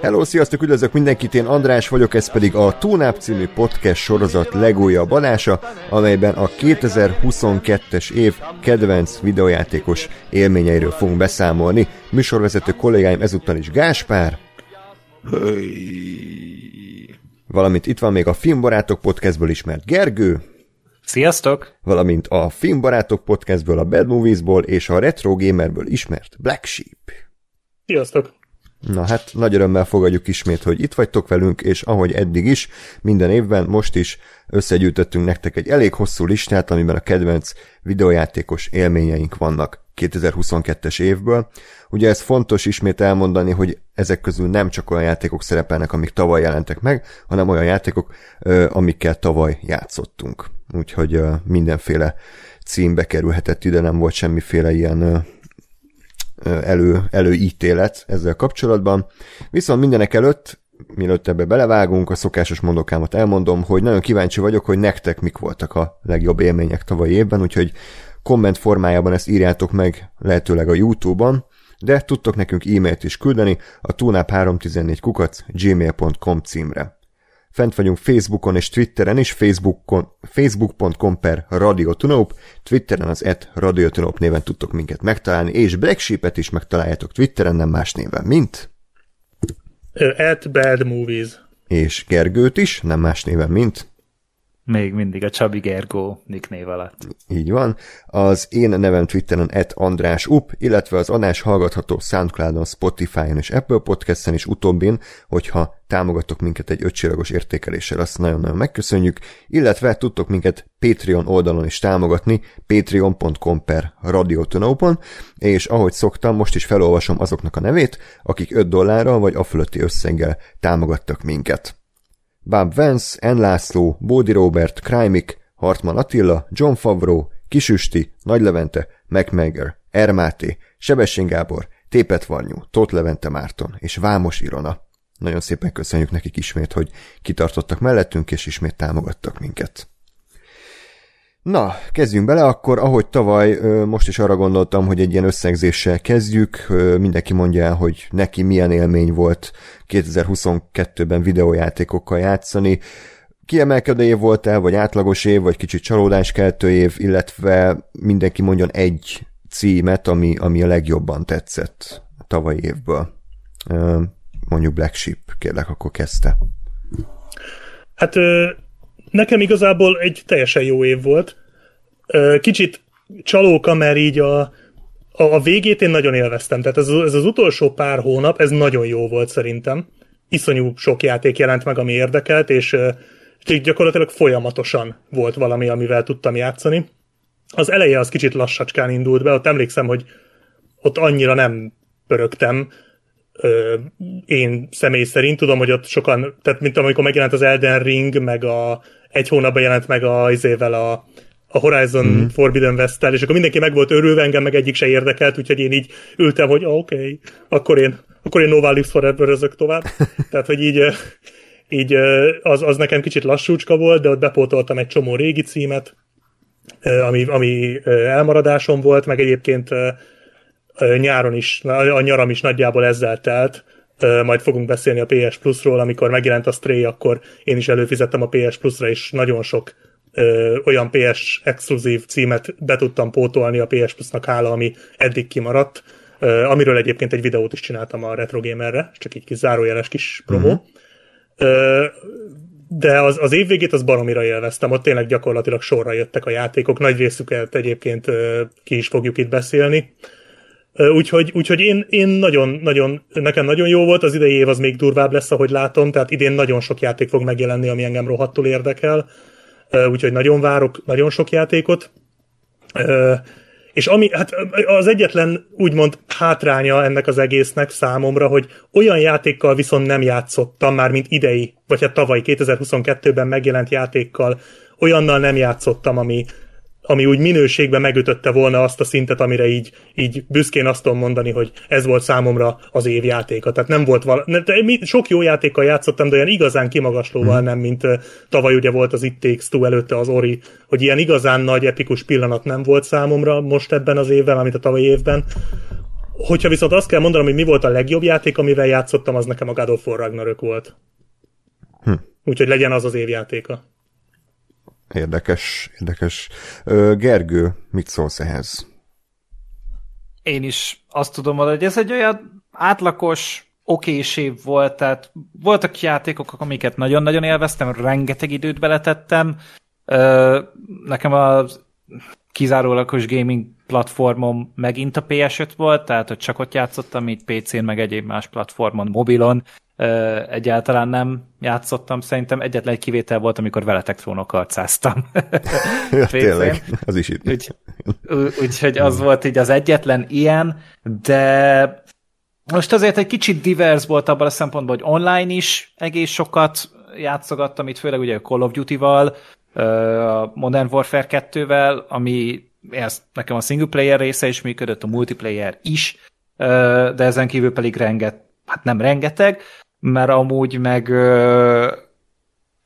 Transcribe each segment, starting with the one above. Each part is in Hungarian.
Hello, sziasztok, üdvözlök mindenkit, én András vagyok, ez pedig a Túnáp című podcast sorozat legújabb adása, amelyben a 2022-es év kedvenc videójátékos élményeiről fogunk beszámolni. Műsorvezető kollégáim ezúttal is Gáspár, valamint itt van még a Filmbarátok podcastből ismert Gergő, Sziasztok! valamint a Filmbarátok podcastből, a Bad Moviesból és a Retro Gamerből ismert Black Sheep. Sziasztok! Na hát, nagy örömmel fogadjuk ismét, hogy itt vagytok velünk, és ahogy eddig is, minden évben, most is összegyűjtöttünk nektek egy elég hosszú listát, amiben a kedvenc videójátékos élményeink vannak 2022-es évből. Ugye ez fontos ismét elmondani, hogy ezek közül nem csak olyan játékok szerepelnek, amik tavaly jelentek meg, hanem olyan játékok, amikkel tavaly játszottunk. Úgyhogy mindenféle címbe kerülhetett ide, nem volt semmiféle ilyen elő, előítélet ezzel kapcsolatban. Viszont mindenek előtt, mielőtt ebbe belevágunk, a szokásos mondokámat elmondom, hogy nagyon kíváncsi vagyok, hogy nektek mik voltak a legjobb élmények tavalyi évben, úgyhogy komment formájában ezt írjátok meg lehetőleg a YouTube-on, de tudtok nekünk e-mailt is küldeni a tunap314 kukac gmail.com címre. Fent vagyunk Facebookon és Twitteren is, Facebookon, facebook.com per Radiotunop, Twitteren az et Radiotunop néven tudtok minket megtalálni, és Black Sheep-et is megtaláljátok Twitteren, nem más néven, mint... At Bad Movies. És Gergőt is, nem más néven, mint... Még mindig a Csabi Gergó nicknév alatt. Így van. Az én nevem Twitteren et András Up, illetve az adás hallgatható Soundcloudon, Spotify-on és Apple Podcast-en is utóbbin, hogyha támogatok minket egy ötcsillagos értékeléssel, azt nagyon-nagyon megköszönjük, illetve tudtok minket Patreon oldalon is támogatni, patreon.com per radiotonopon, és ahogy szoktam, most is felolvasom azoknak a nevét, akik 5 dollárral vagy a fölötti összeggel támogattak minket. Bob Vance, N. László, Bódi Robert, Krajmik, Hartman Attila, John Favreau, Kisüsti, Nagy Levente, MacMager, Ermáté, Sebessén Gábor, Tépet Varnyú, Tóth Levente Márton és Vámos Irona. Nagyon szépen köszönjük nekik ismét, hogy kitartottak mellettünk, és ismét támogattak minket. Na, kezdjünk bele, akkor ahogy tavaly, most is arra gondoltam, hogy egy ilyen összegzéssel kezdjük, mindenki mondja el, hogy neki milyen élmény volt 2022-ben videójátékokkal játszani, kiemelkedő év volt el, vagy átlagos év, vagy kicsit csalódáskeltő év, illetve mindenki mondjon egy címet, ami, ami a legjobban tetszett a tavalyi évből. Mondjuk Black Sheep, kérlek, akkor kezdte. Hát nekem igazából egy teljesen jó év volt. Kicsit csalóka, mert így a, a, végét én nagyon élveztem. Tehát ez, ez az utolsó pár hónap, ez nagyon jó volt szerintem. Iszonyú sok játék jelent meg, ami érdekelt, és, és gyakorlatilag folyamatosan volt valami, amivel tudtam játszani. Az eleje az kicsit lassacskán indult be, ott emlékszem, hogy ott annyira nem pörögtem, ö, én személy szerint tudom, hogy ott sokan, tehát mint amikor megjelent az Elden Ring, meg a egy hónapban jelent meg a, izével a, a Horizon mm. Forbidden west és akkor mindenki meg volt örülve, engem meg egyik se érdekelt, úgyhogy én így ültem, hogy oké, okay, akkor én, akkor én Nova Lives Forever tovább. Tehát, hogy így, így az, az nekem kicsit lassúcska volt, de ott bepótoltam egy csomó régi címet, ami, ami elmaradásom volt, meg egyébként nyáron is, a nyaram is nagyjából ezzel telt, majd fogunk beszélni a PS Plus-ról, amikor megjelent a Stray, akkor én is előfizettem a PS Plus-ra, és nagyon sok ö, olyan PS exkluzív címet be tudtam pótolni a PS Plus-nak hála, ami eddig kimaradt, ö, amiről egyébként egy videót is csináltam a Retro Gamerre, csak egy kis zárójeles kis promó. Uh-huh. Ö, de az, az évvégét az baromira élveztem, ott tényleg gyakorlatilag sorra jöttek a játékok, nagy részüket egyébként ö, ki is fogjuk itt beszélni. Úgyhogy, úgyhogy én, én nagyon, nagyon, nekem nagyon jó volt, az idei év az még durvább lesz, ahogy látom, tehát idén nagyon sok játék fog megjelenni, ami engem rohadtul érdekel, úgyhogy nagyon várok nagyon sok játékot. És ami, hát az egyetlen úgymond hátránya ennek az egésznek számomra, hogy olyan játékkal viszont nem játszottam már, mint idei, vagy hát tavaly 2022-ben megjelent játékkal, olyannal nem játszottam, ami, ami úgy minőségben megütötte volna azt a szintet, amire így, így büszkén azt tudom mondani, hogy ez volt számomra az év játéka. Tehát nem volt vala... Sok jó játékkal játszottam, de olyan igazán kimagaslóval hmm. nem, mint tavaly ugye volt az It Takes Two előtte az Ori, hogy ilyen igazán nagy epikus pillanat nem volt számomra most ebben az évben, amit a tavalyi évben. Hogyha viszont azt kell mondanom, hogy mi volt a legjobb játék, amivel játszottam, az nekem a God of War Ragnarök volt. Hm. Úgyhogy legyen az az évjátéka. Érdekes, érdekes. Gergő, mit szólsz ehhez? Én is azt tudom mondani, hogy ez egy olyan átlagos, okés év volt, tehát voltak játékok, amiket nagyon-nagyon élveztem, rengeteg időt beletettem. Nekem a kizárólagos gaming platformom megint a PS5 volt, tehát hogy csak ott játszottam, itt PC-n, meg egyéb más platformon, mobilon, egyáltalán nem játszottam. Szerintem egyetlen egy kivétel volt, amikor veletek trónok arcáztam. ja, tényleg, az is itt. Úgy, úgyhogy az volt így az egyetlen ilyen, de most azért egy kicsit divers volt abban a szempontból, hogy online is egész sokat játszogattam, itt főleg ugye a Call of Duty-val, a Modern Warfare 2-vel, ami ez nekem a single player része is működött, a multiplayer is, de ezen kívül pedig renget, hát nem rengeteg, mert amúgy meg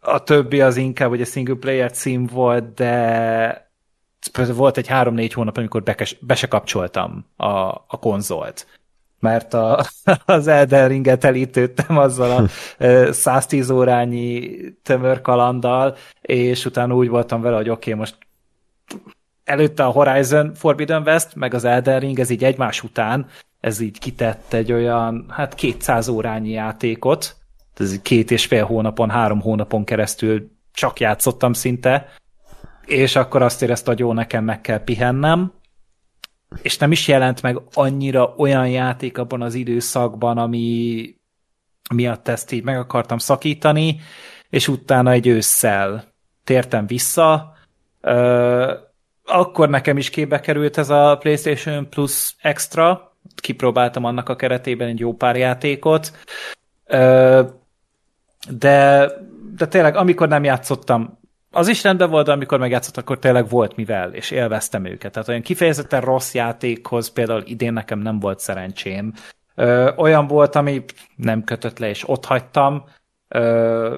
a többi az inkább hogy a single player cím volt, de volt egy három-négy hónap, amikor bekes, be se kapcsoltam a, a konzolt mert a, az Elden Ringet elítődtem azzal a 110 órányi tömör és utána úgy voltam vele, hogy oké, okay, most előtte a Horizon Forbidden West, meg az Elden Ring, ez így egymás után, ez így kitett egy olyan, hát 200 órányi játékot, ez két és fél hónapon, három hónapon keresztül csak játszottam szinte, és akkor azt érezte, hogy jó, nekem meg kell pihennem, és nem is jelent meg annyira olyan játék abban az időszakban, ami miatt ezt így meg akartam szakítani, és utána egy ősszel tértem vissza, akkor nekem is képbe került ez a PlayStation Plus Extra, kipróbáltam annak a keretében egy jó pár játékot, de, de tényleg, amikor nem játszottam, az is rendben volt, de amikor megjátszott, akkor tényleg volt mivel, és élveztem őket. Tehát olyan kifejezetten rossz játékhoz például idén nekem nem volt szerencsém. Ö, olyan volt, ami nem kötött le, és ott hagytam. Ö,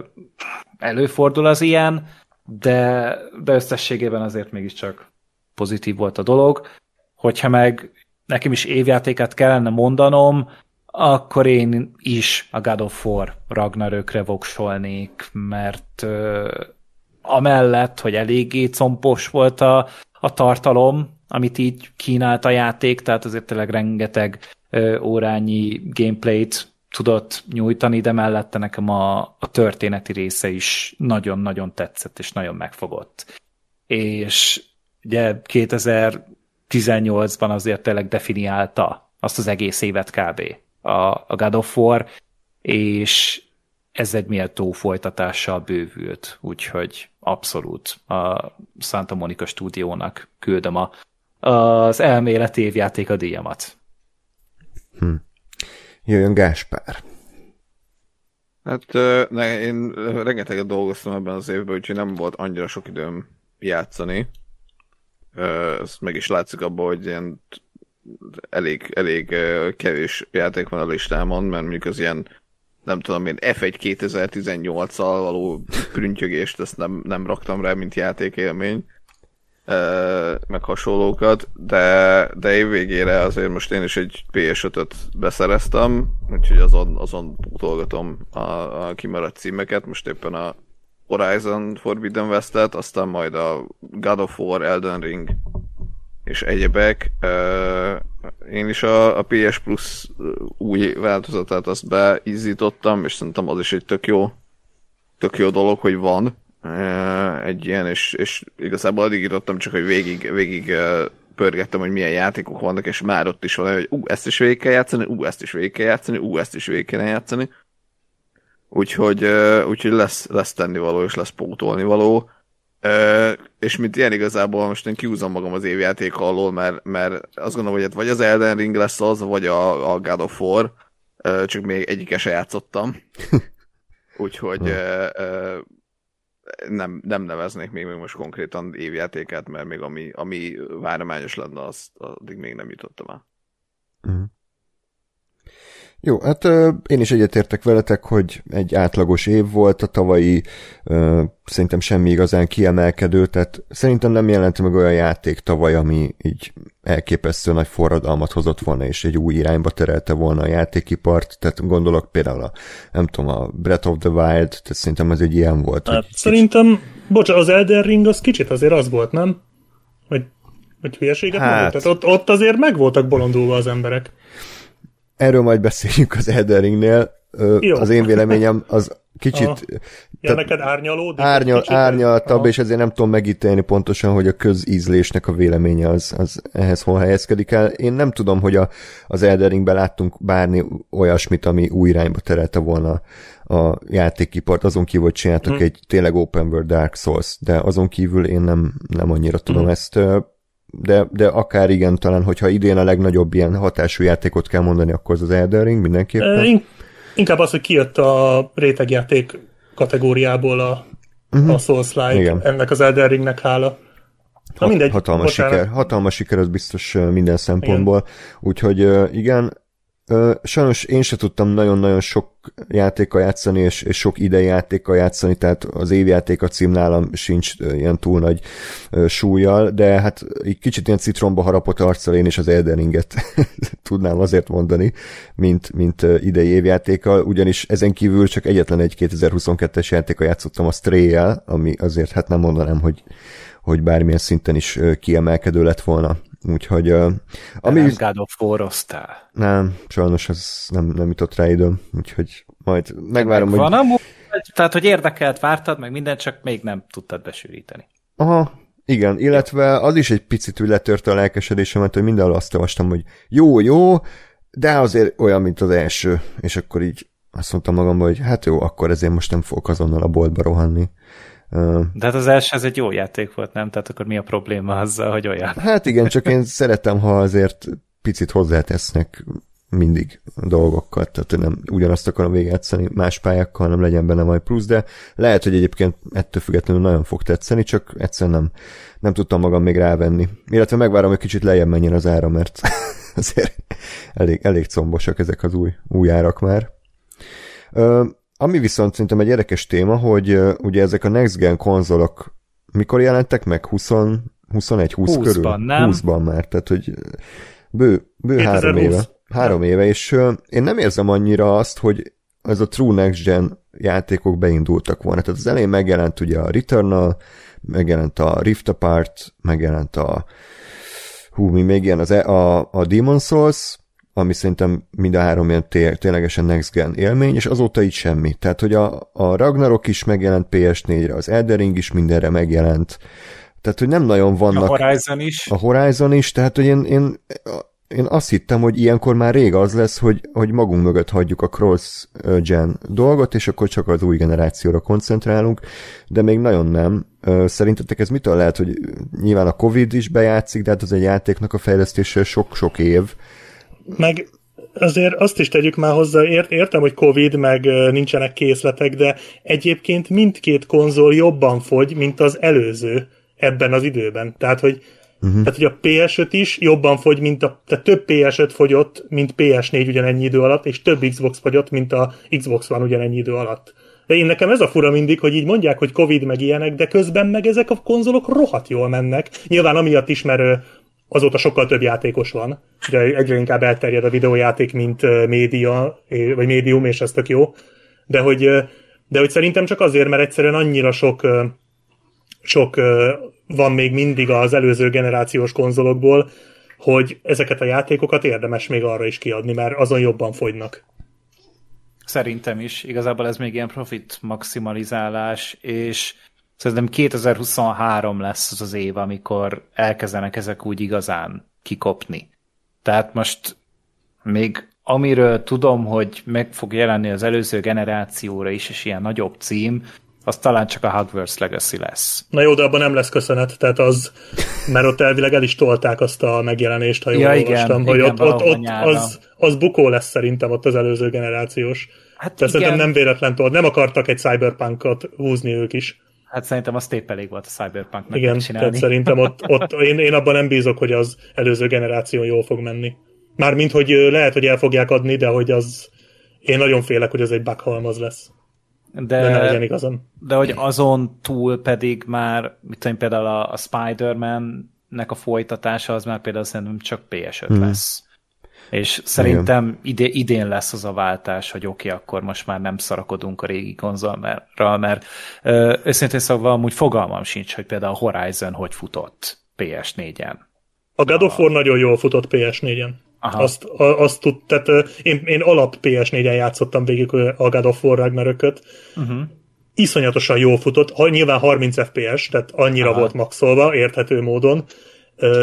előfordul az ilyen, de, de összességében azért mégiscsak pozitív volt a dolog. Hogyha meg nekem is évjátékát kellene mondanom, akkor én is a God of War Ragnarökre voksolnék, mert ö, amellett, hogy eléggé compos volt a, a tartalom, amit így kínált a játék, tehát azért tényleg rengeteg ö, órányi gameplayt tudott nyújtani, de mellette nekem a, a történeti része is nagyon-nagyon tetszett, és nagyon megfogott. És ugye 2018-ban azért tényleg definiálta azt az egész évet kb. a, a God of War, és ez egy méltó folytatással bővült, úgyhogy abszolút a Santa Monica stúdiónak küldöm a, az elméleti évjáték a díjamat. Hm. Jöjjön Gáspár. Hát ne, én rengeteget dolgoztam ebben az évben, úgyhogy nem volt annyira sok időm játszani. Ez meg is látszik abban, hogy ilyen elég, elég kevés játék van a listámon, mert mondjuk az ilyen nem tudom én, F1 2018-al való prüntjögést, ezt nem, nem raktam rá, mint játékélmény, meg hasonlókat, de, de év végére azért most én is egy PS5-öt beszereztem, úgyhogy azon, azon pótolgatom a, a kimaradt címeket, most éppen a Horizon Forbidden West-et, aztán majd a God of War, Elden Ring és egyebek. Én is a, a PS Plus új változatát azt beízítottam, és szerintem az is egy tök jó, tök jó dolog, hogy van egy ilyen, és, és igazából addig írottam csak, hogy végig, végig pörgettem, hogy milyen játékok vannak, és már ott is van, hogy ú, ezt is végig kell játszani, ú, ezt is végig kell játszani, ú, ezt is végig kell játszani. Úgyhogy, úgyhogy lesz, lesz tennivaló, és lesz pótolnivaló. Ö, és mint ilyen igazából most én kiúzom magam az évjáték alól, mert, mert azt gondolom, hogy hát vagy az Elden Ring lesz az, vagy a, a God of War, csak még egyike se játszottam. Úgyhogy ö, nem, nem neveznék még, még most konkrétan évjátékát, mert még ami, ami várományos lenne, azt addig még nem jutottam el. Uh-huh. Jó, hát ö, én is egyetértek veletek, hogy egy átlagos év volt a tavalyi, ö, szerintem semmi igazán kiemelkedő, tehát szerintem nem jelent meg olyan játék tavaly, ami így elképesztő nagy forradalmat hozott volna, és egy új irányba terelte volna a játékipart, tehát gondolok például a, nem tudom, a Breath of the Wild, tehát szerintem ez egy ilyen volt. Hát, szerintem, bocsánat, az Elden Ring az kicsit azért az volt, nem? Hogy, hogy hülyeséget hát... Tehát ott, ott azért meg voltak bolondulva az emberek. Erről majd beszéljünk az Elden Ringnél. Jó. Az én véleményem az kicsit... A, ja, neked árnyalódik? Árnyal, kicsit, árnyaltabb, Aha. és ezért nem tudom megítélni pontosan, hogy a közízlésnek a véleménye az, az ehhez hol helyezkedik el. Én nem tudom, hogy a, az Elden Ringben láttunk bárni olyasmit, ami új irányba terelte volna a játékipart, azon kívül, hogy csináltak hmm. egy tényleg open world Dark Souls, de azon kívül én nem, nem annyira tudom hmm. ezt de, de akár igen, talán, hogyha idén a legnagyobb ilyen hatású játékot kell mondani, akkor az az Elden Ring mindenképpen. In- inkább az, hogy kijött a rétegjáték kategóriából a, uh-huh. a Souls-like, ennek az Elden Ringnek hála. Na mindegy, hatalmas siker, hatalmas siker az biztos minden szempontból. Igen. Úgyhogy igen, sajnos én se tudtam nagyon-nagyon sok játékkal játszani, és, és sok idei játékkal játszani, tehát az évjáték a cím nálam sincs ilyen túl nagy súlyjal, de hát egy kicsit ilyen citromba harapott arccal én is az Eldeninget tudnám azért mondani, mint, mint idei évjátékkal, ugyanis ezen kívül csak egyetlen egy 2022-es játékkal játszottam a stray ami azért hát nem mondanám, hogy hogy bármilyen szinten is kiemelkedő lett volna Úgyhogy... Uh, ami... Nem God of war Nem, sajnos ez nem, nem jutott rá időm, úgyhogy majd megvárom, meg hogy... Van amúgy, tehát, hogy érdekelt, vártad, meg mindent, csak még nem tudtad besűríteni. Aha, igen, illetve az is egy picit úgy letörte a lelkesedésemet, hogy mindenhol azt olvastam, hogy jó, jó, de azért olyan, mint az első, és akkor így azt mondtam magamban, hogy hát jó, akkor ezért most nem fogok azonnal a boltba rohanni. De hát az első ez egy jó játék volt, nem? Tehát akkor mi a probléma azzal, hogy olyan? Hát igen, csak én szeretem, ha azért picit hozzátesznek mindig dolgokat, tehát nem ugyanazt akarom végigjátszani más pályákkal, nem legyen benne majd plusz, de lehet, hogy egyébként ettől függetlenül nagyon fog tetszeni, csak egyszerűen nem, nem tudtam magam még rávenni. Illetve megvárom, hogy kicsit lejjebb menjen az ára, mert azért elég, elég combosak ezek az új, új árak már. Ami viszont szerintem egy érdekes téma, hogy uh, ugye ezek a Next Gen konzolok mikor jelentek meg? 20, 21, 20 20 körül? nem? 20-ban már, tehát hogy bő, bő három éve. Három éve, és uh, én nem érzem annyira azt, hogy ez a True Next Gen játékok beindultak volna. Tehát az elején megjelent ugye a Returnal, megjelent a Rift Apart, megjelent a hú, mi még ilyen, az, e, a, a Demon Souls, ami szerintem mind a három ilyen té- ténylegesen next gen élmény, és azóta így semmi. Tehát, hogy a, a Ragnarok is megjelent PS4-re, az Eldering is mindenre megjelent, tehát, hogy nem nagyon vannak... A Horizon is. A Horizon is, tehát, hogy én, én, én azt hittem, hogy ilyenkor már rég az lesz, hogy, hogy magunk mögött hagyjuk a cross-gen dolgot, és akkor csak az új generációra koncentrálunk, de még nagyon nem. Szerintetek ez mitől lehet, hogy nyilván a Covid is bejátszik, de hát az egy játéknak a fejlesztése sok-sok év, meg azért azt is tegyük már hozzá, ért, értem, hogy Covid, meg nincsenek készletek, de egyébként mindkét konzol jobban fogy, mint az előző ebben az időben. Tehát, hogy Uh-huh. Tehát, hogy a PS5 is jobban fogy, mint a, tehát több PS5 fogyott, mint PS4 ugyanennyi idő alatt, és több Xbox fogyott, mint a Xbox van ugyanennyi idő alatt. De én nekem ez a fura mindig, hogy így mondják, hogy Covid meg ilyenek, de közben meg ezek a konzolok rohadt jól mennek. Nyilván amiatt is, mert azóta sokkal több játékos van, de egyre inkább elterjed a videójáték, mint média, vagy médium, és ez tök jó. De hogy, de hogy szerintem csak azért, mert egyszerűen annyira sok, sok van még mindig az előző generációs konzolokból, hogy ezeket a játékokat érdemes még arra is kiadni, mert azon jobban fogynak. Szerintem is. Igazából ez még ilyen profit maximalizálás, és Szerintem 2023 lesz az az év, amikor elkezdenek ezek úgy igazán kikopni. Tehát most még amiről tudom, hogy meg fog jelenni az előző generációra is, és ilyen nagyobb cím, az talán csak a Hogwarts Legacy lesz. Na jó, de abban nem lesz köszönet, tehát az, mert ott elvileg el is tolták azt a megjelenést, ha jól ja, olvastam, igen, hogy igen, ott, ott, ott az, az bukó lesz szerintem ott az előző generációs. Hát tehát igen. szerintem nem véletlen tolt, nem akartak egy cyberpunkot húzni ők is. Hát szerintem az épp elég volt a Cyberpunknak Igen, tehát szerintem ott, ott én, én abban nem bízok, hogy az előző generáció jól fog menni. Mármint, hogy lehet, hogy el fogják adni, de hogy az... Én nagyon félek, hogy ez egy bughalmaz lesz. De, de ne legyen igazam. De hogy azon túl pedig már, mit tudom, például a, a Spider-Man-nek a folytatása az már például szerintem csak PS5 hmm. lesz. És szerintem ide, idén lesz az a váltás, hogy oké, okay, akkor most már nem szarakodunk a régi konzolra, mert ö, őszintén szóval amúgy fogalmam sincs, hogy például a Horizon hogy futott PS4-en. A God of War nagyon jól futott PS4-en. Aha. Azt, a, azt tud, tehát én, én alap PS4-en játszottam végig a God of War Ragnarököt. Uh-huh. Iszonyatosan jól futott, ha, nyilván 30 FPS, tehát annyira Aha. volt maxolva, érthető módon,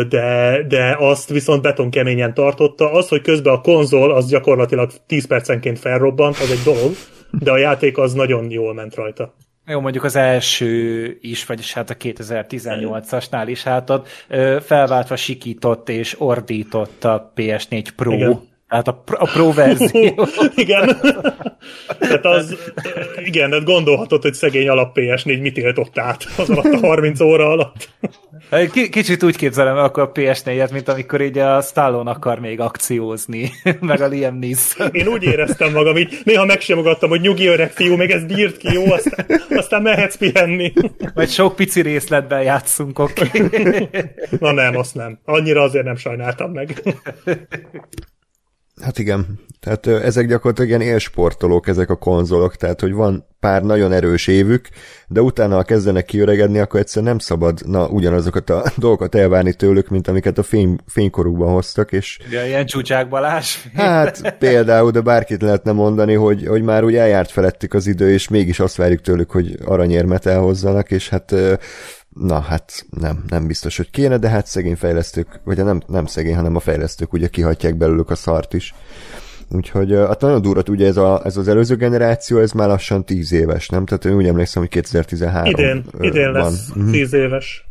de, de azt viszont beton keményen tartotta. Az, hogy közben a konzol az gyakorlatilag 10 percenként felrobbant, az egy dolog, de a játék az nagyon jól ment rajta. Jó, mondjuk az első is, vagyis hát a 2018-asnál is hát ott felváltva sikított és ordított a PS4 Pro. Igen. Hát a, a Pro verzió. igen. Tehát az, igen, de gondolhatod, hogy szegény alap PS4 mit élt ott át az alatt a 30 óra alatt. K- kicsit úgy képzelem akkor a PS4-et, mint amikor így a Stallone akar még akciózni, meg a Liam Neeson. Én úgy éreztem magam, így néha megsimogattam, hogy nyugi öreg fiú, még ez bírt ki, jó, aztán, aztán mehetsz pihenni. Vagy sok pici részletben játszunk, oké. Okay. Na nem, azt nem. Annyira azért nem sajnáltam meg. Hát igen, tehát ezek gyakorlatilag ilyen élsportolók ezek a konzolok, tehát hogy van pár nagyon erős évük, de utána, ha kezdenek kiöregedni, akkor egyszerűen nem szabad na, ugyanazokat a dolgokat elvárni tőlük, mint amiket a fény, fénykorukban hoztak, és... Ja, ilyen csúcsák Balázs? Hát például, de bárkit lehetne mondani, hogy, hogy már úgy eljárt felettük az idő, és mégis azt várjuk tőlük, hogy aranyérmet elhozzanak, és hát na hát nem, nem biztos, hogy kéne, de hát szegény fejlesztők, vagy nem, nem szegény, hanem a fejlesztők ugye kihagyják belőlük a szart is. Úgyhogy hát nagyon durva, ugye ez, a, ez az előző generáció, ez már lassan 10 éves, nem? Tehát én úgy emlékszem, hogy 2013 Idén, idén van. lesz 10 mhm. éves.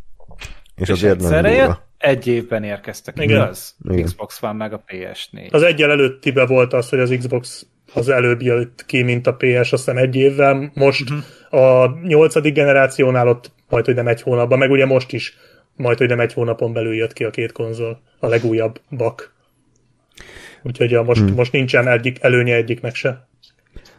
És, és azért nagyon durva. Egy évben érkeztek, Igen. igaz? Igen. Xbox van meg a PS4. Az egyel előttibe volt az, hogy az Xbox az előbb jött ki, mint a PS, azt hiszem egy évvel. Most uh-huh. A nyolcadik generációnál ott majd, hogy nem egy hónapban, meg ugye most is majd, hogy nem egy hónapon belül jött ki a két konzol, a legújabb bak. Úgyhogy a most, hmm. most nincsen egyik előnye egyiknek se.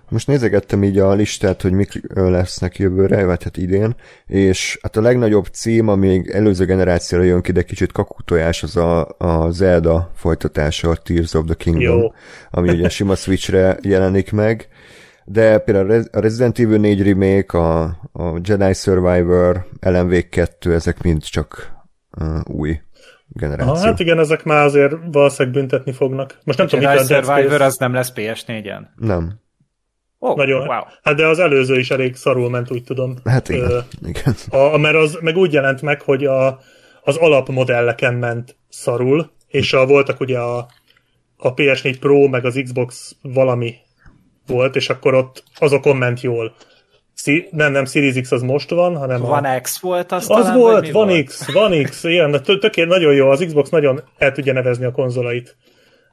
Most nézegettem így a listát, hogy mik lesznek jövőre, vagy hát idén, és hát a legnagyobb cím, még előző generációra jön ki, de kicsit kakutojás, az a, a Zelda folytatása, a Tears of the Kingdom, Jó. ami ugye sima Switchre jelenik meg, de például a Resident Evil 4 remake, a, a Jedi Survivor, LMV 2, ezek mind csak uh, új generáció. Aha, hát igen, ezek már azért valószínűleg büntetni fognak. Most nem tudom, mit a Survivor az nem lesz PS4-en? Nem. Oh, Nagyon. Wow. Hát de az előző is elég szarul ment, úgy tudom. Hát igen. Ö, igen. A, mert az meg úgy jelent meg, hogy a, az alapmodelleken ment szarul, és a, voltak ugye a, a PS4 Pro, meg az Xbox valami volt, és akkor ott azokon ment jól. Szi- nem, nem, Series X az most van, hanem Van a... X volt az Az talán, volt, Van volt? X, Van X, ilyen, tökéletes, nagyon jó, az Xbox nagyon el tudja nevezni a konzolait.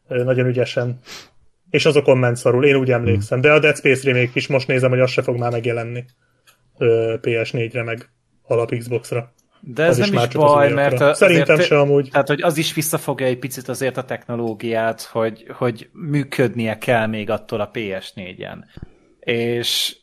Nagyon ügyesen. És azokon ment szarul, én úgy emlékszem. Hmm. De a Dead Space remake is most nézem, hogy az se fog már megjelenni. PS4-re, meg alap Xbox-ra. De ez az nem is, is baj, mert Szerintem azért, se amúgy. Tehát, hogy az is visszafogja egy picit azért a technológiát, hogy, hogy működnie kell még attól a PS4-en. És,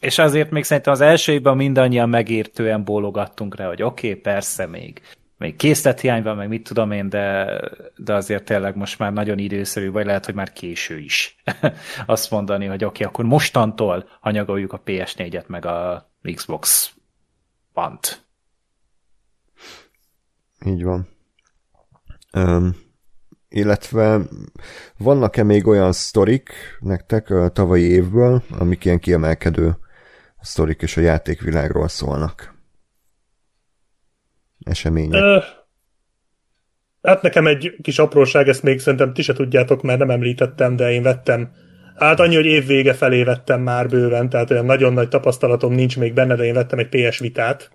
és azért még szerintem az első évben mindannyian megértően bólogattunk rá, hogy oké, okay, persze még, még készlethiány van, meg mit tudom én, de, de azért tényleg most már nagyon időszerű, vagy lehet, hogy már késő is azt mondani, hogy oké, okay, akkor mostantól anyagoljuk a PS4-et, meg a Xbox pant. Így van. Um, illetve vannak-e még olyan sztorik nektek a tavalyi évből, amik ilyen kiemelkedő sztorik és a játékvilágról szólnak? Események. Uh, hát nekem egy kis apróság, ezt még szerintem ti se tudjátok, mert nem említettem, de én vettem Hát annyi, hogy év vége felé vettem már bőven, tehát olyan nagyon nagy tapasztalatom nincs még benne, de én vettem egy PS Vitát.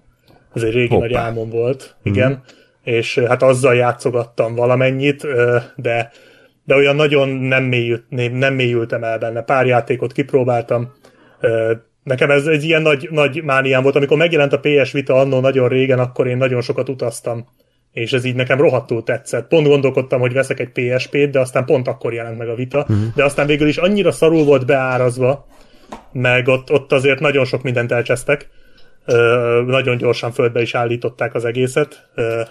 Ez egy régi Hoppá. nagy álmom volt, igen. Mm-hmm és hát azzal játszogattam valamennyit, de, de olyan nagyon nem, mélyült, nem mélyültem el benne. Pár játékot kipróbáltam, Nekem ez egy ilyen nagy, nagy mániám volt. Amikor megjelent a PS Vita annó nagyon régen, akkor én nagyon sokat utaztam. És ez így nekem rohadtul tetszett. Pont gondolkodtam, hogy veszek egy PSP-t, de aztán pont akkor jelent meg a Vita. Uh-huh. De aztán végül is annyira szarul volt beárazva, meg ott, ott azért nagyon sok mindent elcsesztek. Ö, nagyon gyorsan földbe is állították az egészet, ö,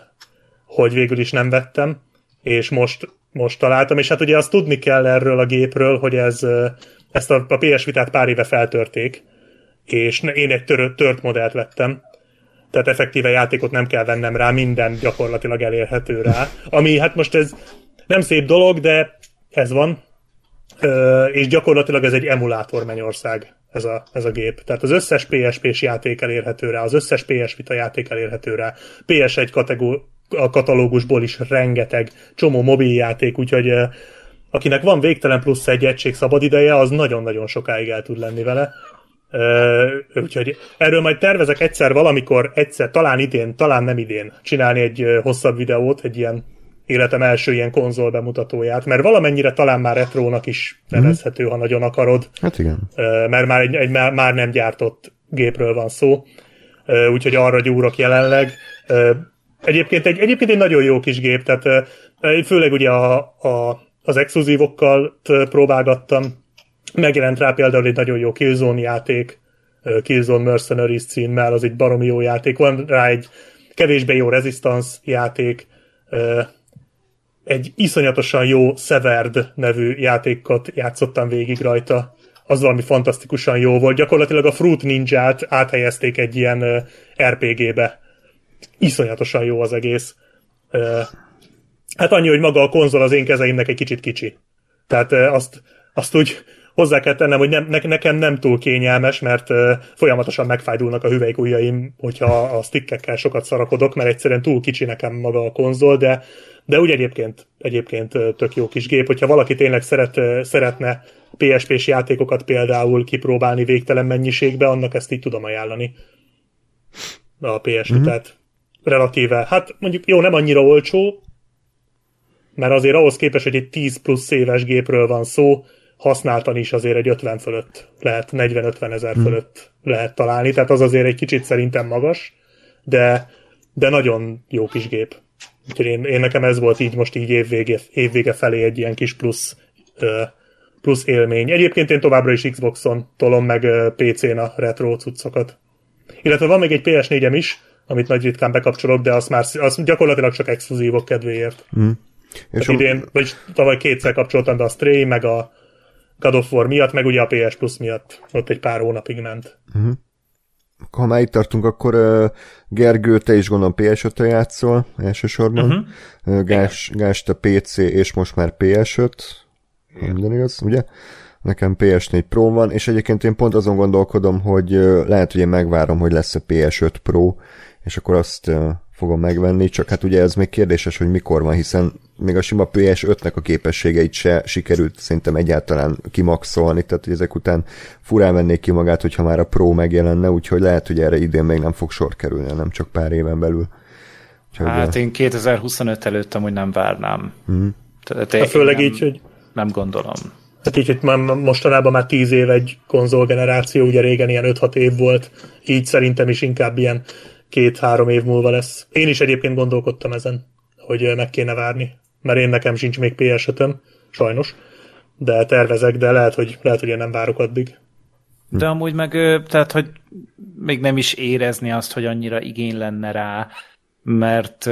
hogy végül is nem vettem, és most, most találtam, és hát ugye azt tudni kell erről a gépről, hogy ez, ezt a, a PS Vitát pár éve feltörték, és én egy tör, tört modellt vettem, tehát effektíve játékot nem kell vennem rá, minden gyakorlatilag elérhető rá, ami hát most ez nem szép dolog, de ez van, és gyakorlatilag ez egy emulátor mennyország ez a, ez a gép. Tehát az összes PSP-s játék elérhető rá, az összes PS Vita játék elérhető rá, PS1 kategó, a katalógusból is rengeteg, csomó mobiljáték, úgyhogy akinek van végtelen plusz egy egység szabadideje, az nagyon-nagyon sokáig el tud lenni vele. Uh, úgyhogy erről majd tervezek egyszer valamikor, egyszer, talán idén, talán nem idén, csinálni egy uh, hosszabb videót, egy ilyen életem első ilyen konzol bemutatóját, mert valamennyire talán már retrónak is nevezhető, mm. ha nagyon akarod. Hát igen. Mert már egy, egy már, nem gyártott gépről van szó, úgyhogy arra gyúrok jelenleg. Egyébként egy, egyébként egy nagyon jó kis gép, tehát főleg ugye a, a, az exkluzívokkal próbálgattam, Megjelent rá például egy nagyon jó Killzone játék, Killzone Mercenaries címmel, az egy baromi jó játék. Van rá egy kevésbé jó Resistance játék, egy iszonyatosan jó Severed nevű játékot játszottam végig rajta. Az valami fantasztikusan jó volt. Gyakorlatilag a Fruit Ninja-t áthelyezték egy ilyen RPG-be. Iszonyatosan jó az egész. Hát annyi, hogy maga a konzol az én kezeimnek egy kicsit kicsi. Tehát azt, azt úgy hozzá kell tennem, hogy nem, nekem nem túl kényelmes, mert folyamatosan megfájdulnak a hüvelykujjaim, hogyha a stickekkel sokat szarakodok, mert egyszerűen túl kicsi nekem maga a konzol, de, de úgy egyébként, egyébként tök jó kis gép. Hogyha valaki tényleg szeret, szeretne PSP-s játékokat például kipróbálni végtelen mennyiségbe, annak ezt így tudom ajánlani. A PS mm-hmm. tehát relatíve, hát mondjuk jó, nem annyira olcsó, mert azért ahhoz képest, hogy egy 10 plusz éves gépről van szó, használtan is azért egy 50 fölött lehet, 40-50 ezer hmm. fölött lehet találni, tehát az azért egy kicsit szerintem magas, de, de nagyon jó kis gép. Úgyhogy én, én nekem ez volt így most így évvége, évvége felé egy ilyen kis plusz, plusz élmény. Egyébként én továbbra is Xboxon tolom meg PC-n a retro cuccokat. Illetve van még egy PS4-em is, amit nagy ritkán bekapcsolok, de azt már azt gyakorlatilag csak exkluzívok kedvéért. Mm. És idén, vagy tavaly kétszer kapcsoltam be a Stray, meg a God of War miatt, meg ugye a PS Plus miatt ott egy pár hónapig ment. Uh-huh. Ha már itt tartunk, akkor uh, Gergő, te is gondolom PS5-tel játszol elsősorban. Uh-huh. Uh, Gás, Gás, te PC és most már PS5. Minden igaz, ugye? Nekem PS4 Pro van, és egyébként én pont azon gondolkodom, hogy lehet, hogy én megvárom, hogy lesz a PS5 Pro, és akkor azt fogom megvenni, csak hát ugye ez még kérdéses, hogy mikor van, hiszen még a sima PS5-nek a képességeit se sikerült szerintem egyáltalán kimaxolni, tehát hogy ezek után furán vennék ki magát, hogyha már a Pro megjelenne, úgyhogy lehet, hogy erre idén még nem fog sor kerülni, nem csak pár éven belül. Úgyhogy hát én 2025 előtt amúgy nem várnám. Mm. Tehát hát főleg így, hogy nem gondolom. Hát így, hogy már mostanában már 10 év egy konzolgeneráció, ugye régen ilyen 5-6 év volt, így szerintem is inkább ilyen két-három év múlva lesz. Én is egyébként gondolkodtam ezen, hogy meg kéne várni, mert én nekem sincs még ps sajnos, de tervezek, de lehet, hogy, lehet, hogy én nem várok addig. De amúgy meg, tehát, hogy még nem is érezni azt, hogy annyira igény lenne rá, mert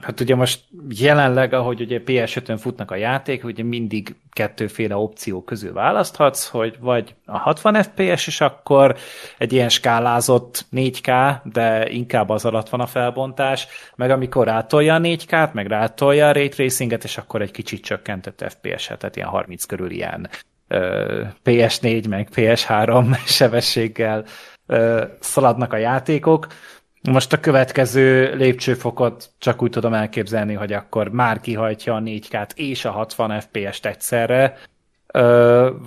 hát ugye most jelenleg, ahogy ugye PS5-ön futnak a játék, ugye mindig kettőféle opció közül választhatsz, hogy vagy a 60 FPS, és akkor egy ilyen skálázott 4K, de inkább az alatt van a felbontás, meg amikor rátolja a 4K-t, meg rátolja a Ray Tracinget, és akkor egy kicsit csökkentett FPS-et, tehát ilyen 30 körül ilyen PS4 meg PS3 sebességgel szaladnak a játékok, most a következő lépcsőfokot csak úgy tudom elképzelni, hogy akkor már kihajtja a 4K-t és a 60 FPS-t egyszerre,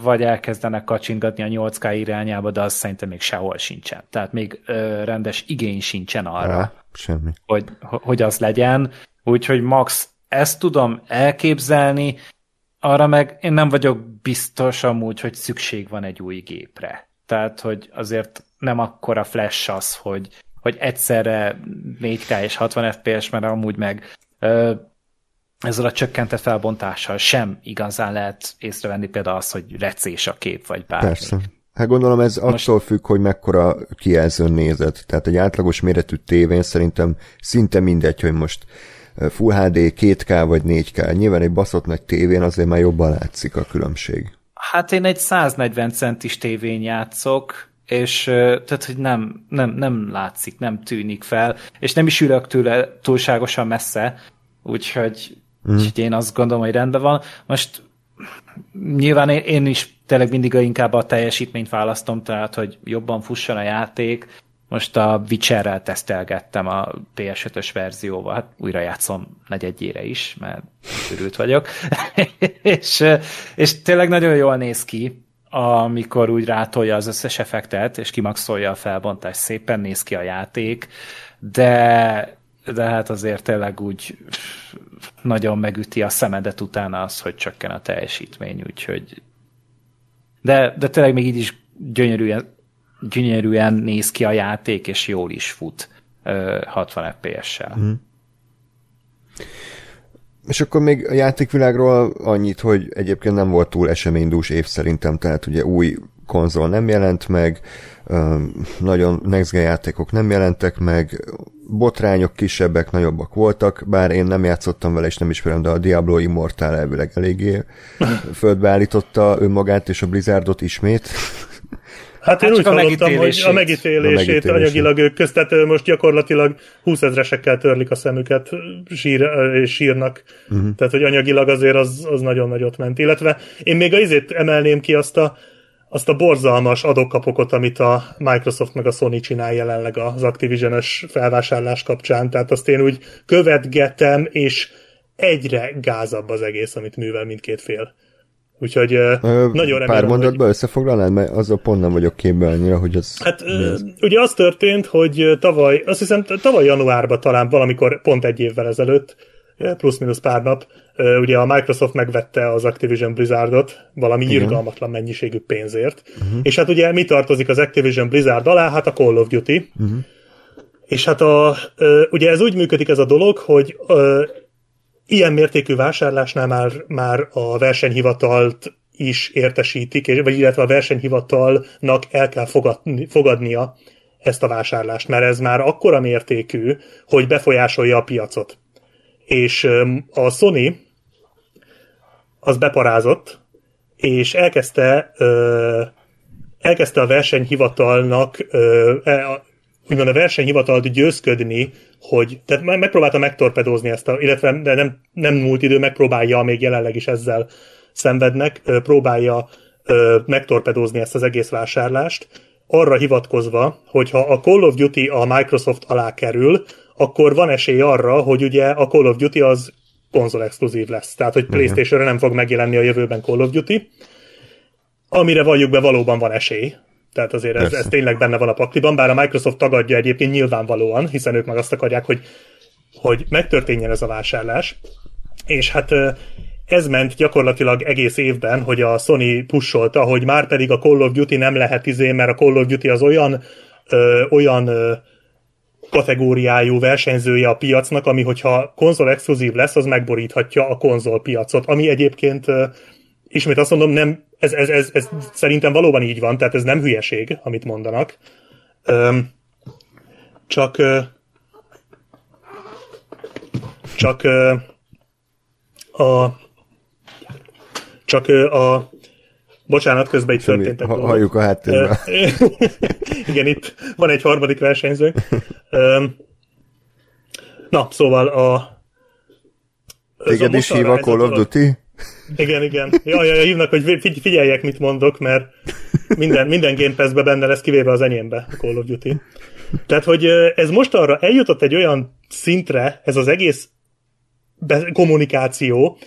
vagy elkezdenek kacsingatni a 8K irányába, de az szerintem még sehol sincsen. Tehát még rendes igény sincsen arra, Há, semmi. Hogy, hogy az legyen. Úgyhogy max ezt tudom elképzelni, arra meg én nem vagyok biztos amúgy, hogy szükség van egy új gépre. tehát hogy azért nem akkora flash az, hogy, hogy egyszerre 4K és 60 FPS, mert amúgy meg ö, ezzel a csökkentett felbontással sem igazán lehet észrevenni például az, hogy recés a kép, vagy bármi. Persze. Hát gondolom ez Most... attól függ, hogy mekkora kijelzőn nézed. Tehát egy átlagos méretű tévén szerintem szinte mindegy, hogy most Full HD 2K vagy 4K. Nyilván egy baszott nagy tévén azért már jobban látszik a különbség. Hát én egy 140 centis tévén játszok, és tehát, hogy nem, nem, nem látszik, nem tűnik fel, és nem is ülök tőle túlságosan messze, úgyhogy, mm. úgyhogy én azt gondolom, hogy rendben van. Most nyilván én, én is tényleg mindig inkább a teljesítményt választom, tehát, hogy jobban fusson a játék, most a Witcherrel tesztelgettem a PS5-ös verzióval, hát újra játszom negyedjére is, mert örült vagyok. és, és tényleg nagyon jól néz ki, amikor úgy rátolja az összes effektet, és kimaxolja a felbontást, szépen néz ki a játék, de, de hát azért tényleg úgy nagyon megüti a szemedet utána az, hogy csökken a teljesítmény, úgyhogy de, de tényleg még így is gyönyörűen gyönyörűen néz ki a játék, és jól is fut 60 FPS-sel. Mm. És akkor még a játékvilágról annyit, hogy egyébként nem volt túl eseménydús év szerintem, tehát ugye új konzol nem jelent meg, nagyon next játékok nem jelentek meg, botrányok kisebbek, nagyobbak voltak, bár én nem játszottam vele, és nem ismerem, de a Diablo Immortal elvileg eléggé földbe állította önmagát és a Blizzardot ismét. Hát én hát úgy hallottam, hogy a megítélését, a megítélését anyagilag ők közt, tehát most gyakorlatilag 20 ezresekkel törlik a szemüket, sír, és sírnak. Uh-huh. Tehát, hogy anyagilag azért az, az nagyon nagyot ment. Illetve én még a izét emelném ki azt a, azt a borzalmas adókapokot, amit a Microsoft meg a Sony csinál jelenleg az Activision-ös felvásárlás kapcsán. Tehát azt én úgy követgetem, és egyre gázabb az egész, amit művel mindkét fél. Úgyhogy Ö, nagyon remélem, Pár mondatban hogy... összefoglalnád, mert azzal pont nem vagyok képben annyira, hogy az... Hát ez? ugye az történt, hogy tavaly, azt hiszem tavaly januárban talán valamikor pont egy évvel ezelőtt, plusz-minusz pár nap, ugye a Microsoft megvette az Activision Blizzardot valami Igen. irgalmatlan mennyiségű pénzért, uh-huh. és hát ugye mi tartozik az Activision Blizzard alá? Hát a Call of Duty, uh-huh. és hát a, ugye ez úgy működik ez a dolog, hogy ilyen mértékű vásárlásnál már, már a versenyhivatalt is értesítik, vagy illetve a versenyhivatalnak el kell fogadni, fogadnia ezt a vásárlást, mert ez már akkora mértékű, hogy befolyásolja a piacot. És a Sony az beparázott, és elkezdte elkezdte a versenyhivatalnak e, úgymond a versenyhivatalt győzködni, hogy, tehát megpróbálta megtorpedózni ezt, a, illetve nem, nem múlt idő, megpróbálja, még jelenleg is ezzel szenvednek, próbálja megtorpedózni ezt az egész vásárlást, arra hivatkozva, hogy ha a Call of Duty a Microsoft alá kerül, akkor van esély arra, hogy ugye a Call of Duty az konzol exkluzív lesz. Tehát, hogy PlayStation-re nem fog megjelenni a jövőben Call of Duty, amire valljuk be valóban van esély, tehát azért ez, ez tényleg benne van a pakliban, bár a Microsoft tagadja egyébként nyilvánvalóan, hiszen ők meg azt akarják, hogy, hogy megtörténjen ez a vásárlás. És hát ez ment gyakorlatilag egész évben, hogy a Sony pusolta, hogy már pedig a Call of Duty nem lehet izé, mert a Call of Duty az olyan, ö, olyan ö, kategóriájú versenyzője a piacnak, ami hogyha konzol exkluzív lesz, az megboríthatja a konzol piacot, ami egyébként ö, ismét azt mondom, nem, ez, ez, ez, ez szerintem valóban így van, tehát ez nem hülyeség, amit mondanak. Öm, csak csak a csak a bocsánat, közben itt Semmi, történtek ha, Halljuk a háttérben. Igen, itt van egy harmadik versenyző. Na, szóval a Téged is hív a Call of Duty? Igen, igen. Jaj, jaj, hívnak, hogy figyeljek, mit mondok, mert minden, minden Game Pass-be benne lesz, kivéve az enyémbe, a Call of Duty. Tehát, hogy ez most arra eljutott egy olyan szintre, ez az egész kommunikáció,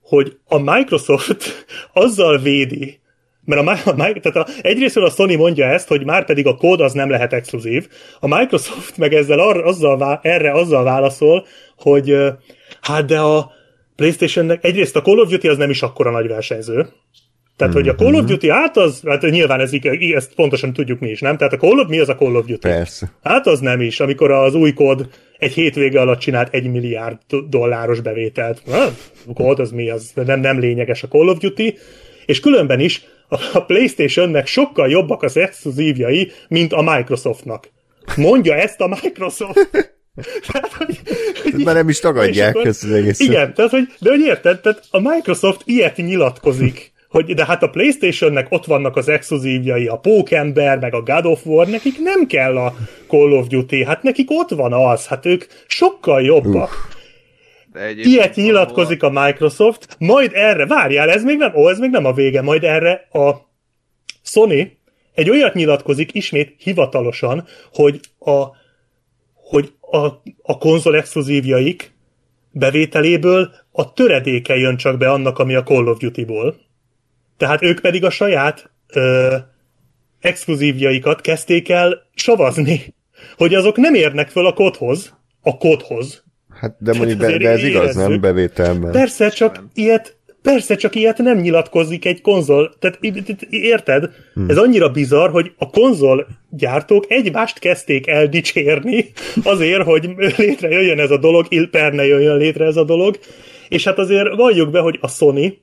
hogy a Microsoft azzal védi, mert a, a, tehát a, egyrészt a Sony mondja ezt, hogy már pedig a kód az nem lehet exkluzív, a Microsoft meg ezzel ar, azzal, erre azzal válaszol, hogy hát de a, PlayStationnek egyrészt a Call of Duty az nem is akkora nagy versenyző, Tehát, hogy a Call of Duty, hát az, hát nyilván ez, ezt pontosan tudjuk mi is, nem? Tehát a Call of, mi az a Call of Duty? Persze. Hát az nem is, amikor az új kód egy hétvége alatt csinált egy milliárd dolláros bevételt. A kód az mi, az nem, nem lényeges a Call of Duty, és különben is a PlayStation-nek sokkal jobbak az exkluzívjai, mint a Microsoftnak. Mondja ezt a Microsoft! tehát, hogy, hogy, Már nem is tagadják ezt az egészet. Igen, tehát, hogy, de hogy érted, tehát a Microsoft ilyet nyilatkozik, hogy de hát a Playstation-nek ott vannak az exkluzívjai, a Pókember, meg a God of War, nekik nem kell a Call of Duty, hát nekik ott van az, hát ők sokkal jobbak. De Ilyet nyilatkozik a Microsoft, majd erre, várjál, ez még nem, ó, ez még nem a vége, majd erre a Sony egy olyat nyilatkozik ismét hivatalosan, hogy a, hogy a, a konzol exkluzívjaik bevételéből a töredéke jön csak be annak, ami a Call of Duty-ból. Tehát ők pedig a saját ö, exkluzívjaikat kezdték el savazni, hogy azok nem érnek föl a kodhoz, a kodhoz. Hát de mondjuk, de, de ez igaz, nem bevételben. Persze, csak ilyet Persze, csak ilyet nem nyilatkozik egy konzol. Tehát érted? Hmm. Ez annyira bizarr, hogy a konzol gyártók egymást kezdték el dicsérni azért, hogy létrejöjjön ez a dolog, ilperne jöjjön létre ez a dolog. És hát azért valljuk be, hogy a Sony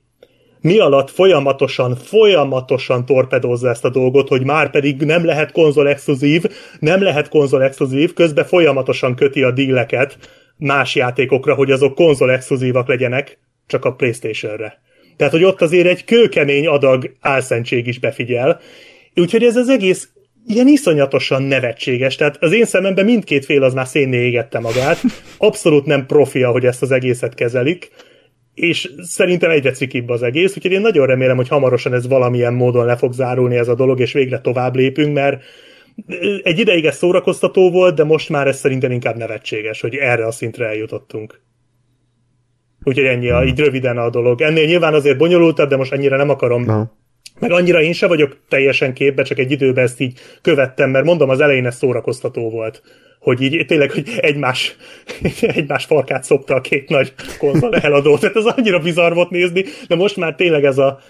mi alatt folyamatosan, folyamatosan torpedózza ezt a dolgot, hogy már pedig nem lehet konzol exkluzív, nem lehet konzol exkluzív, közben folyamatosan köti a díleket más játékokra, hogy azok konzol exkluzívak legyenek, csak a Playstation-re. Tehát, hogy ott azért egy kőkemény adag álszentség is befigyel. Úgyhogy ez az egész ilyen iszonyatosan nevetséges. Tehát az én szememben mindkét fél az már szénné égette magát. Abszolút nem profia, hogy ezt az egészet kezelik és szerintem egyre cikibb az egész, úgyhogy én nagyon remélem, hogy hamarosan ez valamilyen módon le fog zárulni ez a dolog, és végre tovább lépünk, mert egy ideig ez szórakoztató volt, de most már ez szerintem inkább nevetséges, hogy erre a szintre eljutottunk. Úgyhogy ennyi, a, így röviden a dolog. Ennél nyilván azért bonyolultabb, de most annyira nem akarom. Na. Meg annyira én se vagyok teljesen képbe, csak egy időben ezt így követtem, mert mondom, az elején ez szórakoztató volt hogy így tényleg, hogy egymás, egymás farkát szopta a két nagy konzol eladó. Tehát ez annyira bizarr volt nézni, de most már tényleg ez a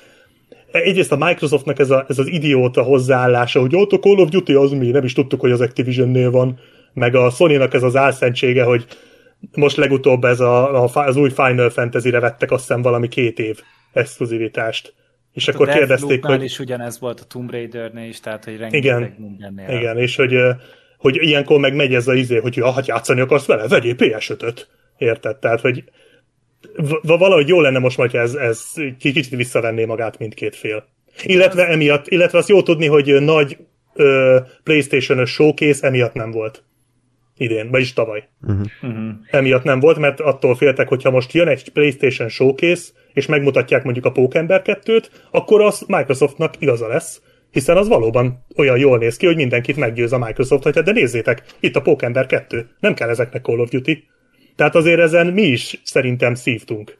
egyrészt a Microsoftnak ez, a, ez az idióta hozzáállása, hogy ott a Call of Duty az mi, nem is tudtuk, hogy az Activision-nél van, meg a Sony-nak ez az álszentsége, hogy most legutóbb ez a, a, az új Final Fantasy-re vettek azt hiszem valami két év exkluzivitást. És hát akkor kérdezték, hogy... is ugyanez volt a Tomb Raider-nél is, tehát hogy rengeteg igen, mindennél. Igen, és hogy hogy ilyenkor meg megy ez a izé, hogy hát játszani akarsz vele, vegyél PS5-öt. Érted? Tehát, hogy valahogy jó lenne most, hogy ez, ez kicsit visszavenné magát mindkét fél. Illetve emiatt, illetve azt jó tudni, hogy nagy ö, PlayStation-ös showcase emiatt nem volt. Idén, vagyis tavaly. Uh-huh. Uh-huh. Emiatt nem volt, mert attól féltek, hogyha most jön egy PlayStation showcase, és megmutatják mondjuk a Pókember 2-t, akkor az Microsoftnak igaza lesz, hiszen az valóban olyan jól néz ki, hogy mindenkit meggyőz a Microsoft, hogy hát de nézzétek, itt a Pókember 2, nem kell ezeknek Call of Duty. Tehát azért ezen mi is szerintem szívtunk.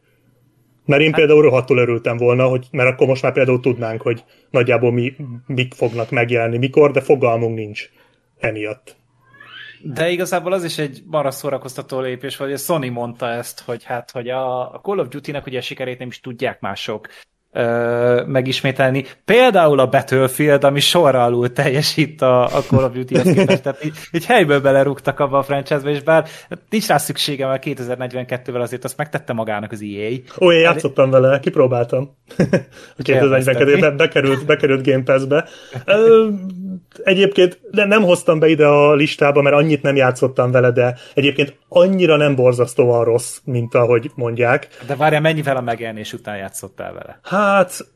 Mert én hát... például rohadtul örültem volna, hogy, mert akkor most már például tudnánk, hogy nagyjából mi, mik fognak megjelenni, mikor, de fogalmunk nincs emiatt. De igazából az is egy marra szórakoztató lépés, hogy a Sony mondta ezt, hogy hát, hogy a Call of Duty-nak ugye a sikerét nem is tudják mások ö, megismételni. Például a Battlefield, ami sorra alul teljesít a, a Call of Duty-hez képest, tehát így, így helyből belerúgtak abba a franchise-be, és bár nincs rá szüksége, mert 2042-vel azért azt megtette magának az EA. Ó, én játszottam vele, kipróbáltam. a 2042-ben bekerült, bekerült Game Pass-be. Egyébként de nem hoztam be ide a listába, mert annyit nem játszottam vele, de egyébként annyira nem borzasztóan rossz, mint ahogy mondják. De várjál, mennyivel a megjelenés után játszottál vele? Hát,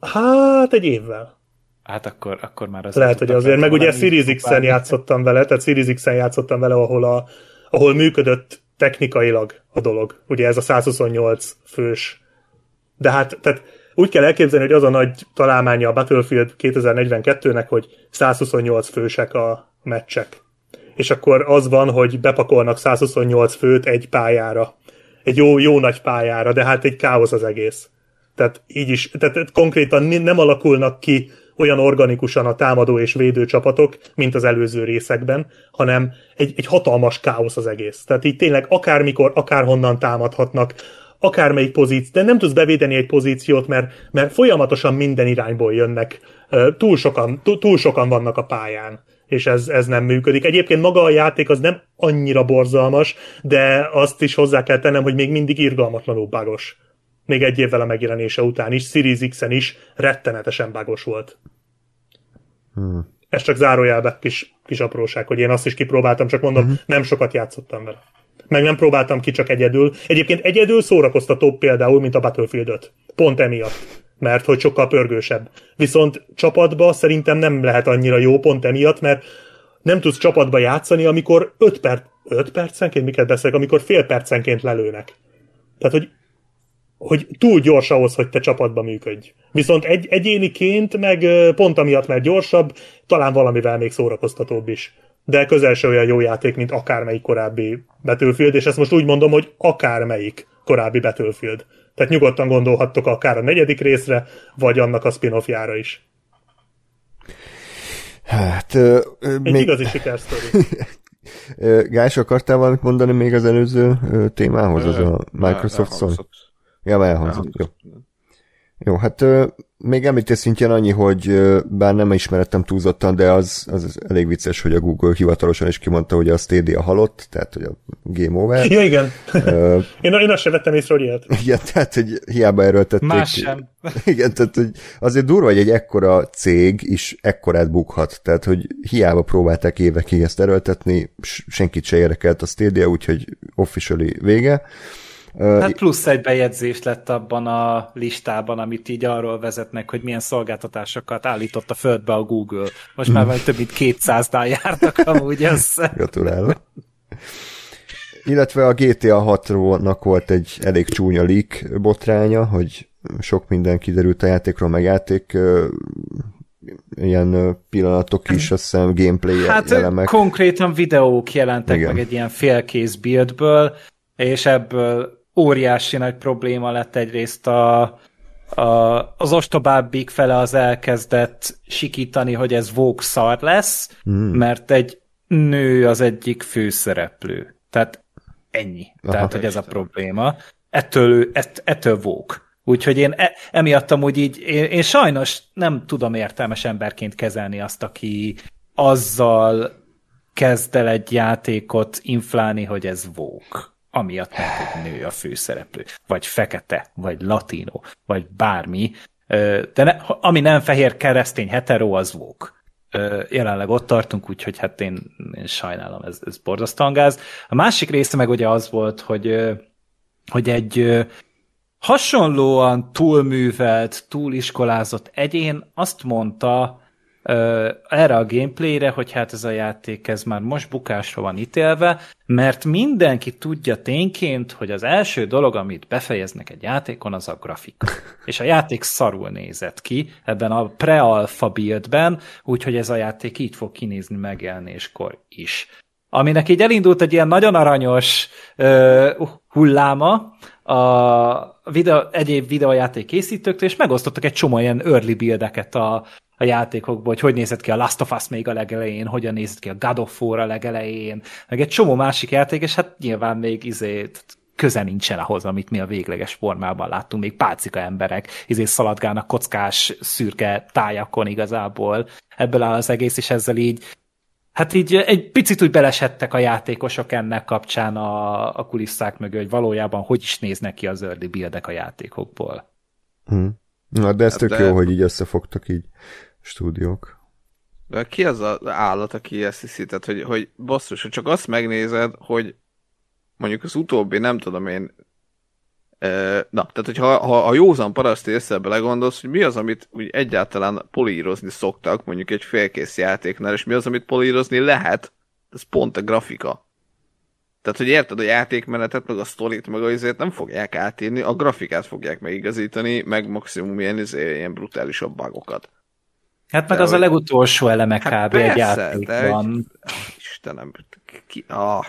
hát egy évvel. Hát akkor, akkor már az. Lehet, hogy azért, meg ugye Series X-en játszottam vele, tehát Series X-en játszottam vele, ahol, a, ahol működött technikailag a dolog. Ugye ez a 128 fős. De hát, tehát úgy kell elképzelni, hogy az a nagy találmánya a Battlefield 2042-nek, hogy 128 fősek a meccsek. És akkor az van, hogy bepakolnak 128 főt egy pályára. Egy jó, jó nagy pályára, de hát egy káosz az egész. Tehát így is, tehát konkrétan nem alakulnak ki olyan organikusan a támadó és védő csapatok, mint az előző részekben, hanem egy, egy hatalmas káosz az egész. Tehát így tényleg akármikor, akárhonnan támadhatnak, akármelyik pozíció, de nem tudsz bevédeni egy pozíciót, mert, mert folyamatosan minden irányból jönnek, túl sokan, túl sokan vannak a pályán és ez, ez nem működik. Egyébként maga a játék az nem annyira borzalmas, de azt is hozzá kell tennem, hogy még mindig irgalmatlanul bagos. Még egy évvel a megjelenése után is, Series X-en is rettenetesen bagos volt. Hmm. Ez csak zárójelbe kis, kis apróság, hogy én azt is kipróbáltam, csak mondom, hmm. nem sokat játszottam vele. Meg nem próbáltam ki csak egyedül. Egyébként egyedül szórakoztatóbb például, mint a Battlefield 5. Pont emiatt mert hogy sokkal pörgősebb. Viszont csapatba szerintem nem lehet annyira jó pont emiatt, mert nem tudsz csapatba játszani, amikor 5 perc, 5 percenként, miket beszélek, amikor fél percenként lelőnek. Tehát, hogy, hogy túl gyors ahhoz, hogy te csapatba működj. Viszont egy, egyéniként, meg pont amiatt, mert gyorsabb, talán valamivel még szórakoztatóbb is. De közel se olyan jó játék, mint akármelyik korábbi Battlefield, és ezt most úgy mondom, hogy akármelyik korábbi Battlefield. Tehát nyugodtan gondolhattok akár a negyedik részre, vagy annak a spin-offjára is. Hát... Ö, Egy még... igazi sikersztori. Gás, akartál valamit mondani még az előző témához, az a Microsoft Sony? Ja, elhangzott. Jó. Jó, hát még említés szintjén annyi, hogy bár nem ismerettem túlzottan, de az, az elég vicces, hogy a Google hivatalosan is kimondta, hogy a Stadia halott, tehát hogy a game over. Ja, igen. Uh, én, én azt sem vettem észre, hogy ilyet. Igen, tehát, hogy hiába erőltették. Más sem. Igen, tehát, hogy azért durva, hogy egy ekkora cég is ekkorát bukhat, tehát, hogy hiába próbálták évekig ezt erőltetni, senkit se érdekelt a Stadia, úgyhogy officially vége. Hát plusz egy bejegyzés lett abban a listában, amit így arról vezetnek, hogy milyen szolgáltatásokat állított a földbe a Google. Most már vagy több mint 200-nál jártak amúgy össze. Gratulálok. Illetve a GTA 6-nak volt egy elég csúnya leak botránya, hogy sok minden kiderült a játékról, meg játék ilyen pillanatok is, azt hiszem gameplay hát elemek. konkrétan videók jelentek Igen. meg egy ilyen félkész buildből, és ebből óriási nagy probléma lett egyrészt a, a, az ostobábbik fele az elkezdett sikítani, hogy ez Vogue szar lesz, mm. mert egy nő az egyik főszereplő. Tehát ennyi. Aha, Tehát, hogy ez a probléma. Ettől, ett, ettől Vogue. Úgyhogy én e, emiatt amúgy így, én, én sajnos nem tudom értelmes emberként kezelni azt, aki azzal kezd el egy játékot inflálni, hogy ez Vogue amiatt, mert hogy nő a főszereplő, vagy fekete, vagy latino, vagy bármi, de ne, ami nem fehér keresztény hetero, az vók. Jelenleg ott tartunk, úgyhogy hát én, én sajnálom, ez, ez borzasztóan gáz. A másik része meg ugye az volt, hogy, hogy egy hasonlóan túlművelt, túliskolázott egyén azt mondta, erre a gameplayre, hogy hát ez a játék ez már most bukásra van ítélve, mert mindenki tudja tényként, hogy az első dolog, amit befejeznek egy játékon, az a grafika. És a játék szarul nézett ki ebben a pre-alpha buildben, úgyhogy ez a játék így fog kinézni megjelenéskor is. Aminek így elindult egy ilyen nagyon aranyos uh, hulláma, a videó, egyéb videójáték készítőktől, és megosztottak egy csomó ilyen early buildeket a, a játékokból, hogy hogy nézett ki a Last of Us még a legelején, hogyan nézett ki a God of War a legelején, meg egy csomó másik játék, és hát nyilván még izé, köze nincsen ahhoz, amit mi a végleges formában láttunk, még pálcika emberek izé szaladgálnak kockás, szürke tájakon igazából. Ebből áll az egész, és ezzel így Hát így egy picit úgy belesettek a játékosok ennek kapcsán a, a kulisszák mögé, hogy valójában hogy is néznek ki az early buildek a játékokból. Hmm. Na, de ez hát tök de... jó, hogy így összefogtak így stúdiók. De ki az az állat, aki ezt hiszi? Tehát, hogy, hogy basszus, hogy csak azt megnézed, hogy mondjuk az utóbbi, nem tudom én, Na, tehát hogyha ha a józan paraszt észre belegondolsz, hogy mi az, amit úgy egyáltalán polírozni szoktak, mondjuk egy félkész játéknál, és mi az, amit polírozni lehet, ez pont a grafika. Tehát, hogy érted a játékmenetet, meg a sztorit, meg azért nem fogják átírni, a grafikát fogják megigazítani, meg maximum ilyen, izé, ilyen brutálisabb bugokat. Hát meg de az hogy... a legutolsó eleme hát kb. Persze, egy játékban. Egy... Istenem, ki... Ah.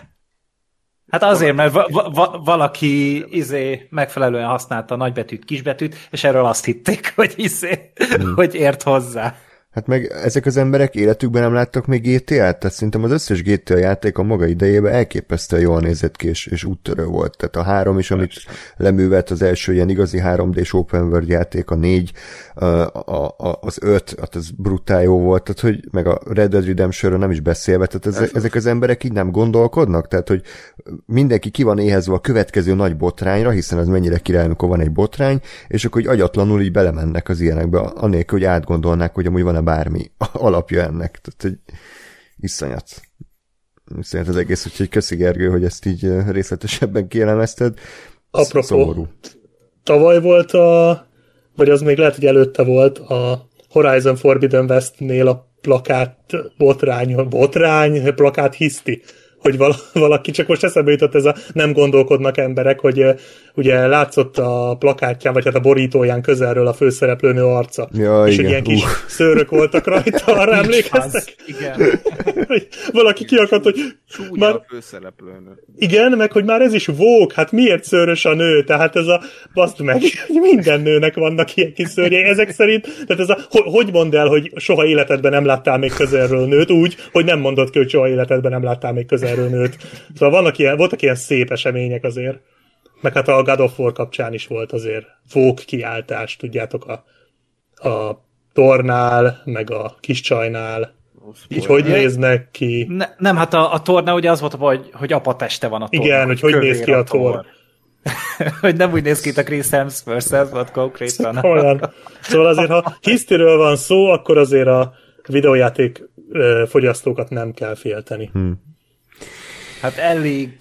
Hát azért, mert va- va- valaki izé megfelelően használta a nagybetűt, kisbetűt, és erről azt hitték, hogy izé, hmm. hogy ért hozzá. Hát meg ezek az emberek életükben nem láttak még GTA-t, tehát szerintem az összes GTA játék a maga idejében elképesztően jól nézett ki, és, és úttörő volt. Tehát a három is, amit leművelt az első ilyen igazi 3D-s open world játék, a négy, a, a, a, az öt, hát ez brutál jó volt, tehát hogy meg a Red Dead redemption nem is beszélve, tehát ez, ezek az emberek így nem gondolkodnak, tehát hogy mindenki ki van éhezve a következő nagy botrányra, hiszen az mennyire király, amikor van egy botrány, és akkor így agyatlanul így belemennek az ilyenekbe, anélkül, hogy átgondolnák, hogy amúgy van lenne bármi alapja ennek. Tehát, hogy iszonyat. Iszonyat az egész, úgyhogy köszi Gergő, hogy ezt így részletesebben kielemezted. Apropó, szomorú. tavaly volt a, vagy az még lehet, hogy előtte volt a Horizon Forbidden West-nél a plakát botrány, botrány, plakát hiszti hogy valaki, csak most eszembe jutott ez a nem gondolkodnak emberek, hogy ugye látszott a plakátján, vagy hát a borítóján közelről a főszereplőnő arca. Ja, és igen. ilyen kis uh. szőrök voltak rajta, arra emlékeztek? Igen. valaki kiakadt, hogy Csúnya már... a főszereplőnő. Igen, meg hogy már ez is vók, hát miért szőrös a nő? Tehát ez a, baszd meg, hogy minden nőnek vannak ilyen kis szőrjei. Ezek szerint, tehát ez a, hogy mondd el, hogy soha életedben nem láttál még közelről nőt, úgy, hogy nem mondod ki, hogy soha életedben nem láttál még közelről nőt. Szóval vannak ilyen, voltak ilyen szép események azért. Meg hát a God of War kapcsán is volt azért fók kiáltás, tudjátok, a, a tornál, meg a kis csajnál. Így hogy néznek ki? Ne, nem, hát a, a torna ugye az volt, hogy, hogy apa teste van a torna. Igen, hogy hogy, hogy néz ki a, a tor. tor. hogy nem úgy néz ki itt a Chris Hemsworth, ez volt konkrétan. Olyan. Szóval azért, ha hisztiről van szó, akkor azért a videójáték fogyasztókat nem kell félteni. Hmm. Hát elég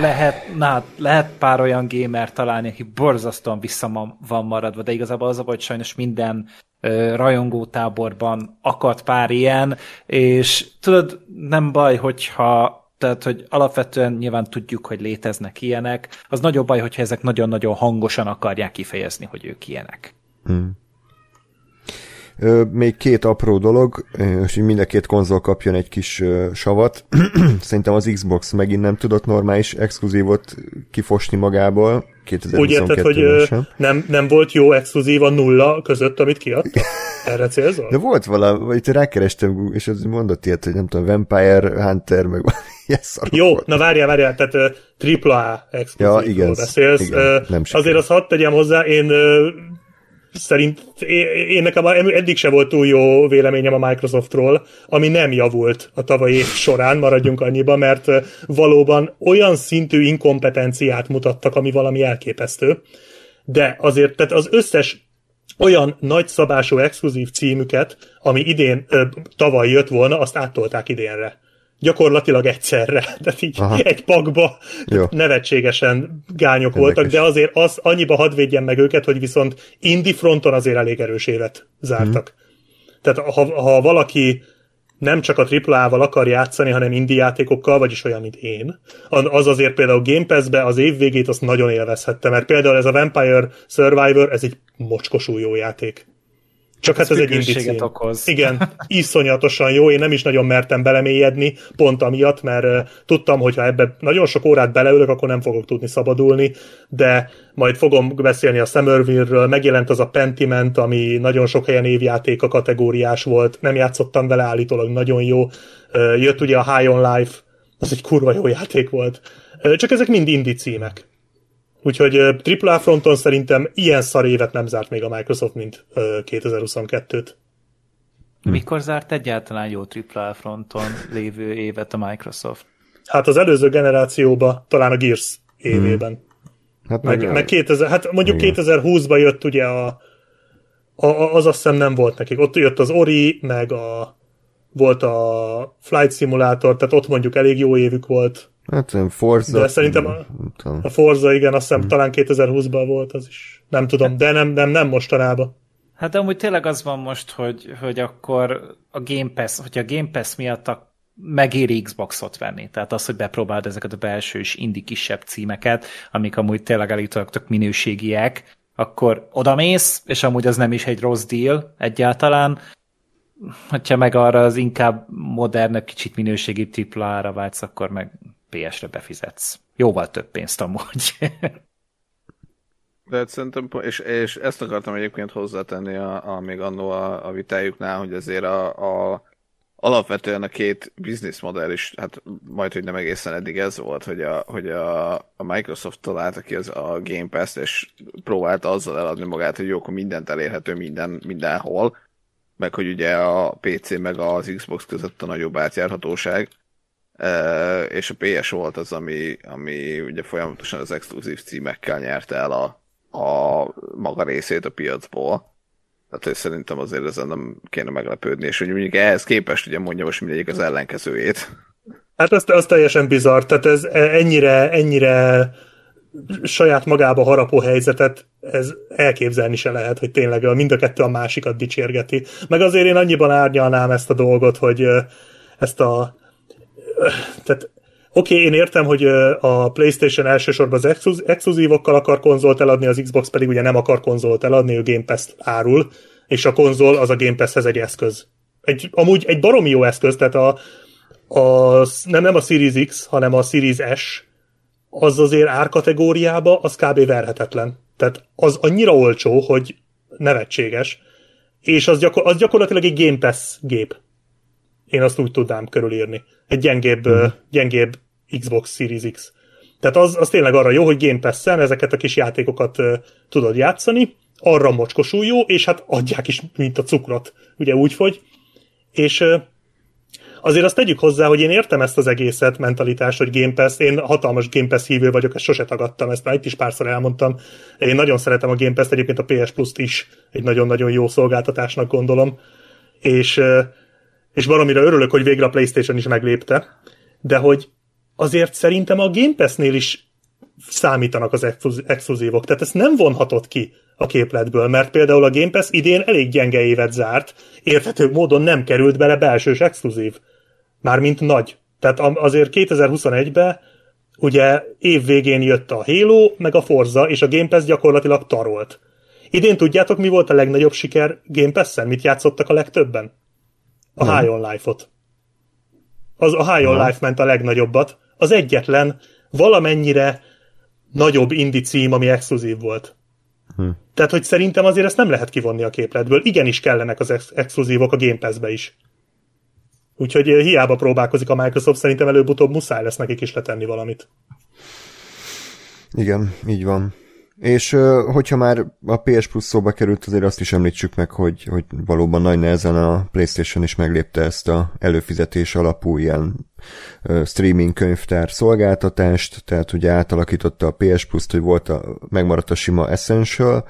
lehet, na, lehet pár olyan gamer találni, aki borzasztóan vissza van maradva, de igazából az a hogy sajnos minden rajongótáborban akadt pár ilyen, és tudod, nem baj, hogyha tehát, hogy alapvetően nyilván tudjuk, hogy léteznek ilyenek, az nagyobb baj, hogyha ezek nagyon-nagyon hangosan akarják kifejezni, hogy ők ilyenek. Hmm. Még két apró dolog, és mind a két konzol kapjon egy kis savat. Szerintem az Xbox megint nem tudott normális exkluzívot kifosni magából. 2022 Úgy érted, hogy sem. nem, nem volt jó exkluzív a nulla között, amit kiadta? Erre célzol? De volt valami, itt rákerestem, és az mondott ilyet, hogy nem tudom, Vampire Hunter, meg yes, Jó, volt. na várjál, várjál, tehát uh, AAA exkluzívról ja, igen, beszélsz. Igen, uh, nem azért azt hadd tegyem hozzá, én uh, szerint én nekem eddig se volt túl jó véleményem a Microsoftról, ami nem javult a tavalyi során, maradjunk annyiba, mert valóban olyan szintű inkompetenciát mutattak, ami valami elképesztő. De azért, tehát az összes olyan nagyszabású exkluzív címüket, ami idén, ö, tavaly jött volna, azt áttolták idénre gyakorlatilag egyszerre, tehát így Aha. egy pakba Jó. nevetségesen gányok Érdekes. voltak, de azért az annyiba hadd védjen meg őket, hogy viszont indie fronton azért elég erős évet zártak. Hmm. Tehát ha, ha valaki nem csak a AAA-val akar játszani, hanem indie játékokkal, vagyis olyan, mint én, az azért például Game Pass-be az év végét azt nagyon élvezhette, mert például ez a Vampire Survivor, ez egy mocskosú jó játék. Csak hát ez, ez egy indicím. okoz. Igen, iszonyatosan jó, én nem is nagyon mertem belemélyedni, pont amiatt, mert tudtam, hogy ha ebbe nagyon sok órát beleülök, akkor nem fogok tudni szabadulni, de majd fogom beszélni a Summerville-ről, megjelent az a Pentiment, ami nagyon sok helyen évjáték a kategóriás volt, nem játszottam vele állítólag, nagyon jó. Jött ugye a High on Life, az egy kurva jó játék volt. Csak ezek mind indi címek. Úgyhogy AAA fronton szerintem ilyen szar évet nem zárt még a Microsoft, mint 2022-t. Hm. Mikor zárt egyáltalán jó AAA fronton lévő évet a Microsoft? Hát az előző generációba, talán a Gears évében. Hmm. Hát meg, meg 2000, hát mondjuk Igen. 2020-ban jött ugye a, a, az azt hiszem nem volt nekik. Ott jött az Ori, meg a volt a Flight Simulator, tehát ott mondjuk elég jó évük volt. Hát nem Forza. De szerintem a, a Forza, igen, azt hiszem hmm. talán 2020-ban volt az is. Nem tudom, de nem, nem, nem mostanában. Hát de amúgy tényleg az van most, hogy, hogy akkor a Game Pass, hogyha a Game Pass miatt a megéri Xboxot venni. Tehát az, hogy bepróbáld ezeket a belsős indi kisebb címeket, amik amúgy tényleg elítólag tök minőségiek, akkor odamész, és amúgy az nem is egy rossz deal egyáltalán, hogyha meg arra az inkább modern, kicsit minőségi triplára vágysz, akkor meg PS-re befizetsz. Jóval több pénzt amúgy. De szerintem, és, és ezt akartam egyébként hozzátenni a, a még annó a, a vitájuknál, hogy azért a, a alapvetően a két bizniszmodell is, hát majd, hogy nem egészen eddig ez volt, hogy a, hogy a, a Microsoft találta ki az a Game Pass-t, és próbálta azzal eladni magát, hogy jó, akkor mindent elérhető minden, mindenhol, meg hogy ugye a PC meg az Xbox között a nagyobb átjárhatóság, és a PS volt az, ami, ami ugye folyamatosan az exkluzív címekkel nyerte el a, a maga részét a piacból. Tehát hogy szerintem azért ezen nem kéne meglepődni, és hogy mondjuk ehhez képest ugye mondja most mindegyik az ellenkezőjét. Hát az, az teljesen bizarr, tehát ez ennyire, ennyire saját magába harapó helyzetet ez elképzelni se lehet, hogy tényleg mind a kettő a másikat dicsérgeti. Meg azért én annyiban árnyalnám ezt a dolgot, hogy ezt a tehát Oké, okay, én értem, hogy a PlayStation elsősorban az exkluzívokkal akar konzolt eladni, az Xbox pedig ugye nem akar konzolt eladni, ő Game Pass-t árul, és a konzol az a Game Pass-hez egy eszköz. Egy, amúgy egy baromi jó eszköz, tehát a, a, nem, nem a Series X, hanem a Series S, az azért árkategóriába, az kb. verhetetlen. Tehát az annyira olcsó, hogy nevetséges, és az, gyakor- az gyakorlatilag egy Game Pass gép. Én azt úgy tudnám körülírni. Egy gyengébb, mm. gyengébb Xbox Series X. Tehát az, az tényleg arra jó, hogy Game Pass-en ezeket a kis játékokat uh, tudod játszani, arra mocskosul jó, és hát adják is, mint a cukrot. Ugye úgy fogy. És uh, azért azt tegyük hozzá, hogy én értem ezt az egészet, mentalitást, hogy Game Pass, én hatalmas Game Pass hívő vagyok, ezt sose tagadtam, ezt már itt is párszor elmondtam. Én nagyon szeretem a Game Pass-t, egyébként a PS Plus-t is egy nagyon-nagyon jó szolgáltatásnak gondolom. És uh, és baromira örülök, hogy végre a PlayStation is meglépte, de hogy azért szerintem a Game Pass-nél is számítanak az exkluzívok, tehát ezt nem vonhatott ki a képletből, mert például a Game Pass idén elég gyenge évet zárt, érthető módon nem került bele belsős exkluzív. Mármint nagy. Tehát azért 2021-ben ugye év végén jött a Halo, meg a Forza, és a Game Pass gyakorlatilag tarolt. Idén tudjátok, mi volt a legnagyobb siker Game Pass-en? Mit játszottak a legtöbben? A nem. High on Life-ot. Az a High on Life ment a legnagyobbat. Az egyetlen valamennyire nagyobb indie cím, ami exkluzív volt. Hm. Tehát, hogy szerintem azért ezt nem lehet kivonni a képletből. Igenis kellenek az ex- exkluzívok a Game Pass-be is. Úgyhogy eh, hiába próbálkozik a Microsoft, szerintem előbb-utóbb muszáj lesz nekik is letenni valamit. Igen, így van. És hogyha már a PS Plus szóba került, azért azt is említsük meg, hogy, hogy valóban nagy nehezen a PlayStation is meglépte ezt a előfizetés alapú ilyen streaming könyvtár szolgáltatást, tehát ugye átalakította a PS Plus-t, hogy volt a, megmaradt a sima Essential,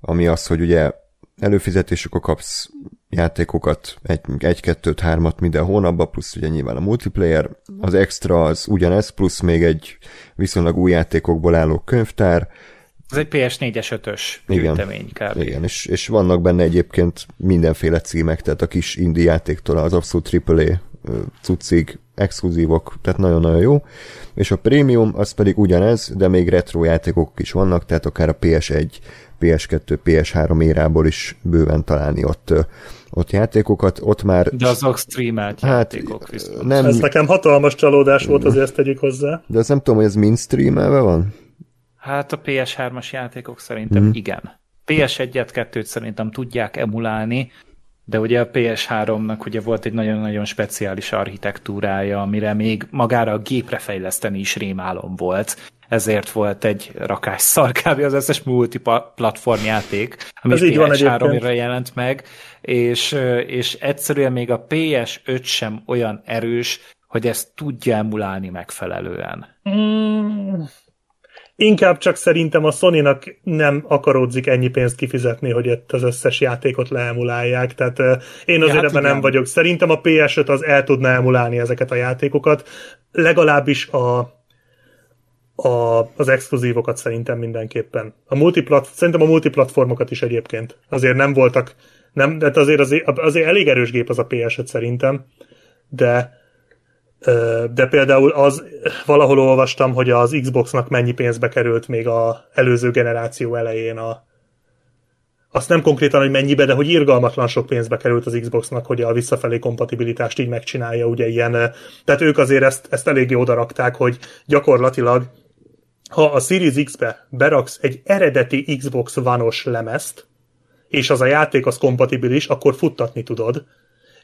ami az, hogy ugye előfizetésükor kapsz játékokat, egy, egy, kettőt, hármat minden hónapban, plusz ugye nyilván a multiplayer, az extra az ugyanez, plusz még egy viszonylag új játékokból álló könyvtár, ez egy PS4-es 5-ös gyűjtemény kb. Igen, és, és vannak benne egyébként mindenféle címek, tehát a kis indie játéktól az abszolút AAA cuccig exkluzívok, tehát nagyon-nagyon jó. És a Premium az pedig ugyanez, de még retro játékok is vannak, tehát akár a PS1, PS2, PS3 érából is bőven találni ott ott játékokat, ott már... De azok streamelt hát, játékok viszont. Nem... Ez nekem hatalmas csalódás volt, azért ezt tegyük hozzá. De azt nem tudom, hogy ez mind streamelve van? Hát a PS3-as játékok szerintem mm. igen. PS1-et, 2 szerintem tudják emulálni, de ugye a PS3-nak ugye volt egy nagyon-nagyon speciális architektúrája, amire még magára a gépre fejleszteni is rémálom volt. Ezért volt egy rakás szar kb. az összes multiplatform játék, ami PS3-ra jelent meg, és, és egyszerűen még a PS5 sem olyan erős, hogy ezt tudja emulálni megfelelően. Mm. Inkább csak szerintem a Sony-nak nem akaródzik ennyi pénzt kifizetni, hogy itt az összes játékot leemulálják, tehát én azért ja, hát ebben nem vagyok. Szerintem a PS5 az el tudna emulálni ezeket a játékokat, legalábbis a, a, az exkluzívokat szerintem mindenképpen. A multiplat, szerintem a multiplatformokat is egyébként. Azért nem voltak, nem, de azért, azért, azért elég erős gép az a PS5 szerintem, de de például az valahol olvastam, hogy az Xboxnak mennyi pénzbe került még a előző generáció elején a azt nem konkrétan, hogy mennyibe, de hogy irgalmatlan sok pénzbe került az Xboxnak, hogy a visszafelé kompatibilitást így megcsinálja, ugye ilyen, tehát ők azért ezt, ezt eléggé odarakták, hogy gyakorlatilag ha a Series X-be beraksz egy eredeti Xbox One-os lemezt, és az a játék az kompatibilis, akkor futtatni tudod.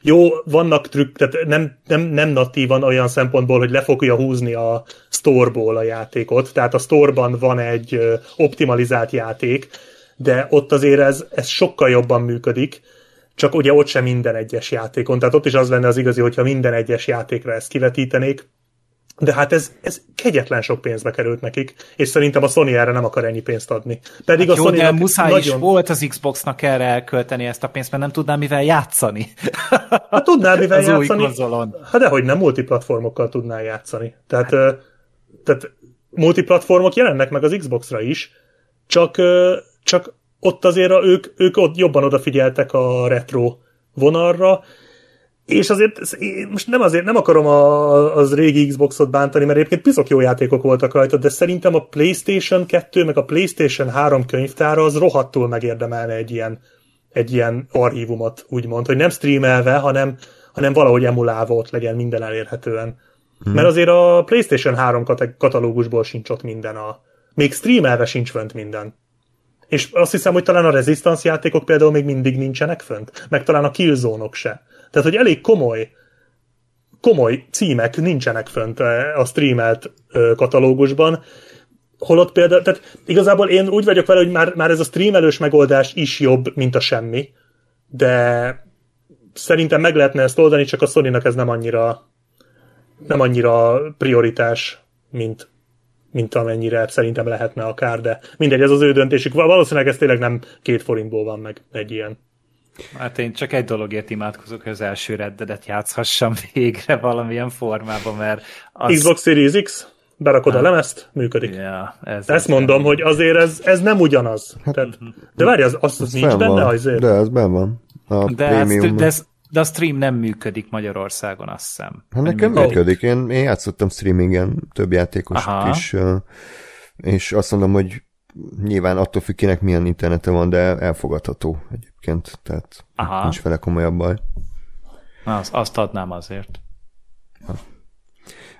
Jó, vannak trükk, tehát nem, nem, nem natívan olyan szempontból, hogy le fogja húzni a storeból a játékot, tehát a storeban van egy optimalizált játék, de ott azért ez, ez sokkal jobban működik, csak ugye ott sem minden egyes játékon. Tehát ott is az lenne az igazi, hogyha minden egyes játékra ezt kivetítenék, de hát ez, ez kegyetlen sok pénzbe került nekik, és szerintem a Sony erre nem akar ennyi pénzt adni. Pedig hát a Sony de muszáj nagyon... is volt az Xboxnak erre elkölteni ezt a pénzt, mert nem tudnám mivel játszani. Hát tudnál mivel az játszani. Új Hát dehogy nem multiplatformokkal tudnál játszani. Tehát, hát. tehát multiplatformok jelennek meg az Xboxra is, csak, csak ott azért ők, ők ott jobban odafigyeltek a retro vonalra, és azért most nem azért nem akarom a, az régi Xboxot bántani, mert egyébként piszok jó játékok voltak rajta, de szerintem a PlayStation 2 meg a PlayStation 3 könyvtára az rohadtul megérdemelne egy ilyen, egy ilyen archívumot, úgymond, hogy nem streamelve, hanem, hanem valahogy emulálva ott legyen minden elérhetően. Hmm. Mert azért a PlayStation 3 katalógusból sincs ott minden a... Még streamelve sincs fönt minden. És azt hiszem, hogy talán a Resistance játékok például még mindig nincsenek fönt, meg talán a Killzone-ok se. Tehát, hogy elég komoly komoly címek nincsenek fönt a streamelt katalógusban, holott például, tehát igazából én úgy vagyok vele, hogy már, már ez a streamelős megoldás is jobb, mint a semmi, de szerintem meg lehetne ezt oldani, csak a sony ez nem annyira nem annyira prioritás, mint, mint amennyire szerintem lehetne akár, de mindegy, ez az ő döntésük. Valószínűleg ez tényleg nem két forintból van meg egy ilyen. Hát én csak egy dologért imádkozok, hogy az első reddedet játszhassam végre valamilyen formában, mert az... Xbox Series X? Berakod hát, a lemezt, működik. Ja, ez Ezt mondom, nem. hogy azért ez, ez nem ugyanaz. Hát, Tehát, de várj, az, az, az nincs benne van. azért? De ez benne van. A de, ez, de, ez, de a stream nem működik Magyarországon, azt hiszem. Hát nekem működik. működik. Én, én játszottam streamingen több játékos is, és azt mondom, hogy nyilván attól függ, kinek milyen internete van, de elfogadható egyébként, tehát Aha. nincs vele komolyabb baj. Na, azt, adnám azért. Ha.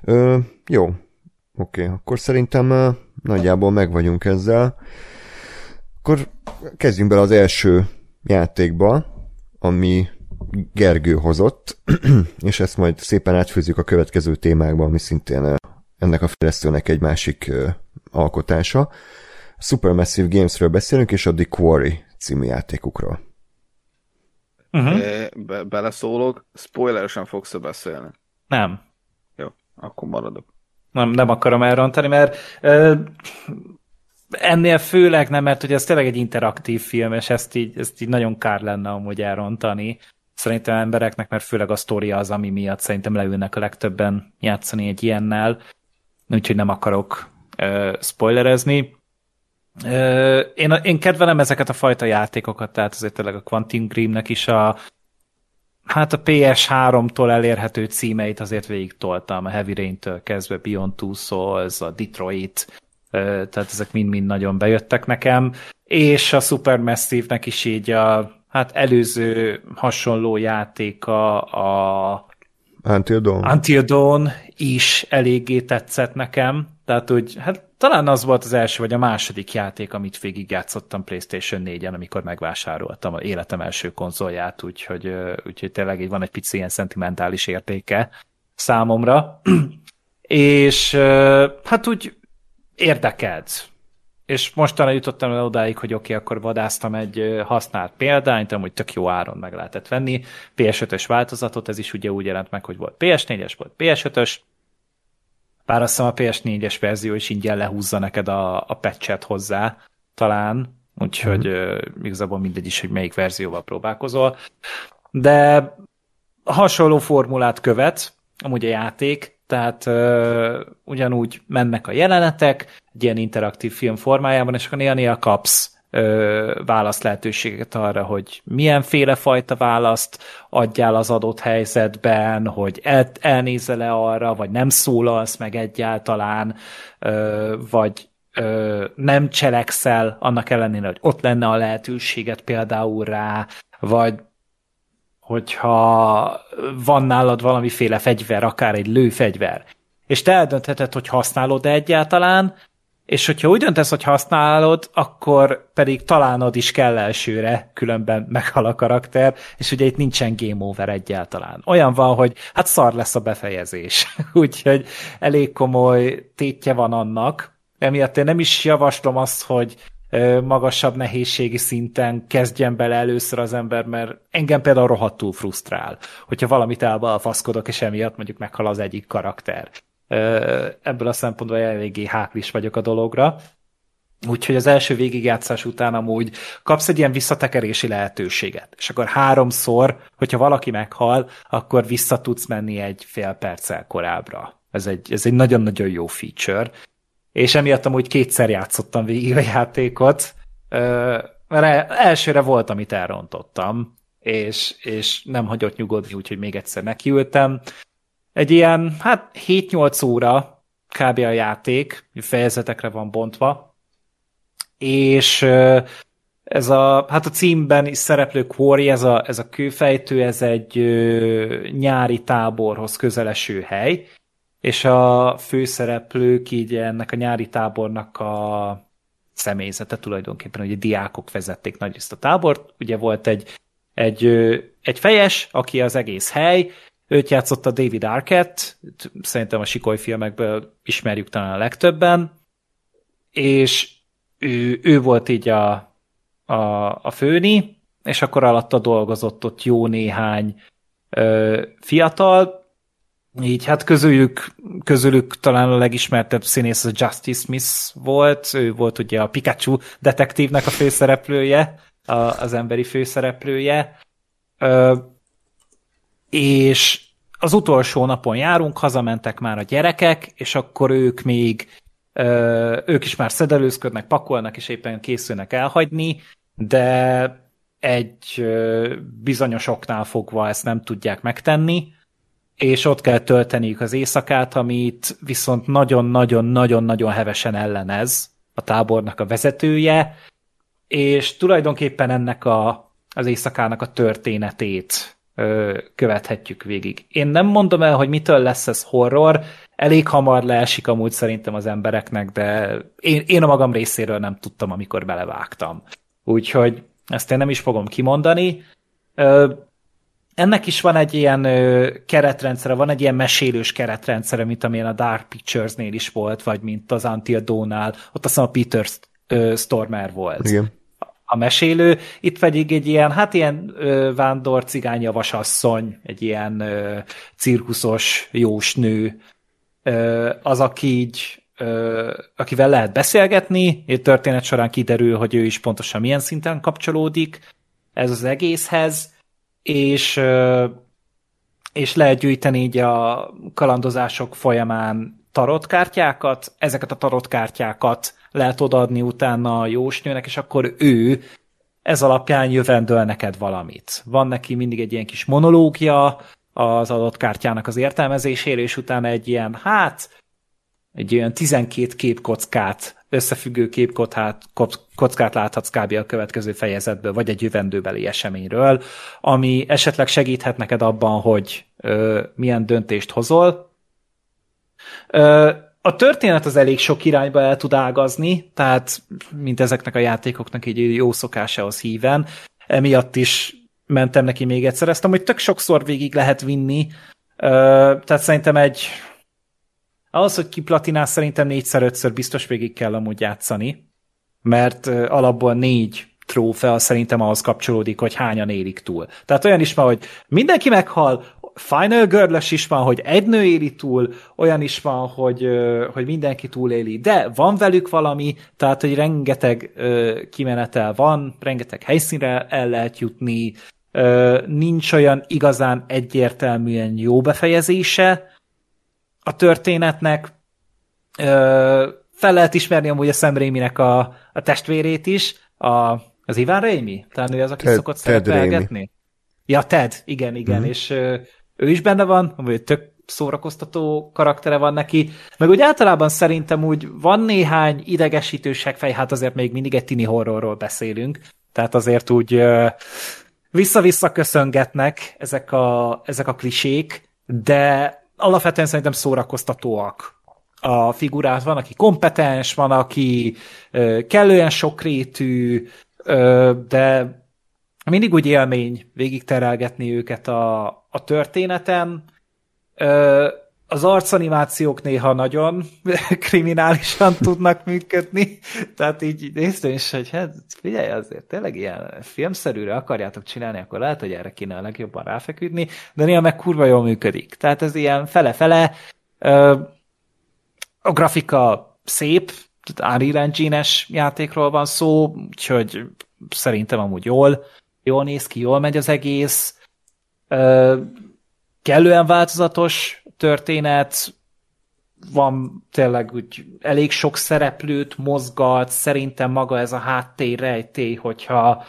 Ö, jó, oké, akkor szerintem uh, nagyjából meg vagyunk ezzel. Akkor kezdjünk bele az első játékba, ami Gergő hozott, és ezt majd szépen átfőzzük a következő témákba, ami szintén ennek a fejlesztőnek egy másik alkotása. Supermassive Gamesről beszélünk, és a The Quarry című játékukról. Uh-huh. Be- beleszólok, spoileresen fogsz beszélni? Nem. Jó, akkor maradok. Nem, nem akarom elrontani, mert ö, ennél főleg nem, mert ugye ez tényleg egy interaktív film, és ezt így, ezt így nagyon kár lenne amúgy elrontani. Szerintem embereknek, mert főleg a sztoria az, ami miatt szerintem leülnek a legtöbben játszani egy ilyennel, úgyhogy nem akarok ö, spoilerezni. Én, én kedvelem ezeket a fajta játékokat, tehát azért tényleg a Quantum Dreamnek is a hát a PS3-tól elérhető címeit azért végig toltam, a Heavy Rain-től kezdve Beyond Two Souls, a Detroit, tehát ezek mind-mind nagyon bejöttek nekem, és a Supermassive-nek is így a hát előző hasonló játéka a Until Dawn. Until Dawn is eléggé tetszett nekem, tehát hogy hát talán az volt az első vagy a második játék, amit végigjátszottam PlayStation 4-en, amikor megvásároltam az életem első konzolját, úgyhogy, úgyhogy tényleg így van egy pici ilyen szentimentális értéke számomra. és hát úgy érdekelt. És mostanra jutottam el odáig, hogy oké, okay, akkor vadáztam egy használt példányt, amúgy tök jó áron meg lehetett venni. PS5-ös változatot, ez is ugye úgy jelent meg, hogy volt PS4-es, volt PS5-ös, bár azt hiszem a PS4-es verzió is ingyen lehúzza neked a, a patchet hozzá, talán, úgyhogy mm. uh, igazából mindegy is, hogy melyik verzióval próbálkozol. De hasonló formulát követ, amúgy a játék, tehát uh, ugyanúgy mennek a jelenetek, egy ilyen interaktív film formájában, és akkor néha-néha kapsz ö, választ lehetőséget arra, hogy milyenféle fajta választ adjál az adott helyzetben, hogy el, elnézel le arra, vagy nem szólalsz meg egyáltalán, ö, vagy ö, nem cselekszel annak ellenére, hogy ott lenne a lehetőséget például rá, vagy hogyha van nálad valamiféle fegyver, akár egy lőfegyver, és te eldöntheted, hogy használod-e egyáltalán, és hogyha úgy döntesz, hogy használod, akkor pedig találnod is kell elsőre, különben meghal a karakter, és ugye itt nincsen game over egyáltalán. Olyan van, hogy hát szar lesz a befejezés. Úgyhogy elég komoly tétje van annak, emiatt én nem is javaslom azt, hogy magasabb nehézségi szinten kezdjen bele először az ember, mert engem például rohadtul frusztrál, hogyha valamit elbalfaszkodok, és emiatt mondjuk meghal az egyik karakter. Ebből a szempontból eléggé háklis vagyok a dologra. Úgyhogy az első végigjátszás után amúgy kapsz egy ilyen visszatekerési lehetőséget, és akkor háromszor, hogyha valaki meghal, akkor vissza tudsz menni egy fél perccel korábbra. Ez egy, ez egy nagyon-nagyon jó feature, és emiatt amúgy kétszer játszottam végig a játékot, mert elsőre volt, amit elrontottam, és, és nem hagyott nyugodni, úgyhogy még egyszer nekiültem. Egy ilyen, hát 7-8 óra kb. a játék, fejezetekre van bontva, és ez a, hát a címben is szereplő Quarry, ez a, ez a kőfejtő, ez egy nyári táborhoz közeleső hely, és a főszereplők így ennek a nyári tábornak a személyzete tulajdonképpen, a diákok vezették nagy a tábort, ugye volt egy, egy, egy fejes, aki az egész hely, őt játszotta David Arquette, szerintem a Sikoly filmekből ismerjük talán a legtöbben, és ő, ő volt így a, a, a főni, és akkor alatta dolgozott ott jó néhány ö, fiatal, így hát közülük, közülük talán a legismertebb színész a Justice Smith volt, ő volt ugye a Pikachu detektívnek a főszereplője, a, az emberi főszereplője, ö, és az utolsó napon járunk, hazamentek már a gyerekek, és akkor ők még ö, ők is már szedelőzködnek, pakolnak, és éppen készülnek elhagyni, de egy ö, bizonyos oknál fogva ezt nem tudják megtenni, és ott kell tölteniük az éjszakát, amit viszont nagyon-nagyon-nagyon-nagyon hevesen ellenez a tábornak a vezetője, és tulajdonképpen ennek a, az éjszakának a történetét ö, követhetjük végig. Én nem mondom el, hogy mitől lesz ez horror, elég hamar leesik amúgy szerintem az embereknek, de én, én a magam részéről nem tudtam, amikor belevágtam. Úgyhogy ezt én nem is fogom kimondani. Ö, ennek is van egy ilyen ö, keretrendszere, van egy ilyen mesélős keretrendszere, mint amilyen a Dark Pictures-nél is volt, vagy mint az Until Dawn-nál, ott azt a Peter Stormer volt. Igen. A mesélő, itt pedig egy ilyen, hát ilyen ö, vándor cigány javasasszony, egy ilyen ö, cirkuszos jósnő, ö, az, aki így ö, akivel lehet beszélgetni, és történet során kiderül, hogy ő is pontosan milyen szinten kapcsolódik ez az egészhez, és, és lehet gyűjteni így a kalandozások folyamán tarotkártyákat, ezeket a tarotkártyákat lehet odaadni utána a jósnőnek, és akkor ő ez alapján jövendől neked valamit. Van neki mindig egy ilyen kis monológia az adott kártyának az értelmezésére, és utána egy ilyen, hát, egy olyan 12 képkockát összefüggő képkockát kockát láthatsz kb. a következő fejezetből, vagy egy jövendőbeli eseményről, ami esetleg segíthet neked abban, hogy ö, milyen döntést hozol. Ö, a történet az elég sok irányba el tud ágazni, tehát mint ezeknek a játékoknak egy jó szokásához híven, emiatt is mentem neki még egyszer. Ezt amúgy tök sokszor végig lehet vinni, ö, tehát szerintem egy ahhoz, hogy kiplatinál, szerintem négyszer-ötször biztos végig kell amúgy játszani, mert alapból négy trófea szerintem ahhoz kapcsolódik, hogy hányan élik túl. Tehát olyan is van, hogy mindenki meghal, Final girl is van, hogy egy nő éli túl, olyan is van, hogy, hogy mindenki túléli, de van velük valami, tehát, hogy rengeteg kimenetel van, rengeteg helyszínre el lehet jutni, nincs olyan igazán egyértelműen jó befejezése, a történetnek. Ö, fel lehet ismerni amúgy a Sam Raimi-nek a, a testvérét is, a, az Ivan Raimi? Talán ő az, aki Ted, szokott szerepelgetni? Ja, Ted, igen, igen, mm-hmm. és ö, ő is benne van, amúgy tök szórakoztató karaktere van neki, meg úgy általában szerintem úgy van néhány idegesítő fej, hát azért még mindig egy tini horrorról beszélünk, tehát azért úgy ö, vissza-vissza köszöngetnek ezek a, ezek a klisék, de alapvetően szerintem szórakoztatóak a figurát, van, aki kompetens, van, aki kellően sokrétű, de mindig úgy élmény végig terelgetni őket a, a történeten. Az arcanimációk néha nagyon kriminálisan tudnak működni, tehát így néztem is, hogy hát figyelj azért, tényleg ilyen filmszerűre akarjátok csinálni, akkor lehet, hogy erre kéne a legjobban ráfeküdni, de néha meg kurva jól működik. Tehát ez ilyen fele-fele, a grafika szép, Unreal engine játékról van szó, úgyhogy szerintem amúgy jól, jól néz ki, jól megy az egész, kellően változatos történet, van tényleg úgy elég sok szereplőt mozgat, szerintem maga ez a háttér rejtély, hogyha,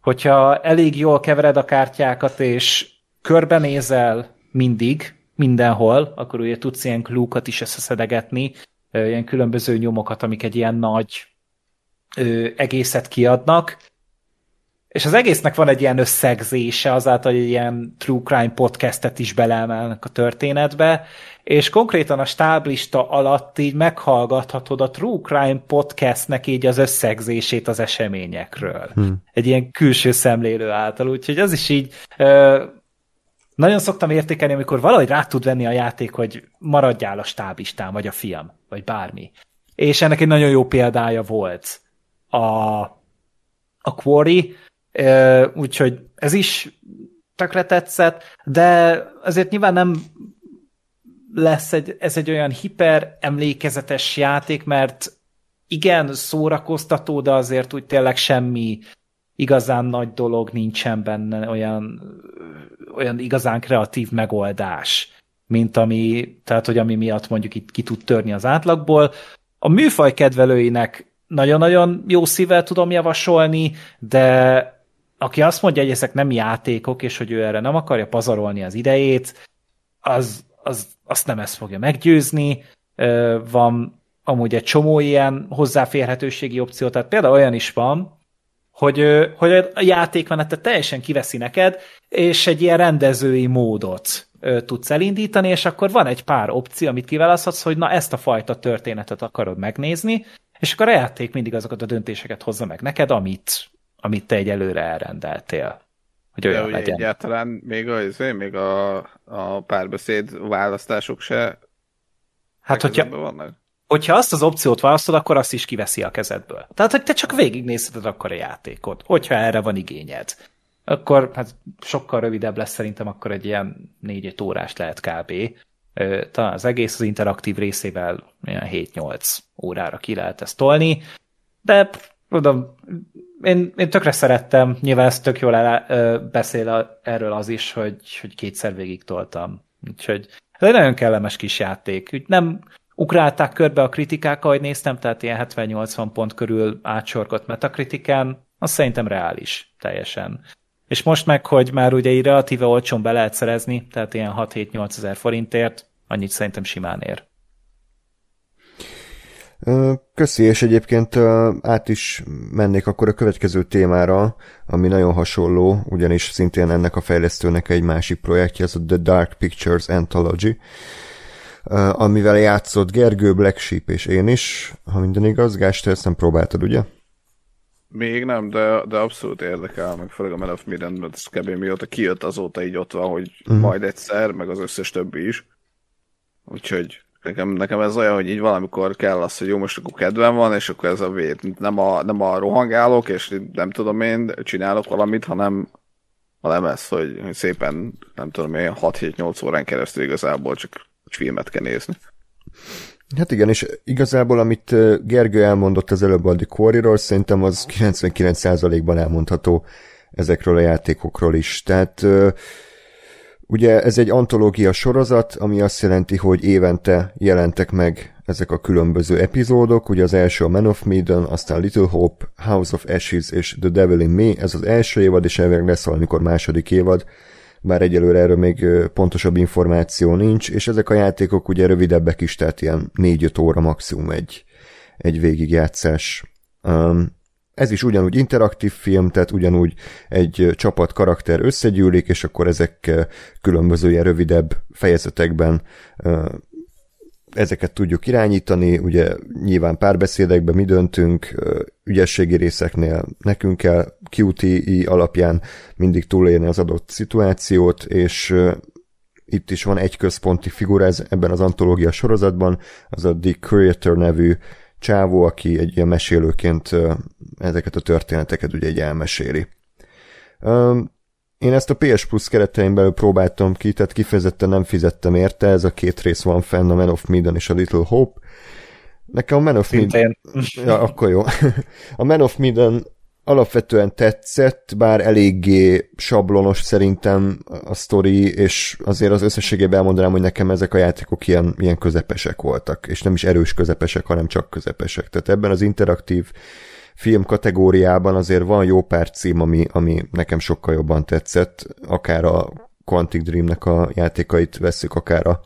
hogyha elég jól kevered a kártyákat, és körbenézel mindig, mindenhol, akkor ugye tudsz ilyen klúkat is összeszedegetni, ilyen különböző nyomokat, amik egy ilyen nagy ö, egészet kiadnak, és az egésznek van egy ilyen összegzése azáltal, hogy ilyen true crime podcastet is beleemelnek a történetbe, és konkrétan a stáblista alatt így meghallgathatod a True Crime podcastnek így az összegzését az eseményekről. Hmm. Egy ilyen külső szemlélő által, úgyhogy az is így ö, nagyon szoktam értékelni, amikor valahogy rá tud venni a játék, hogy maradjál a stáblistán, vagy a film, vagy bármi. És ennek egy nagyon jó példája volt a, a Quarry, úgyhogy ez is tökre tetszett, de azért nyilván nem lesz egy, ez egy olyan hiper emlékezetes játék, mert igen, szórakoztató, de azért úgy tényleg semmi igazán nagy dolog nincsen benne, olyan, olyan igazán kreatív megoldás, mint ami, tehát hogy ami miatt mondjuk itt ki tud törni az átlagból. A műfaj kedvelőinek nagyon-nagyon jó szívvel tudom javasolni, de aki azt mondja, hogy ezek nem játékok, és hogy ő erre nem akarja pazarolni az idejét, az, az azt nem ezt fogja meggyőzni. Van amúgy egy csomó ilyen hozzáférhetőségi opció, tehát például olyan is van, hogy, hogy a játékmenetet teljesen kiveszi neked, és egy ilyen rendezői módot tudsz elindítani, és akkor van egy pár opció, amit kiválaszthatsz, hogy na ezt a fajta történetet akarod megnézni, és akkor a játék mindig azokat a döntéseket hozza meg neked, amit, amit te egy előre elrendeltél. Hogy olyan De legyen. egyáltalán még a, izé, még a, a párbeszéd választások se Hát, hogyha, vannak? hogyha azt az opciót választod, akkor azt is kiveszi a kezedből. Tehát, hogy te csak végignézheted akkor a játékot, hogyha erre van igényed. Akkor hát sokkal rövidebb lesz szerintem, akkor egy ilyen 4 órás lehet kb. Talán az egész az interaktív részével ilyen 7-8 órára ki lehet ezt tolni, de mondom, én, én tökre szerettem, nyilván ez tök jól el, beszél erről az is, hogy, hogy kétszer végig toltam. Úgyhogy ez egy nagyon kellemes kis játék. Úgy nem ugrálták körbe a kritikák, ahogy néztem, tehát ilyen 70-80 pont körül átsorgott metakritikán, az szerintem reális teljesen. És most meg, hogy már ugye így relatíve olcsón be lehet szerezni, tehát ilyen 6-7-8 ezer forintért, annyit szerintem simán ér. Köszi, és egyébként át is mennék akkor a következő témára, ami nagyon hasonló, ugyanis szintén ennek a fejlesztőnek egy másik projektje, az a The Dark Pictures Anthology, amivel játszott Gergő, Black Sheep és én is, ha minden igaz. Gást, te ezt nem próbáltad, ugye? Még nem, de, de abszolút érdekel, meg főleg a Man of Midan, mert kb. mióta kijött azóta így ott van, hogy uh-huh. majd egyszer, meg az összes többi is. Úgyhogy nekem, nekem ez olyan, hogy így valamikor kell az, hogy jó, most akkor kedvem van, és akkor ez a vét. Nem a, nem a rohangálok, és nem tudom én, csinálok valamit, hanem, hanem ez, hogy, hogy szépen, nem tudom én, 6-7-8 órán keresztül igazából csak filmet kell nézni. Hát igen, és igazából, amit Gergő elmondott az előbb a Quarry-ról, szerintem az 99%-ban elmondható ezekről a játékokról is. Tehát ugye ez egy antológia sorozat, ami azt jelenti, hogy évente jelentek meg ezek a különböző epizódok, ugye az első a Man of Medan, aztán Little Hope, House of Ashes és The Devil in Me, ez az első évad, és elvileg lesz valamikor második évad, bár egyelőre erről még pontosabb információ nincs, és ezek a játékok ugye rövidebbek is, tehát ilyen 4-5 óra maximum egy, egy végigjátszás. Um, ez is ugyanúgy interaktív film, tehát ugyanúgy egy csapat karakter összegyűlik, és akkor ezek különböző ilyen rövidebb fejezetekben ezeket tudjuk irányítani, ugye nyilván párbeszédekben mi döntünk, ügyességi részeknél nekünk kell QTI alapján mindig túlélni az adott szituációt, és itt is van egy központi figura ez, ebben az antológia sorozatban, az a Dick Creator nevű csávó, aki egy ilyen mesélőként ezeket a történeteket ugye egy elmeséli. Én ezt a PS Plus keretein belül próbáltam ki, tehát kifejezetten nem fizettem érte, ez a két rész van fenn, a Man of Medan és a Little Hope. Nekem a Man of Medan... Ja, akkor jó. A Man of Medan alapvetően tetszett, bár eléggé sablonos szerintem a sztori, és azért az összességében elmondanám, hogy nekem ezek a játékok ilyen, ilyen közepesek voltak, és nem is erős közepesek, hanem csak közepesek. Tehát ebben az interaktív film kategóriában azért van jó pár cím, ami, ami nekem sokkal jobban tetszett, akár a Quantic Dreamnek a játékait veszük, akár a,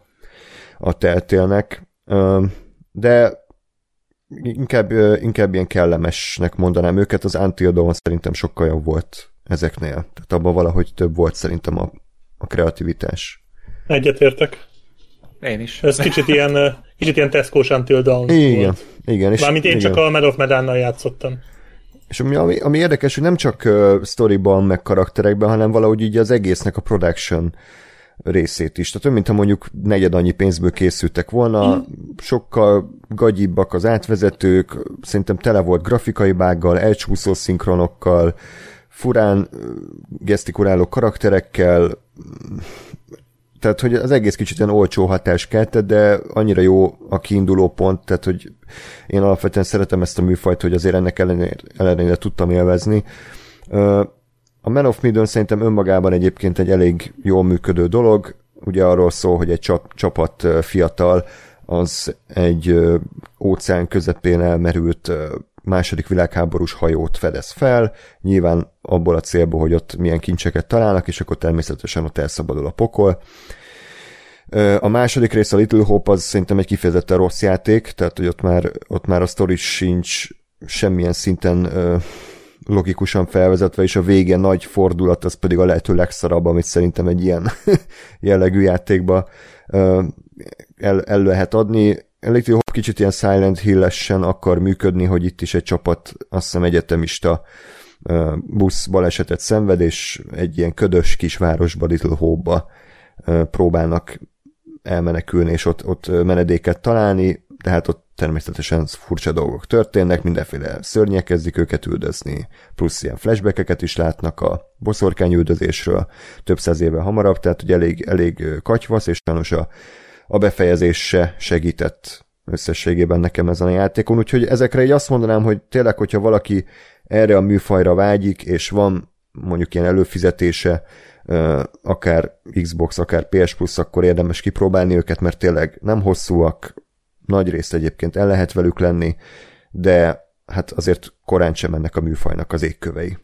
a Telltale-nek. De inkább, inkább ilyen kellemesnek mondanám őket, az Until Dawn szerintem sokkal jobb volt ezeknél. Tehát abban valahogy több volt szerintem a, a kreativitás. Egyetértek. Én is. Ez kicsit ilyen, kicsit ilyen Tesco-s Until Dawn Igen, volt. igen. És Mármint én igen. csak a Medal of Medánnal játszottam. És ami, ami, ami érdekes, hogy nem csak uh, storyban, meg karakterekben, hanem valahogy így az egésznek a production részét is. Tehát mint ha mondjuk negyed annyi pénzből készültek volna, mm. sokkal gagyibbak az átvezetők, szerintem tele volt grafikai bággal, elcsúszó szinkronokkal, furán gesztikuláló karakterekkel, tehát hogy az egész kicsit ilyen olcsó hatás keltett, de annyira jó a kiinduló pont, tehát hogy én alapvetően szeretem ezt a műfajt, hogy azért ennek ellenére, ellenére tudtam élvezni. A Man of Midden szerintem önmagában egyébként egy elég jól működő dolog, ugye arról szól, hogy egy csap, csapat fiatal az egy óceán közepén elmerült második világháborús hajót fedez fel, nyilván abból a célból, hogy ott milyen kincseket találnak, és akkor természetesen ott elszabadul a pokol. A második rész, a Little Hope, az szerintem egy kifejezetten rossz játék, tehát hogy ott már, ott már a story sincs semmilyen szinten logikusan felvezetve, és a vége nagy fordulat, az pedig a lehető legszarabb, amit szerintem egy ilyen jellegű játékba el, el lehet adni. Little Hope kicsit ilyen Silent Hill-esen akar működni, hogy itt is egy csapat, azt hiszem egyetemista busz balesetet szenved, és egy ilyen ködös kisvárosba, Little Hope-ba próbálnak elmenekülni, és ott, ott menedéket találni, tehát ott természetesen furcsa dolgok történnek, mindenféle szörnyek kezdik őket üldözni, plusz ilyen flashbackeket is látnak a boszorkány üldözésről több száz éve hamarabb, tehát hogy elég, elég katyvasz, és sajnos a, a befejezés se segített összességében nekem ezen a játékon, úgyhogy ezekre így azt mondanám, hogy tényleg, hogyha valaki erre a műfajra vágyik, és van mondjuk ilyen előfizetése, akár Xbox, akár PS Plus, akkor érdemes kipróbálni őket, mert tényleg nem hosszúak, nagy részt egyébként el lehet velük lenni, de hát azért korán sem mennek a műfajnak az égkövei.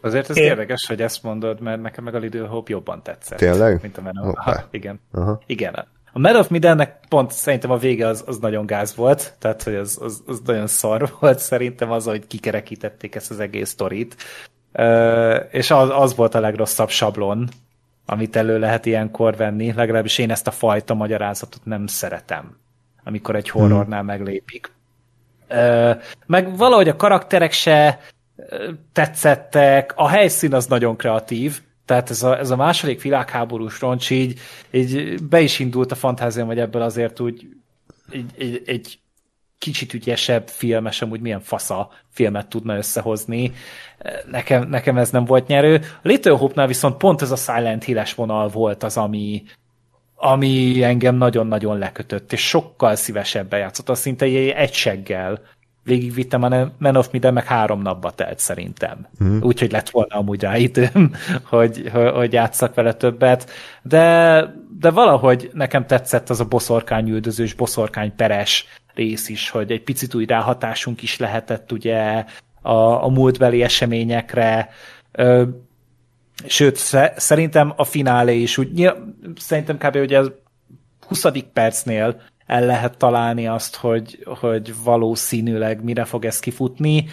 Azért ez Én... érdekes, hogy ezt mondod, mert nekem meg a Little Hope jobban tetszett. Tényleg? Mint a Man of... Ha, igen. Aha. Igen. A Man of Midennek pont szerintem a vége az, az nagyon gáz volt, tehát hogy az, az, az nagyon szar volt szerintem az, hogy kikerekítették ezt az egész sztorit. Uh, és az, az volt a legrosszabb sablon, amit elő lehet ilyenkor venni, legalábbis én ezt a fajta magyarázatot nem szeretem amikor egy horrornál meglépik. Meg valahogy a karakterek se tetszettek, a helyszín az nagyon kreatív, tehát ez a, ez a második világháborús roncs így, így be is indult a fantáziám, hogy ebből azért úgy egy, egy, egy kicsit ügyesebb filmes, amúgy milyen fasza filmet tudna összehozni. Nekem, nekem ez nem volt nyerő. A Little Hope-nál viszont pont ez a Silent Hill-es vonal volt az, ami, ami engem nagyon-nagyon lekötött, és sokkal szívesebben játszottam, szinte egy seggel végigvittem a Man of Medan, meg három napba telt szerintem. Mm. Úgyhogy lett volna amúgy rá időm, hogy, hogy játszak vele többet, de, de valahogy nekem tetszett az a boszorkány üldözős, boszorkány peres rész is, hogy egy picit új ráhatásunk is lehetett ugye a, a múltbeli eseményekre, Sőt, szerintem a finálé is úgy, szerintem kb. ugye a 20. percnél el lehet találni azt, hogy, hogy valószínűleg mire fog ez kifutni,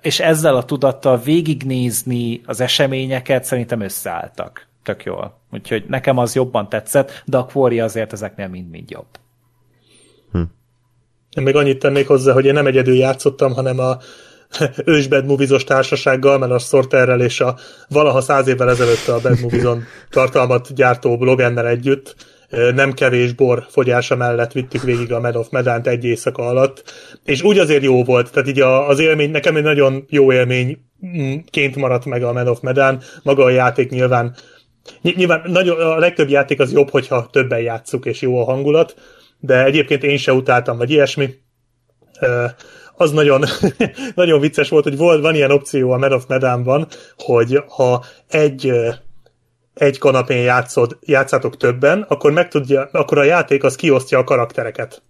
és ezzel a tudattal végignézni az eseményeket szerintem összeálltak. Tök jól. Úgyhogy nekem az jobban tetszett, de a Quarry azért ezeknél mind-mind jobb. Én még annyit tennék hozzá, hogy én nem egyedül játszottam, hanem a ős Bad Movies-os társasággal, mert a Sorterrel és a valaha száz évvel ezelőtt a Bad Movies-on tartalmat gyártó blogennel együtt nem kevés bor fogyása mellett vittük végig a Med of Medánt egy éjszaka alatt, és úgy azért jó volt, tehát így az élmény, nekem egy nagyon jó élményként maradt meg a Med of Medán, maga a játék nyilván Nyilván nagyon, a legtöbb játék az jobb, hogyha többen játszuk, és jó a hangulat, de egyébként én se utáltam, vagy ilyesmi. Az nagyon, nagyon vicces volt, hogy volt, van ilyen opció a Med of Medánban, hogy ha egy egy kanapén játszod, játszátok többen, akkor, meg tudja, akkor a játék az kiosztja a karaktereket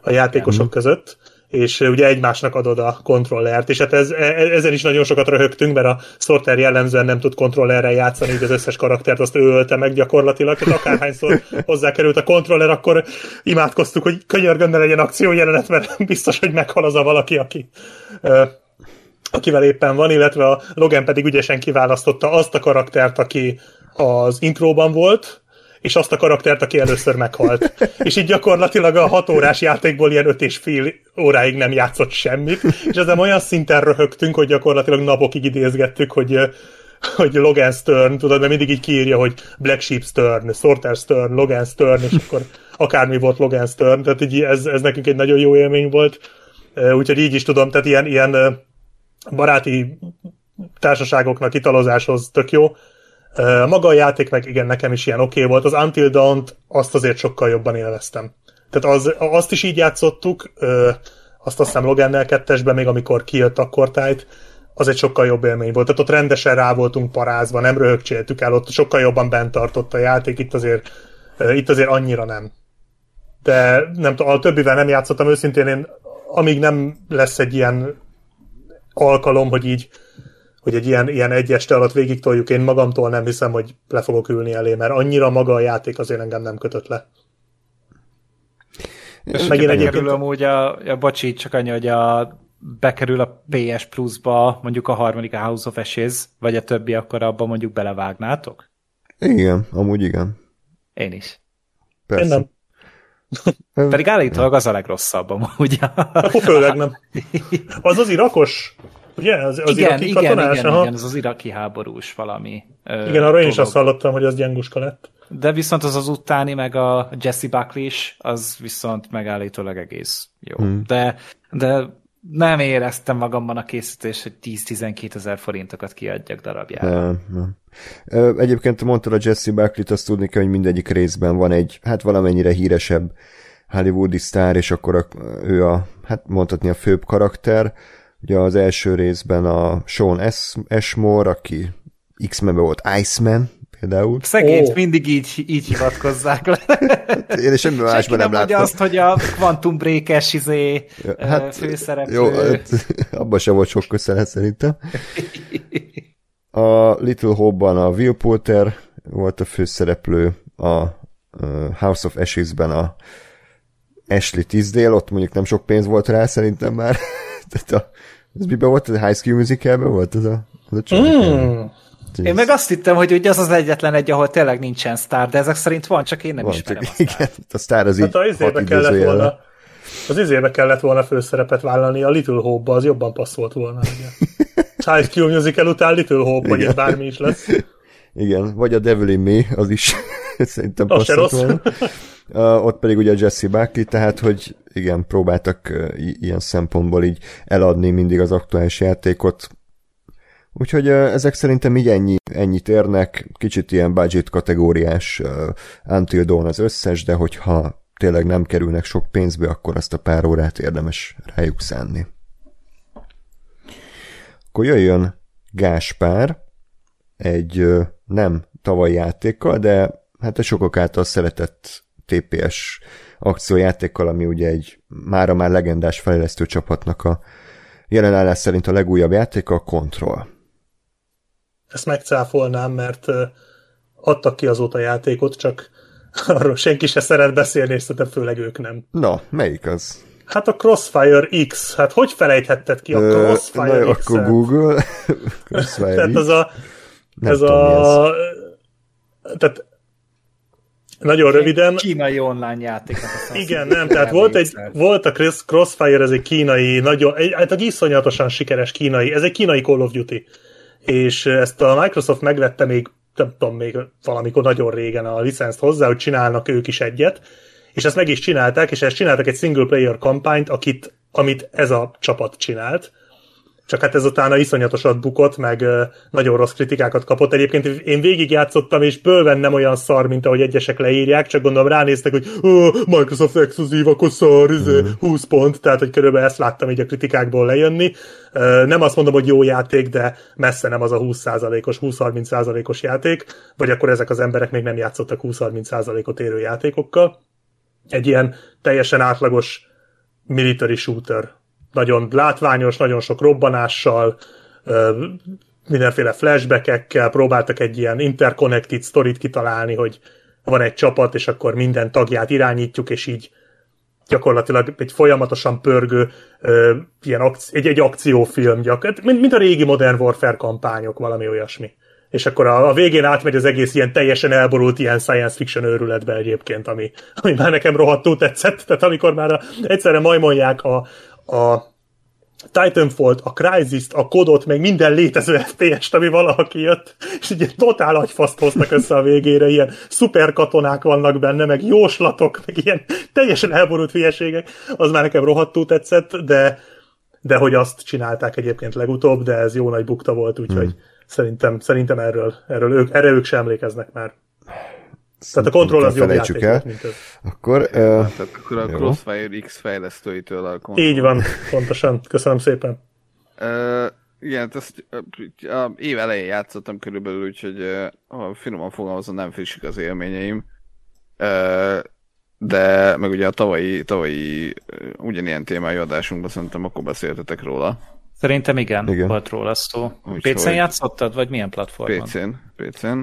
a játékosok között, és ugye egymásnak adod a kontrollert, és hát ez, e, ezen is nagyon sokat röhögtünk, mert a Sorter jellemzően nem tud kontrollerrel játszani, így az összes karaktert azt ő ölte meg gyakorlatilag, tehát akárhányszor hozzákerült a kontroller, akkor imádkoztuk, hogy könyörgön ne legyen jelenet, mert biztos, hogy meghal az a valaki, aki akivel éppen van, illetve a Logan pedig ügyesen kiválasztotta azt a karaktert, aki az intróban volt, és azt a karaktert, aki először meghalt. és így gyakorlatilag a hat órás játékból ilyen öt és fél óráig nem játszott semmit, és ezen olyan szinten röhögtünk, hogy gyakorlatilag napokig idézgettük, hogy hogy Logan's turn, tudod, mert mindig így kiírja, hogy Black Sheep's turn, Sorter's turn, Logan's turn, és akkor akármi volt Logan's turn, tehát így ez, ez nekünk egy nagyon jó élmény volt. Úgyhogy így is tudom, tehát ilyen, ilyen baráti társaságoknak italozáshoz tök jó. Maga a játék meg igen, nekem is ilyen oké okay volt. Az Until Dawn-t azt azért sokkal jobban élveztem. Tehát az, azt is így játszottuk, azt azt hiszem Logannel kettesben, még amikor kijött a kortájt, az egy sokkal jobb élmény volt. Tehát ott rendesen rá voltunk parázva, nem röhögcséltük el, ott sokkal jobban bent tartott a játék, itt azért, itt azért annyira nem. De nem tudom, a többivel nem játszottam őszintén, én amíg nem lesz egy ilyen alkalom, hogy így hogy egy ilyen, ilyen egy este alatt végig toljuk, én magamtól nem hiszem, hogy le fogok ülni elé, mert annyira maga a játék azért engem nem kötött le. És megint egyébként... amúgy a, a bocsi, csak annyi, hogy a, bekerül a PS Plus-ba mondjuk a harmadik House of Ashes, vagy a többi, akkor abban mondjuk belevágnátok? Igen, amúgy igen. Én is. Persze. Én nem. Pedig állítólag az a legrosszabb amúgy. Akkor főleg nem. Az az irakos Ugye? Az, az igen, iraki igen, katonás? igen, igen, az az iraki háborús valami. Igen, arra én is azt hallottam, hogy az gyenguska lett. De viszont az az utáni, meg a Jesse Buckley is, az viszont megállítólag egész jó. Hmm. De, de nem éreztem magamban a készítés, hogy 10-12 ezer forintokat kiadjak darabjára. Nem, nem. Egyébként mondtad a Jesse Buckley-t, azt tudni kell, hogy mindegyik részben van egy, hát valamennyire híresebb hollywoodi sztár, és akkor a, ő a, hát mondhatni a főbb karakter, Ugye az első részben a Sean Ashmore, aki X-Men volt Iceman, például. Szegényt oh. mindig így, így hivatkozzák le. Én semmi másban nem, nem láttam. azt, hogy a Quantum Break-es izé, hát, főszereplő. Jó, hát, abban sem volt sok köszönet szerintem. A Little Hope-ban a Will Poulter volt a főszereplő, a House of Ashes-ben a Ashley Tisdale, ott mondjuk nem sok pénz volt rá szerintem már. Tehát a ez miben volt? A High School Musicalben volt ez a, az a mm. Én meg azt hittem, hogy ugye az az egyetlen egy, ahol tényleg nincsen sztár, de ezek szerint van, csak én nem van, ismerem csak, Igen, a sztár az hát így hat kellett volna, Az izébe kellett volna főszerepet vállalni, a Little Hope-ba az jobban passzolt volna. Ugye. High School Musical után Little Hope, vagy ez bármi is lesz. Igen, vagy a Devil in Me, az is szerintem passzolt volna. Uh, ott pedig ugye Jesse Buckley, tehát hogy igen, próbáltak uh, ilyen szempontból így eladni mindig az aktuális játékot. Úgyhogy uh, ezek szerintem így ennyi, ennyit érnek, kicsit ilyen budget kategóriás uh, Until Dawn az összes, de hogyha tényleg nem kerülnek sok pénzbe, akkor azt a pár órát érdemes rájuk szánni. Akkor jöjjön Gáspár, egy nem tavalyi játékkal, de hát a sokak által szeretett TPS akciójátékkal, ami ugye egy mára már legendás fejlesztő csapatnak a jelenállás szerint a legújabb játék a Control. Ezt megcáfolnám, mert adtak ki azóta játékot, csak arról senki se szeret beszélni, és szerintem főleg ők nem. Na, melyik az? Hát a Crossfire X. Hát hogy felejthetted ki a Crossfire X-et? akkor Google. Crossfire Tehát az a... Nem ez a... Ez. Tehát nagyon röviden. Kínai online játék. Igen, nem, tehát volt, egy, volt a Crossfire, ez egy kínai, nagyon, egy, hát egy iszonyatosan sikeres kínai, ez egy kínai Call of Duty. És ezt a Microsoft megvette még, nem tudom, még valamikor nagyon régen a licenszt hozzá, hogy csinálnak ők is egyet, és ezt meg is csinálták, és ezt csináltak egy single player kampányt, akit, amit ez a csapat csinált, csak hát ez utána iszonyatosat bukott, meg nagyon rossz kritikákat kapott. Egyébként én végigjátszottam, és bőven nem olyan szar, mint ahogy egyesek leírják, csak gondolom ránéztek, hogy Microsoft exkluzív, akkor szar, mm. 20 pont, tehát hogy körülbelül ezt láttam így a kritikákból lejönni. Nem azt mondom, hogy jó játék, de messze nem az a 20%-os, 20-30%-os játék, vagy akkor ezek az emberek még nem játszottak 20-30%-ot érő játékokkal. Egy ilyen teljesen átlagos military shooter nagyon látványos, nagyon sok robbanással, mindenféle flashbackekkel próbáltak egy ilyen interconnected sztorit kitalálni, hogy van egy csapat, és akkor minden tagját irányítjuk, és így gyakorlatilag egy folyamatosan pörgő ilyen akci- egy, egy akciófilm, gyakor- mint, mint a régi Modern Warfare kampányok, valami olyasmi. És akkor a, a végén átmegy az egész ilyen teljesen elborult ilyen science fiction őrületbe egyébként, ami, ami már nekem rohadtul tetszett. Tehát amikor már a, egyszerre majmolják a, a Titanfall-t, a Crysis-t, a kodot, meg minden létező FPS-t, ami valaha kijött, és így totál agyfaszt hoztak össze a végére, ilyen szuper katonák vannak benne, meg jóslatok, meg ilyen teljesen elborult hülyeségek, az már nekem rohadtul tetszett, de, de hogy azt csinálták egyébként legutóbb, de ez jó nagy bukta volt, úgyhogy hmm. szerintem, szerintem erről, erről ők, erre ők sem emlékeznek már. Tehát a kontroll az jobb játék el. mint ez. Akkor, uh, akkor a jó. Crossfire X fejlesztőitől a kontroll. Így van, pontosan. Köszönöm szépen. Uh, igen, hát ezt a év elején játszottam körülbelül, úgyhogy ha finoman fogalmazom, nem frissik az élményeim. Uh, de meg ugye a tavalyi, tavalyi ugyanilyen témájú adásunkban szerintem akkor beszéltetek róla. Szerintem igen, igen. volt róla szó. PC-n játszottad, vagy milyen platformon? PC-n. PC-n.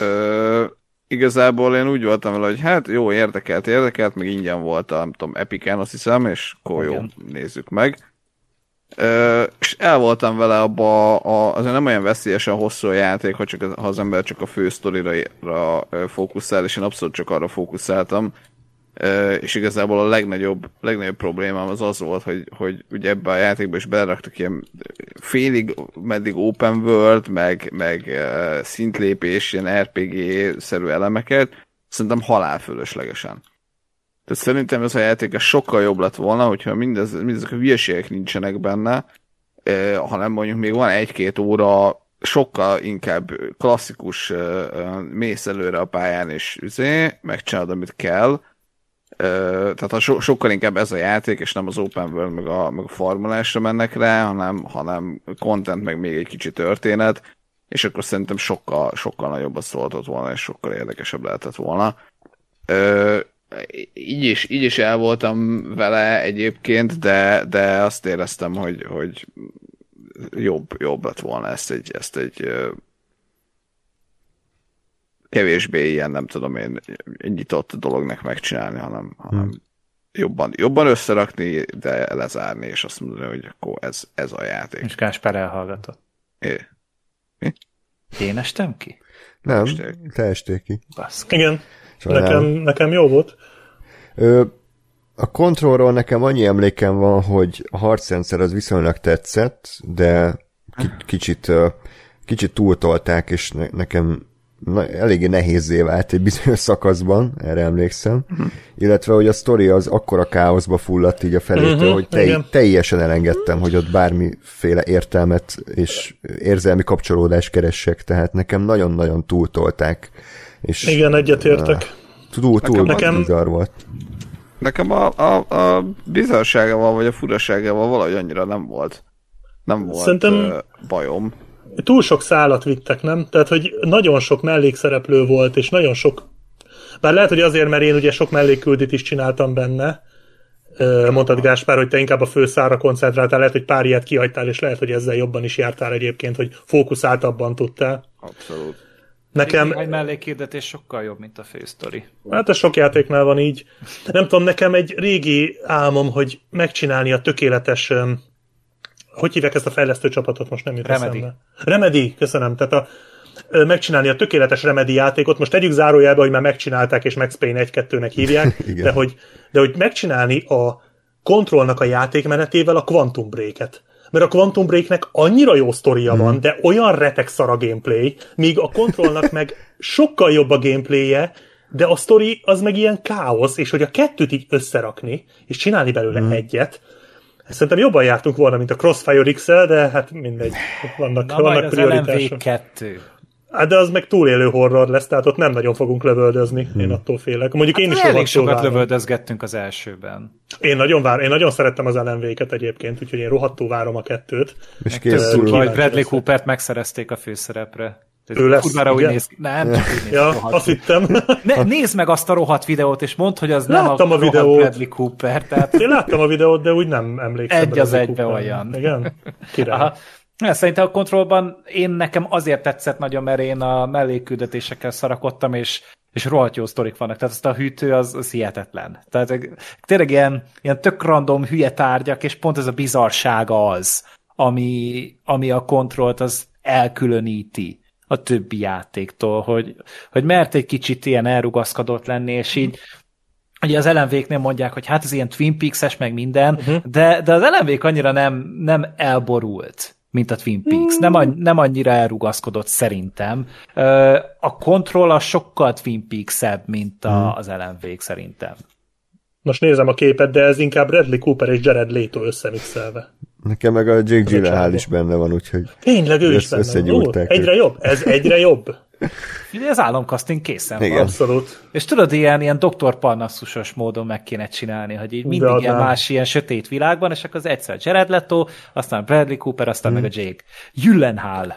Uh, igazából én úgy voltam vele, hogy hát jó, érdekelt, érdekelt, meg ingyen volt a, nem tudom, Epicen, azt hiszem, és akkor jó, nézzük meg. Ö, és el voltam vele abba, a, azért nem olyan veszélyesen hosszú a játék, ha, csak, ha az ember csak a fő sztorira fókuszál, és én abszolút csak arra fókuszáltam, és igazából a legnagyobb, legnagyobb problémám az az volt, hogy, hogy ugye ebbe a játékba is beleraktak ilyen félig, meddig open world, meg, meg szintlépés, ilyen RPG-szerű elemeket, szerintem halálfölöslegesen. Tehát szerintem ez a játék sokkal jobb lett volna, hogyha mindez, mindezek a hülyeségek nincsenek benne, hanem mondjuk még van egy-két óra sokkal inkább klasszikus mész előre a pályán és üzé, megcsinálod, amit kell, tehát ha so, sokkal inkább ez a játék, és nem az open world, meg a, meg a formulásra mennek rá, hanem, hanem content, meg még egy kicsi történet, és akkor szerintem sokkal, sokkal nagyobb a szóltott volna, és sokkal érdekesebb lehetett volna. Ö, így is, így is el voltam vele egyébként, de, de azt éreztem, hogy, hogy jobb, jobb lett volna ezt egy, ezt egy kevésbé ilyen, nem tudom én, nyitott dolognak megcsinálni, hanem, hanem hmm. jobban, jobban összerakni, de lezárni, és azt mondani, hogy akkor ez, ez a játék. És Gáspár elhallgatott. É. Mi? Én estem ki? Nem, te estél ki. Baszki. Igen, nekem, nekem jó volt. Ö, a kontrollról nekem annyi emlékem van, hogy a harcrendszer az viszonylag tetszett, de kicsit, kicsit túltolták, és ne, nekem eléggé nehézé vált egy bizonyos szakaszban, erre emlékszem, uh-huh. illetve hogy a sztori az akkora káoszba fulladt így a felétől, uh-huh, hogy te, teljesen elengedtem, hogy ott bármiféle értelmet és érzelmi kapcsolódást keressek, tehát nekem nagyon-nagyon túltolták. És, igen, egyetértek. Túl, túl nekem, bizarr volt. Nekem a, a, a bizarságával, vagy a furaságával valahogy annyira nem volt. Nem volt Szerintem... bajom túl sok szálat vittek, nem? Tehát, hogy nagyon sok mellékszereplő volt, és nagyon sok... Bár lehet, hogy azért, mert én ugye sok mellékküldit is csináltam benne, mondtad Gáspár, hogy te inkább a főszára koncentráltál, lehet, hogy pár ilyet kihagytál, és lehet, hogy ezzel jobban is jártál egyébként, hogy fókuszáltabban tudtál. Abszolút. Nekem... Egy mellékhirdetés sokkal jobb, mint a fősztori. Hát a sok játéknál van így. Nem tudom, nekem egy régi álmom, hogy megcsinálni a tökéletes hogy hívják ezt a fejlesztő csapatot, most nem jut Remedy. eszembe. Remedy, köszönöm. Tehát a, megcsinálni a tökéletes Remedy játékot, most tegyük zárójelbe, hogy már megcsinálták, és Max Payne 1-2-nek hívják, de hogy, de hogy megcsinálni a kontrollnak a játékmenetével a Quantum Break-et. Mert a Quantum Breaknek annyira jó sztoria van, de olyan retek szar a gameplay, míg a kontrollnak meg sokkal jobb a gameplayje, de a sztori az meg ilyen káosz, és hogy a kettőt így összerakni, és csinálni belőle mm. egyet, Szerintem jobban jártunk volna, mint a Crossfire x de hát mindegy. Vannak, Na vannak prioritások. LMV 2. Hát de az meg túlélő horror lesz, tehát ott nem nagyon fogunk lövöldözni. Én attól félek. Mondjuk én is Hát Elég rohadtul sokat várom. lövöldözgettünk az elsőben. Én nagyon, vár, én nagyon szerettem az LMV-ket egyébként, úgyhogy én rohadtul várom a kettőt. És Tök kész durva, túl. hogy kíváncsi Bradley. Coopert megszerezték a főszerepre. Ő lesz, kurvára úgy néz ki. Nem, csak úgy néz Ja, azt hittem. Ne, nézd meg azt a rohadt videót, és mondd, hogy az nem Láttam a a, rohadt videót. Bradley Cooper. Tehát Én láttam a videót, de úgy nem emlékszem. Egy az egybe olyan. Igen? Király. Aha. Ja, Szerintem a kontrollban én nekem azért tetszett nagyon, mert én a mellékküldetésekkel szarakodtam, és, és rohadt jó sztorik vannak. Tehát azt a hűtő az, az hihetetlen. Tehát eh, tényleg ilyen, ilyen tök random hülye tárgyak, és pont ez a bizarsága az, ami, ami a kontrollt az elkülöníti a többi játéktól, hogy, hogy mert egy kicsit ilyen elrugaszkodott lenni, és így Ugye az LMV-knél mondják, hogy hát ez ilyen Twin Peaks-es, meg minden, uh-huh. de, de az LMV annyira nem, nem elborult, mint a Twin Peaks. Nem, anny- nem annyira elrugaszkodott szerintem. A Control a sokkal Twin Peaks-ebb, mint a, az LMV szerintem. Most nézem a képet, de ez inkább Bradley Cooper és Jared Leto összemixelve. Nekem meg a Jake. Gyllenhaal is benne van, úgyhogy Tényleg ő is benne. van. Ó, egyre jobb? Ez egyre jobb? Ugye az államkaszting készen Igen. van. Abszolút. És tudod, ilyen, ilyen Dr. Parnassusos módon meg kéne csinálni, hogy így mindig ilyen más ilyen sötét világban, és akkor az egyszer Jared Leto, aztán Bradley Cooper, aztán meg a Jake. Gyllenhaal.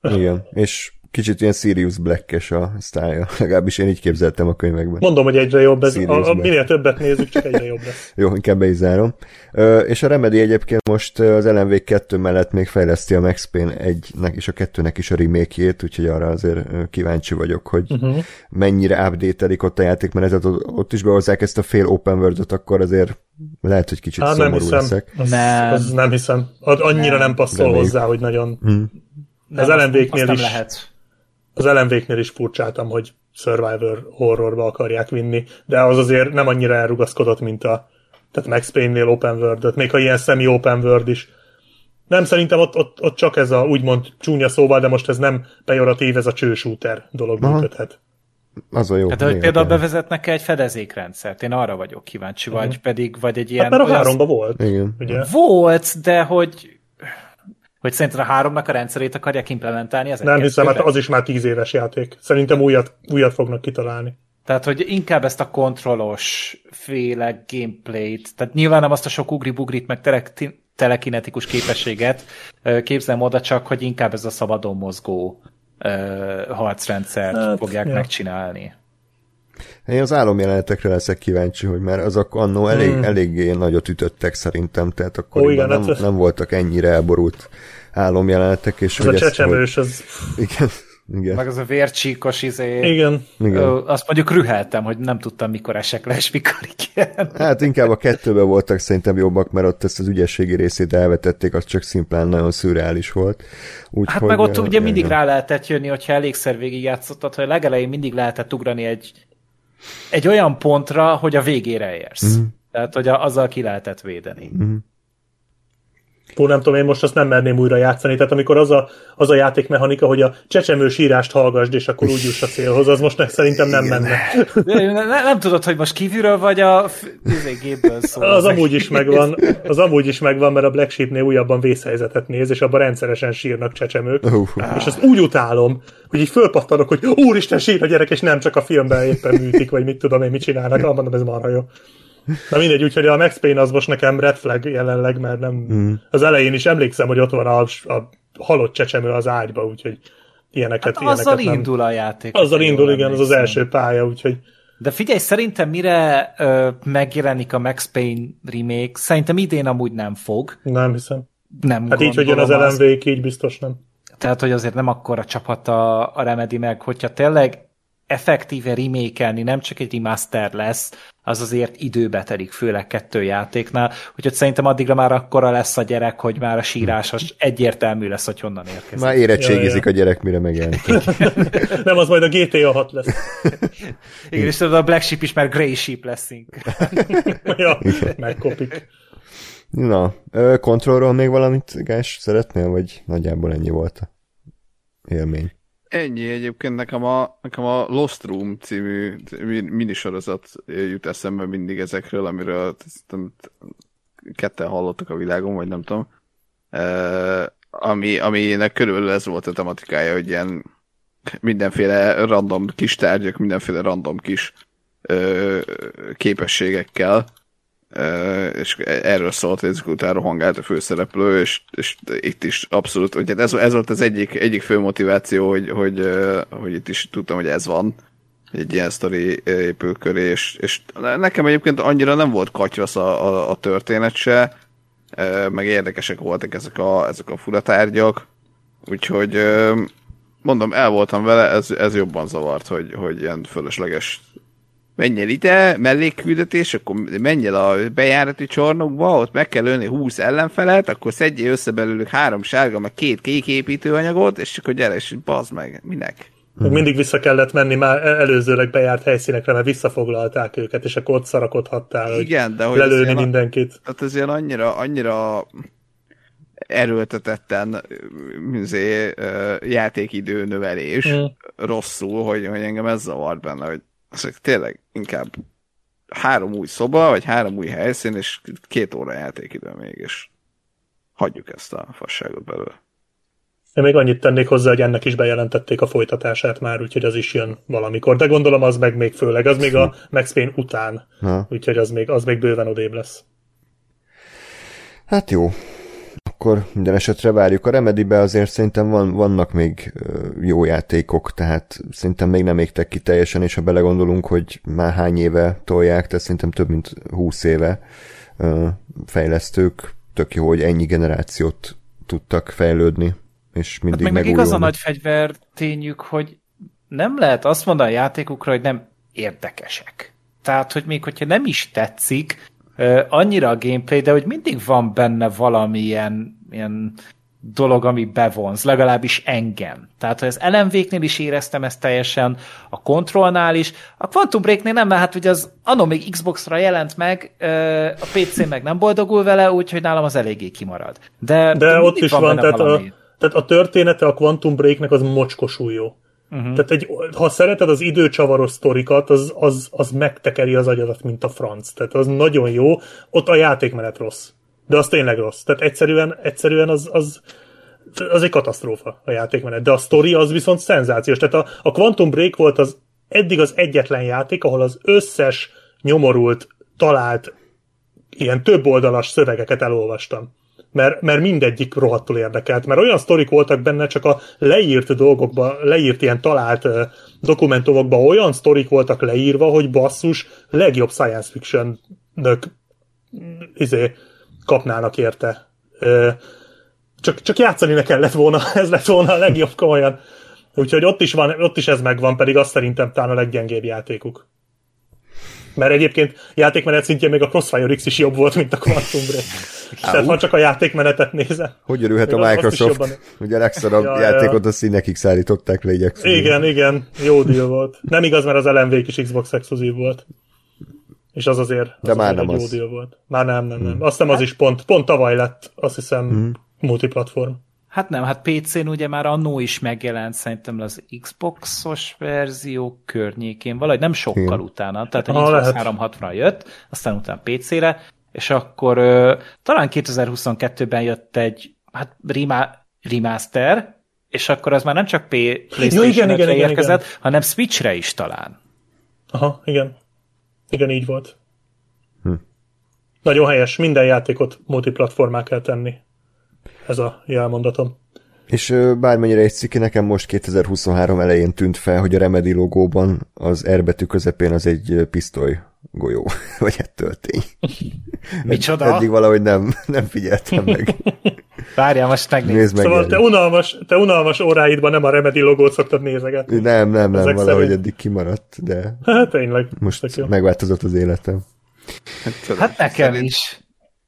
igen. És kicsit ilyen Sirius Black-es a sztája. Legalábbis én így képzeltem a könyvekben. Mondom, hogy egyre jobb. Ez, a, a, minél többet nézzük, csak egyre jobb lesz. Jó, inkább be is zárom. Ö, és a Remedy egyébként most az LMV 2 mellett még fejleszti a Max Payne 1-nek és a 2-nek is a remake úgyhogy arra azért kíváncsi vagyok, hogy uh-huh. mennyire update ott a játékmenetet, ott ott is behozzák ezt a fél open world akkor azért lehet, hogy kicsit nem szomorú hiszem. leszek. Az, Nem. Az nem hiszem. Annyira nem, nem passzol még. hozzá, hogy nagyon... Nem, Az nem is. lehet. Az LMV-knél is furcsáltam, hogy Survivor horrorba akarják vinni, de az azért nem annyira elrugaszkodott, mint a tehát Max Payne-nél open world még ha ilyen semi-open world is. Nem, szerintem ott, ott, ott csak ez a úgymond csúnya szóval, de most ez nem pejoratív, ez a csősúter dolog Aha. működhet. Az a jó. Hát, hogy például akár. bevezetnek egy fedezékrendszert, én arra vagyok kíváncsi, vagy pedig, vagy egy ilyen... Hát mert a olyan- háromba volt. Igen. Ugye? Volt, de hogy hogy szerinted a háromnak a rendszerét akarják implementálni az Nem hiszem, hát az is már tíz éves játék. Szerintem újat, újat fognak kitalálni. Tehát, hogy inkább ezt a kontrollos féle gameplayt, tehát nyilván nem azt a sok ugri-bugrit, meg telek- telekinetikus képességet képzelem oda, csak hogy inkább ez a szabadon mozgó ö, harcrendszert Hát, fogják ja. megcsinálni. Én az álomjelenetekre leszek kíváncsi, hogy mert azok annó elég, hmm. eléggé nagyot ütöttek szerintem, tehát akkor Ó, igen, nem, hát- nem voltak ennyire elborult álomjelenetek, és Ez a ezt, csecsemős, az... Hogy, igen, igen, Meg az a vércsíkos izé. Igen. igen. Azt mondjuk rüheltem, hogy nem tudtam, mikor esek le, és mikor igen. Hát inkább a kettőben voltak szerintem jobbak, mert ott ezt az ügyességi részét elvetették, az csak szimplán nagyon szürreális volt. Úgy, Hát hogy, meg ott ugye mindig rá lehetett jönni, hogyha elégszer végig játszottad, hogy legelején mindig lehetett ugrani egy, egy olyan pontra, hogy a végére érsz. Mm. Tehát, hogy a, azzal ki lehetett védeni. Mm. Fú, nem tudom, én most azt nem merném újra játszani. Tehát amikor az a, az a játékmechanika, hogy a csecsemő sírást hallgasd, és akkor úgy juss a célhoz, az most ne, szerintem nem menne. Nem, nem, nem tudod, hogy most kívülről vagy a izé, gépből szól. Az amúgy is megvan, az amúgy is megvan, mert a Black Sheepnél újabban vészhelyzetet néz, és abban rendszeresen sírnak csecsemők. Uh, És azt úgy utálom, hogy így fölpattanok, hogy úristen sír a gyerek, és nem csak a filmben éppen műtik, vagy mit tudom én, mit csinálnak. Ah, mondom, ez marha jó. Na mindegy, úgyhogy a Max Payne az most nekem red flag jelenleg, mert nem... Mm. Az elején is emlékszem, hogy ott van a, a halott csecsemő az ágyba, úgyhogy ilyeneket, Hát ilyeneket azzal nem... indul a játék. Azzal indul, igen, az az első pálya, úgyhogy De figyelj, szerintem mire ö, megjelenik a Max Payne remake, szerintem idén amúgy nem fog. nem hiszem. Nem Hát így, hogy jön az lmv így biztos nem. Tehát, hogy azért nem akkora csapat a, a Remedy meg, hogyha tényleg effektíve remake nem csak egy remaster lesz, az azért időbe telik, főleg kettő játéknál, úgyhogy szerintem addigra már akkora lesz a gyerek, hogy már a sírás az egyértelmű lesz, hogy honnan érkezik. Már érettségizik ja, ja. a gyerek, mire megjelenik. Nem, az majd a GTA 6 lesz. Igen, és a Black Sheep is már Grey Sheep leszünk. ja, megkopik. Na, kontrollról még valamit, Gás, szeretnél, vagy nagyjából ennyi volt a élmény? Ennyi egyébként nekem a, nekem a Lost Room című minisorozat jut eszembe mindig ezekről, amiről ketten hallottak a világon, vagy nem tudom. Uh, ami, aminek körülbelül ez volt a tematikája, hogy ilyen mindenféle random kis tárgyak, mindenféle random kis uh, képességekkel és erről szólt, hogy ezek után rohangált a főszereplő, és, és itt is abszolút, hogy ez, ez volt az egyik, egyik fő motiváció, hogy, hogy, hogy itt is tudtam, hogy ez van, egy ilyen sztori épül köré, és, és nekem egyébként annyira nem volt katyvasz a, a, a történet se, meg érdekesek voltak ezek a, ezek a furatárgyak, úgyhogy mondom, el voltam vele, ez, ez jobban zavart, hogy, hogy ilyen fölösleges menj el ide, mellékküldetés, akkor menj el a bejárati csarnokba, ott meg kell ölni 20 ellenfelet, akkor szedjél össze belőlük három sárga, meg két kék építőanyagot, és akkor gyere, és bazd meg, minek? Hmm. Mindig vissza kellett menni már előzőleg bejárt helyszínekre, mert visszafoglalták őket, és akkor ott szarakodhattál, Igen, de hogy lelőni mindenkit. Tehát ez ilyen annyira, annyira erőltetetten műzé, játékidő növelés hmm. rosszul, hogy, hogy engem ez zavart benne, hogy ezek tényleg inkább három új szoba, vagy három új helyszín, és két óra játékidő még, és hagyjuk ezt a fasságot belőle. Én még annyit tennék hozzá, hogy ennek is bejelentették a folytatását már, úgyhogy az is jön valamikor. De gondolom az meg még főleg, az még a Max Payne után. Ha. Úgyhogy az még, az még bőven odébb lesz. Hát jó, akkor minden esetre várjuk. A Remedy-be azért szerintem van, vannak még jó játékok, tehát szerintem még nem égtek ki teljesen, és ha belegondolunk, hogy már hány éve tolják, tehát szerintem több mint 20 éve fejlesztők, tök jó, hogy ennyi generációt tudtak fejlődni, és mindig hát meg, meg igaz a nagy fegyver tényük, hogy nem lehet azt mondani a játékukra, hogy nem érdekesek. Tehát, hogy még hogyha nem is tetszik, annyira a gameplay, de hogy mindig van benne valamilyen ilyen dolog, ami bevonz, legalábbis engem. Tehát, hogy az LMV-knél is éreztem ezt teljesen, a Controlnál is, a Quantum Break-nél nem, mert hát ugye az anno még Xbox-ra jelent meg, a PC meg nem boldogul vele, úgyhogy nálam az eléggé kimarad. De, de, de ott is van, van tehát, a, tehát a története a Quantum Break-nek az mocskosul jó. Uh-huh. Tehát egy, ha szereted az időcsavaros sztorikat, az, az, az megtekeri az agyadat, mint a franc. Tehát az nagyon jó. Ott a játékmenet rossz. De az tényleg rossz. Tehát egyszerűen, egyszerűen az, az, az egy katasztrófa a játékmenet. De a sztori az viszont szenzációs. Tehát a, a Quantum Break volt az eddig az egyetlen játék, ahol az összes nyomorult, talált ilyen több oldalas szövegeket elolvastam mert, mert mindegyik rohadtul érdekelt, mert olyan sztorik voltak benne, csak a leírt dolgokba, leírt ilyen talált dokumentumokban olyan sztorik voltak leírva, hogy basszus, legjobb science fiction-nök izé, kapnának érte. Csak, csak játszani ne kellett volna, ez lett volna a legjobb komolyan. Úgyhogy ott is, van, ott is ez megvan, pedig azt szerintem talán a leggyengébb játékuk. Mert egyébként játékmenet szintjén még a Crossfire X is jobb volt, mint a Quantum Break. Tehát ha csak a játékmenetet nézem. Hogy örülhet a Microsoft, hogy a legszarabb ja, játékot ja. a színekig szállították le így Igen, igen, jó deal volt. Nem igaz, mert az LMV is Xbox exkluzív volt. És az azért, az De már azért nem egy az. jó deal volt. Már nem, nem, nem. Hmm. Azt hiszem az is pont, pont tavaly lett, azt hiszem, hmm. multiplatform. Hát nem, hát PC-n ugye már annó is megjelent szerintem az Xboxos verzió környékén, valahogy nem sokkal Igen. utána, tehát a Xbox 360 jött, aztán utána PC-re, és akkor uh, talán 2022-ben jött egy hát rima, remaster, és akkor az már nem csak PlayStation-re ja, érkezett, igen. hanem Switch-re is talán. Aha, igen. Igen, így volt. Hm. Nagyon helyes, minden játékot multiplatformá kell tenni ez a jelmondatom. És bármennyire egy ciki, nekem most 2023 elején tűnt fel, hogy a Remedy logóban az R betű közepén az egy pisztoly golyó, vagy egy töltény. Micsoda? Eddig valahogy nem, nem figyeltem meg. Várjál, most megnézem. Nézd meg. Szóval te unalmas, te unalmas óráidban nem a Remedy logót szoktad nézegetni. Nem, nem, nem, Ezek valahogy szerint. eddig kimaradt, de Hát tényleg. Most megváltozott az életem. tudom, Hát nekem szerint- is.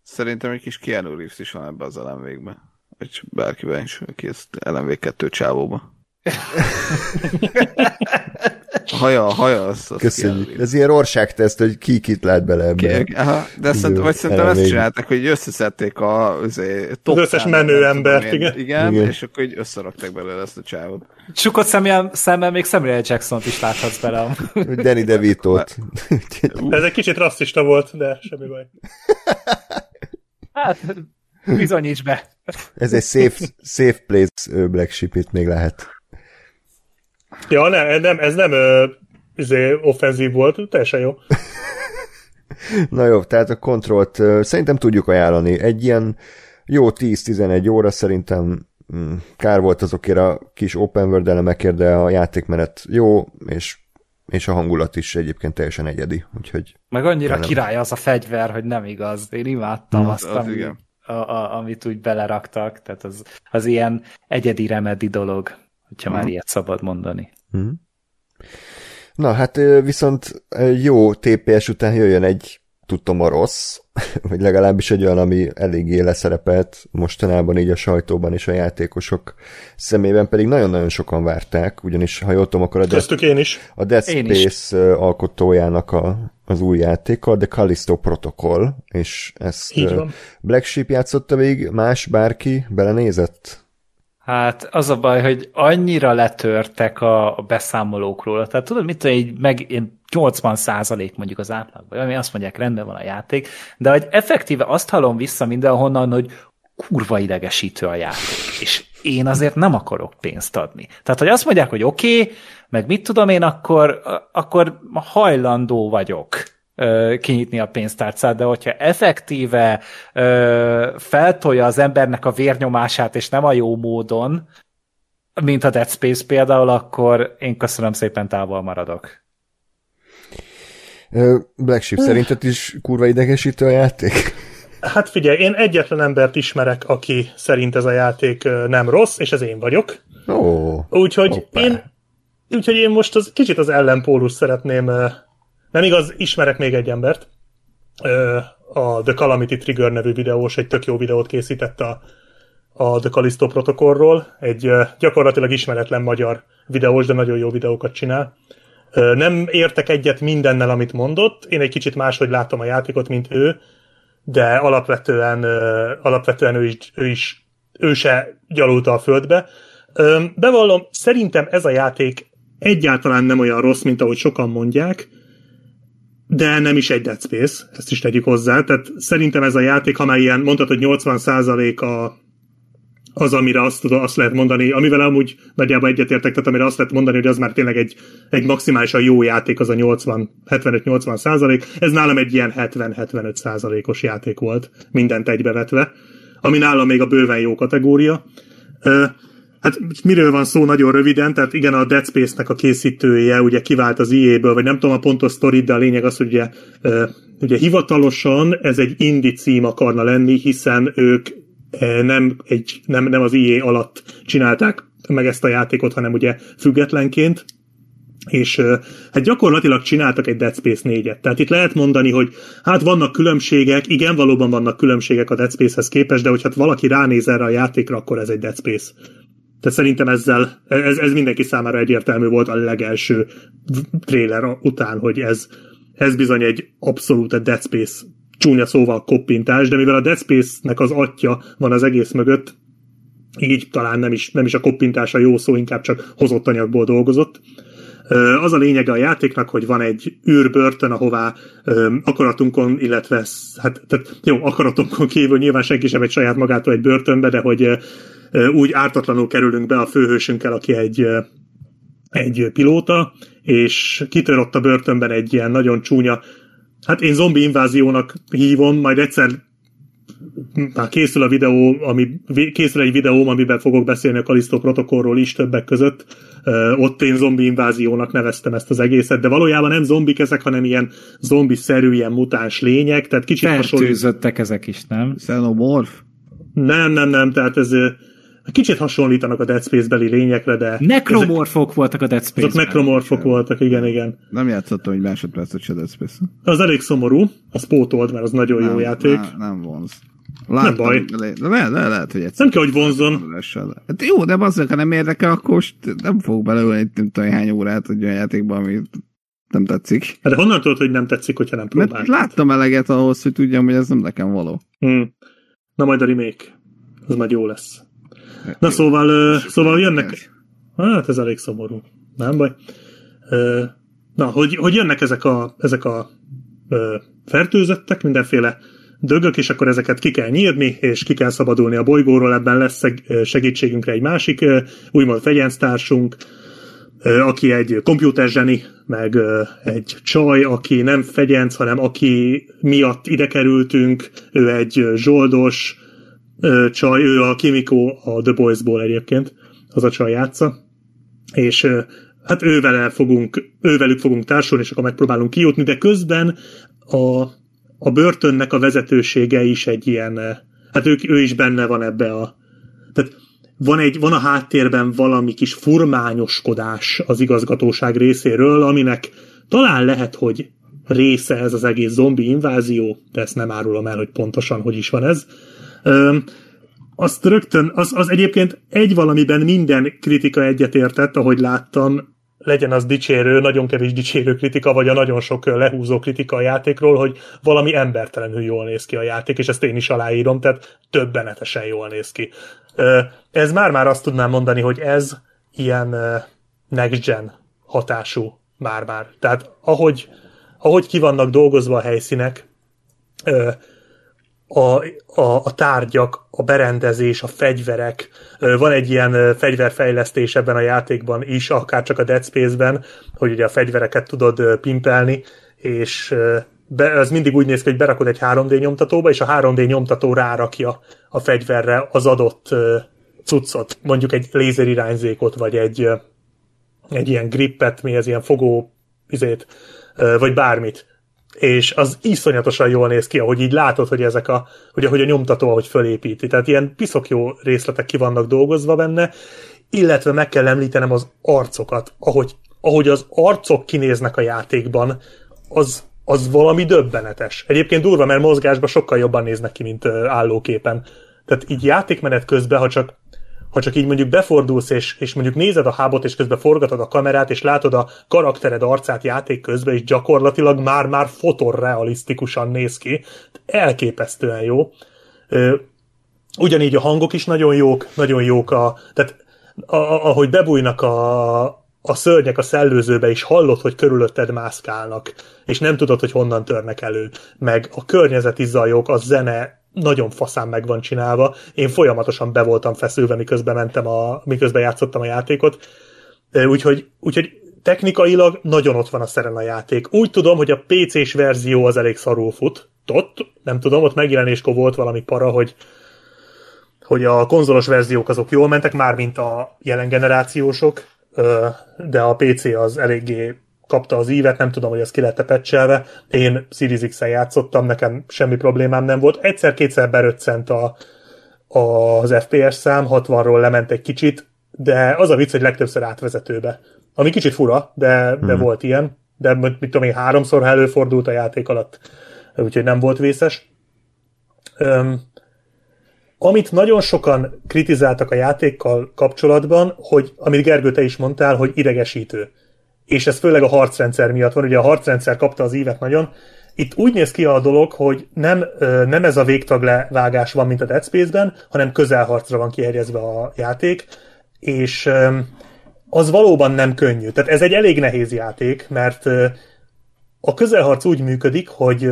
Szerintem egy kis Keanu Reeves is van ebbe az LMV-be. Vagy bárkiben is, aki ezt LMV2 csávóba. A haja, a haja, az, az Köszönjük. Reeves. Ez ilyen rorságteszt, hogy ki kit lát bele ebbe. Ki- Aha, de szerintem, vagy szerintem ezt csinálták, hogy összeszedték a, az, top Az összes menő embert, tudom igen. igen. Igen. és akkor így összerakták belőle ezt a csávot. Csukott szemmel, szemmel még Samuel Jackson-t is láthatsz bele. Danny DeVito-t. Ez egy kicsit rasszista volt, de semmi baj. Hát, bizonyíts be. Ez egy safe, safe place Black Sheep, itt még lehet. Ja, nem, nem ez nem ö, izé, offenzív volt, teljesen jó. Na jó, tehát a kontrollt szerintem tudjuk ajánlani. Egy ilyen jó 10-11 óra szerintem mm, kár volt azokért a kis open world elemekért, de a játékmenet jó, és, és a hangulat is egyébként teljesen egyedi, úgyhogy Meg annyira Nem. király az a fegyver, hogy nem igaz. Én imádtam azt, az ami, igen. A, a, amit úgy beleraktak. Tehát az, az ilyen egyedi remedi dolog, hogyha már ilyet szabad mondani. Na hát viszont jó TPS után jöjjön egy tudtom a rossz, vagy legalábbis egy olyan, ami eléggé leszerepelt mostanában így a sajtóban és a játékosok szemében pedig nagyon-nagyon sokan várták, ugyanis ha jól tudom, akkor a Death, én is. a Death Én is. Space ö, alkotójának a, az új játéka, The Callisto Protocol, és ezt Így ö, van. Black Sheep játszotta még, más bárki belenézett? Hát az a baj, hogy annyira letörtek a, a beszámolók róla. Tehát tudod, mit tudom, így meg ilyen 80 százalék mondjuk az átlagban, ami azt mondják, rendben van a játék, de hogy effektíve azt hallom vissza mindenhonnan, hogy kurva idegesítő a játék. És én azért nem akarok pénzt adni. Tehát, hogy azt mondják, hogy oké, okay, meg mit tudom én, akkor, akkor hajlandó vagyok kinyitni a pénztárcát, de hogyha effektíve ö, feltolja az embernek a vérnyomását, és nem a jó módon, mint a Dead Space például, akkor én köszönöm szépen távol maradok. Black Sheep szerinted is kurva idegesítő a játék? Hát figyelj, én egyetlen embert ismerek, aki szerint ez a játék nem rossz, és ez én vagyok. Ó, Úgyhogy Hoppá. én, úgyhogy én most az, kicsit az ellenpólus szeretném, nem igaz, ismerek még egy embert, a The Calamity Trigger nevű videós egy tök jó videót készített a, a The Callisto protokollról, egy gyakorlatilag ismeretlen magyar videós, de nagyon jó videókat csinál. Nem értek egyet mindennel, amit mondott, én egy kicsit máshogy látom a játékot, mint ő, de alapvetően, alapvetően ő, is, ő is ő se gyalulta a földbe. Bevallom, szerintem ez a játék egyáltalán nem olyan rossz, mint ahogy sokan mondják, de nem is egy Dead Space, ezt is tegyük hozzá. Tehát szerintem ez a játék, ha már ilyen mondtad, hogy 80% a, az, amire azt, azt lehet mondani, amivel amúgy nagyjából egyetértek, tehát amire azt lehet mondani, hogy az már tényleg egy, egy maximálisan jó játék, az a 80, 75-80 százalék. Ez nálam egy ilyen 70-75 százalékos játék volt, mindent egybevetve, ami nálam még a bőven jó kategória. Hát miről van szó nagyon röviden, tehát igen, a Dead Space-nek a készítője ugye kivált az EA-ből, vagy nem tudom a pontos sztorit, de a lényeg az, hogy ugye, ugye hivatalosan ez egy indie cím akarna lenni, hiszen ők nem, egy, nem, nem az EA alatt csinálták meg ezt a játékot, hanem ugye függetlenként, és hát gyakorlatilag csináltak egy Dead Space 4-et. Tehát itt lehet mondani, hogy hát vannak különbségek, igen, valóban vannak különbségek a Dead Space-hez képest, de hogyha valaki ránéz erre a játékra, akkor ez egy Dead Space. Tehát szerintem ezzel, ez, ez mindenki számára egyértelmű volt a legelső trailer után, hogy ez, ez bizony egy abszolút egy Dead Space csúnya szóval koppintás, de mivel a Dead Space-nek az atya van az egész mögött, így talán nem is, nem is a koppintása jó szó, inkább csak hozott anyagból dolgozott. Az a lényege a játéknak, hogy van egy űrbörtön, ahová ö, akaratunkon, illetve hát tehát jó, akaratunkon kívül nyilván senki sem egy saját magától egy börtönbe, de hogy úgy ártatlanul kerülünk be a főhősünkkel, aki egy, egy pilóta, és kitör ott a börtönben egy ilyen nagyon csúnya, hát én zombi inváziónak hívom, majd egyszer már készül a videó, ami, készül egy videóm, amiben fogok beszélni a Kalisztó protokollról is többek között. Ott én zombi inváziónak neveztem ezt az egészet, de valójában nem zombik ezek, hanem ilyen zombi-szerű, ilyen mutáns lények, tehát kicsit hasonlít. Ezek is, nem? Xenomorph? Nem, nem, nem, tehát ez kicsit hasonlítanak a Dead Space-beli lényekre, de... Nekromorfok voltak a Dead Ezek, Space-ben. azok nekromorfok voltak, igen, igen. Nem játszottam egy másodpercet se Dead Space. Az elég szomorú, az pótolt, mert az nagyon jó nem, játék. Nem, nem vonz. Láttam, baj. Le, le, le, lehet, hogy egyszer. Nem kell, hogy vonzon. Hát jó, de bazzak, ha nem érdekel, akkor most nem fogok beleülni nem tudom hány órát egy olyan játékba, ami nem tetszik. Hát de honnan tudod, hogy nem tetszik, hogyha nem Mert próbáltad? láttam eleget ahhoz, hogy tudjam, hogy ez nem nekem való. Hmm. Na majd a remake. Az majd jó lesz. Na szóval, szóval jönnek... Hát ez elég szomorú. Nem baj. Na, hogy, hogy jönnek ezek a, ezek a fertőzöttek, mindenféle dögök, és akkor ezeket ki kell nyírni, és ki kell szabadulni a bolygóról, ebben lesz segítségünkre egy másik, úgymond fegyenctársunk, aki egy komputerzseni, meg egy csaj, aki nem fegyenc, hanem aki miatt ide kerültünk, ő egy zsoldos csaj, ő a Kimiko a The Boys-ból egyébként, az a csaj játsza, és ö, hát ővel fogunk, ővelük fogunk társulni, és akkor megpróbálunk kijutni, de közben a, a börtönnek a vezetősége is egy ilyen, hát ő, ő is benne van ebbe a, tehát van, egy, van a háttérben valami kis furmányoskodás az igazgatóság részéről, aminek talán lehet, hogy része ez az egész zombi invázió, de ezt nem árulom el, hogy pontosan hogy is van ez. Azt rögtön, az, az egyébként egy valamiben minden kritika egyetértett, ahogy láttam, legyen az dicsérő, nagyon kevés dicsérő kritika, vagy a nagyon sok lehúzó kritika a játékról, hogy valami embertelenül jól néz ki a játék, és ezt én is aláírom, tehát többenetesen jól néz ki. Ez már-már azt tudnám mondani, hogy ez ilyen next gen hatású már-már. Tehát ahogy, ahogy ki vannak dolgozva a helyszínek, a, a, a tárgyak, a berendezés, a fegyverek. Van egy ilyen fegyverfejlesztés ebben a játékban is, akár csak a Dead Space-ben, hogy ugye a fegyvereket tudod pimpelni, és be, ez mindig úgy néz ki, hogy berakod egy 3D nyomtatóba, és a 3D nyomtató rárakja a fegyverre az adott cuccot, mondjuk egy lézerirányzékot, vagy egy, egy ilyen grippet, mi ez ilyen fogó izét, vagy bármit és az iszonyatosan jól néz ki, ahogy így látod, hogy ezek a, hogy ahogy a nyomtató, ahogy fölépíti. Tehát ilyen piszok jó részletek ki vannak dolgozva benne, illetve meg kell említenem az arcokat, ahogy, ahogy az arcok kinéznek a játékban, az, az valami döbbenetes. Egyébként durva, mert mozgásban sokkal jobban néznek ki, mint állóképen. Tehát így játékmenet közben, ha csak ha csak így mondjuk befordulsz, és, és mondjuk nézed a hábot, és közben forgatod a kamerát, és látod a karaktered arcát játék közben, és gyakorlatilag már-már fotorrealisztikusan néz ki. Elképesztően jó. Ugyanígy a hangok is nagyon jók, nagyon jók a, tehát a, ahogy bebújnak a, a szörnyek a szellőzőbe, és hallod, hogy körülötted mászkálnak, és nem tudod, hogy honnan törnek elő. Meg a környezeti zajok, a zene nagyon faszán meg van csinálva. Én folyamatosan be voltam feszülve, miközben mentem a, miközben játszottam a játékot. Úgyhogy, úgyhogy technikailag nagyon ott van a szeren a játék. Úgy tudom, hogy a PC-s verzió az elég szarul fut. Ott, nem tudom, ott megjelenéskor volt valami para, hogy hogy a konzolos verziók azok jól mentek, már mint a jelen generációsok, de a PC az eléggé kapta az ívet, nem tudom, hogy ez ki lett pecselve. Én Series X-en játszottam, nekem semmi problémám nem volt. Egyszer-kétszer beröccent a, a, az FPS szám, 60-ról lement egy kicsit, de az a vicc, hogy legtöbbször átvezetőbe. Ami kicsit fura, de, de hmm. volt ilyen. De mit mit tudom én, háromszor előfordult a játék alatt, úgyhogy nem volt vészes. Öm, amit nagyon sokan kritizáltak a játékkal kapcsolatban, hogy amit Gergő te is mondtál, hogy idegesítő. És ez főleg a harcrendszer miatt van, ugye a harcrendszer kapta az ívet nagyon. Itt úgy néz ki a dolog, hogy nem, nem ez a végtaglevágás van, mint a Dead Space-ben, hanem közelharcra van kihegyezve a játék, és az valóban nem könnyű. Tehát ez egy elég nehéz játék, mert a közelharc úgy működik, hogy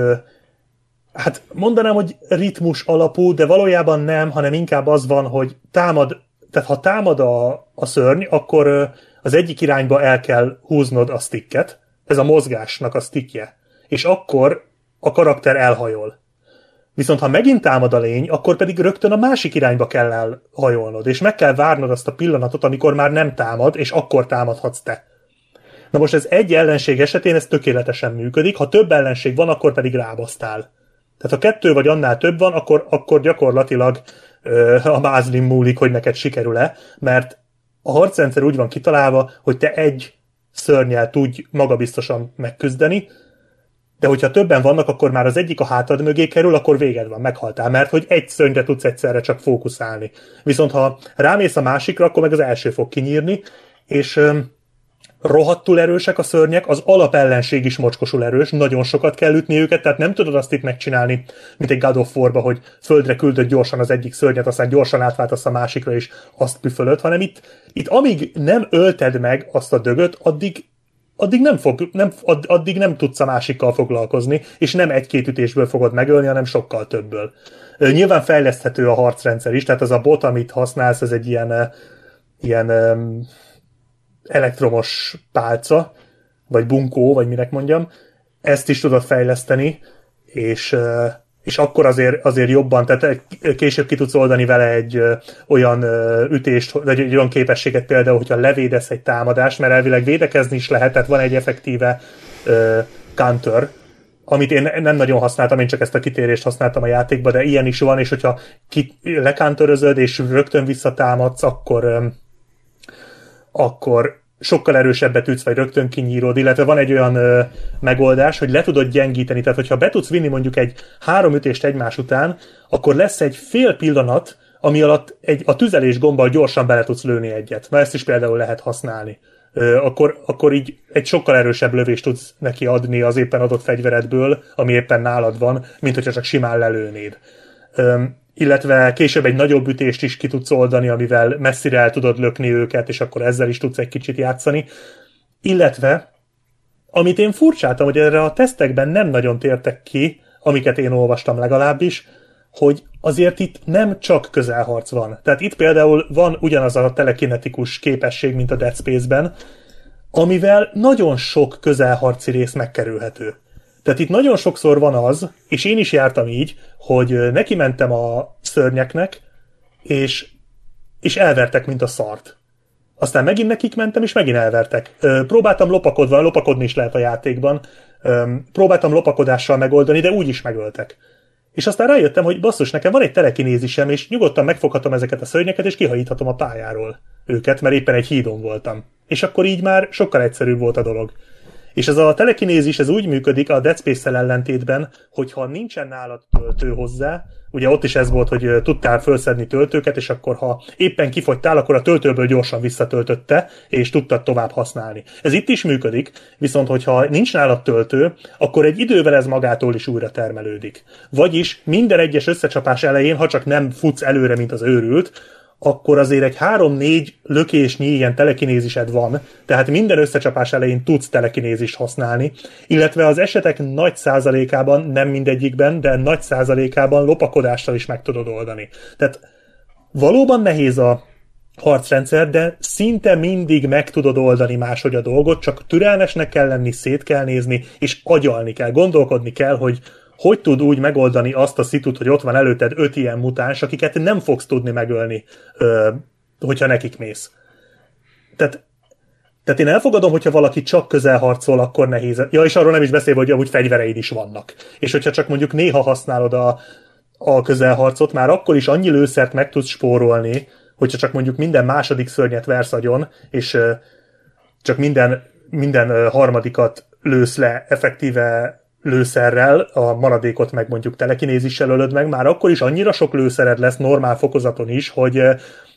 hát mondanám, hogy ritmus alapú, de valójában nem, hanem inkább az van, hogy támad, tehát ha támad a, a szörny, akkor az egyik irányba el kell húznod a sticket, ez a mozgásnak a stickje, és akkor a karakter elhajol. Viszont ha megint támad a lény, akkor pedig rögtön a másik irányba kell elhajolnod, és meg kell várnod azt a pillanatot, amikor már nem támad, és akkor támadhatsz te. Na most ez egy ellenség esetén ez tökéletesen működik, ha több ellenség van, akkor pedig rábasztál. Tehát ha kettő vagy annál több van, akkor, akkor gyakorlatilag ö, a mázlin múlik, hogy neked sikerül-e, mert a harcrendszer úgy van kitalálva, hogy te egy szörnyel tudj magabiztosan megküzdeni, de hogyha többen vannak, akkor már az egyik a hátad mögé kerül, akkor véged van, meghaltál, mert hogy egy szörnyre tudsz egyszerre csak fókuszálni. Viszont ha rámész a másikra, akkor meg az első fog kinyírni, és öm, rohadtul erősek a szörnyek, az alapellenség is mocskosul erős, nagyon sokat kell ütni őket, tehát nem tudod azt itt megcsinálni, mint egy God of War-ba, hogy földre küldött gyorsan az egyik szörnyet, aztán gyorsan átváltasz a másikra, és azt püfölöd, hanem itt, itt amíg nem ölted meg azt a dögöt, addig addig nem, fog, nem, addig nem tudsz a másikkal foglalkozni, és nem egy-két ütésből fogod megölni, hanem sokkal többből. Nyilván fejleszthető a harcrendszer is, tehát az a bot, amit használsz, ez egy ilyen, ilyen elektromos pálca, vagy bunkó, vagy minek mondjam, ezt is tudod fejleszteni, és, és akkor azért, azért jobban, tehát később ki tudsz oldani vele egy olyan ütést, vagy egy olyan képességet például, hogyha levédesz egy támadást, mert elvileg védekezni is lehet, tehát van egy effektíve counter, amit én nem nagyon használtam, én csak ezt a kitérést használtam a játékba, de ilyen is van, és hogyha ki, lekantörözöd, és rögtön visszatámadsz, akkor akkor sokkal erősebbet ütsz, vagy rögtön kinyírod, illetve van egy olyan ö, megoldás, hogy le tudod gyengíteni, tehát hogyha be tudsz vinni mondjuk egy három ütést egymás után, akkor lesz egy fél pillanat, ami alatt egy, a tüzelés gombbal gyorsan bele tudsz lőni egyet. Na ezt is például lehet használni. Ö, akkor, akkor így egy sokkal erősebb lövést tudsz neki adni az éppen adott fegyveredből, ami éppen nálad van, mint hogyha csak simán lelőnéd. Ö, illetve később egy nagyobb ütést is ki tudsz oldani, amivel messzire el tudod lökni őket, és akkor ezzel is tudsz egy kicsit játszani. Illetve, amit én furcsáltam, hogy erre a tesztekben nem nagyon tértek ki, amiket én olvastam legalábbis, hogy azért itt nem csak közelharc van. Tehát itt például van ugyanaz a telekinetikus képesség, mint a Dead Space-ben, amivel nagyon sok közelharci rész megkerülhető. Tehát itt nagyon sokszor van az, és én is jártam így, hogy neki mentem a szörnyeknek, és, és elvertek, mint a szart. Aztán megint nekik mentem, és megint elvertek. Próbáltam lopakodva, lopakodni is lehet a játékban, próbáltam lopakodással megoldani, de úgy is megöltek. És aztán rájöttem, hogy basszus, nekem van egy telekinézisem, és nyugodtan megfoghatom ezeket a szörnyeket, és kihajíthatom a pályáról őket, mert éppen egy hídon voltam. És akkor így már sokkal egyszerűbb volt a dolog. És ez a telekinézis ez úgy működik a Dead Space-szel ellentétben, hogyha nincsen nálad töltő hozzá, ugye ott is ez volt, hogy tudtál felszedni töltőket, és akkor ha éppen kifogytál, akkor a töltőből gyorsan visszatöltötte, és tudtad tovább használni. Ez itt is működik, viszont hogyha nincs nálad töltő, akkor egy idővel ez magától is újra termelődik. Vagyis minden egyes összecsapás elején, ha csak nem futsz előre, mint az őrült, akkor azért egy 3-4 lökésnyi ilyen telekinézised van, tehát minden összecsapás elején tudsz telekinézist használni, illetve az esetek nagy százalékában, nem mindegyikben, de nagy százalékában lopakodással is meg tudod oldani. Tehát valóban nehéz a harcrendszer, de szinte mindig meg tudod oldani máshogy a dolgot, csak türelmesnek kell lenni, szét kell nézni, és agyalni kell, gondolkodni kell, hogy hogy tud úgy megoldani azt a szitut, hogy ott van előtted öt ilyen mutáns, akiket nem fogsz tudni megölni, hogyha nekik mész. Tehát, tehát én elfogadom, hogyha valaki csak közel harcol, akkor nehéz. Ja, és arról nem is beszélve, hogy amúgy fegyvereid is vannak. És hogyha csak mondjuk néha használod a, a közelharcot, már akkor is annyi lőszert meg tudsz spórolni, hogyha csak mondjuk minden második szörnyet versz agyon, és csak minden, minden harmadikat lősz le effektíve lőszerrel, a maradékot meg mondjuk telekinézissel ölöd meg, már akkor is annyira sok lőszered lesz normál fokozaton is, hogy,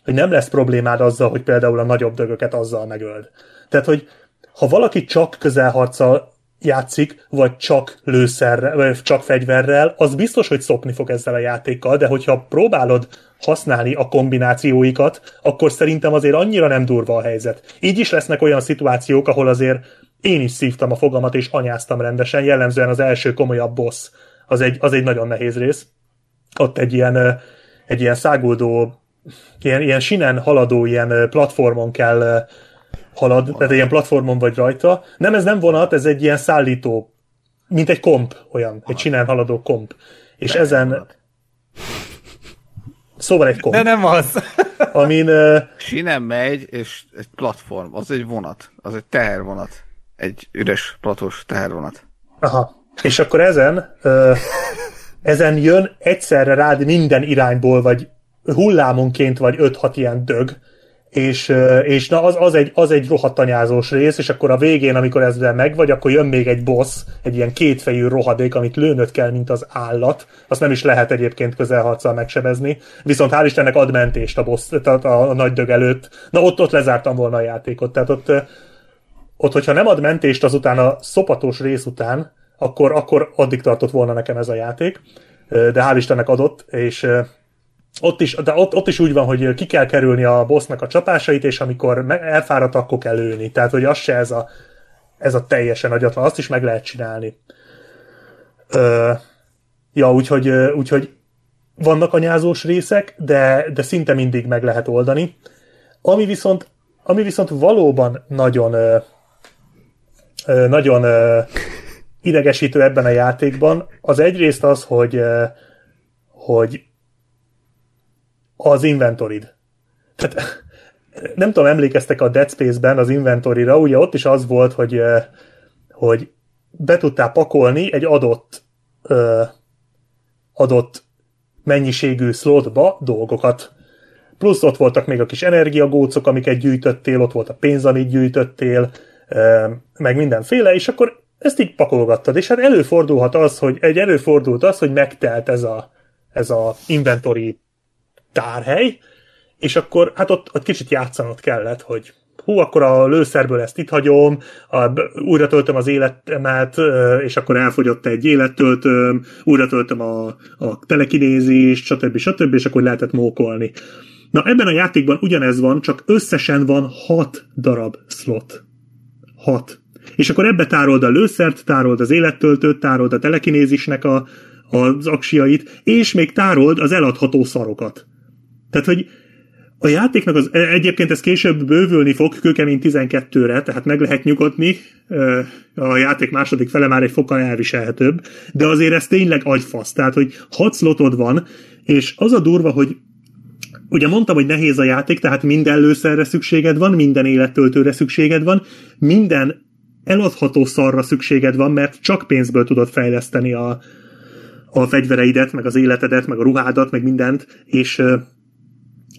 hogy nem lesz problémád azzal, hogy például a nagyobb dögöket azzal megöld. Tehát, hogy ha valaki csak közelharccal játszik, vagy csak lőszerrel, vagy csak fegyverrel, az biztos, hogy szopni fog ezzel a játékkal, de hogyha próbálod használni a kombinációikat, akkor szerintem azért annyira nem durva a helyzet. Így is lesznek olyan szituációk, ahol azért én is szívtam a fogamat, és anyáztam rendesen, jellemzően az első komolyabb boss, az egy, az egy nagyon nehéz rész. Ott egy ilyen, egy ilyen száguldó, ilyen, ilyen sinen haladó ilyen platformon kell halad, tehát egy ilyen platformon vagy rajta. Nem, ez nem vonat, ez egy ilyen szállító, mint egy komp, olyan, egy sinen haladó komp. És De ezen... Szóval egy komp. De nem az. Amin... Uh... Sinen megy, és egy platform, az egy vonat, az egy tehervonat egy üres platós tehervonat. Aha. És akkor ezen, ö, ezen jön egyszerre rád minden irányból, vagy hullámonként vagy 5-6 ilyen dög, és, és na az, az, egy, az egy rohadt rész, és akkor a végén, amikor ezzel meg vagy, akkor jön még egy boss, egy ilyen kétfejű rohadék, amit lőnöd kell, mint az állat. Azt nem is lehet egyébként közelharccal megsebezni. Viszont hál' Istennek ad mentést a, boss, a, a, a nagy dög előtt. Na ott, ott lezártam volna a játékot. Tehát ott, ott, hogyha nem ad mentést azután a szopatos rész után, akkor, akkor addig tartott volna nekem ez a játék. De hál' Istennek adott, és ott is, de ott, ott is úgy van, hogy ki kell kerülni a bossnak a csapásait, és amikor elfáradt, akkor kell lőni. Tehát, hogy az se ez a, ez a teljesen agyatlan, azt is meg lehet csinálni. Ö, ja, úgyhogy, úgyhogy vannak anyázós részek, de, de szinte mindig meg lehet oldani. Ami viszont, ami viszont valóban nagyon nagyon idegesítő ebben a játékban, az egyrészt az, hogy hogy az inventorid. Tehát nem tudom, emlékeztek a Dead Space-ben az inventorira, ugye ott is az volt, hogy, hogy be tudtál pakolni egy adott adott mennyiségű slotba dolgokat. Plusz ott voltak még a kis energiagócok, amiket gyűjtöttél, ott volt a pénz, amit gyűjtöttél, meg mindenféle, és akkor ezt így pakolgattad. És hát előfordulhat az, hogy egy előfordult az, hogy megtelt ez a, ez a inventory tárhely, és akkor hát ott, ott kicsit játszanod kellett, hogy hú, akkor a lőszerből ezt itt hagyom, a, újra töltöm az életemet, és akkor elfogyott egy élettöltöm, újra töltöm a, a telekinézist, stb. stb. és akkor lehetett mókolni. Na ebben a játékban ugyanez van, csak összesen van hat darab slot. Hat. És akkor ebbe tárold a lőszert, tárold az élettöltőt, tárold a telekinézisnek a, az aksiait, és még tárold az eladható szarokat. Tehát, hogy a játéknak az, e, egyébként ez később bővülni fog kőkemény 12-re, tehát meg lehet nyugodni, a játék második fele már egy fokkal elviselhetőbb, de azért ez tényleg agyfasz, tehát, hogy 6 slotod van, és az a durva, hogy ugye mondtam, hogy nehéz a játék, tehát minden lőszerre szükséged van, minden élettöltőre szükséged van, minden eladható szarra szükséged van, mert csak pénzből tudod fejleszteni a, a fegyvereidet, meg az életedet, meg a ruhádat, meg mindent, és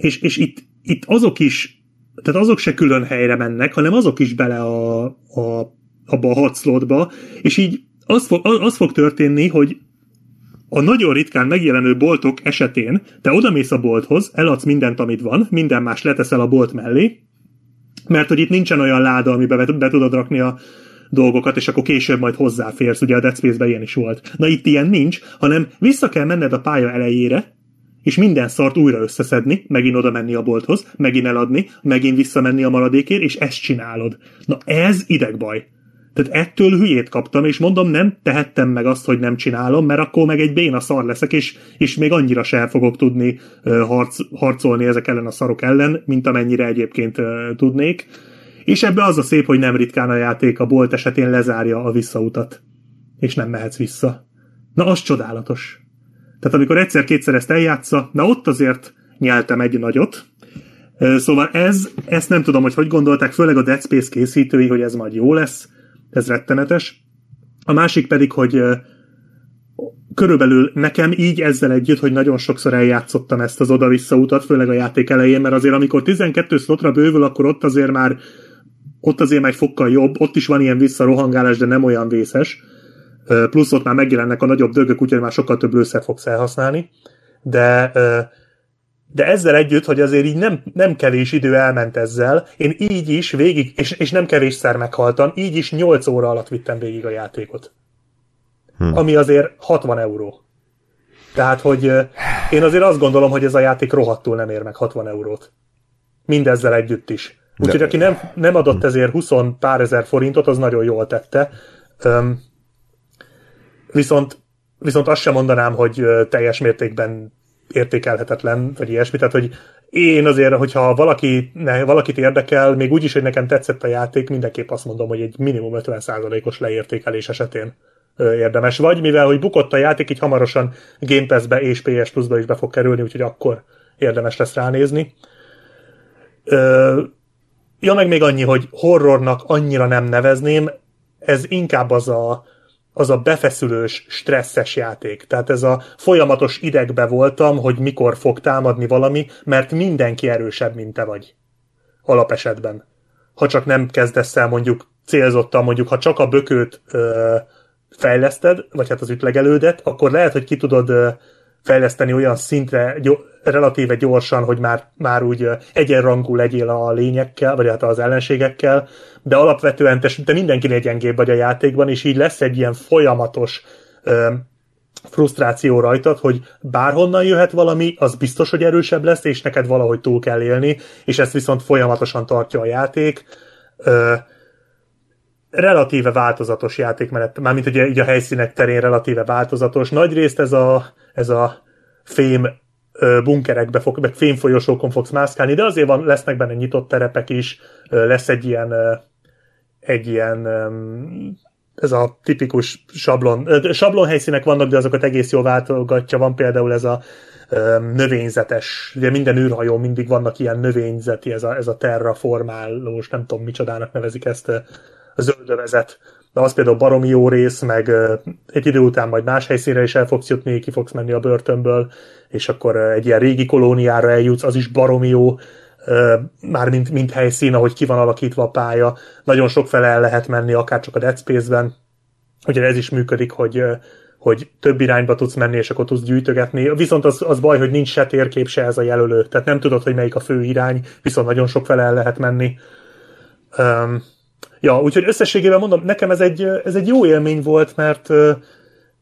és, és itt, itt azok is, tehát azok se külön helyre mennek, hanem azok is bele a, a, abba a hat és így az fog, az fog történni, hogy a nagyon ritkán megjelenő boltok esetén te odamész a bolthoz, eladsz mindent, amit van, minden más leteszel a bolt mellé, mert hogy itt nincsen olyan láda, amiben be, be tudod rakni a dolgokat, és akkor később majd hozzáférsz, ugye a Dead Space-ben ilyen is volt. Na itt ilyen nincs, hanem vissza kell menned a pálya elejére, és minden szart újra összeszedni, megint oda menni a bolthoz, megint eladni, megint visszamenni a maradékért, és ezt csinálod. Na ez idegbaj. Tehát ettől hülyét kaptam, és mondom, nem tehettem meg azt, hogy nem csinálom, mert akkor meg egy béna szar leszek, és, és még annyira se fogok tudni harc, harcolni ezek ellen a szarok ellen, mint amennyire egyébként tudnék. És ebbe az a szép, hogy nem ritkán a játék a bolt esetén lezárja a visszautat, és nem mehetsz vissza. Na, az csodálatos. Tehát amikor egyszer-kétszer ezt eljátsza, na ott azért nyeltem egy nagyot. Szóval ez, ezt nem tudom, hogy hogy gondolták, főleg a Dead Space készítői, hogy ez majd jó lesz, ez rettenetes. A másik pedig, hogy körülbelül nekem így ezzel együtt, hogy nagyon sokszor eljátszottam ezt az oda-vissza utat, főleg a játék elején, mert azért amikor 12 slotra bővül, akkor ott azért már ott azért már egy fokkal jobb, ott is van ilyen visszarohangálás, de nem olyan vészes plusz ott már megjelennek a nagyobb dögök, úgyhogy már sokkal több lőszer fogsz elhasználni, de de ezzel együtt, hogy azért így nem, nem kevés idő elment ezzel, én így is végig, és, és nem kevésszer meghaltam, így is 8 óra alatt vittem végig a játékot. Hm. Ami azért 60 euró. Tehát, hogy én azért azt gondolom, hogy ez a játék rohadtul nem ér meg 60 eurót. Mindezzel együtt is. Úgyhogy aki nem, nem adott ezért 20 pár ezer forintot, az nagyon jól tette. Öm, Viszont, viszont azt sem mondanám, hogy teljes mértékben értékelhetetlen, vagy ilyesmi. Tehát, hogy én azért, hogyha valaki, ne, valakit érdekel, még úgy is, hogy nekem tetszett a játék, mindenképp azt mondom, hogy egy minimum 50%-os leértékelés esetén érdemes. Vagy mivel, hogy bukott a játék, így hamarosan Game Pass-be és PS Plus-ba is be fog kerülni, úgyhogy akkor érdemes lesz ránézni. Ö, ja, meg még annyi, hogy horrornak annyira nem nevezném, ez inkább az a, az a befeszülős, stresszes játék. Tehát ez a folyamatos idegbe voltam, hogy mikor fog támadni valami, mert mindenki erősebb, mint te vagy. Alapesetben. Ha csak nem kezdesz el mondjuk célzottan, mondjuk ha csak a bökőt ö, fejleszted, vagy hát az ütlegelődet, akkor lehet, hogy ki tudod ö, fejleszteni olyan szintre gy- relatíve gyorsan, hogy már, már úgy egyenrangú legyél a lényekkel, vagy hát az ellenségekkel, de alapvetően te, te mindenkinél gyengébb vagy a játékban, és így lesz egy ilyen folyamatos ö, frusztráció rajtad, hogy bárhonnan jöhet valami, az biztos, hogy erősebb lesz, és neked valahogy túl kell élni, és ezt viszont folyamatosan tartja a játék. Ö, relatíve változatos játékmenet, mármint ugye így a helyszínek terén relatíve változatos. Nagyrészt ez a, ez a fém bunkerekbe fog, meg fémfolyosókon fogsz mászkálni, de azért van, lesznek benne nyitott terepek is, lesz egy ilyen egy ilyen ez a tipikus sablon, sablon helyszínek vannak, de azokat egész jól váltogatja. Van például ez a növényzetes, ugye minden űrhajó mindig vannak ilyen növényzeti, ez a, ez a terraformálós, nem tudom micsodának nevezik ezt, a zöldövezet. De az például baromi jó rész, meg egy idő után majd más helyszínre is el fogsz jutni, ki fogsz menni a börtönből, és akkor egy ilyen régi kolóniára eljutsz, az is baromi jó, már mint, mint helyszín, ahogy ki van alakítva a pálya. Nagyon sok fele el lehet menni, akár csak a Dead Space-ben. Ugye ez is működik, hogy hogy több irányba tudsz menni, és akkor tudsz gyűjtögetni. Viszont az, az baj, hogy nincs se térkép, se ez a jelölő. Tehát nem tudod, hogy melyik a fő irány, viszont nagyon sok fele el lehet menni. Um, ja, úgyhogy összességében mondom, nekem ez egy, ez egy jó élmény volt, mert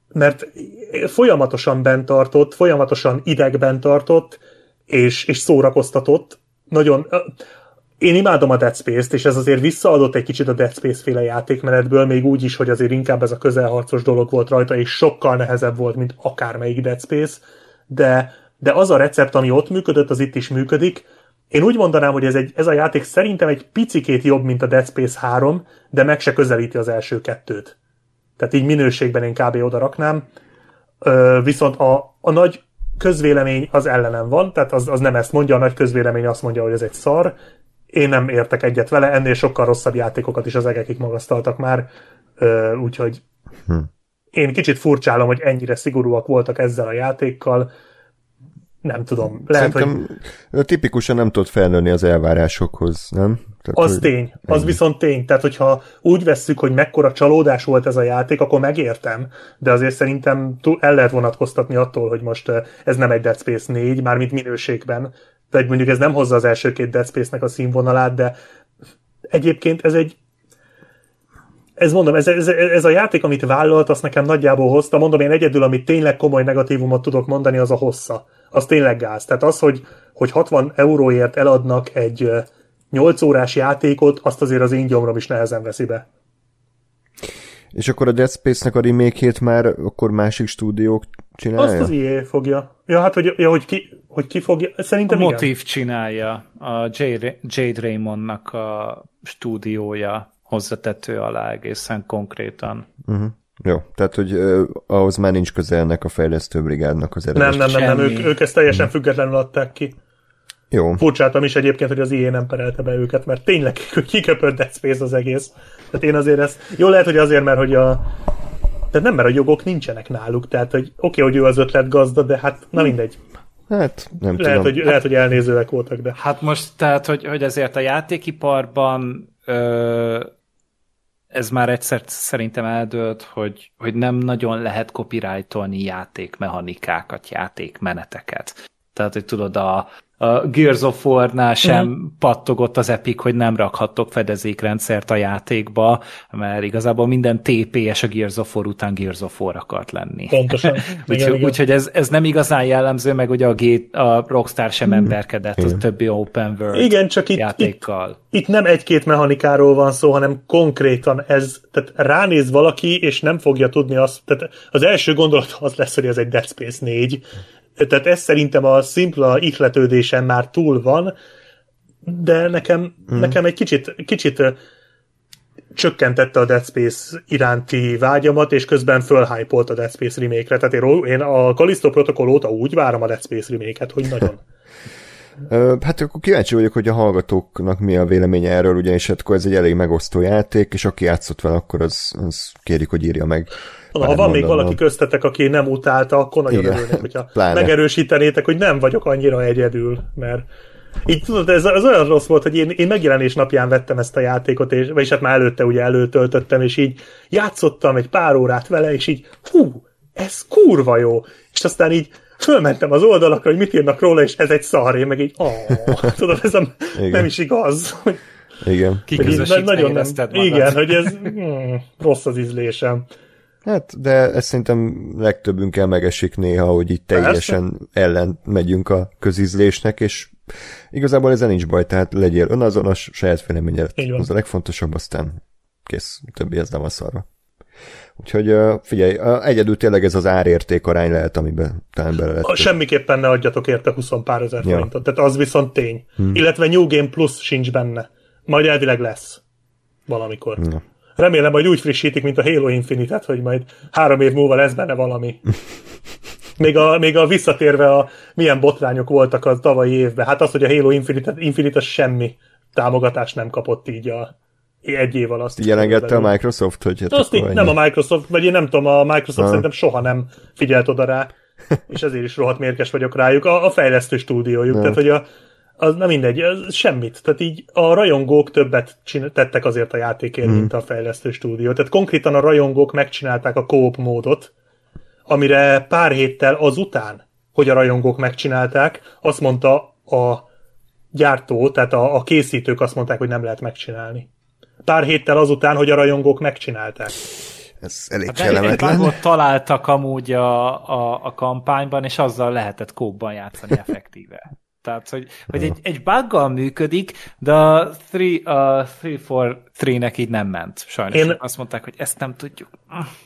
mert folyamatosan bent tartott, folyamatosan idegben tartott, és, és szórakoztatott. Nagyon, én imádom a Dead Space-t, és ez azért visszaadott egy kicsit a Dead Space féle játékmenetből, még úgy is, hogy azért inkább ez a közelharcos dolog volt rajta, és sokkal nehezebb volt, mint akármelyik Dead Space, de, de az a recept, ami ott működött, az itt is működik. Én úgy mondanám, hogy ez, egy, ez a játék szerintem egy picikét jobb, mint a Dead Space 3, de meg se közelíti az első kettőt. Tehát így minőségben én kb. oda raknám. Viszont a, a nagy közvélemény az ellenem van, tehát az, az nem ezt mondja, a nagy közvélemény azt mondja, hogy ez egy szar. Én nem értek egyet vele, ennél sokkal rosszabb játékokat is az egekig magasztaltak már, ö, úgyhogy hm. én kicsit furcsálom, hogy ennyire szigorúak voltak ezzel a játékkal. Nem tudom. Lehet, Szerintem hogy... tipikusan nem tudod felnőni az elvárásokhoz, nem? Tehát, az tény, az ennyi. viszont tény. Tehát, hogyha úgy vesszük, hogy mekkora csalódás volt ez a játék, akkor megértem, de azért szerintem el lehet vonatkoztatni attól, hogy most ez nem egy Dead Space 4, mármint minőségben, tehát mondjuk ez nem hozza az első két Dead Space-nek a színvonalát, de egyébként ez egy ez mondom, ez, ez, ez a játék, amit vállalt, azt nekem nagyjából hozta. Mondom, én egyedül, amit tényleg komoly negatívumot tudok mondani, az a hossza. Az tényleg gáz. Tehát az, hogy, hogy 60 euróért eladnak egy 8 órás játékot, azt azért az én gyomrom is nehezen veszi be. És akkor a Dead Space-nek a remake már akkor másik stúdiók csinálja? Azt az IE fogja. Ja, hát hogy, ja, hogy, ki, hogy ki fogja, szerintem A Motiv csinálja, a Jade Raymondnak a stúdiója hozzatető alá egészen konkrétan. Uh-huh. Jó, tehát hogy uh, ahhoz már nincs köze ennek a fejlesztő brigádnak az eredet. Nem, nem, nem, nem ők, ők ezt teljesen uh-huh. függetlenül adták ki. Jó. Furcsáltam is egyébként, hogy az IE nem perelte be őket, mert tényleg kiköpött Dead Space az egész. Tehát én azért ezt... Jó, lehet, hogy azért, mert hogy a... Tehát nem, mert a jogok nincsenek náluk, tehát hogy oké, okay, hogy ő az ötlet gazda, de hát na mindegy. Hát, nem lehet, tudom. Hogy, lehet, hogy elnézőek voltak, de... Hát most, tehát, hogy, hogy ezért a játékiparban ö, ez már egyszer szerintem eldőlt, hogy, hogy nem nagyon lehet copyrightolni játékmechanikákat, játékmeneteket. Tehát, hogy tudod, a, a Gears of War-nál sem mm. pattogott az Epic, hogy nem rakhattok fedezékrendszert a játékba, mert igazából minden TPS a Gears of War után Gears of War akart lenni. Pontosan. Úgyhogy úgy, ez, ez nem igazán jellemző, meg ugye a, Gate, a Rockstar sem mm. emberkedett az többi open world Igen, csak itt, játékkal. Itt, itt nem egy-két mechanikáról van szó, hanem konkrétan ez, tehát ránéz valaki, és nem fogja tudni azt, tehát az első gondolat az lesz, hogy ez egy Dead Space 4, tehát ez szerintem a szimpla ihletődésen már túl van, de nekem, hmm. nekem egy kicsit, kicsit csökkentette a Dead Space iránti vágyamat, és közben fölhypolt a Dead Space remake-re. Tehát én, én a Callisto Protocol óta úgy várom a Dead Space remake-et, hogy nagyon. Hát akkor kíváncsi vagyok, hogy a hallgatóknak mi a véleménye erről, ugyanis hát akkor ez egy elég megosztó játék, és aki játszott vele, akkor az, az kérjük, hogy írja meg. Ha van még valaki köztetek, aki nem utálta, akkor nagyon Igen, örülnék, hogyha pláne. megerősítenétek, hogy nem vagyok annyira egyedül, mert így tudod, ez, ez olyan rossz volt, hogy én, én megjelenés napján vettem ezt a játékot, és, vagyis hát már előtte ugye előtöltöttem, és így játszottam egy pár órát vele, és így hú, ez kurva jó. És aztán így fölmentem az oldalakra, hogy mit írnak róla, és ez egy szar, én meg így, oh, tudod, ez a, Igen. nem is igaz, hogy, Igen. Kiközösítve nagyon nem, magad. igen, hogy ez hmm, rossz az ízlésem. Hát, de ez szerintem legtöbbünkkel megesik néha, hogy így teljesen ellen megyünk a közízlésnek, és igazából ezzel nincs baj, tehát legyél önazonos, saját véleményed. Így van. Az a legfontosabb, aztán kész, többi ez nem a szarva. Úgyhogy figyelj, egyedül tényleg ez az árérték arány lehet, amiben talán bele lehet. A, semmiképpen ne adjatok érte 20 pár ezer Ja. forintot, tehát az viszont tény. Hmm. Illetve New Game Plus sincs benne. Majd elvileg lesz. Valamikor. Ja. Remélem, hogy úgy frissítik, mint a Halo Infinite-et, hogy majd három év múlva lesz benne valami. Még a, még a visszatérve a milyen botrányok voltak az tavalyi évben. Hát az, hogy a Halo Infinite, Infinite semmi támogatást nem kapott így a egy év alatt. Így jelengette a Microsoft, hogy hát Azt így, nem a Microsoft, vagy én nem tudom, a Microsoft Ah. szerintem soha nem figyelt oda rá, és ezért is rohadt mérges vagyok rájuk. A, a fejlesztő stúdiójuk, Nem. tehát hogy a, az nem mindegy, az semmit. Tehát így a rajongók többet csin- tettek azért a játékért, mint a fejlesztő stúdió. Tehát konkrétan a rajongók megcsinálták a co módot, amire pár héttel azután, hogy a rajongók megcsinálták, azt mondta a gyártó, tehát a, a készítők azt mondták, hogy nem lehet megcsinálni. Pár héttel azután, hogy a rajongók megcsinálták. Ez elég Hát egy kellemetlen. találtak amúgy a, a, a kampányban, és azzal lehetett kóban játszani effektíve. Tehát, hogy, hogy egy, egy buggal működik, de a 3-4-3-nek így nem ment. Sajnos Én... azt mondták, hogy ezt nem tudjuk.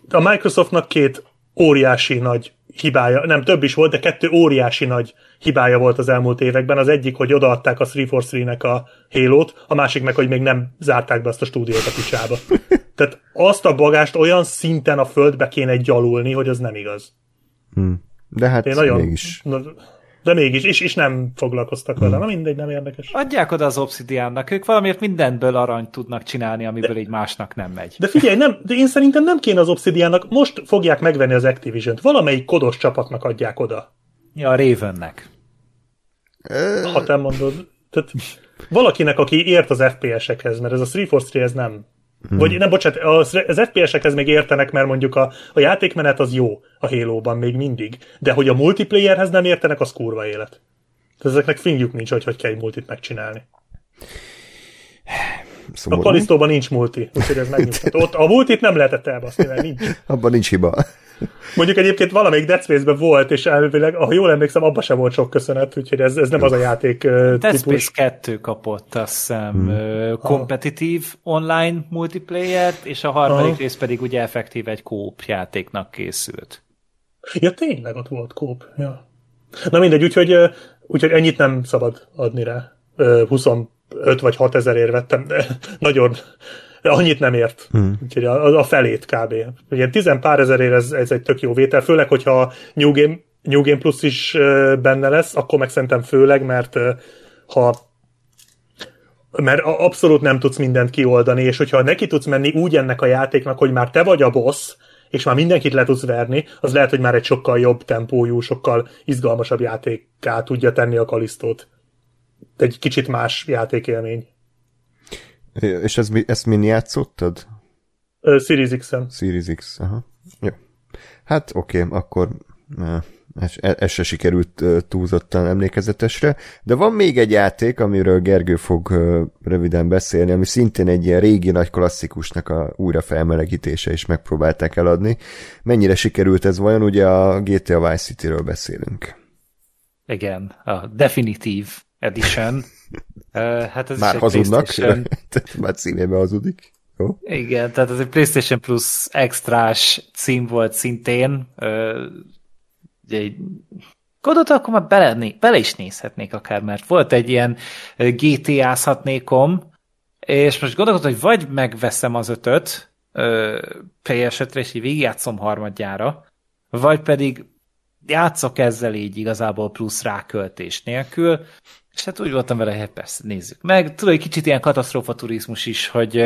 A Microsoftnak két óriási nagy hibája, nem több is volt, de kettő óriási nagy hibája volt az elmúlt években. Az egyik, hogy odaadták a 343-nek a Halo-t, a másik meg, hogy még nem zárták be azt a stúdiót a picsába. Tehát azt a bagást olyan szinten a földbe kéne gyalulni, hogy az nem igaz. De hát Én nagyon... mégis. De mégis, és, és nem foglalkoztak vele. Na mindegy, nem érdekes. Adják oda az Obsidiannak, ők valamiért mindenből arany tudnak csinálni, amiből így másnak nem megy. De figyelj, nem, de én szerintem nem kéne az Obsidiannak, most fogják megvenni az Activision-t. Valamelyik kodos csapatnak adják oda. Ja, a Ravennek. Ha te mondod. Tehát valakinek, aki ért az FPS-ekhez, mert ez a 343 ez nem. Hmm. Vagy nem, bocsánat, az, az FPS-ekhez még értenek, mert mondjuk a, a játékmenet az jó a Halo-ban még mindig, de hogy a multiplayerhez nem értenek, az kurva élet. Tehát ezeknek fingjuk nincs, hogy hogy kell egy multit megcsinálni. A Szomorú. Kalisztóban nincs multi, úgyhogy ez megnyugtató. Ott a multit nem lehetett elbaszni, mert nincs. Abban nincs hiba. Mondjuk egyébként valamelyik Dead Space-ben volt, és elvileg, ha jól emlékszem, abban sem volt sok köszönet, úgyhogy ez, ez nem az a játék ö, Dead típus. Space 2 kapott, azt hiszem, hmm. kompetitív online multiplayer-t, és a harmadik Aha. rész pedig ugye effektív egy kóp játéknak készült. Ja, tényleg ott volt kóp. Ja. Na mindegy, úgyhogy, úgyhogy ennyit nem szabad adni rá. Ö, 25 vagy 6 ezerért vettem, de nagyon annyit nem ért. Hmm. Úgyhogy a, a felét kb. Ugye 10 pár ezerért ez, ez egy tök jó vétel, főleg, hogyha New Game, New Game Plus is benne lesz, akkor meg szerintem főleg, mert ha mert abszolút nem tudsz mindent kioldani, és hogyha neki tudsz menni úgy ennek a játéknak, hogy már te vagy a boss, és már mindenkit le tudsz verni, az lehet, hogy már egy sokkal jobb tempójú, sokkal izgalmasabb játékká tudja tenni a kalisztót. Egy kicsit más játékélmény. És ez, mi- ezt min játszottad? Ö, Series X-en. Series X, aha. Jó. Hát oké, okay, akkor ez, ez se sikerült túlzottan emlékezetesre, de van még egy játék, amiről Gergő fog röviden beszélni, ami szintén egy ilyen régi nagy klasszikusnak a újra felmelegítése, és megpróbálták eladni. Mennyire sikerült ez vajon? Ugye a GTA Vice City-ről beszélünk. Igen, a Definitive Edition. Ö, hát ez Már hazudnak, PlayStation- már címébe hazudik. Jó? Igen, tehát ez egy PlayStation Plus extrás cím volt szintén. Ugye egy Godot akkor már bele, bele is nézhetnék akár, mert volt egy ilyen GTA-zhatnékom, és most gondolkodom, hogy vagy megveszem az ötöt ö, PS5-re, és így végigjátszom harmadjára, vagy pedig játszok ezzel így igazából plusz ráköltés nélkül, És hát úgy voltam vele, hogy persze, nézzük meg. Tudod, egy kicsit ilyen katasztrófa turizmus is, hogy,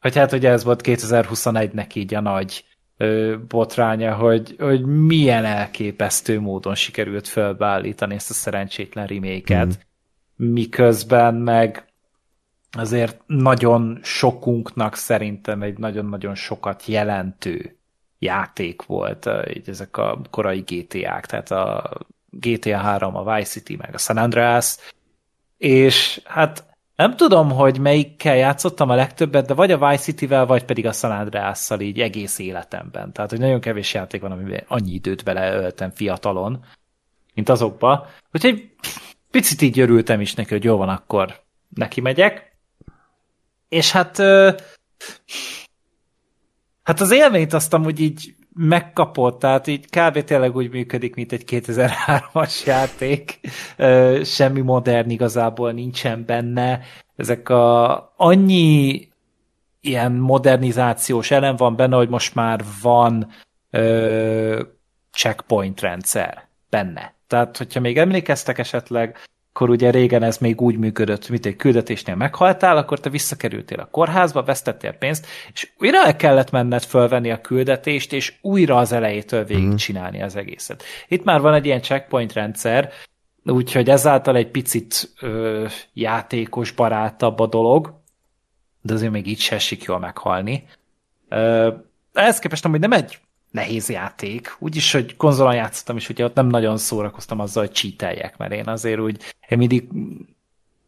hogy hát ugye ez volt 2021-nek így a nagy botránya, hogy, hogy milyen elképesztő módon sikerült felbeállítani ezt a szerencsétlen reméket, mm. miközben meg azért nagyon sokunknak szerintem egy nagyon-nagyon sokat jelentő játék volt, így ezek a korai GTA-k, tehát a GTA 3, a Vice City, meg a San Andreas, és hát nem tudom, hogy melyikkel játszottam a legtöbbet, de vagy a Vice City-vel, vagy pedig a San Andreas-szal így egész életemben. Tehát, hogy nagyon kevés játék van, amiben annyi időt beleöltem fiatalon, mint azokba. Úgyhogy picit így örültem is neki, hogy jó van, akkor neki megyek. És hát hát az élményt azt amúgy így megkapott, tehát így kb. tényleg úgy működik, mint egy 2003-as játék. Semmi modern igazából nincsen benne. Ezek a annyi ilyen modernizációs elem van benne, hogy most már van ö, checkpoint rendszer benne. Tehát, hogyha még emlékeztek esetleg, akkor ugye régen ez még úgy működött, mint egy küldetésnél meghaltál, akkor te visszakerültél a kórházba, vesztettél pénzt, és újra el kellett menned fölvenni a küldetést, és újra az elejétől végigcsinálni az egészet. Itt már van egy ilyen checkpoint rendszer, úgyhogy ezáltal egy picit ö, játékos barátabb a dolog, de azért még így se esik jól meghalni. Ö, ehhez képest amúgy nem egy nehéz játék. Úgyis, hogy konzolon játszottam, és ugye ott nem nagyon szórakoztam azzal, hogy cheateljek, mert én azért úgy, én mindig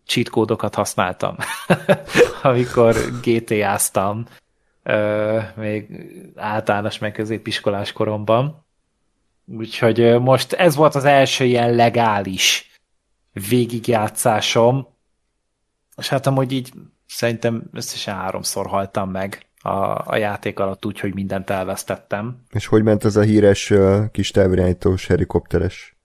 cheat kódokat használtam, amikor GTA-ztam, még általános meg középiskolás koromban. Úgyhogy most ez volt az első ilyen legális végigjátszásom, és hát amúgy így szerintem összesen háromszor haltam meg a, a játék alatt úgy, hogy mindent elvesztettem. És hogy ment ez a híres uh, kis távirányítós helikopteres?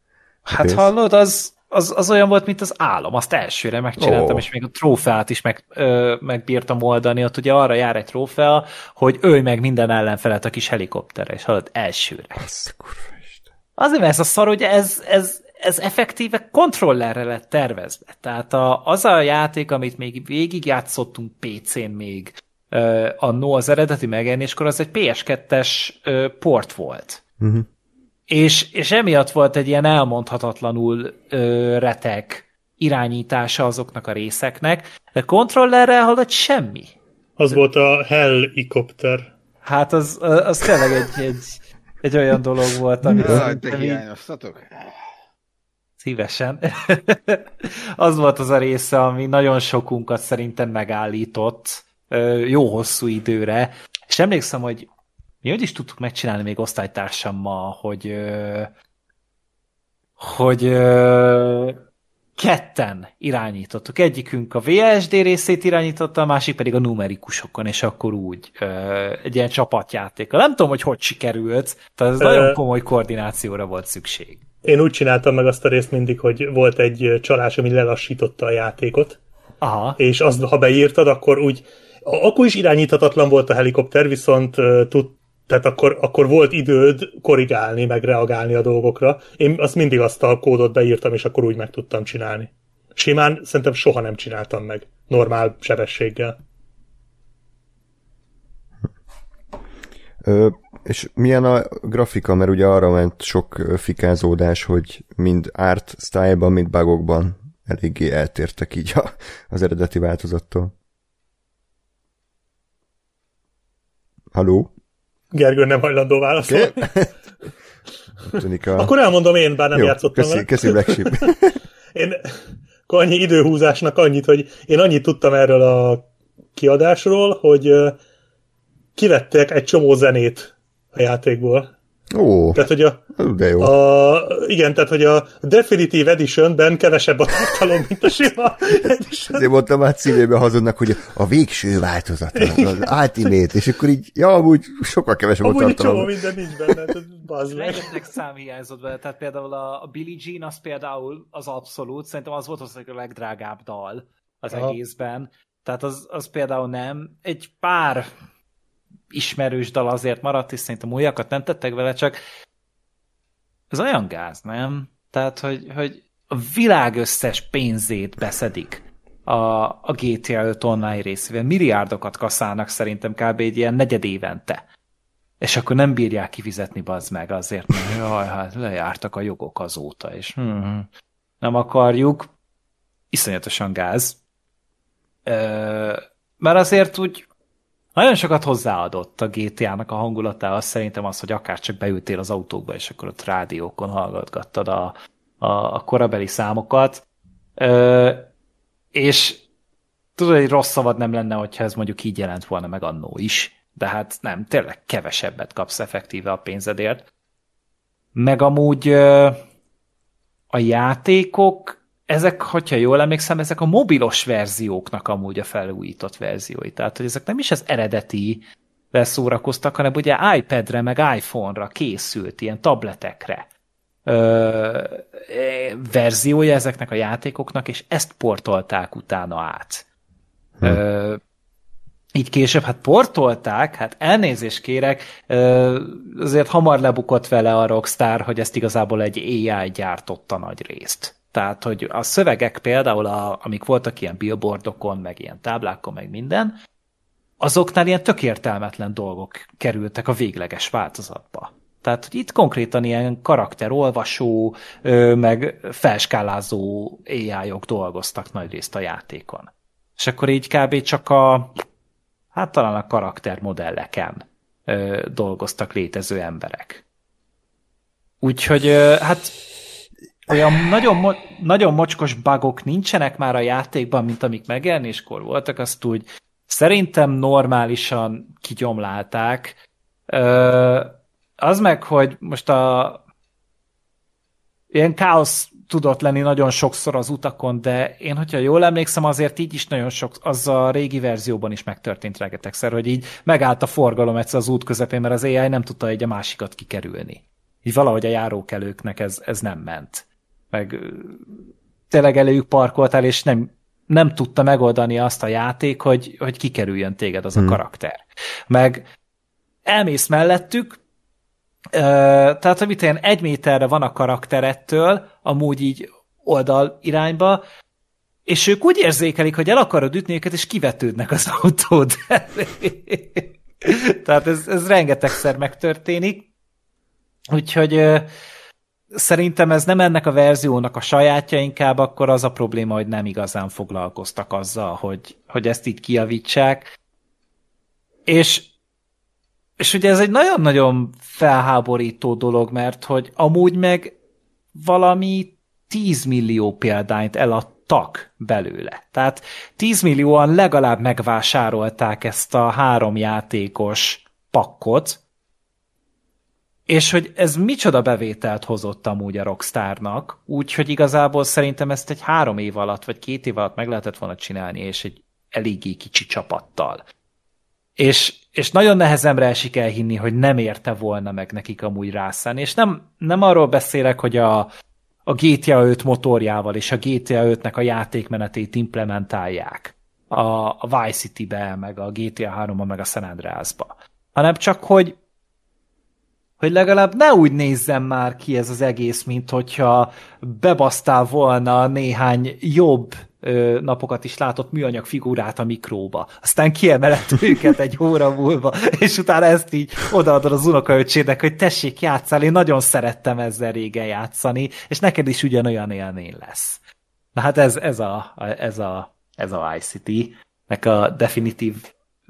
Hát rész? hallod, az, az, az olyan volt, mint az álom. Azt elsőre megcsináltam, oh. és még a trófeát is meg, ö, megbírtam oldani. Ott ugye arra jár egy trófea, hogy ölj meg minden ellenfelet a kis helikopterre, és hallod, elsőre. Az Azért, mert ez a szar, hogy ez, ez, ez effektíve kontrollerre lett tervezve. Tehát a, az a játék, amit még végigjátszottunk PC-n még, annó az eredeti megjelenéskor az egy PS2-es port volt. Uh-huh. És, és emiatt volt egy ilyen elmondhatatlanul ö, retek irányítása azoknak a részeknek, de kontrollerrel hallott semmi. Az volt a Helicopter. Hát az, az tényleg egy, egy, egy olyan dolog volt, amit... Jaj, te hiányoztatok? Szívesen. az volt az a része, ami nagyon sokunkat szerintem megállított, jó hosszú időre, és emlékszem, hogy mi hogy is tudtuk megcsinálni még osztálytársammal, hogy hogy ketten irányítottuk. Egyikünk a VSD részét irányította, a másik pedig a numerikusokon, és akkor úgy egy ilyen csapatjáték. Nem tudom, hogy hogy sikerült, tehát ez nagyon komoly koordinációra volt szükség. Én úgy csináltam meg azt a részt mindig, hogy volt egy csalás, ami lelassította a játékot, Aha. és azt, ha beírtad, akkor úgy akkor is irányíthatatlan volt a helikopter, viszont tud, tehát akkor, akkor volt időd korrigálni, meg reagálni a dolgokra. Én azt mindig azt a kódot beírtam, és akkor úgy meg tudtam csinálni. Simán szerintem soha nem csináltam meg. Normál sebességgel. Ö, és milyen a grafika, mert ugye arra ment sok fikázódás, hogy mind art style-ban, mind bugokban eléggé eltértek így a, az eredeti változattól. Haló? Gergő nem hajlandó válaszolni. a... Akkor elmondom én, bár nem Jó, játszottam köszi, köszi Black Sheep. én annyi időhúzásnak annyit, hogy én annyit tudtam erről a kiadásról, hogy kivettek egy csomó zenét a játékból. Ó, tehát, hogy a, de jó. A, igen, tehát, hogy a Definitive Editionben kevesebb a tartalom, mint a sima Edition. Ezért mondtam már címébe hazudnak, hogy a végső változat, az Ultimate, és akkor így, ja, amúgy sokkal kevesebb amúgy a tartalom. Amúgy minden nincs benne, tehát bazd meg. Rengeteg szám hiányzott bele, tehát például a, a Billie Jean az például az abszolút, szerintem az volt az a legdrágább dal az Aha. egészben, tehát az, az például nem. Egy pár ismerős dal azért maradt, és szerintem újakat nem tettek vele, csak ez olyan gáz, nem? Tehát, hogy, hogy a világ összes pénzét beszedik a, a GTA 5 online részével. Milliárdokat kaszálnak szerintem kb. egy ilyen negyed évente. És akkor nem bírják kifizetni, bazd meg, azért, mert jaj, hát lejártak a jogok azóta, és hm, nem akarjuk. Iszonyatosan gáz. Ö, mert azért úgy nagyon sokat hozzáadott a GTA-nak a hangulatához szerintem az, hogy akár csak beültél az autókba, és akkor ott rádiókon hallgatgattad a, a, a korabeli számokat. Ö, és tudod, hogy rossz szavad nem lenne, hogyha ez mondjuk így jelent volna meg annó is, de hát nem, tényleg kevesebbet kapsz effektíve a pénzedért. Meg amúgy ö, a játékok ezek, hogyha jól emlékszem, ezek a mobilos verzióknak amúgy a felújított verziói. Tehát, hogy ezek nem is az eredeti szórakoztak, hanem ugye iPad-re, meg iPhone-ra készült, ilyen tabletekre ö, verziója ezeknek a játékoknak, és ezt portolták utána át. Hm. Ö, így később, hát portolták, hát elnézést kérek, azért hamar lebukott vele a Rockstar, hogy ezt igazából egy AI gyártotta nagy részt. Tehát, hogy a szövegek például, a, amik voltak ilyen billboardokon, meg ilyen táblákon, meg minden, azoknál ilyen tök értelmetlen dolgok kerültek a végleges változatba. Tehát, hogy itt konkrétan ilyen karakterolvasó, meg felskálázó AI-ok dolgoztak nagy részt a játékon. És akkor így kb. csak a, hát talán a karaktermodelleken dolgoztak létező emberek. Úgyhogy hát olyan nagyon, mo- nagyon mocskos bugok nincsenek már a játékban, mint amik megjelenéskor voltak, azt úgy szerintem normálisan kigyomlálták. Ö, az meg, hogy most a ilyen káosz tudott lenni nagyon sokszor az utakon, de én, hogyha jól emlékszem, azért így is nagyon sok, az a régi verzióban is megtörtént rengetegszer, hogy így megállt a forgalom egyszer az út közepén, mert az AI nem tudta egy a másikat kikerülni. Így valahogy a járókelőknek ez, ez nem ment meg tényleg előjük parkoltál, és nem, nem tudta megoldani azt a játék, hogy, hogy kikerüljön téged az hmm. a karakter. Meg elmész mellettük, tehát amit ilyen egy méterre van a karakterettől, amúgy így oldal irányba, és ők úgy érzékelik, hogy el akarod ütni őket, és kivetődnek az autód Tehát ez, ez rengetegszer megtörténik. Úgyhogy szerintem ez nem ennek a verziónak a sajátja, inkább akkor az a probléma, hogy nem igazán foglalkoztak azzal, hogy, hogy ezt így kiavítsák. És, és ugye ez egy nagyon-nagyon felháborító dolog, mert hogy amúgy meg valami 10 millió példányt eladtak belőle. Tehát 10 millióan legalább megvásárolták ezt a három játékos pakkot, és hogy ez micsoda bevételt hozott amúgy a Rockstarnak, úgyhogy igazából szerintem ezt egy három év alatt, vagy két év alatt meg lehetett volna csinálni, és egy eléggé kicsi csapattal. És, és nagyon nehezemre esik elhinni, hogy nem érte volna meg nekik amúgy rászállni. És nem, nem arról beszélek, hogy a, a GTA 5 motorjával és a GTA 5-nek a játékmenetét implementálják a, a Vice City-be, meg a GTA 3-ba, meg a San Andreas-ba. Hanem csak, hogy hogy legalább ne úgy nézzen már ki ez az egész, mint hogyha bebasztál volna néhány jobb ö, napokat is látott műanyag figurát a mikróba. Aztán kiemeled őket egy óra múlva, és utána ezt így odaadod az unokaöcsének, hogy tessék játszál, én nagyon szerettem ezzel régen játszani, és neked is ugyanolyan élmény lesz. Na hát ez, ez a, ez a, ez a ICT, nek a definitív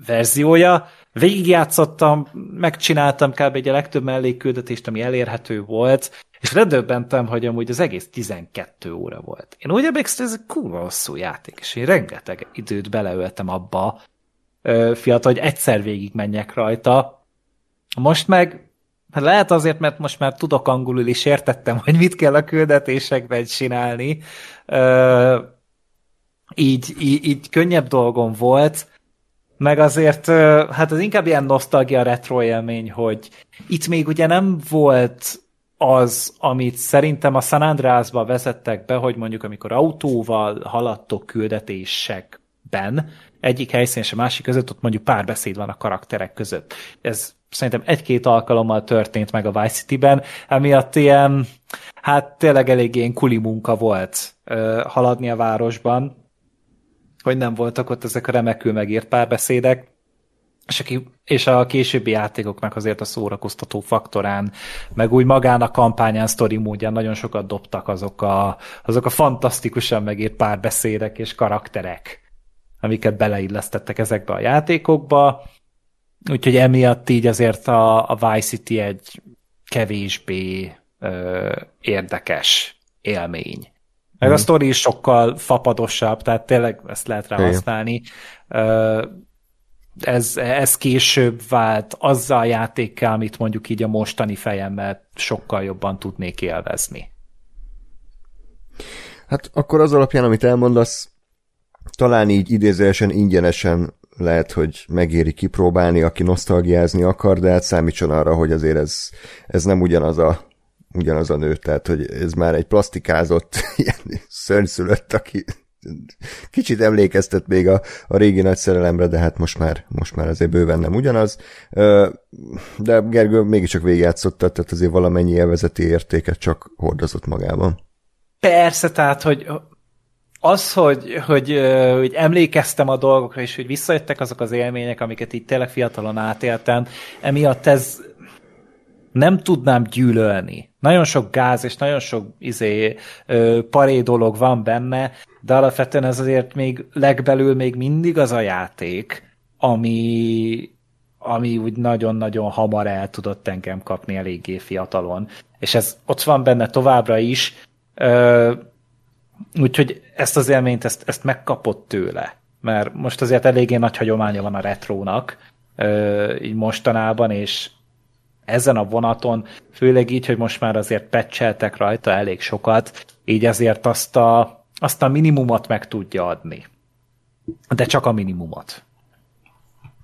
verziója. Végigjátszottam, megcsináltam kb. egy a legtöbb mellékküldetést, ami elérhető volt, és redöbbentem, hogy amúgy az egész 12 óra volt. Én úgy emlékszem, ez egy kurva hosszú játék, és én rengeteg időt beleöltem abba, fiatal, hogy egyszer végig menjek rajta. Most meg hát lehet azért, mert most már tudok angolul is értettem, hogy mit kell a küldetésekben csinálni. így, így, így könnyebb dolgom volt, meg azért, hát az inkább ilyen nosztalgia retro élmény, hogy itt még ugye nem volt az, amit szerintem a San Andreasba vezettek be, hogy mondjuk amikor autóval haladtok küldetésekben, egyik helyszín és a másik között, ott mondjuk párbeszéd van a karakterek között. Ez szerintem egy-két alkalommal történt meg a Vice City-ben, emiatt ilyen, hát tényleg elég ilyen kuli munka volt ö, haladni a városban, hogy nem voltak ott ezek a remekül megírt párbeszédek, és, aki, és a későbbi játékoknak azért a szórakoztató faktorán, meg úgy magán a kampányán, sztori módján nagyon sokat dobtak azok a, azok a fantasztikusan megírt párbeszédek és karakterek, amiket beleillesztettek ezekbe a játékokba. Úgyhogy emiatt így azért a, a Vice City egy kevésbé ö, érdekes élmény. Meg a mhm. sztori is sokkal fapadosabb, tehát tényleg ezt lehet rá használni. Ez, ez később vált azzal a játékkel, amit mondjuk így a mostani fejemmel sokkal jobban tudnék élvezni. Hát akkor az alapján, amit elmondasz, talán így idézőesen ingyenesen lehet, hogy megéri kipróbálni, aki nosztalgiázni akar, de hát számítson arra, hogy azért ez, ez nem ugyanaz a ugyanaz a nő, tehát hogy ez már egy plastikázott ilyen szörnyszülött, aki kicsit emlékeztet még a, a régi nagy szerelemre, de hát most már, most már azért bőven nem ugyanaz. De Gergő mégiscsak végigjátszotta, tehát azért valamennyi élvezeti értéket csak hordozott magában. Persze, tehát, hogy az, hogy, hogy, hogy emlékeztem a dolgokra, és hogy visszajöttek azok az élmények, amiket itt tényleg fiatalon átéltem, emiatt ez nem tudnám gyűlölni. Nagyon sok gáz és nagyon sok izé, ö, paré dolog van benne, de alapvetően ez azért még legbelül még mindig az a játék, ami, ami úgy nagyon-nagyon hamar el tudott engem kapni eléggé fiatalon. És ez ott van benne továbbra is, ö, úgyhogy ezt az élményt, ezt, ezt megkapott tőle. Mert most azért eléggé nagy hagyománya van a retrónak, ö, így mostanában, és ezen a vonaton, főleg így, hogy most már azért pecseltek rajta elég sokat, így ezért azt a, azt a minimumot meg tudja adni. De csak a minimumot.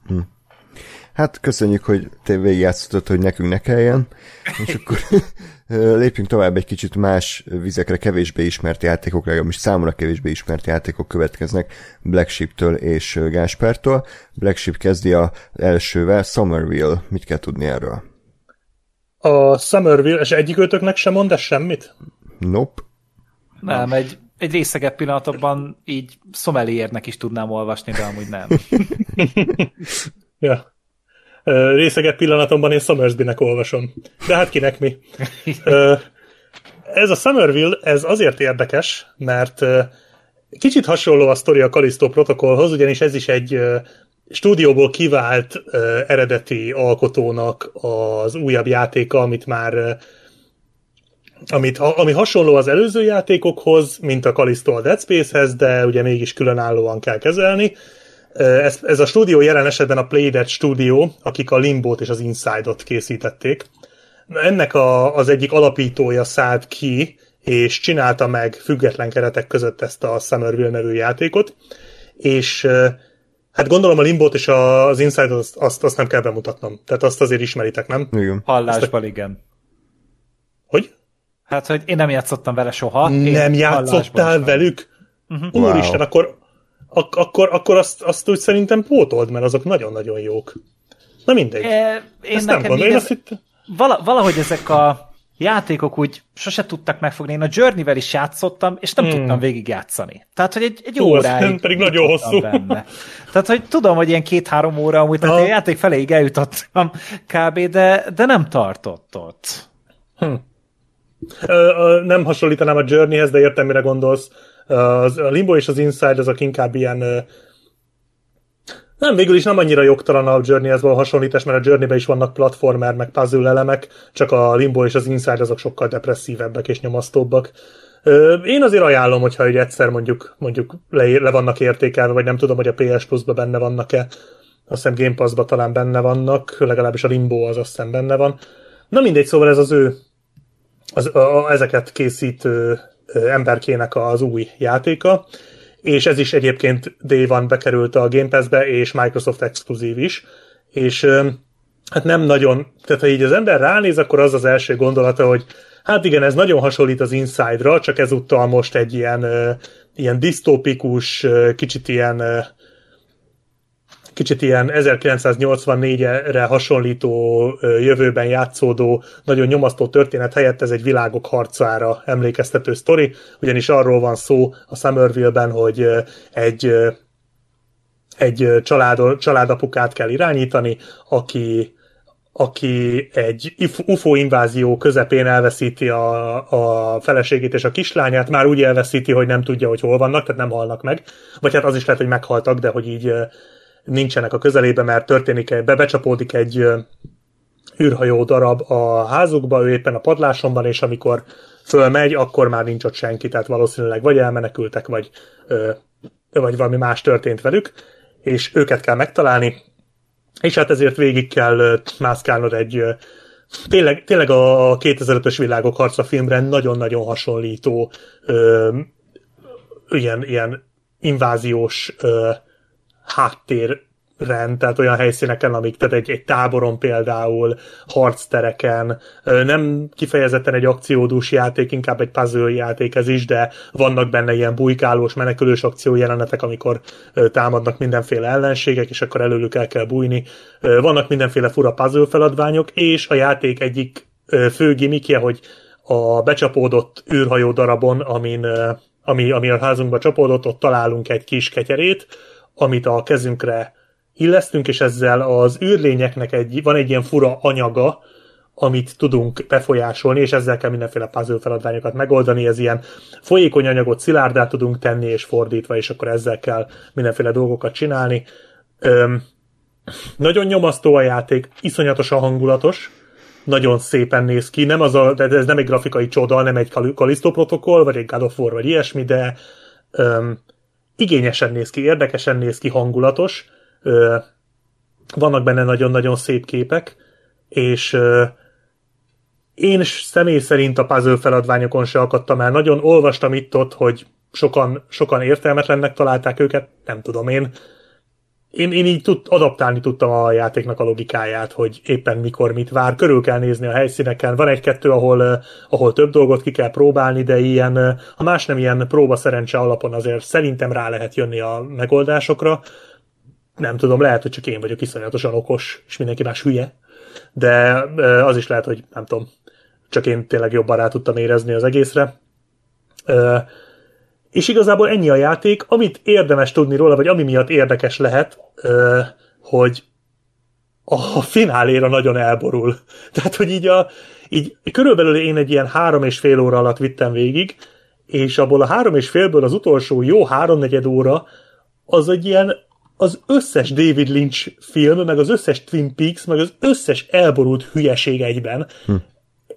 Hm. Hát köszönjük, hogy te végigjátszottad, hogy nekünk ne kelljen, és akkor lépjünk tovább egy kicsit más vizekre, kevésbé ismert játékokra, legalábbis számomra kevésbé ismert játékok következnek Black Sheep-től és Gáspertől. Black Sheep kezdi az elsővel, Somerville. Mit kell tudni erről? A Summerville, és egyikőtöknek sem mond ez semmit? Nope. Nem, egy, egy részegebb pillanatokban így szomeliérnek is tudnám olvasni, de amúgy nem. ja. Részegebb pillanatomban én Summersby-nek olvasom. De hát kinek mi? ez a Summerville, ez azért érdekes, mert kicsit hasonló a sztori a Callisto protokollhoz, ugyanis ez is egy stúdióból kivált uh, eredeti alkotónak az újabb játéka, amit már uh, amit, ami hasonló az előző játékokhoz, mint a Callisto a Dead Space-hez, de ugye mégis különállóan kell kezelni. Ez, ez a stúdió jelen esetben a Playdead Studio, akik a Limbót és az Inside-ot készítették. Ennek a, az egyik alapítója szállt ki, és csinálta meg független keretek között ezt a Summerville nevű játékot, és Hát gondolom a Limbot és az Inside azt, azt, azt nem kell bemutatnom. Tehát azt azért ismeritek, nem? Igen. Hallásban a... igen. Hogy? Hát, hogy én nem játszottam vele soha. Nem játszottál velük? Uh-huh. Úristen, wow. akkor, ak- akkor, akkor azt, azt úgy szerintem pótold, mert azok nagyon-nagyon jók. Na mindegy. É, én Ezt nem gondolom. Én ez... azt itt... valahogy ezek a játékok úgy sose tudtak megfogni. Én a Journey-vel is játszottam, és nem hmm. tudtam végigjátszani. Tehát, hogy egy, egy óráig pedig nagyon hosszú. Benne. Tehát, hogy tudom, hogy ilyen két-három óra amúgy, tehát a játék feléig eljutottam kb., de, de nem tartott ott. Hm. Ö, nem hasonlítanám a Journeyhez, de értem, mire gondolsz. A Limbo és az Inside azok inkább ilyen nem, végül is nem annyira jogtalan a Journey-hez való hasonlítás, mert a journey is vannak platformer, meg puzzle elemek, csak a Limbo és az Inside azok sokkal depresszívebbek és nyomasztóbbak. Én azért ajánlom, hogyha egy egyszer mondjuk, mondjuk le, le vannak értékelve, vagy nem tudom, hogy a PS Plus-ba benne vannak-e. Azt hiszem Game Pass-ba talán benne vannak, legalábbis a Limbo az azt hiszem benne van. Na mindegy, szóval ez az ő az, a, a, ezeket készítő emberkének az új játéka és ez is egyébként Day One bekerült a Game Pass-be, és Microsoft exkluzív is, és hát nem nagyon, tehát ha így az ember ránéz, akkor az az első gondolata, hogy hát igen, ez nagyon hasonlít az Inside-ra, csak ezúttal most egy ilyen, ilyen disztópikus, kicsit ilyen kicsit ilyen 1984-re hasonlító jövőben játszódó, nagyon nyomasztó történet helyett ez egy világok harcára emlékeztető sztori, ugyanis arról van szó a Somerville-ben, hogy egy egy család, családapukát kell irányítani, aki aki egy UFO invázió közepén elveszíti a, a feleségét és a kislányát, már úgy elveszíti, hogy nem tudja, hogy hol vannak, tehát nem halnak meg. Vagy hát az is lehet, hogy meghaltak, de hogy így nincsenek a közelébe, mert történik, be, becsapódik egy űrhajó darab a házukba, ő éppen a padláson van, és amikor fölmegy, akkor már nincs ott senki, tehát valószínűleg vagy elmenekültek, vagy, vagy valami más történt velük, és őket kell megtalálni, és hát ezért végig kell mászkálnod egy tényleg, tényleg a 2005-ös világok harca filmre nagyon-nagyon hasonlító ö, ilyen, ilyen inváziós ö, háttér rend, tehát olyan helyszíneken, amik, tehát egy, egy táboron például, harctereken, nem kifejezetten egy akciódús játék, inkább egy puzzle játék ez is, de vannak benne ilyen bujkálós, menekülős akció jelenetek, amikor támadnak mindenféle ellenségek, és akkor előlük el kell bújni. Vannak mindenféle fura puzzle feladványok, és a játék egyik fő gimikje, hogy a becsapódott űrhajó darabon, amin, ami, ami a házunkba csapódott, ott találunk egy kis ketyerét, amit a kezünkre illesztünk, és ezzel az űrlényeknek egy, van egy ilyen fura anyaga, amit tudunk befolyásolni, és ezzel kell mindenféle puzzle feladványokat megoldani, ez ilyen folyékony anyagot szilárdá tudunk tenni, és fordítva, és akkor ezzel kell mindenféle dolgokat csinálni. Öm, nagyon nyomasztó a játék, iszonyatosan hangulatos, nagyon szépen néz ki, nem az a, de ez nem egy grafikai csoda, nem egy Callisto protokoll, vagy egy God of War, vagy ilyesmi, de öm, igényesen néz ki, érdekesen néz ki, hangulatos, vannak benne nagyon-nagyon szép képek, és én személy szerint a puzzle feladványokon se akadtam el. Nagyon olvastam itt-ott, hogy sokan, sokan értelmetlennek találták őket, nem tudom én. Én, én így tud, adaptálni tudtam a játéknak a logikáját, hogy éppen mikor mit vár. Körül kell nézni a helyszíneken. Van egy-kettő, ahol, ahol több dolgot ki kell próbálni, de ilyen, ha más nem ilyen próba szerencse alapon azért szerintem rá lehet jönni a megoldásokra nem tudom, lehet, hogy csak én vagyok iszonyatosan okos, és mindenki más hülye, de az is lehet, hogy nem tudom, csak én tényleg jobban rá tudtam érezni az egészre. És igazából ennyi a játék, amit érdemes tudni róla, vagy ami miatt érdekes lehet, hogy a fináléra nagyon elborul. Tehát, hogy így, a, így körülbelül én egy ilyen három és fél óra alatt vittem végig, és abból a három és félből az utolsó jó háromnegyed óra az egy ilyen az összes David Lynch film, meg az összes Twin Peaks, meg az összes elborult hülyeség egyben hm.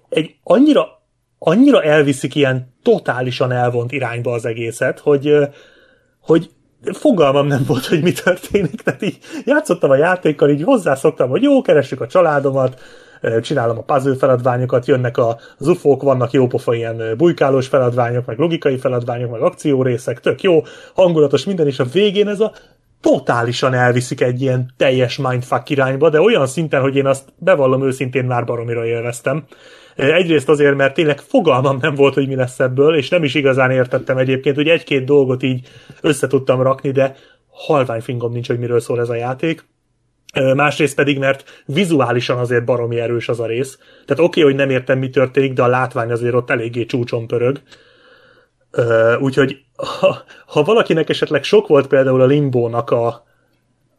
egy annyira, annyira elviszik ilyen totálisan elvont irányba az egészet, hogy, hogy fogalmam nem volt, hogy mi történik, tehát így játszottam a játékkal, így hozzászoktam, hogy jó, keressük a családomat, csinálom a puzzle feladványokat, jönnek az ufók, vannak jópofa ilyen bujkálós feladványok, meg logikai feladványok, meg akciórészek, tök jó, hangulatos minden, és a végén ez a totálisan elviszik egy ilyen teljes mindfuck irányba, de olyan szinten, hogy én azt bevallom őszintén már baromira élveztem. Egyrészt azért, mert tényleg fogalmam nem volt, hogy mi lesz ebből, és nem is igazán értettem egyébként, hogy egy-két dolgot így össze tudtam rakni, de halvány fingom nincs, hogy miről szól ez a játék. Másrészt pedig, mert vizuálisan azért baromi erős az a rész. Tehát oké, okay, hogy nem értem, mi történik, de a látvány azért ott eléggé csúcson pörög. Úgyhogy ha, ha valakinek esetleg sok volt például a Limbónak a,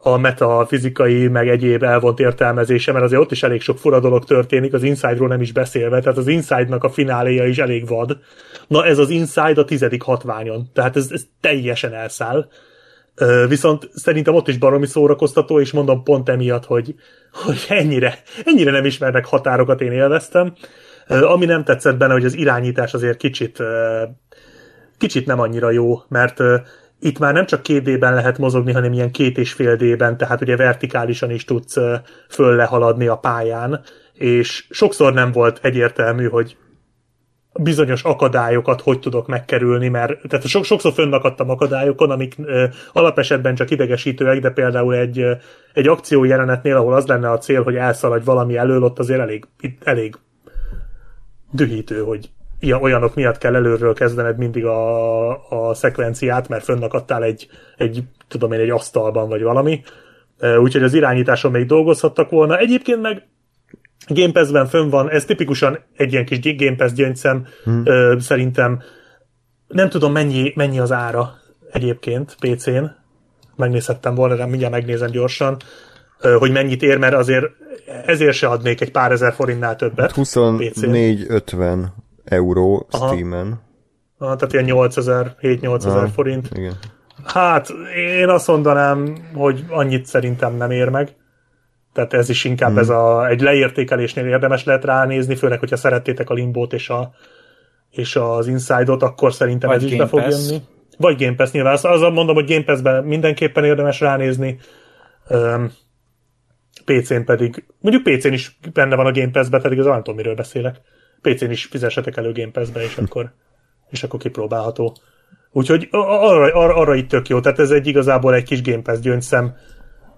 a metafizikai, meg egyéb elvont értelmezése, mert azért ott is elég sok fura dolog történik, az Inside-ról nem is beszélve, tehát az Inside-nak a fináléja is elég vad. Na ez az Inside a tizedik hatványon, tehát ez, ez teljesen elszáll. Viszont szerintem ott is baromi szórakoztató, és mondom pont emiatt, hogy, hogy ennyire, ennyire nem ismernek határokat én élveztem. Ami nem tetszett benne, hogy az irányítás azért kicsit kicsit nem annyira jó, mert itt már nem csak két D-ben lehet mozogni, hanem ilyen két és fél D-ben, tehát ugye vertikálisan is tudsz uh, föl lehaladni a pályán, és sokszor nem volt egyértelmű, hogy bizonyos akadályokat hogy tudok megkerülni, mert tehát so, sokszor fönnakadtam akadályokon, amik ö, alapesetben csak idegesítőek, de például egy, ö, egy akció jelenetnél, ahol az lenne a cél, hogy elszaladj valami elől, ott azért elég, elég dühítő, hogy ilyen, olyanok miatt kell előről kezdened mindig a, a szekvenciát, mert fönnakadtál egy, egy, tudom én, egy asztalban vagy valami. úgyhogy az irányításon még dolgozhattak volna. Egyébként meg Game Pass-ben fönn van, ez tipikusan egy ilyen kis Game Pass gyöngyszem, hmm. szerintem nem tudom mennyi, mennyi az ára egyébként PC-n, megnézhettem volna, de mindjárt megnézem gyorsan, hogy mennyit ér, mert azért ezért se adnék egy pár ezer forintnál többet. 24-50 euró Steam-en. Ah, tehát ilyen 8000, 7-8000 forint. Igen. Hát én azt mondanám, hogy annyit szerintem nem ér meg. Tehát ez is inkább hmm. ez a, egy leértékelésnél érdemes lehet ránézni, főleg, hogyha szerettétek a Limbót és, a, és az Inside-ot, akkor szerintem Vagy ez is be fog jönni. Vagy Game Pass nyilván. Azzal mondom, hogy Game Pass-ben mindenképpen érdemes ránézni. Um, PC-n pedig, mondjuk PC-n is benne van a Game Pass-be, pedig az nem tudom, miről beszélek. PC-n is fizessetek elő Game Pass-be, és akkor, és akkor kipróbálható. Úgyhogy arra, arra, arra itt tök jó, tehát ez egy igazából egy kis Game Pass gyöngyszem,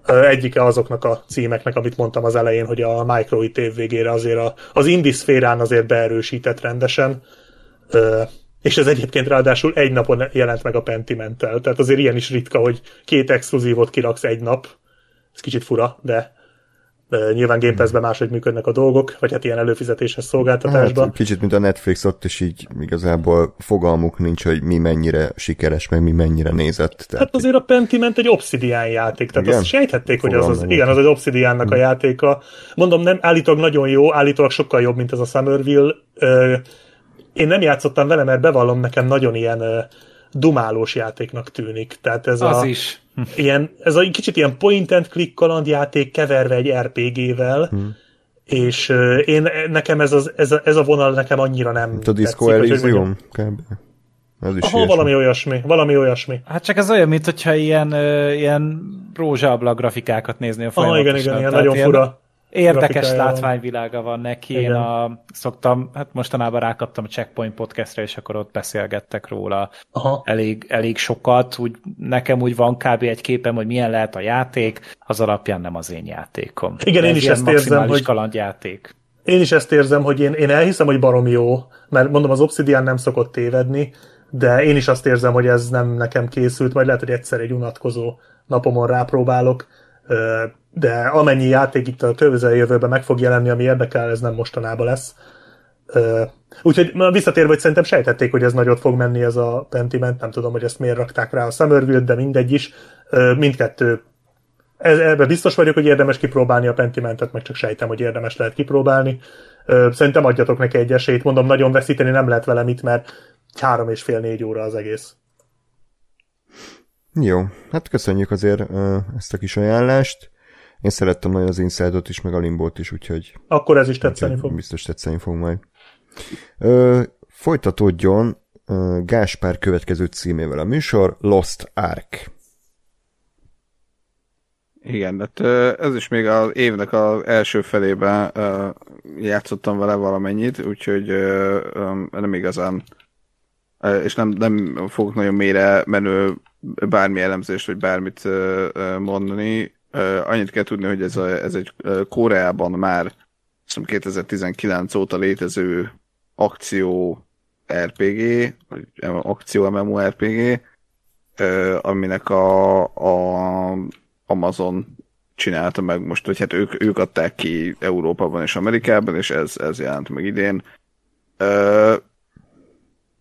egyike azoknak a címeknek, amit mondtam az elején, hogy a Micro itt végére azért a, az indie szférán azért beerősített rendesen, és ez egyébként ráadásul egy napon jelent meg a Pentimentel, tehát azért ilyen is ritka, hogy két exkluzívot kiraksz egy nap, ez kicsit fura, de Nyilván Game Pass-ben máshogy működnek a dolgok, vagy hát ilyen előfizetéses szolgáltatásban. Hát, kicsit, mint a Netflix, ott is így igazából fogalmuk nincs, hogy mi mennyire sikeres, meg mi mennyire nézett. Tehát hát azért a Pentiment egy Obsidian játék, tehát igen? azt sejthették, hogy az, az, igen, az egy Obsidiannak a játéka. Mondom, nem, állítólag nagyon jó, állítólag sokkal jobb, mint ez a Summerville. Én nem játszottam vele, mert bevallom, nekem nagyon ilyen dumálós játéknak tűnik. Tehát ez az a, is. Ilyen, ez a kicsit ilyen point and click kalandjáték keverve egy RPG-vel, hmm. és uh, én, nekem ez, az, ez, a, ez a vonal nekem annyira nem A Disco Elysium? Ez is Aha, valami olyasmi, valami olyasmi. Hát csak ez olyan, mint hogyha ilyen, ilyen rózsabla grafikákat néznél folyamatosan. Ah, igen, igen, ilyen nagyon fura. Érdekes látványvilága van neki. Igen. Én a, szoktam, hát mostanában rákaptam a Checkpoint podcastra, és akkor ott beszélgettek róla Aha. Elég, elég sokat. Úgy, nekem úgy van kb. egy képem, hogy milyen lehet a játék, az alapján nem az én játékom. Igen, én is ezt érzem, hogy kalandjáték. Én is ezt érzem, hogy én, én elhiszem, hogy barom jó, mert mondom, az Obsidian nem szokott tévedni, de én is azt érzem, hogy ez nem nekem készült, majd lehet, hogy egyszer egy unatkozó napomon rápróbálok de amennyi játék itt a közeljövőben meg fog jelenni, ami érdekel, ez nem mostanában lesz. Úgyhogy visszatérve, hogy szerintem sejtették, hogy ez nagyot fog menni ez a Pentiment, nem tudom, hogy ezt miért rakták rá a summerville de mindegy is. Mindkettő ez, ebben biztos vagyok, hogy érdemes kipróbálni a Pentimentet, meg csak sejtem, hogy érdemes lehet kipróbálni. Szerintem adjatok neki egy esélyt, mondom, nagyon veszíteni nem lehet vele mit, mert három és fél négy óra az egész. Jó, hát köszönjük azért ezt a kis ajánlást. Én szerettem nagyon az Inside-ot is, meg a Limbót is, úgyhogy... Akkor ez is tetszeni fog. Biztos tetszeni fog majd. Ö, folytatódjon ö, Gáspár következő címével a műsor, Lost Ark. Igen, hát ez is még az évnek az első felében játszottam vele valamennyit, úgyhogy nem igazán és nem, nem fogok nagyon mélyre menő bármi elemzést, vagy bármit mondani. Annyit kell tudni, hogy ez, a, ez egy Koreában már 2019 óta létező akció RPG, vagy akció MMORPG, aminek a, a Amazon csinálta meg most, hogy hát ők, ők adták ki Európában és Amerikában, és ez, ez jelent meg idén.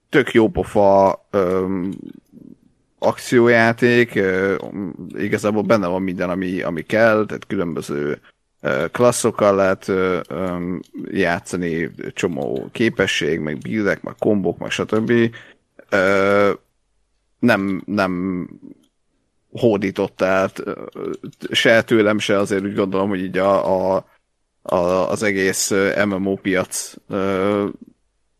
Tök jó pofa akciójáték, igazából benne van minden, ami, ami kell, tehát különböző klasszokkal lehet játszani, csomó képesség, meg buildek, meg kombok, meg stb. Nem, nem hódított át se tőlem, se azért úgy gondolom, hogy így a, a, az egész MMO piac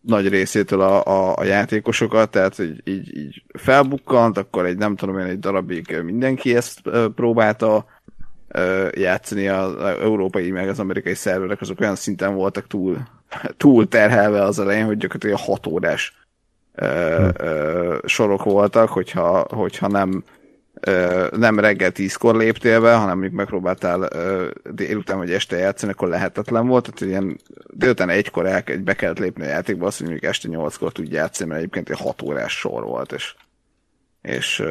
nagy részétől a, a, a játékosokat, tehát így, így, így felbukkant, akkor egy nem tudom én, egy darabig mindenki ezt próbálta játszani az európai meg az amerikai szerverek, azok olyan szinten voltak túl, túl terhelve az elején, hogy gyakorlatilag 6 órás ö, ö, sorok voltak, hogyha, hogyha nem nem reggel tízkor léptél be, hanem még megpróbáltál délután vagy este játszani, akkor lehetetlen volt. Tehát ilyen délután egykor el, be kellett lépni a játékba, azt, még este nyolckor tudj játszani, mert egyébként egy hat órás sor volt, és, és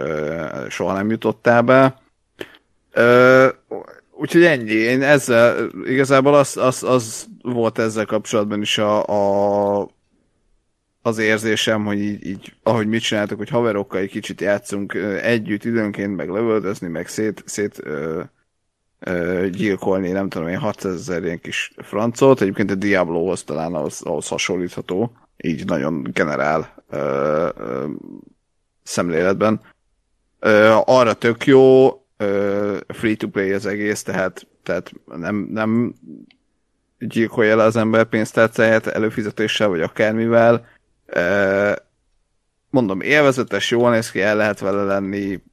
soha nem jutottál be. úgyhogy ennyi. Én ezzel, igazából az, az, az volt ezzel kapcsolatban is a, a az érzésem, hogy így, így, ahogy mit csináltak, hogy haverokkal egy kicsit játszunk együtt időnként, meg lövöldözni, meg szét, szét ö, ö, gyilkolni, nem tudom én, 600 ezer ilyen kis francot, egyébként a Diablohoz talán ahhoz, ahhoz hasonlítható, így nagyon generál ö, ö, szemléletben. Ö, arra tök jó, free-to-play az egész, tehát, tehát nem, nem gyilkolja le az ember pénztárcáját előfizetéssel, vagy akármivel. Mondom, élvezetes, jól néz ki, el lehet vele lenni,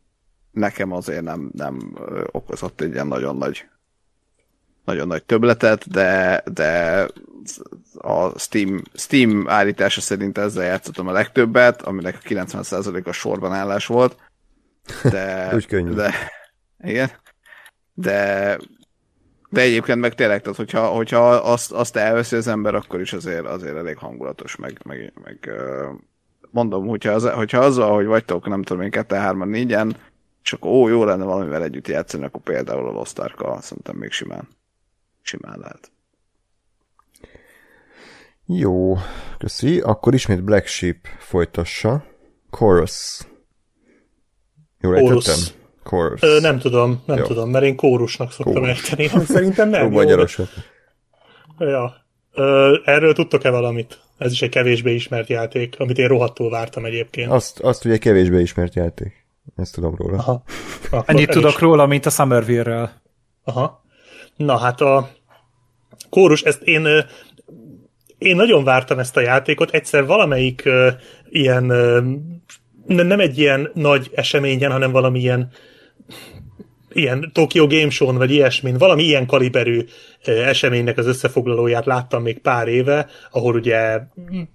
nekem azért nem, nem okozott egy ilyen nagyon nagy nagyon nagy töbletet, de, de a Steam, Steam állítása szerint ezzel játszottam a legtöbbet, aminek a 90% a sorban állás volt. De, Úgy könnyű. De, igen. De, de egyébként meg tényleg, tehát hogyha, hogyha azt, azt elveszi az ember, akkor is azért, azért elég hangulatos, meg, meg, meg mondom, hogyha, az, hogyha azzal, hogy vagytok, nem tudom én, 2 3 4 és akkor ó, jó lenne valamivel együtt játszani, akkor például a Lost ark szerintem még simán, simán lehet. Jó, köszi. Akkor ismét Black Sheep folytassa. Chorus. Jól ejtettem? Chorus. Ö, nem tudom, nem Jó. tudom, mert én kórusnak szoktam Kórus. ejteni. Szerintem nem Jó, magyarosat. Ja. Ö, erről tudtok-e valamit? Ez is egy kevésbé ismert játék, amit én rohadtul vártam egyébként. Azt, azt ugye kevésbé ismert játék. Ezt tudom róla. Aha. Akkor Ennyit tudok is. róla, mint a Summerville-ről. Aha. Na hát a kórus, ezt én én nagyon vártam ezt a játékot, egyszer valamelyik uh, ilyen, uh, nem egy ilyen nagy eseményen, hanem valami ilyen Tokyo Game Show-n, vagy ilyesmin, valami ilyen kaliberű eseménynek az összefoglalóját láttam még pár éve, ahol ugye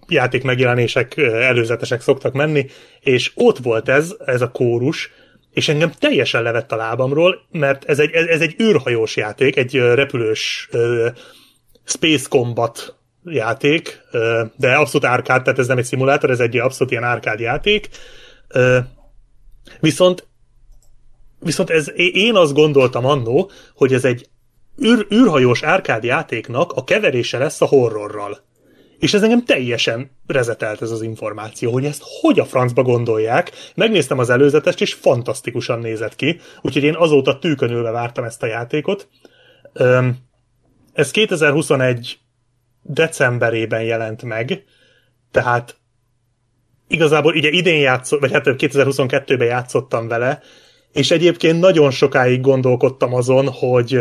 játék megjelenések előzetesek szoktak menni, és ott volt ez, ez a kórus, és engem teljesen levett a lábamról, mert ez egy, ez, egy űrhajós játék, egy repülős Space Combat játék, de abszolút árkád, tehát ez nem egy szimulátor, ez egy abszolút ilyen árkád játék. Viszont Viszont ez, én azt gondoltam annó, hogy ez egy űr, űrhajós árkád játéknak a keverése lesz a horrorral. És ez engem teljesen rezetelt ez az információ, hogy ezt hogy a francba gondolják. Megnéztem az előzetest, és fantasztikusan nézett ki, úgyhogy én azóta tűkönülve vártam ezt a játékot. Ez 2021 decemberében jelent meg, tehát igazából ugye idén játszott, vagy hát 2022-ben játszottam vele, és egyébként nagyon sokáig gondolkodtam azon, hogy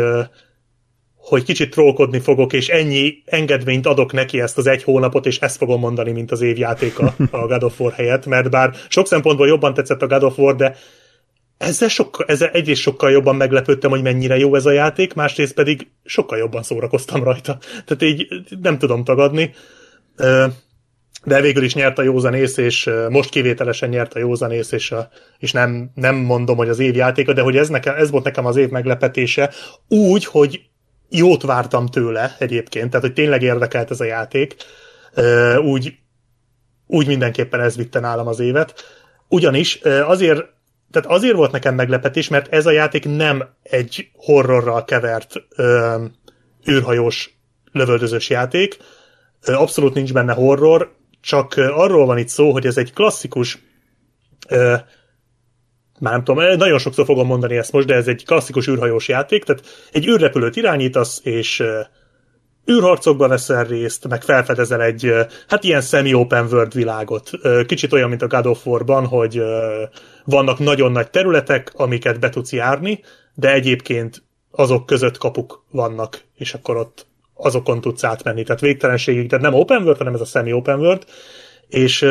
hogy kicsit trollkodni fogok, és ennyi engedményt adok neki ezt az egy hónapot, és ezt fogom mondani, mint az évjátéka a God of War helyett, mert bár sok szempontból jobban tetszett a God of War, de ezzel, sokkal, ezzel egyrészt sokkal jobban meglepődtem, hogy mennyire jó ez a játék, másrészt pedig sokkal jobban szórakoztam rajta. Tehát így nem tudom tagadni. De végül is nyert a józanész, és most kivételesen nyert a józanész, és, a, és nem, nem mondom, hogy az év játéka, de hogy ez, nekem, ez volt nekem az év meglepetése, úgy, hogy jót vártam tőle egyébként, tehát hogy tényleg érdekelt ez a játék, úgy, úgy mindenképpen ez vitte nálam az évet. Ugyanis azért, tehát azért volt nekem meglepetés, mert ez a játék nem egy horrorral kevert ö, űrhajós lövöldözős játék, abszolút nincs benne horror, csak arról van itt szó, hogy ez egy klasszikus ö, már nem tudom, nagyon sokszor fogom mondani ezt most, de ez egy klasszikus űrhajós játék, tehát egy űrrepülőt irányítasz, és ö, űrharcokba veszel részt, meg felfedezel egy, hát ilyen semi-open world világot. Kicsit olyan, mint a God of War-ban, hogy vannak nagyon nagy területek, amiket be tudsz járni, de egyébként azok között kapuk vannak, és akkor ott azokon tudsz átmenni. Tehát végtelenségig, tehát nem open world, hanem ez a semi-open world, és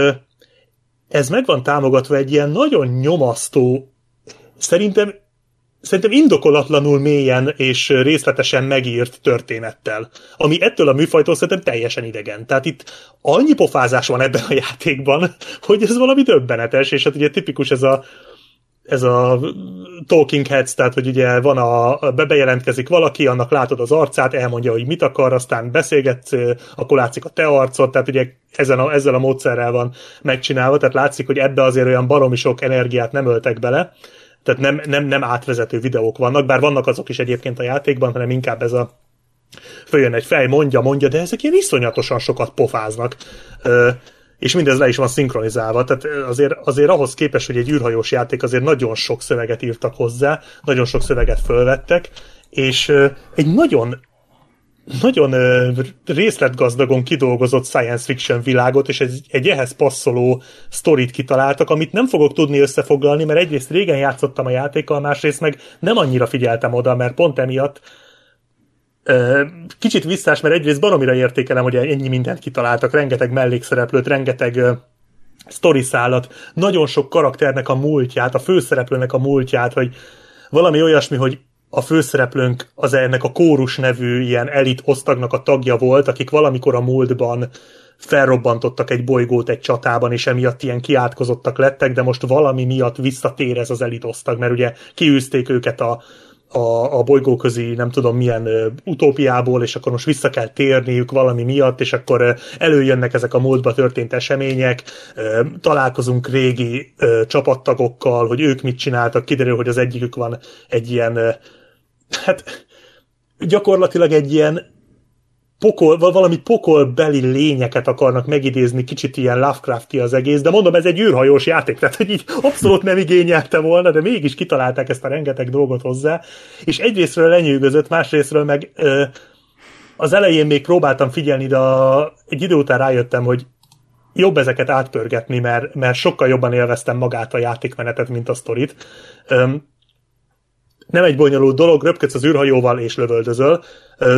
ez meg van támogatva egy ilyen nagyon nyomasztó, szerintem szerintem indokolatlanul mélyen és részletesen megírt történettel, ami ettől a műfajtól szerintem teljesen idegen. Tehát itt annyi pofázás van ebben a játékban, hogy ez valami döbbenetes, és hát ugye tipikus ez a ez a talking heads, tehát hogy ugye van a, be- bejelentkezik valaki, annak látod az arcát, elmondja, hogy mit akar, aztán beszélgetsz, akkor látszik a te arcod, tehát ugye ezen a, ezzel a módszerrel van megcsinálva, tehát látszik, hogy ebbe azért olyan baromi sok energiát nem öltek bele, Tehát nem, nem, nem átvezető videók vannak, bár vannak azok is egyébként a játékban, hanem inkább ez a följön egy fej, mondja, mondja, de ezek ilyen iszonyatosan sokat pofáznak. És mindez le is van szinkronizálva, tehát azért, azért ahhoz képest, hogy egy űrhajós játék, azért nagyon sok szöveget írtak hozzá, nagyon sok szöveget fölvettek, és egy nagyon nagyon részletgazdagon kidolgozott science fiction világot, és egy, egy ehhez passzoló sztorit kitaláltak, amit nem fogok tudni összefoglalni, mert egyrészt régen játszottam a játékkal, másrészt meg nem annyira figyeltem oda, mert pont emiatt kicsit visszás, mert egyrészt baromira értékelem, hogy ennyi mindent kitaláltak, rengeteg mellékszereplőt, rengeteg sztori szállat, nagyon sok karakternek a múltját, a főszereplőnek a múltját, hogy valami olyasmi, hogy a főszereplőnk az ennek a kórus nevű ilyen elit osztagnak a tagja volt, akik valamikor a múltban felrobbantottak egy bolygót egy csatában, és emiatt ilyen kiátkozottak lettek, de most valami miatt visszatér ez az elit osztag, mert ugye kiűzték őket a, a, a bolygóközi nem tudom milyen ö, utópiából, és akkor most vissza kell térniük valami miatt, és akkor ö, előjönnek ezek a múltba történt események, ö, találkozunk régi ö, csapattagokkal, hogy ők mit csináltak, kiderül, hogy az egyikük van egy ilyen ö, hát gyakorlatilag egy ilyen pokol, valami pokolbeli lényeket akarnak megidézni, kicsit ilyen Lovecrafti az egész, de mondom, ez egy űrhajós játék, tehát hogy így abszolút nem igényelte volna, de mégis kitalálták ezt a rengeteg dolgot hozzá, és egyrésztről lenyűgözött, másrésztről meg ö, az elején még próbáltam figyelni, de a, egy idő után rájöttem, hogy jobb ezeket átpörgetni, mert, mert sokkal jobban élveztem magát a játékmenetet, mint a sztorit. Öm, nem egy bonyolult dolog, röpködsz az űrhajóval és lövöldözöl.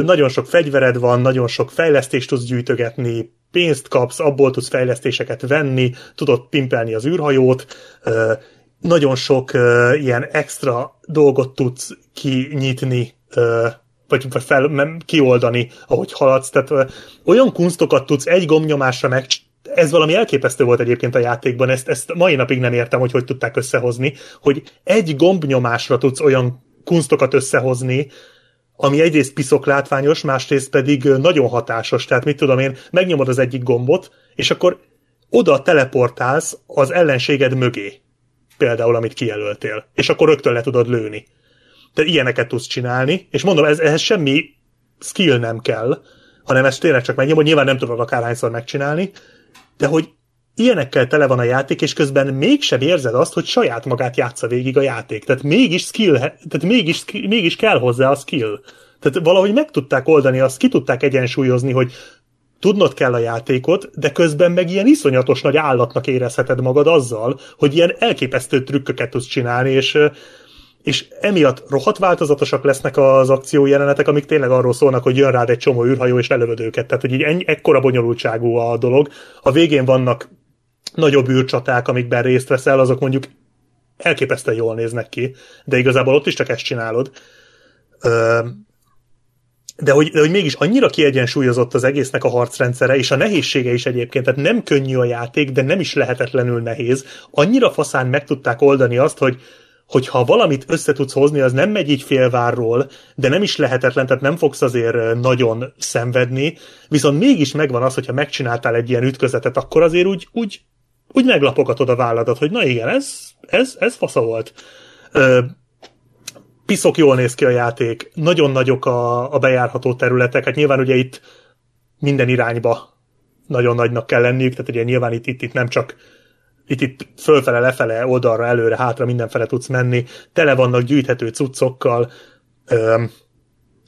Nagyon sok fegyvered van, nagyon sok fejlesztést tudsz gyűjtögetni, pénzt kapsz, abból tudsz fejlesztéseket venni, tudod pimpelni az űrhajót, nagyon sok ilyen extra dolgot tudsz kinyitni, vagy, fel, kioldani, ahogy haladsz. Tehát olyan kunstokat tudsz egy gomnyomásra meg ez valami elképesztő volt egyébként a játékban, ezt, ezt mai napig nem értem, hogy hogy tudták összehozni, hogy egy gombnyomásra tudsz olyan kunstokat összehozni, ami egyrészt piszok látványos, másrészt pedig nagyon hatásos. Tehát mit tudom én, megnyomod az egyik gombot, és akkor oda teleportálsz az ellenséged mögé. Például, amit kijelöltél. És akkor rögtön le tudod lőni. De ilyeneket tudsz csinálni, és mondom, ez, ehhez semmi skill nem kell, hanem ezt tényleg csak megnyomod, nyilván nem tudod akárhányszor megcsinálni, de hogy ilyenekkel tele van a játék, és közben mégsem érzed azt, hogy saját magát játsza végig a játék. Tehát mégis skill, tehát mégis, mégis kell hozzá a skill. Tehát valahogy meg tudták oldani, azt ki tudták egyensúlyozni, hogy tudnod kell a játékot, de közben meg ilyen iszonyatos nagy állatnak érezheted magad azzal, hogy ilyen elképesztő trükköket tudsz csinálni, és és emiatt rohadt változatosak lesznek az akció jelenetek, amik tényleg arról szólnak, hogy jön rád egy csomó űrhajó és lelövöd őket. Tehát, hogy így ennyi, ekkora bonyolultságú a dolog. A végén vannak nagyobb űrcsaták, amikben részt veszel, azok mondjuk elképesztően jól néznek ki, de igazából ott is csak ezt csinálod. De hogy, de hogy mégis annyira kiegyensúlyozott az egésznek a harcrendszere, és a nehézsége is egyébként, tehát nem könnyű a játék, de nem is lehetetlenül nehéz. Annyira faszán meg tudták oldani azt, hogy hogy ha valamit össze tudsz hozni, az nem megy így félvárról, de nem is lehetetlen, tehát nem fogsz azért nagyon szenvedni, viszont mégis megvan az, hogyha megcsináltál egy ilyen ütközetet, akkor azért úgy, úgy, úgy meglapogatod a válladat, hogy na igen, ez, ez, ez fasza volt. Ö, piszok jól néz ki a játék, nagyon nagyok a, a bejárható területek, hát nyilván ugye itt minden irányba nagyon nagynak kell lenniük, tehát ugye nyilván itt, itt, itt nem csak itt, itt fölfele, lefele, oldalra, előre, hátra, mindenfele tudsz menni, tele vannak gyűjthető cuccokkal, öm,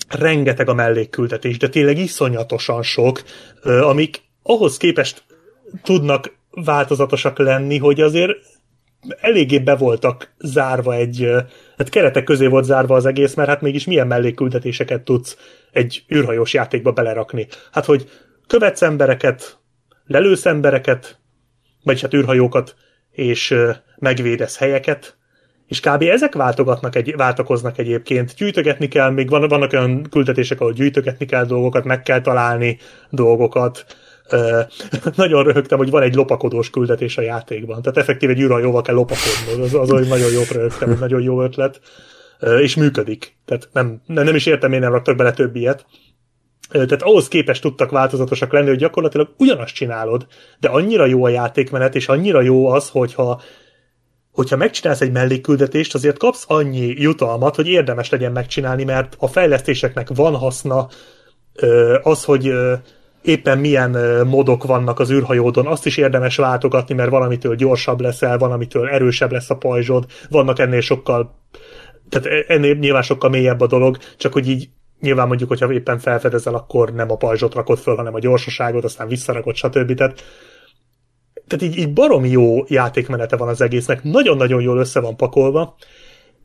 rengeteg a mellékküldetés, de tényleg iszonyatosan sok, ö, amik ahhoz képest tudnak változatosak lenni, hogy azért eléggé be voltak zárva egy, hát keretek közé volt zárva az egész, mert hát mégis milyen mellékküldetéseket tudsz egy űrhajós játékba belerakni. Hát, hogy követsz embereket, lelősz embereket, vagyis hát űrhajókat, és megvédesz helyeket, és kb. ezek váltogatnak egy, váltakoznak egyébként. Gyűjtögetni kell, még van, vannak olyan küldetések, ahol gyűjtögetni kell dolgokat, meg kell találni dolgokat. Nagyon röhögtem, hogy van egy lopakodós küldetés a játékban. Tehát effektív egy űrhajóval kell lopakodni. Az, az, hogy nagyon jó röhögtem, hogy nagyon jó ötlet. És működik. Tehát nem, nem is értem, én nem raktak bele több ilyet. Tehát ahhoz képest tudtak változatosak lenni, hogy gyakorlatilag ugyanazt csinálod, de annyira jó a játékmenet, és annyira jó az, hogyha hogyha megcsinálsz egy mellékküldetést, azért kapsz annyi jutalmat, hogy érdemes legyen megcsinálni, mert a fejlesztéseknek van haszna, az, hogy éppen milyen modok vannak az űrhajódon, azt is érdemes váltogatni, mert valamitől gyorsabb leszel, valamitől erősebb lesz a pajzsod, vannak ennél sokkal, tehát e, ennél nyilván sokkal mélyebb a dolog, csak hogy így nyilván mondjuk, hogyha éppen felfedezel, akkor nem a pajzsot rakod föl, hanem a gyorsaságot, aztán visszarakod, stb. Tehát, tehát így, így baromi jó játékmenete van az egésznek, nagyon-nagyon jól össze van pakolva,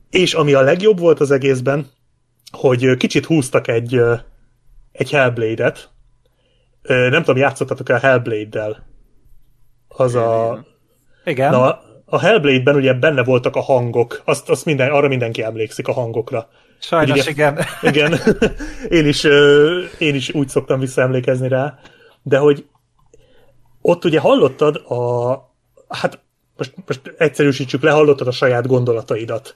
és ami a legjobb volt az egészben, hogy kicsit húztak egy, egy Hellblade-et, nem tudom, játszottatok-e a Hellblade-del? Az a... Igen. Na, a Hellblade-ben ugye benne voltak a hangok, azt, azt minden, arra mindenki emlékszik a hangokra. Sajnos ugye, igen. Igen, én is, én is úgy szoktam visszaemlékezni rá, de hogy ott ugye hallottad a, hát most, most egyszerűsítsük le, hallottad a saját gondolataidat.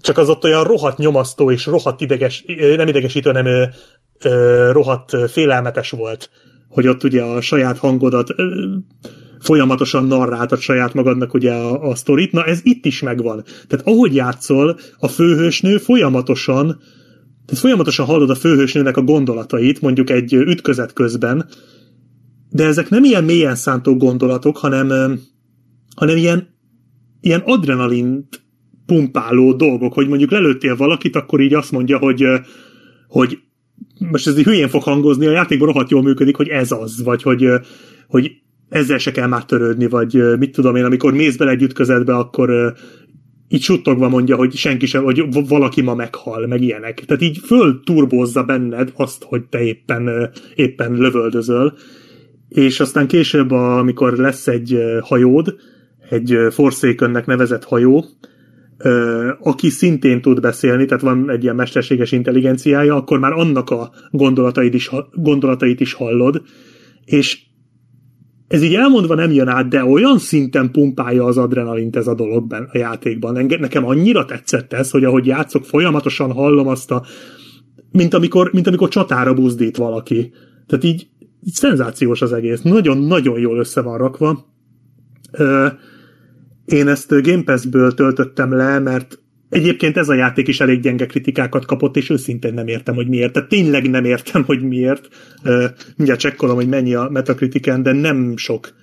Csak az ott olyan rohadt nyomasztó és rohadt ideges, nem idegesítő, hanem rohadt félelmetes volt hogy ott ugye a saját hangodat folyamatosan narráltad saját magadnak ugye a, a sztorit. Na ez itt is megvan. Tehát ahogy játszol, a főhősnő folyamatosan tehát folyamatosan hallod a főhősnőnek a gondolatait, mondjuk egy ütközet közben, de ezek nem ilyen mélyen szántó gondolatok, hanem, hanem ilyen, ilyen adrenalint pumpáló dolgok, hogy mondjuk lelőttél valakit, akkor így azt mondja, hogy, hogy most ez így hülyén fog hangozni, a játékban rohadt jól működik, hogy ez az, vagy hogy, hogy ezzel se kell már törődni, vagy mit tudom én, amikor mész bele egy ütközetbe, akkor így suttogva mondja, hogy senki sem, hogy valaki ma meghal, meg ilyenek. Tehát így fölturbozza benned azt, hogy te éppen, éppen lövöldözöl. És aztán később, amikor lesz egy hajód, egy Forsakennek nevezett hajó, aki szintén tud beszélni, tehát van egy ilyen mesterséges intelligenciája, akkor már annak a gondolatait is, gondolatait is hallod, és ez így elmondva nem jön át, de olyan szinten pumpálja az adrenalint ez a dologban, a játékban. Engem, nekem annyira tetszett ez, hogy ahogy játszok, folyamatosan hallom azt a, mint amikor, mint amikor csatára buzdít valaki. Tehát így, így szenzációs az egész. Nagyon-nagyon jól össze van rakva. Ö, én ezt Game Pass-ből töltöttem le, mert egyébként ez a játék is elég gyenge kritikákat kapott, és őszintén nem értem, hogy miért. Tehát tényleg nem értem, hogy miért. Mindjárt csekkolom, hogy mennyi a Metacritiken, de nem sok.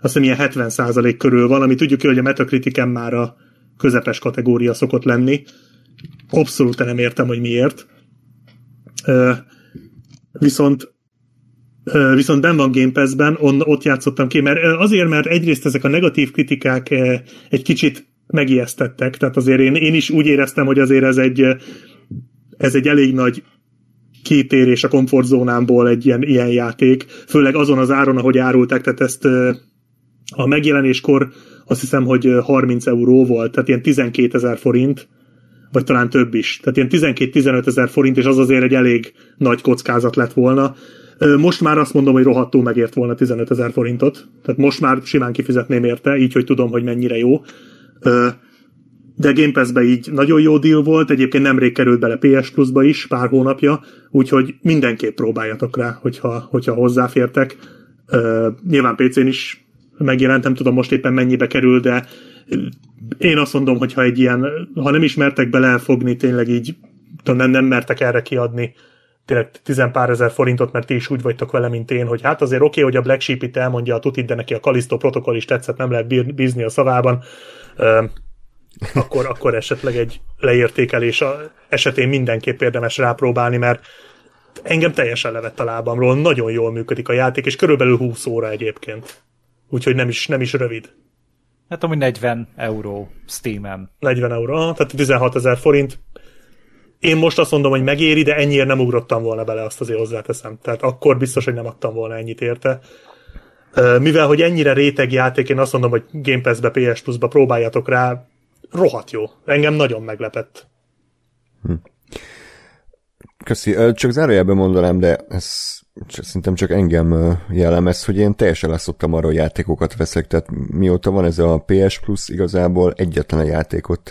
Azt hiszem ilyen 70% körül van, ami tudjuk, hogy a Metacritiken már a közepes kategória szokott lenni. Abszolút nem értem, hogy miért. Viszont Viszont ben van Game Pass-ben, on, ott játszottam ki, mert azért, mert egyrészt ezek a negatív kritikák egy kicsit megijesztettek, tehát azért én, én is úgy éreztem, hogy azért ez egy, ez egy elég nagy kitérés a komfortzónámból egy ilyen, ilyen játék, főleg azon az áron, ahogy árulták, tehát ezt a megjelenéskor azt hiszem, hogy 30 euró volt, tehát ilyen 12 ezer forint, vagy talán több is. Tehát ilyen 12-15 ezer forint, és az azért egy elég nagy kockázat lett volna. Most már azt mondom, hogy rohadtul megért volna 15 ezer forintot. Tehát most már simán kifizetném érte, így, hogy tudom, hogy mennyire jó. De Game Pass-be így nagyon jó deal volt, egyébként nemrég került bele PS Plus-ba is, pár hónapja, úgyhogy mindenképp próbáljatok rá, hogyha, hogyha hozzáfértek. Nyilván PC-n is megjelent, nem tudom most éppen mennyibe kerül, de én azt mondom, hogy ha egy ilyen, ha nem ismertek bele elfogni, tényleg így nem, nem mertek erre kiadni tényleg tizenpár ezer forintot, mert ti is úgy vagytok vele, mint én, hogy hát azért oké, okay, hogy a Black Sheep itt elmondja a tutit, de neki a Kalisztó protokoll is tetszett, nem lehet bízni a szavában, akkor, akkor esetleg egy leértékelés esetén mindenképp érdemes rápróbálni, mert engem teljesen levett a lábamról, nagyon jól működik a játék, és körülbelül 20 óra egyébként. Úgyhogy nem is, nem is rövid. Hát ami 40 euró Steam-en. 40 euró, tehát 16 ezer forint, én most azt mondom, hogy megéri, de ennyire nem ugrottam volna bele, azt azért hozzáteszem. Tehát akkor biztos, hogy nem adtam volna ennyit érte. Mivel, hogy ennyire réteg játék, én azt mondom, hogy Game Pass-be, PS Plus-ba próbáljatok rá, rohadt jó. Engem nagyon meglepett. Hm. Köszi. Csak zárójelben mondanám, de ez szerintem csak engem jellemez, hogy én teljesen leszoktam arra, hogy játékokat veszek, tehát mióta van ez a PS Plus, igazából egyetlen a játékot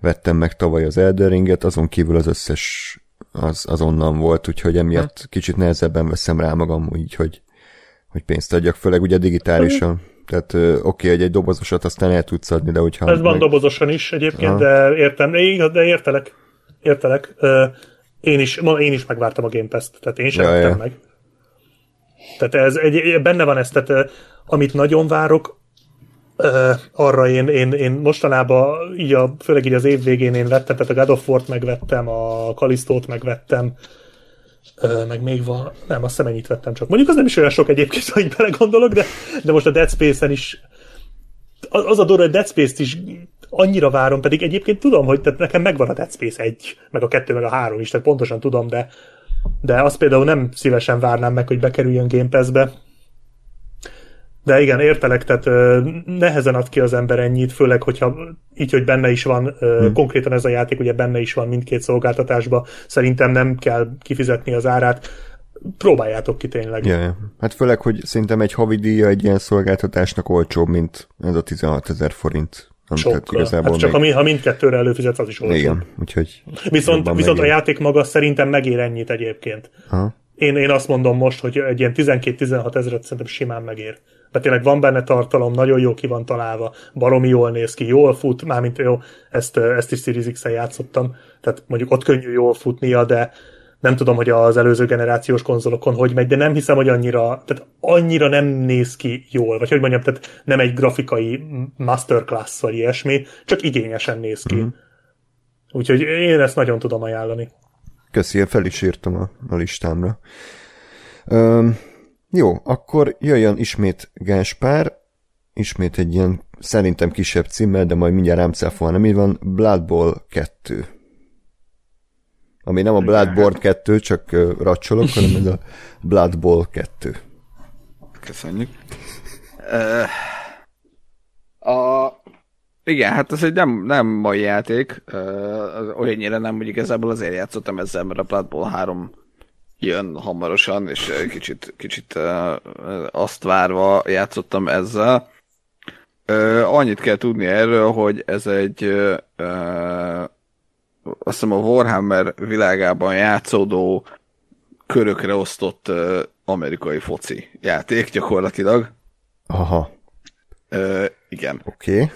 vettem meg tavaly az Elden Ringet, azon kívül az összes az, az onnan volt, úgyhogy emiatt kicsit nehezebben veszem rá magam, így, hogy, hogy pénzt adjak, főleg ugye digitálisan Tehát oké, okay, hogy egy dobozosat aztán el tudsz adni, de hogyha... Ez van meg... dobozosan is egyébként, Aha. de értem, de értelek. Értelek. Én is, én is megvártam a Game Pass-t, tehát én sem ja, ja. meg. Tehát ez egy, benne van ez, tehát amit nagyon várok, arra én, én, én mostanában, így a, főleg így az év végén én vettem, tehát a God of War-t megvettem, a Kalisztót megvettem, meg még van, nem, azt hiszem ennyit vettem csak. Mondjuk az nem is olyan sok egyébként, hogy belegondolok, de, de most a Dead Space-en is az a dolog, hogy Dead Space-t is annyira várom, pedig egyébként tudom, hogy tehát nekem megvan a Dead Space 1, meg a 2, meg a 3 is, tehát pontosan tudom, de, de azt például nem szívesen várnám meg, hogy bekerüljön Game Pass-be. De igen, értelek, tehát ö, nehezen ad ki az ember ennyit, főleg, hogyha így, hogy benne is van, ö, hmm. konkrétan ez a játék ugye benne is van mindkét szolgáltatásba, szerintem nem kell kifizetni az árát, próbáljátok ki tényleg. Ja, ja. Hát főleg, hogy szerintem egy havi díja egy ilyen szolgáltatásnak olcsóbb, mint ez a 16 ezer forint. Sokkal. igazából hát csak még... ha mindkettőre előfizetsz, az is olcsó. Igen, úgyhogy... Viszont, viszont a játék maga szerintem megér ennyit egyébként. Aha. Én, én azt mondom most, hogy egy ilyen 12-16 ezeret szerintem simán megér. Mert tényleg van benne tartalom, nagyon jó ki van találva, baromi jól néz ki, jól fut, mármint jó, ezt, ezt is Series X-en játszottam, tehát mondjuk ott könnyű jól futnia, de, nem tudom, hogy az előző generációs konzolokon hogy megy, de nem hiszem, hogy annyira, tehát annyira nem néz ki jól, vagy hogy mondjam, tehát nem egy grafikai masterclass vagy ilyesmi, csak igényesen néz ki. Mm. Úgyhogy én ezt nagyon tudom ajánlani. Köszi, fel is írtam a, a listámra. Üm, jó, akkor jöjjön ismét Gáspár, ismét egy ilyen szerintem kisebb címmel, de majd mindjárt rám cáfolna, mi van, Blood Bowl 2 ami nem a Bloodborne 2, csak racsolok, hanem ez a Blood Bowl 2. Köszönjük. A, igen, hát ez egy nem, nem mai játék, olyannyira nem, hogy igazából azért játszottam ezzel, mert a Blood Bowl 3 jön hamarosan, és kicsit, kicsit azt várva játszottam ezzel. Annyit kell tudni erről, hogy ez egy azt hiszem a Warhammer világában játszódó körökre osztott uh, amerikai foci játék gyakorlatilag. Aha. Uh, igen. Oké. Okay.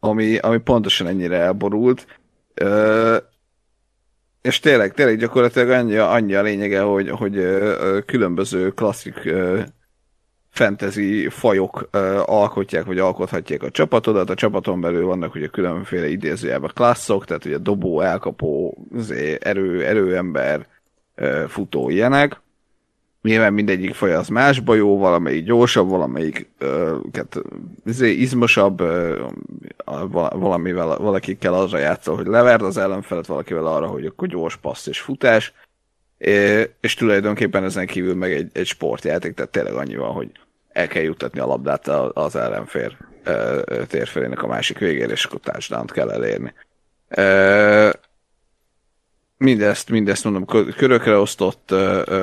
Ami, ami pontosan ennyire elborult. Uh, és tényleg, tényleg gyakorlatilag annyi, annyi a lényege, hogy, hogy uh, különböző klasszik uh, fantasy fajok uh, alkotják, vagy alkothatják a csapatodat. A csapaton belül vannak ugye különféle idézőjelben klasszok, tehát ugye dobó, elkapó, erő, erőember, uh, futó ilyenek. Nyilván mindegyik faj az másba jó, valamelyik gyorsabb, valamelyik uh, izmosabb, uh, valamivel, valakikkel arra játszol, hogy leverd az ellenfelet, valakivel arra, hogy akkor gyors passz és futás, és tulajdonképpen ezen kívül meg egy, egy sportjáték, tehát tényleg annyi van, hogy el kell juttatni a labdát az ellenfér térfelének a másik végére, és akkor touchdown kell elérni. Mindezt, mindezt mondom, körökre osztott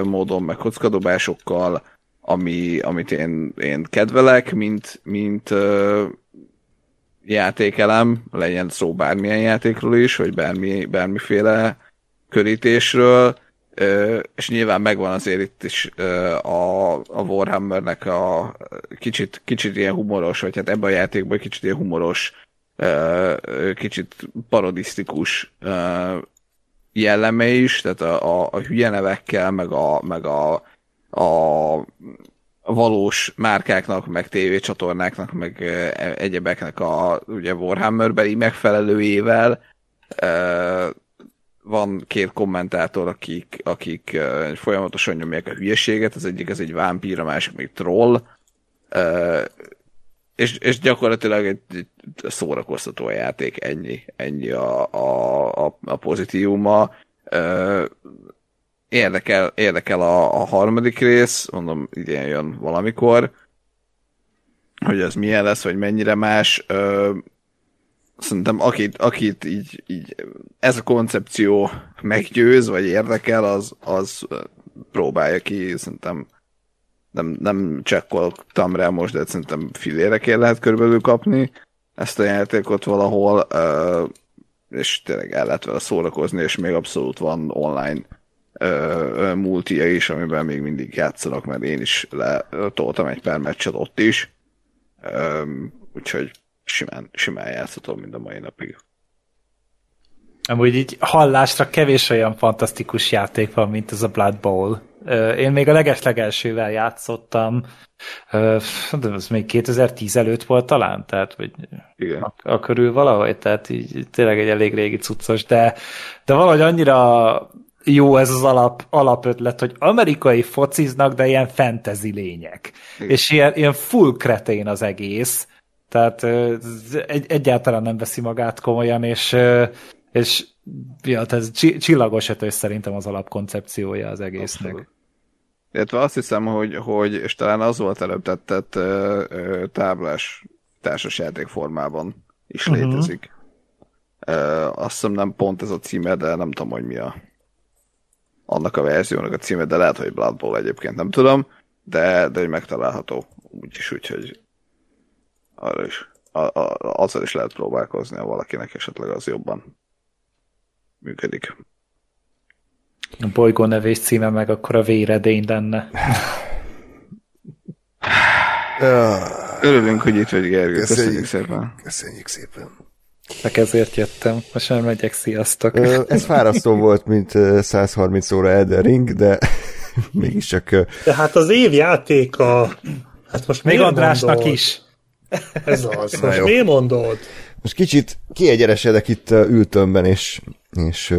módon, meg kockadobásokkal, ami, amit én, én kedvelek, mint, mint játékelem, legyen szó bármilyen játékról is, vagy bármi, bármiféle körítésről, és nyilván megvan azért itt is a, a Warhammernek a kicsit, kicsit ilyen humoros, vagy hát ebben a játékban kicsit ilyen humoros, kicsit parodisztikus jelleme is, tehát a, a, a hülye nevekkel, meg a, meg a, a valós márkáknak, meg tévécsatornáknak, meg egyebeknek a ugye Warhammerbeli megfelelőjével van két kommentátor, akik, akik uh, folyamatosan nyomják a hülyeséget, az egyik az egy vámpír, a másik még troll, uh, és, és gyakorlatilag egy, egy szórakoztató játék, ennyi, ennyi a, a, a, a pozitívuma. Uh, érdekel, érdekel a, a harmadik rész, mondom, idén jön valamikor, hogy ez milyen lesz, vagy mennyire más. Uh, szerintem akit, akit így, így ez a koncepció meggyőz, vagy érdekel, az, az próbálja ki, szerintem nem, nem csekkoltam rá most, de szerintem filérekért lehet körülbelül kapni ezt a játékot valahol, és tényleg el lehet vele szórakozni, és még abszolút van online multia is, amiben még mindig játszanak, mert én is letoltam egy pár meccset ott is. Úgyhogy simán, simán játszhatom mind a mai napig. Amúgy így hallásra kevés olyan fantasztikus játék van, mint ez a Blood Bowl. Én még a legeslegelsővel játszottam, de az még 2010 előtt volt talán, tehát vagy Igen. a, a körül valahogy, tehát így tényleg egy elég régi cuccos, de, de valahogy annyira jó ez az alap, alapötlet, hogy amerikai fociznak, de ilyen fantasy lények. Igen. És ilyen, ilyen full kretén az egész, tehát egy, egyáltalán nem veszi magát komolyan, és, és ja, ez csillagos ötös szerintem az alapkoncepciója az egésznek. Abszolút. Illetve azt hiszem, hogy, hogy és talán az volt előbb tett táblás társasjáték formában is uh-huh. létezik. Uh, azt hiszem nem pont ez a címe, de nem tudom, hogy mi a annak a verziónak a címe, de lehet, hogy Blood Bowl egyébként nem tudom, de, de hogy megtalálható úgyis, úgyhogy arra is, a, a, azzal is lehet próbálkozni, ha valakinek esetleg az jobban működik. A bolygó nevés címe meg akkor a véredény lenne. Örülünk, hogy itt vagy, Gergő. Köszönjük, köszönjük szépen. Köszönjük szépen. Meg ezért jöttem. Most már megyek, sziasztok. Ez fárasztó volt, mint 130 óra Elden Ring, de mégiscsak... De hát az év játéka... Hát most Még Andrásnak mondod? is. Ez az. Most miért mondod? Most kicsit kiegyeresedek itt ültömben, és, és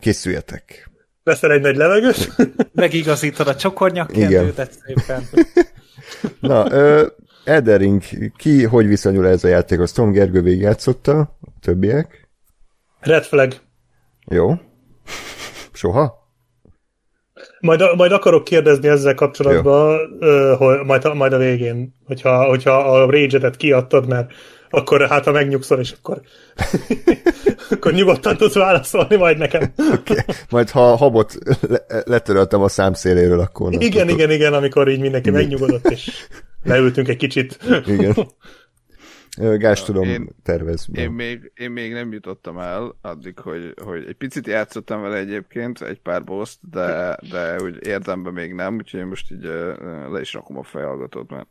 készüljetek. Veszel egy nagy levegőt? Megigazítod a csokornyakkendődet szépen. Na, ö, Eldering, ki hogy viszonyul ez a játékhoz? Tom Gergő végigjátszotta, a többiek? Red flag. Jó. Soha? Majd, majd akarok kérdezni ezzel kapcsolatban, hogy majd, majd a végén, hogyha, hogyha a rage kiadtad, mert akkor hát ha megnyugszol, és akkor, akkor nyugodtan tudsz válaszolni majd nekem. okay. Majd ha a habot le- letöröltem a számszéléről, akkor... Igen, tudod. igen, igen, amikor így mindenki megnyugodott, és leültünk egy kicsit. igen. Gás tudom én, tervezni. Én még, én még nem jutottam el addig, hogy, hogy egy picit játszottam vele egyébként, egy pár boss de, de úgy érdemben még nem, úgyhogy én most így le is rakom a fejhallgatót, mert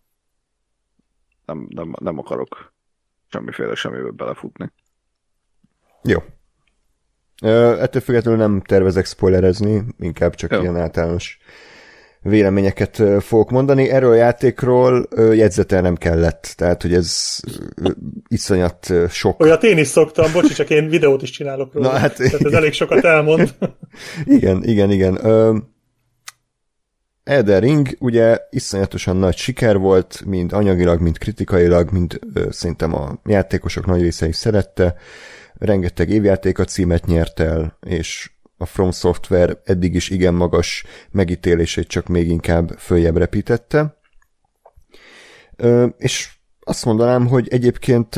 nem, nem, nem akarok semmiféle semmibe belefutni. Jó. Ö, ettől függetlenül nem tervezek spoilerezni, inkább csak Jó. ilyen általános véleményeket fogok mondani. Erről a játékról jegyzetel nem kellett, tehát hogy ez iszonyat sok. Olyat én is szoktam, bocsi, csak én videót is csinálok róla. Na, hát, tehát ez elég sokat elmond. igen, igen, igen. Elden Ring ugye iszonyatosan nagy siker volt, mind anyagilag, mind kritikailag, mind ö, szerintem a játékosok nagy része is szerette. Rengeteg évjátéka címet nyert el, és a From Software eddig is igen magas megítélését csak még inkább följebb repítette. És azt mondanám, hogy egyébként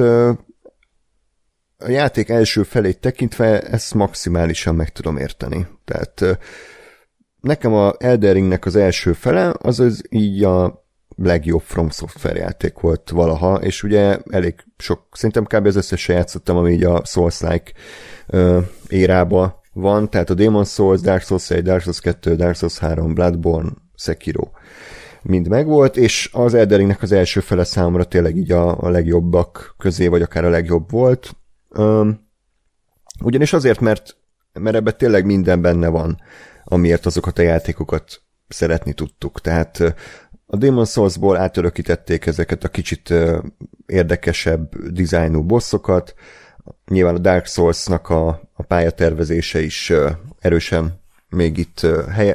a játék első felét tekintve ezt maximálisan meg tudom érteni. Tehát nekem a Elden Ringnek az első fele, az az így a legjobb From Software játék volt valaha, és ugye elég sok, szerintem kb. az összesen játszottam, ami így a Souls-like érába van, tehát a Demon Souls, Dark Souls 1, Dark Souls 2, Dark Souls 3, Bloodborne, Sekiro mind megvolt, és az Elden Ringnek az első fele számomra tényleg így a, a legjobbak közé, vagy akár a legjobb volt. Um, ugyanis azért, mert, mert ebben tényleg minden benne van amiért azokat a játékokat szeretni tudtuk. Tehát a Demon Souls-ból átörökítették ezeket a kicsit érdekesebb dizájnú bosszokat, nyilván a Dark Souls-nak a, a pályatervezése is erősen még itt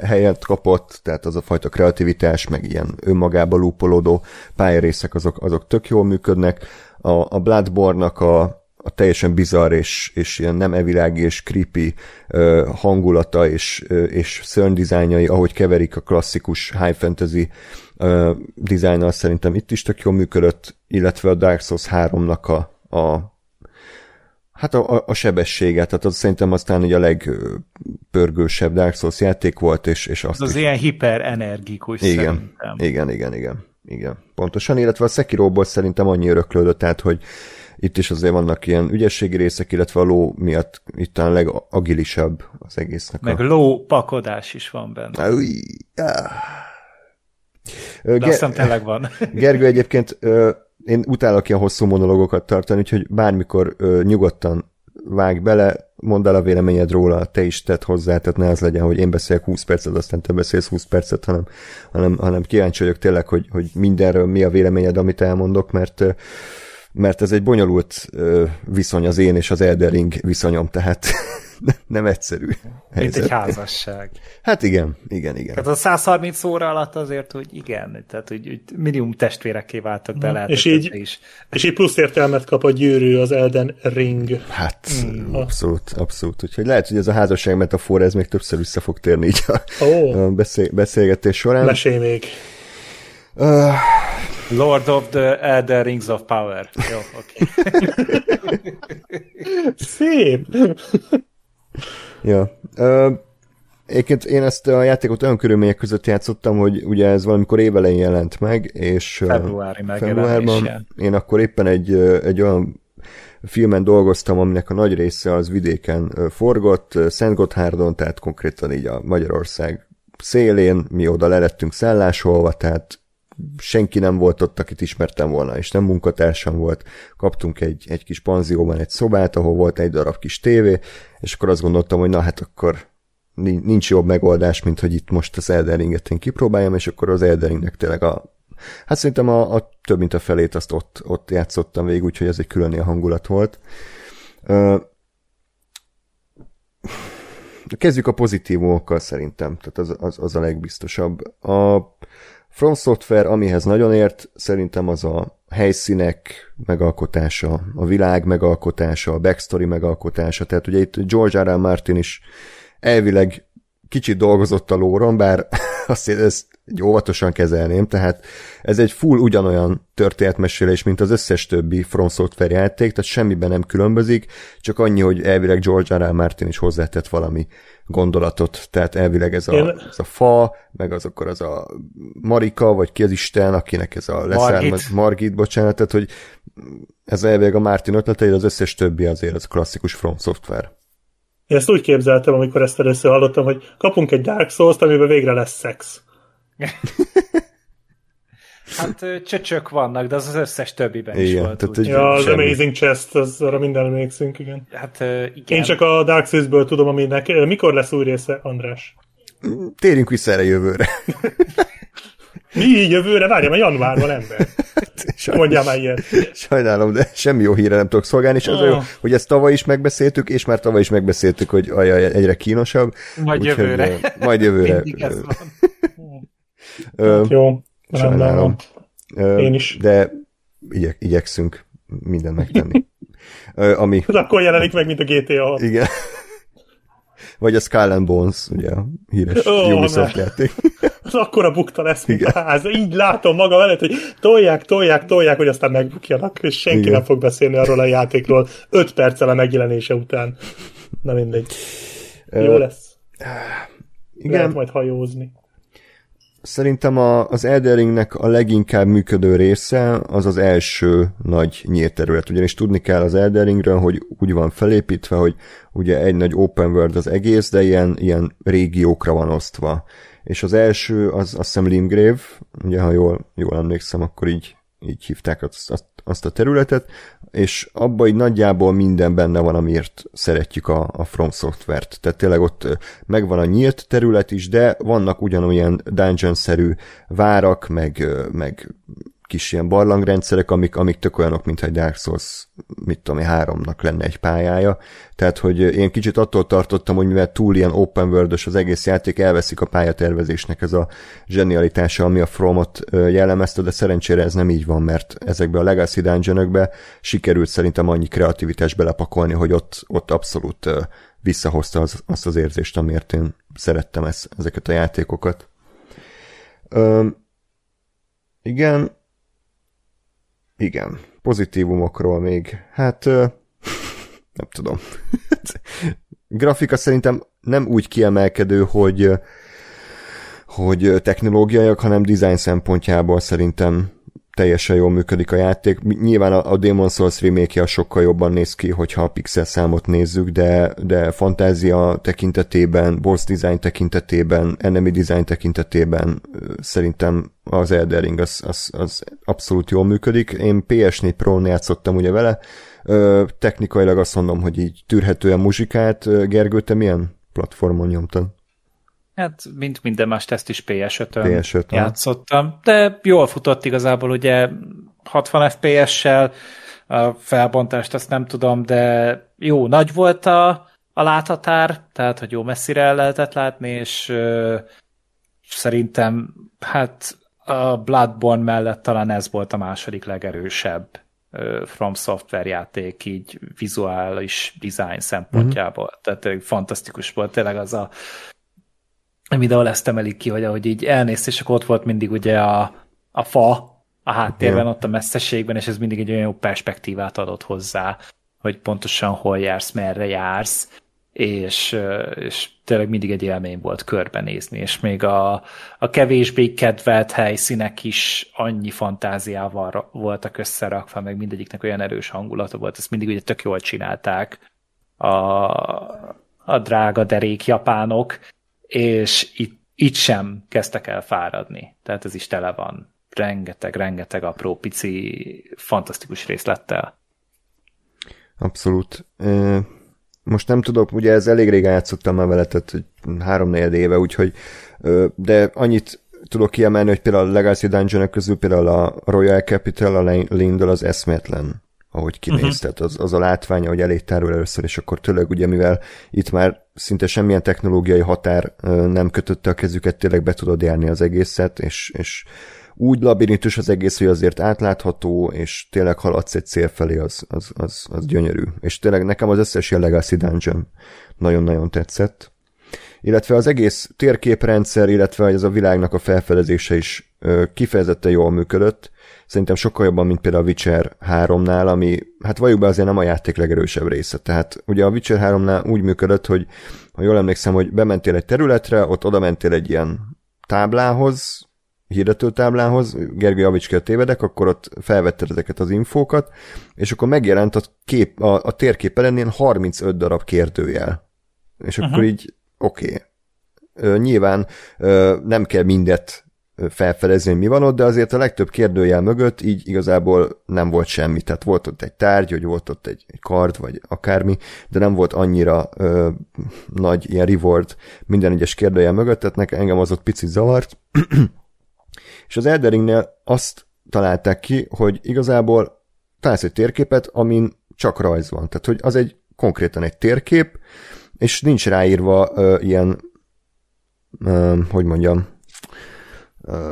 helyet kapott, tehát az a fajta kreativitás, meg ilyen önmagába lúpolódó pályarészek, azok, azok tök jól működnek. A, a Bloodborne-nak a, a teljesen bizarr és, és ilyen nem evilági és creepy uh, hangulata és, uh, és szörnydizájnjai, ahogy keverik a klasszikus high fantasy uh, dizájnnal szerintem itt is tök jól működött, illetve a Dark Souls 3-nak a, a Hát a, a sebessége, tehát az szerintem aztán ugye a legpörgősebb Dark Souls játék volt, és, és azt Az is... ilyen hiperenergikus igen, szerintem. Igen, igen, igen, igen. Pontosan, illetve a Sekiroból szerintem annyi öröklődött, tehát hogy itt is azért vannak ilyen ügyességi részek, illetve a ló miatt itt a legagilisabb az egésznek. Meg a... ló pakodás is van benne. De Ger- azt tényleg van. Gergő egyébként én utálok ilyen hosszú monologokat tartani, úgyhogy bármikor ö, nyugodtan vág bele, mondd el a véleményed róla, te is tedd hozzá, tehát ne az legyen, hogy én beszélek 20 percet, aztán te beszélsz 20 percet, hanem, hanem, hanem kíváncsi vagyok tényleg, hogy, hogy mindenről mi a véleményed, amit elmondok, mert mert ez egy bonyolult viszony az én és az Eldering viszonyom, tehát nem egyszerű helyzet. Mint egy házasság. Hát igen, igen, igen. Tehát a 130 óra alatt azért, hogy igen, tehát hogy, hogy minimum testvérekké váltak be, lehet, és így, is. És így plusz értelmet kap a gyűrű, az Elden Ring. Hát, mm. abszolút, abszolút. Úgyhogy lehet, hogy ez a házasság metafora, ez még többször vissza fog térni így a, oh. a beszél, beszélgetés során. Mesélj még. Uh, Lord of the Elder Rings of Power. Jó, oké. Okay. Szép! Ja. Uh, Egyébként én ezt a játékot olyan körülmények között játszottam, hogy ugye ez valamikor évelején jelent meg, és februári februárban én akkor éppen egy, egy olyan filmen dolgoztam, aminek a nagy része az vidéken forgott, Szent Gotthárdon, tehát konkrétan így a Magyarország szélén, mi oda lerettünk szállásolva, tehát senki nem volt ott, akit ismertem volna, és nem munkatársam volt. Kaptunk egy, egy kis panzióban egy szobát, ahol volt egy darab kis tévé, és akkor azt gondoltam, hogy na hát akkor nincs jobb megoldás, mint hogy itt most az Elden én kipróbáljam, és akkor az Elden tényleg a Hát szerintem a, a több mint a felét azt ott, ott játszottam végig, úgyhogy ez egy külön hangulat volt. Uh, kezdjük a pozitívumokkal szerintem, tehát az, az, az a legbiztosabb. A, From Software, amihez nagyon ért, szerintem az a helyszínek megalkotása, a világ megalkotása, a backstory megalkotása, tehát ugye itt George R. R. Martin is elvileg kicsit dolgozott a lóron, bár azt ezt egy óvatosan kezelném, tehát ez egy full ugyanolyan történetmesélés, mint az összes többi From Software játék, tehát semmiben nem különbözik, csak annyi, hogy elvileg George R. R. Martin is hozzátett valami gondolatot, tehát elvileg ez a, Én... ez a fa, meg az akkor az a Marika, vagy ki az Isten, akinek ez a leszármaz, Margit. Margit, bocsánat, tehát hogy ez elvileg a Martin ötlete, az összes többi azért az klasszikus From Software. Én ezt úgy képzeltem, amikor ezt először hallottam, hogy kapunk egy Dark Souls-t, amiben végre lesz szex. Hát csöcsök vannak, de az az összes többiben igen, is volt. Tehát úgy. Ja, az semmi. Amazing Chest, az arra minden emlékszünk, igen. Hát igen. Én csak a Dark Souls-ből tudom, aminek... Mikor lesz új része, András? Térjünk vissza erre jövőre. Mi jövőre? Várjam, a januárban ember. Sajnos, Mondjál már ilyet. Sajnálom, de semmi jó híre nem tudok szolgálni, és az oh. jó, hogy ezt tavaly is megbeszéltük, és már tavaly is megbeszéltük, hogy ajaj, egyre kínosabb. Majd Úgy, jövőre. Hogy, majd jövőre. Ö, jó, sajnálom. Én is. De igyek, igyekszünk mindent megtenni. Ö, ami... Az akkor jelenik meg, mint a GTA 6. Igen. Vagy a Skull and Bones, ugye a híres oh, Ubisoft játék. Az akkora bukta lesz, mint Igen. a ház. Így látom magam előtt, hogy tolják, tolják, tolják, hogy aztán megbukjanak, és senki Igen. nem fog beszélni arról a játékról 5 perccel a megjelenése után. Na mindegy. Jó lesz. Igen. Lehet majd hajózni. Szerintem a, az Elderingnek a leginkább működő része az az első nagy nyílt terület, ugyanis tudni kell az Elderingről, hogy úgy van felépítve, hogy ugye egy nagy open world az egész, de ilyen, ilyen régiókra van osztva. És az első, az azt hiszem Limgrave, ugye ha jól, jól emlékszem, akkor így, így hívták azt, azt, azt a területet, és abban így nagyjából minden benne van, amiért szeretjük a, a From Software-t. Tehát tényleg ott megvan a nyílt terület is, de vannak ugyanolyan dungeon-szerű várak, meg, meg kis ilyen barlangrendszerek, amik, amik tök olyanok, mint egy Dark Souls, mit tudom háromnak lenne egy pályája. Tehát, hogy én kicsit attól tartottam, hogy mivel túl ilyen open world az egész játék, elveszik a pályatervezésnek ez a zsenialitása, ami a Fromot jellemezte, de szerencsére ez nem így van, mert ezekbe a Legacy dungeon sikerült szerintem annyi kreativitást belepakolni, hogy ott, ott abszolút visszahozta az, azt az érzést, amiért én szerettem ezt, ezeket a játékokat. Ö, igen, igen, pozitívumokról még. Hát, nem tudom. Grafika szerintem nem úgy kiemelkedő, hogy hogy technológiaiak, hanem design szempontjából szerintem teljesen jól működik a játék. Nyilván a, a Demon Souls remake sokkal jobban néz ki, hogyha a pixel számot nézzük, de, de fantázia tekintetében, boss design tekintetében, enemy design tekintetében szerintem az Elden Ring az, az, az abszolút jól működik. Én PS4 Pro-n játszottam ugye vele, Ö, technikailag azt mondom, hogy így tűrhetően muzsikát. Gergő, te milyen platformon nyomtad? Hát, mint minden más teszt is PS5-ön PS5 játszottam, de jól futott igazából, ugye 60 FPS-sel, a felbontást azt nem tudom, de jó, nagy volt a, a láthatár, tehát, hogy jó messzire el lehetett látni, és ö, szerintem, hát a Bloodborne mellett talán ez volt a második legerősebb From Software játék így vizuális design szempontjából. Mm-hmm. Tehát fantasztikus volt tényleg az a videó ezt emelik ki, hogy ahogy így elnézsz, és akkor ott volt mindig ugye a, a fa a háttérben, ott a messzeségben, és ez mindig egy olyan jó perspektívát adott hozzá, hogy pontosan hol jársz, merre jársz, és, és tényleg mindig egy élmény volt körbenézni, és még a, a kevésbé kedvelt helyszínek is annyi fantáziával voltak összerakva, meg mindegyiknek olyan erős hangulata volt, ezt mindig ugye tök jól csinálták a, a drága derék japánok, és itt, itt sem kezdtek el fáradni. Tehát ez is tele van rengeteg, rengeteg apró, pici, fantasztikus részlettel. Abszolút. Most nem tudok, ugye ez elég régen játszottam már vele, tehát három éve, úgyhogy de annyit tudok kiemelni, hogy például a Legacy dungeon közül például a Royal Capital, a Lindel az eszmétlen ahogy kinéz, uh-huh. tehát az, az a látványa, hogy elég tárul először, és akkor tényleg ugye, mivel itt már szinte semmilyen technológiai határ nem kötötte a kezüket, tényleg be tudod járni az egészet, és, és úgy labirintus az egész, hogy azért átlátható, és tényleg haladsz egy cél felé, az, az, az, az gyönyörű. És tényleg nekem az összes ilyen Legacy Dungeon nagyon-nagyon tetszett. Illetve az egész térképrendszer, illetve az a világnak a felfedezése is kifejezetten jól működött. Szerintem sokkal jobban, mint például a Witcher 3-nál, ami, hát valljuk be azért nem a játék legerősebb része. Tehát ugye a Witcher 3-nál úgy működött, hogy ha jól emlékszem, hogy bementél egy területre, ott oda mentél egy ilyen táblához, hirdetőtáblához, Gergő Javics tévedek, akkor ott felvetted ezeket az infókat, és akkor megjelent a, kép, a, a térkép ellenén 35 darab kérdőjel. És uh-huh. akkor így, oké. Okay. Nyilván ö, nem kell mindet felfedezni, hogy mi van ott, de azért a legtöbb kérdőjel mögött így igazából nem volt semmi. Tehát volt ott egy tárgy, vagy volt ott egy, egy kard, vagy akármi, de nem volt annyira ö, nagy ilyen reward minden egyes kérdőjel mögött, tehát nekem engem az ott picit zavart. És az Elderingnél azt találták ki, hogy igazából találsz egy térképet, amin csak rajz van. Tehát, hogy az egy konkrétan egy térkép, és nincs ráírva ö, ilyen, ö, hogy mondjam,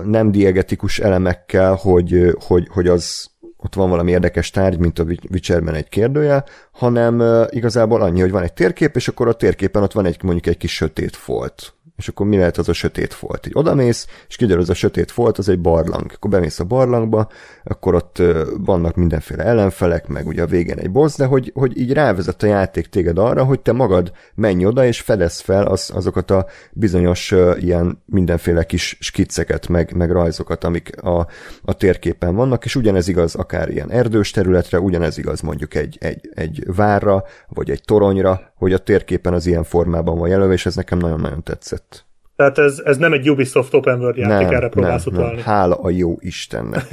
nem diegetikus elemekkel, hogy, hogy, hogy az ott van valami érdekes tárgy, mint a Witcherben egy kérdője, hanem igazából annyi, hogy van egy térkép, és akkor a térképen ott van egy mondjuk egy kis sötét folt és akkor mi lehet az a sötét folt? Így odamész, és kiderül, az a sötét folt, az egy barlang. Akkor bemész a barlangba, akkor ott vannak mindenféle ellenfelek, meg ugye a végén egy boss, de hogy, hogy így rávezet a játék téged arra, hogy te magad menj oda, és fedez fel az, azokat a bizonyos ilyen mindenféle kis skicceket, meg, meg rajzokat, amik a, a térképen vannak, és ugyanez igaz akár ilyen erdős területre, ugyanez igaz mondjuk egy, egy, egy várra, vagy egy toronyra, hogy a térképen az ilyen formában van jelölve, és ez nekem nagyon-nagyon tetszett. Tehát ez, ez nem egy Ubisoft Open World játék, nem, erre próbálsz nem, utalni. Nem. Hála a jó Istennek.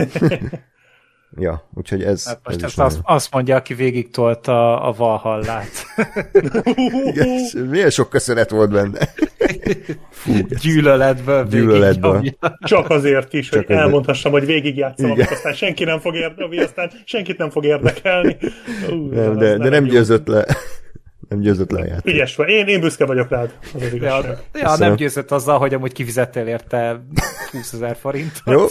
ja, úgyhogy ez... Hát most ez ezt azt, azt mondja, aki végig tolta a Valhallát. Igen, milyen sok köszönet volt benne. Fú, Gyűlöletből. Gyűlöletből. Csak azért is, Csak hogy azért. elmondhassam, hogy végigjátszom, amit aztán senki nem fog érdekelni, aztán senkit nem fog érdekelni. Uh, nem, de, de nem győzött le nem győzött le a játék. Ügyes vagy. Én, én büszke vagyok rád. Az az ja, ja nem győzött azzal, hogy amúgy kifizettél érte 20 ezer forintot. Jó,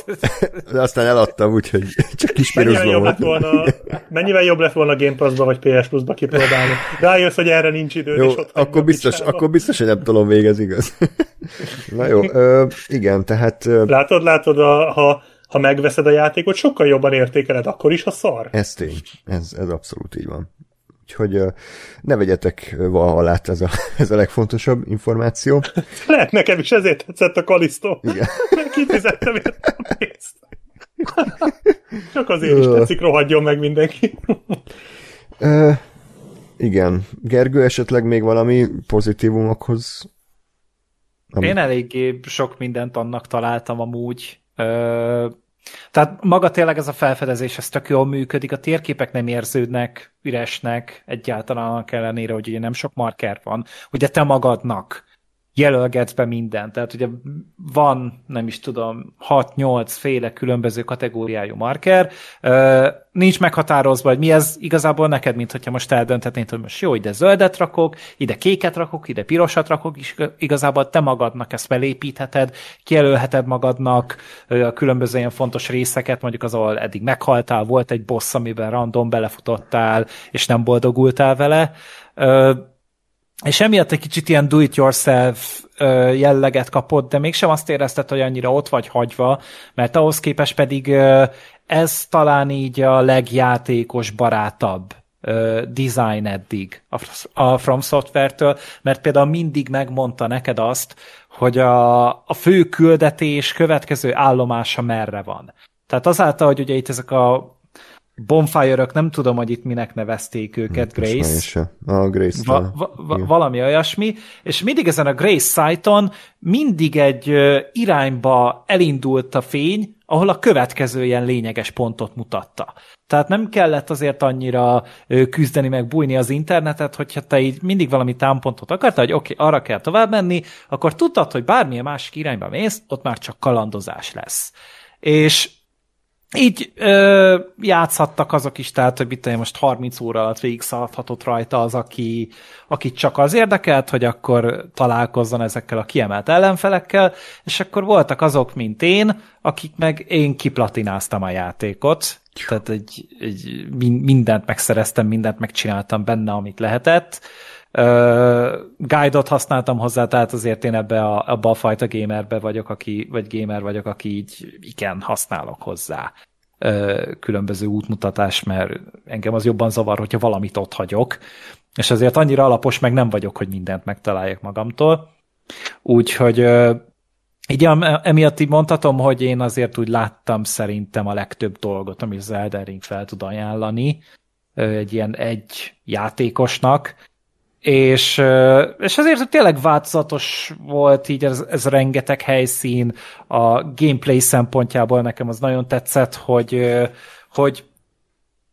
de aztán eladtam, úgyhogy csak kis mennyivel jobb, lett volna, mennyivel jobb lett volna Game Pass-ba vagy PS Plus-ba kipróbálni. Rájössz, hogy erre nincs idő. Jó, és ott akkor biztos, akkor biztos, hogy nem tudom végez, igaz. Na jó, ö, igen, tehát... Ö... Látod, látod, a, ha ha megveszed a játékot, sokkal jobban értékeled, akkor is, ha szar. Ez tény, ez, ez abszolút így van. Úgyhogy ne vegyetek Valhallát, ez a, ez a legfontosabb információ. Lehet nekem is, ezért tetszett a Kalisztó. Igen. Kifizettem érte a pénzt. Csak azért is tetszik, rohadjon meg mindenki. Ö, igen. Gergő, esetleg még valami pozitívumokhoz? Ami... Én eléggé sok mindent annak találtam amúgy. Ö, tehát maga tényleg ez a felfedezés, ez tök jól működik, a térképek nem érződnek üresnek egyáltalán ellenére, hogy ugye nem sok marker van, ugye te magadnak jelölgetsz be mindent. Tehát ugye van, nem is tudom, 6-8 féle különböző kategóriájú marker, nincs meghatározva, hogy mi ez igazából neked, mint hogyha most eldönthetnéd, hogy most jó, ide zöldet rakok, ide kéket rakok, ide pirosat rakok, és igazából te magadnak ezt felépítheted, kijelölheted magadnak a különböző ilyen fontos részeket, mondjuk az, ahol eddig meghaltál, volt egy boss, amiben random belefutottál, és nem boldogultál vele, és emiatt egy kicsit ilyen do-it-yourself jelleget kapott, de mégsem azt érezted, hogy annyira ott vagy hagyva, mert ahhoz képest pedig ez talán így a legjátékos barátabb design eddig a From Software-től, mert például mindig megmondta neked azt, hogy a, a fő küldetés következő állomása merre van. Tehát azáltal, hogy ugye itt ezek a bonfire nem tudom, hogy itt minek nevezték őket, hát, Grace. A Grace va- va- va- valami olyasmi, és mindig ezen a Grace site mindig egy irányba elindult a fény, ahol a következő ilyen lényeges pontot mutatta. Tehát nem kellett azért annyira küzdeni, meg bújni az internetet, hogyha te így mindig valami támpontot akartál, hogy oké, okay, arra kell tovább menni, akkor tudtad, hogy bármilyen másik irányba mész, ott már csak kalandozás lesz. És így ö, játszhattak azok is, tehát, hogy mit most 30 óra alatt végig szaladhatott rajta az, aki, akit csak az érdekelt, hogy akkor találkozzon ezekkel a kiemelt ellenfelekkel, és akkor voltak azok, mint én, akik meg én kiplatináztam a játékot, tehát egy, egy mindent megszereztem, mindent megcsináltam benne, amit lehetett, guide-ot használtam hozzá, tehát azért én ebbe a, abba a fajta gamerbe vagyok, aki, vagy gamer vagyok, aki így igen, használok hozzá uh, különböző útmutatás, mert engem az jobban zavar, hogyha valamit ott hagyok, és azért annyira alapos meg nem vagyok, hogy mindent megtaláljak magamtól. Úgyhogy uh, így emiatt így mondhatom, hogy én azért úgy láttam szerintem a legtöbb dolgot, amit az Elden Ring fel tud ajánlani egy ilyen egy játékosnak, és, és azért tényleg változatos volt így ez, ez rengeteg helyszín, a gameplay szempontjából nekem az nagyon tetszett, hogy, hogy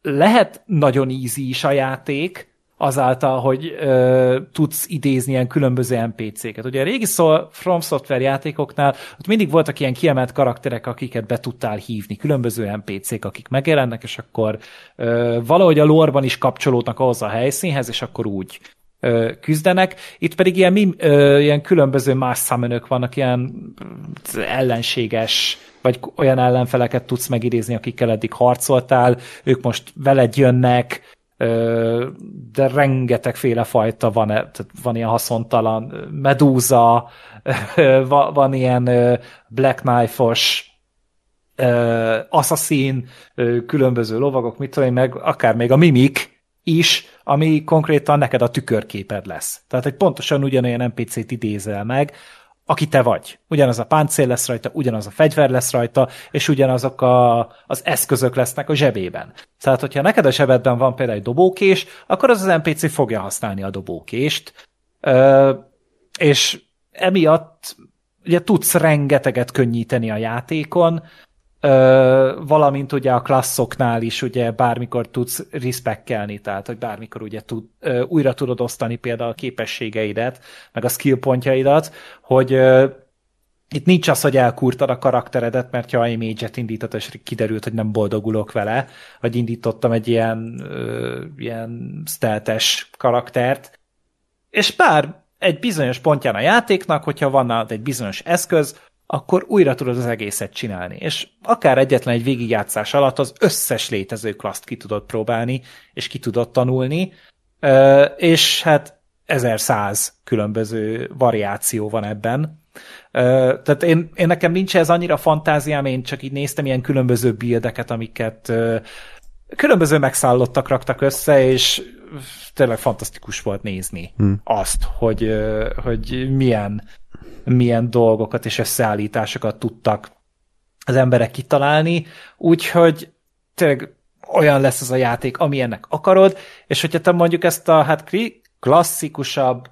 lehet nagyon easy is a játék, azáltal, hogy ö, tudsz idézni ilyen különböző NPC-ket. Ugye a régi szó From Software játékoknál ott mindig voltak ilyen kiemelt karakterek, akiket be tudtál hívni, különböző NPC-k, akik megjelennek, és akkor ö, valahogy a lorban is kapcsolódnak ahhoz a helyszínhez, és akkor úgy küzdenek. Itt pedig ilyen, ilyen különböző más summonök vannak, ilyen ellenséges, vagy olyan ellenfeleket tudsz megidézni, akikkel eddig harcoltál, ők most veled jönnek, de rengetegféle fajta van, tehát van ilyen haszontalan medúza, van ilyen Black Knife-os assassin, különböző lovagok, mit tudom én, meg akár még a mimik, is, ami konkrétan neked a tükörképed lesz. Tehát egy pontosan ugyanolyan NPC-t idézel meg, aki te vagy. Ugyanaz a páncél lesz rajta, ugyanaz a fegyver lesz rajta, és ugyanazok a, az eszközök lesznek a zsebében. Tehát, hogyha neked a zsebedben van például egy dobókés, akkor az az NPC fogja használni a dobókést, ö, és emiatt ugye tudsz rengeteget könnyíteni a játékon, valamint ugye a klasszoknál is ugye bármikor tudsz respekkelni, tehát hogy bármikor ugye tud, újra tudod osztani például a képességeidet, meg a skill pontjaidat, hogy itt nincs az, hogy elkurtad a karakteredet, mert ha image-et indított, és kiderült, hogy nem boldogulok vele, vagy indítottam egy ilyen, ö, ilyen steltes karaktert, és bár egy bizonyos pontján a játéknak, hogyha van egy bizonyos eszköz, akkor újra tudod az egészet csinálni. És akár egyetlen egy végigjátszás alatt az összes létező klaszt ki tudod próbálni, és ki tudod tanulni, és hát 1100 különböző variáció van ebben. Tehát én, én nekem nincs ez annyira fantáziám, én csak így néztem ilyen különböző bildeket, amiket különböző megszállottak raktak össze, és tényleg fantasztikus volt nézni hmm. azt, hogy, hogy milyen milyen dolgokat és összeállításokat tudtak az emberek kitalálni, úgyhogy tényleg olyan lesz az a játék, amilyennek akarod, és hogyha te mondjuk ezt a hát klasszikusabb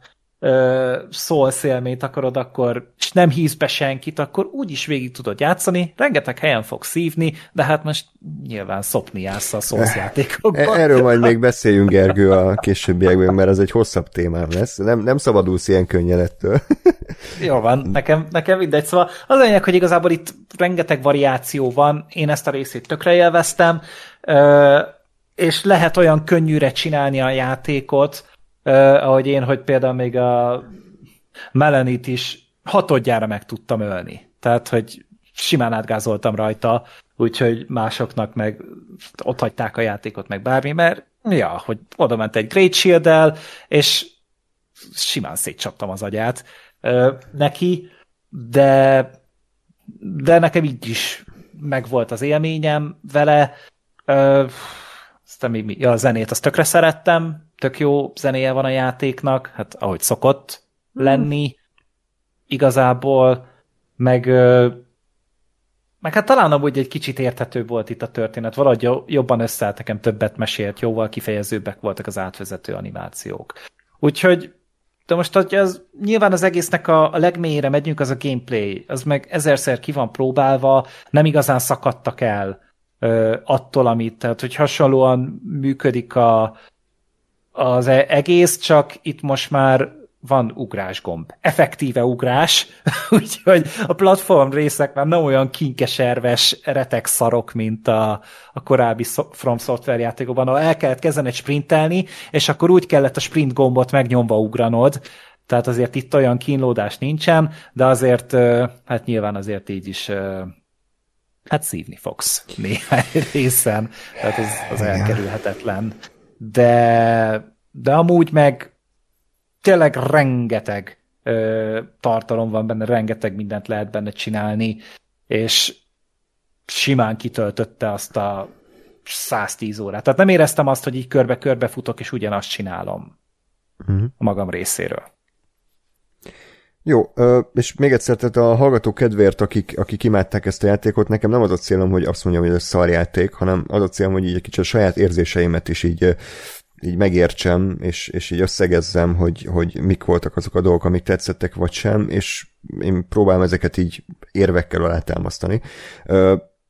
Souls élményt akarod, akkor és nem híz be senkit, akkor úgy is végig tudod játszani, rengeteg helyen fog szívni, de hát most nyilván szopni jársz a Souls játékokban. Erről majd még beszéljünk, Gergő, a későbbiekben, mert ez egy hosszabb témám lesz. Nem, nem szabadulsz ilyen könnyen ettől. Jó van, nekem, nekem mindegy. Szóval az lényeg, hogy igazából itt rengeteg variáció van, én ezt a részét tökre élveztem, és lehet olyan könnyűre csinálni a játékot, ahogy én, hogy például még a Melanit is hatodjára meg tudtam ölni. Tehát, hogy simán átgázoltam rajta, úgyhogy másoknak meg ott hagyták a játékot, meg bármi, mert ja, hogy oda ment egy Great shield és simán szétcsaptam az agyát ö, neki, de de nekem így is megvolt az élményem vele. Ö, aztán még? Ja, a zenét azt tökre szerettem, tök jó zenéje van a játéknak, hát ahogy szokott lenni igazából, meg, meg hát talán amúgy egy kicsit érthetőbb volt itt a történet, valahogy jobban összeállt, nekem többet mesélt, jóval kifejezőbbek voltak az átvezető animációk. Úgyhogy de most, hogy az, nyilván az egésznek a, a legmélyére megyünk, az a gameplay, az meg ezerszer ki van próbálva, nem igazán szakadtak el ö, attól, amit, tehát hogy hasonlóan működik a, az e- egész, csak itt most már van ugrásgomb. Effektíve ugrás, úgyhogy a platform részek már nem olyan kinkeserves retek szarok, mint a, a korábbi From Software játékokban, ahol el kellett kezdeni egy sprintelni, és akkor úgy kellett a sprint gombot megnyomva ugranod, tehát azért itt olyan kínlódás nincsen, de azért, hát nyilván azért így is hát szívni fogsz néhány részen, tehát az, az elkerülhetetlen de, de amúgy meg tényleg rengeteg ö, tartalom van benne, rengeteg mindent lehet benne csinálni, és simán kitöltötte azt a 110 órát. Tehát nem éreztem azt, hogy így körbe-körbe futok, és ugyanazt csinálom uh-huh. a magam részéről. Jó, és még egyszer, tehát a hallgató kedvéért, akik, akik imádták ezt a játékot, nekem nem az a célom, hogy azt mondjam, hogy ez szarjáték, hanem az a célom, hogy így egy kicsit a saját érzéseimet is így, így megértsem, és, és így összegezzem, hogy, hogy mik voltak azok a dolgok, amik tetszettek, vagy sem, és én próbálom ezeket így érvekkel alátámasztani.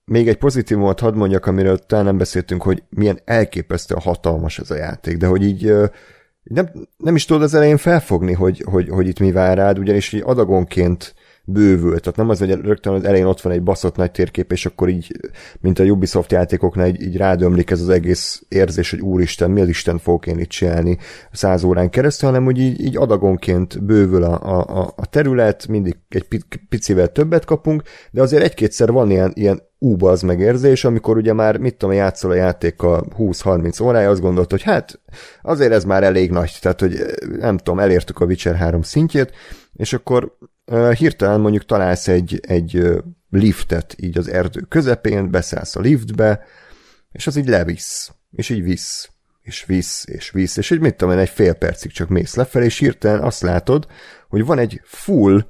Még egy pozitívumot hadd mondjak, amiről talán nem beszéltünk, hogy milyen elképesztő hatalmas ez a játék, de hogy így nem, nem is tudod az elején felfogni, hogy, hogy, hogy itt mi vár rád, ugyanis így adagonként bővül. Tehát nem az, hogy rögtön az elején ott van egy baszott nagy térkép, és akkor így, mint a Ubisoft játékoknál, így, így rádömlik ez az egész érzés, hogy úristen, mi az Isten fogok én itt csinálni száz órán keresztül, hanem hogy így, így adagonként bővül a, a, a terület, mindig egy picivel többet kapunk, de azért egy-kétszer van ilyen, ilyen úba az megérzés, amikor ugye már, mit tudom, játszol a játékkal 20-30 órája, azt gondolt, hogy hát azért ez már elég nagy, tehát hogy nem tudom, elértük a Witcher 3 szintjét, és akkor hirtelen mondjuk találsz egy, egy liftet így az erdő közepén, beszállsz a liftbe, és az így levisz, és így visz, és visz, és visz, és így mit tudom én, egy fél percig csak mész lefelé, és hirtelen azt látod, hogy van egy full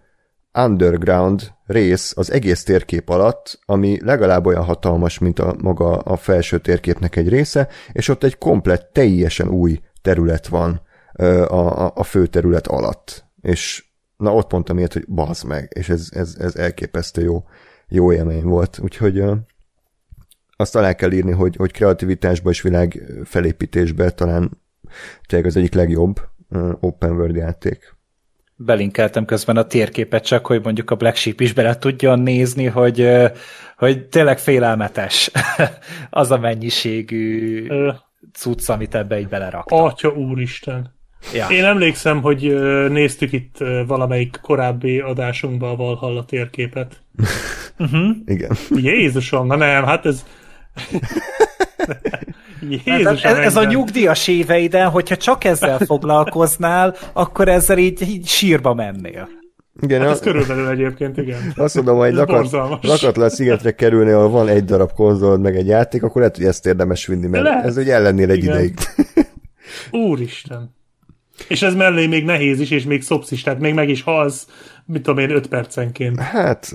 underground rész az egész térkép alatt, ami legalább olyan hatalmas, mint a maga a felső térképnek egy része, és ott egy komplett, teljesen új terület van a, a, a fő terület alatt. És na ott mondtam ilyet, hogy bazd meg, és ez, ez, ez elképesztő jó, jó élmény volt. Úgyhogy uh, azt alá kell írni, hogy, hogy kreativitásba és világ felépítésbe talán tényleg az egyik legjobb uh, open world játék belinkeltem közben a térképet csak, hogy mondjuk a Black Sheep is bele tudjon nézni, hogy, hogy tényleg félelmetes az a mennyiségű cucc, amit ebbe így beleraktak. Atya úristen! Ja. Én emlékszem, hogy néztük itt valamelyik korábbi adásunkban a Valhalla térképet. uh-huh. Igen. Jézusom, na nem, hát ez... Jézus, ez, ez a nyugdíjas éveiden, hogyha csak ezzel foglalkoznál, akkor ezzel így, így sírba mennél. Igen, hát ez a... körülbelül egyébként, igen. Azt mondom, hogy lakat, le szigetre kerülni, ahol van egy darab konzolod, meg egy játék, akkor lehet, hogy ezt érdemes vinni, mert lehet. ez úgy ellennél egy igen. ideig. Úristen. És ez mellé még nehéz is, és még szopsz is, tehát még meg is halsz, mit tudom én, öt percenként. Hát,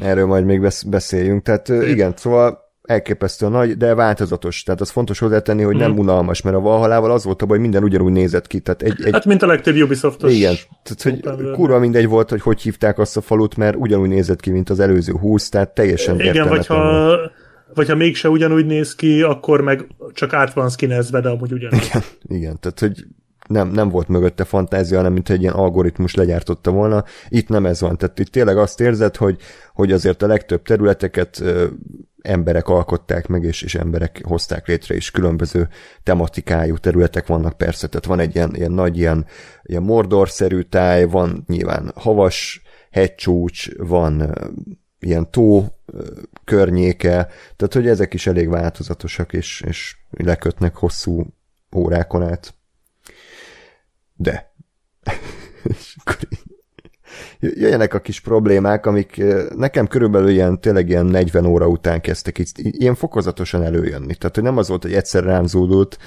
erről majd még beszéljünk. Tehát igen, szóval elképesztően nagy, de változatos. Tehát az fontos hozzátenni, hogy nem Mhm. unalmas, mert a Valhalával az volt a baj, hogy minden ugyanúgy nézett ki. Tehát egy, egy Hát, mint a legtöbb Ubisoftos. igen, tehát hogy world. kurva mindegy volt, hogy hogy hívták azt a falut, mert ugyanúgy nézett ki, mint az előző 20, tehát teljesen Igen, vagy ha, vagy ha mégse ugyanúgy néz ki, akkor meg csak át van skinezve, de amúgy ugyanúgy. Igen, igen, tehát hogy nem, nem volt mögötte fantázia, hanem mint egy ilyen algoritmus legyártotta volna. Itt nem ez van. Tehát itt tényleg azt érzed, hogy, hogy azért a legtöbb területeket ö, emberek alkották meg, és, és emberek hozták létre, és különböző tematikájú területek vannak persze. Tehát van egy ilyen, ilyen nagy ilyen, ilyen mordorszerű táj, van nyilván havas hegycsúcs, van ö, ilyen tó ö, környéke, tehát hogy ezek is elég változatosak, és, és lekötnek hosszú órákon át. De. És akkor így jöjjenek a kis problémák, amik nekem körülbelül ilyen, tényleg ilyen 40 óra után kezdtek így, ilyen fokozatosan előjönni. Tehát, hogy nem az volt, hogy egyszer rám zúdult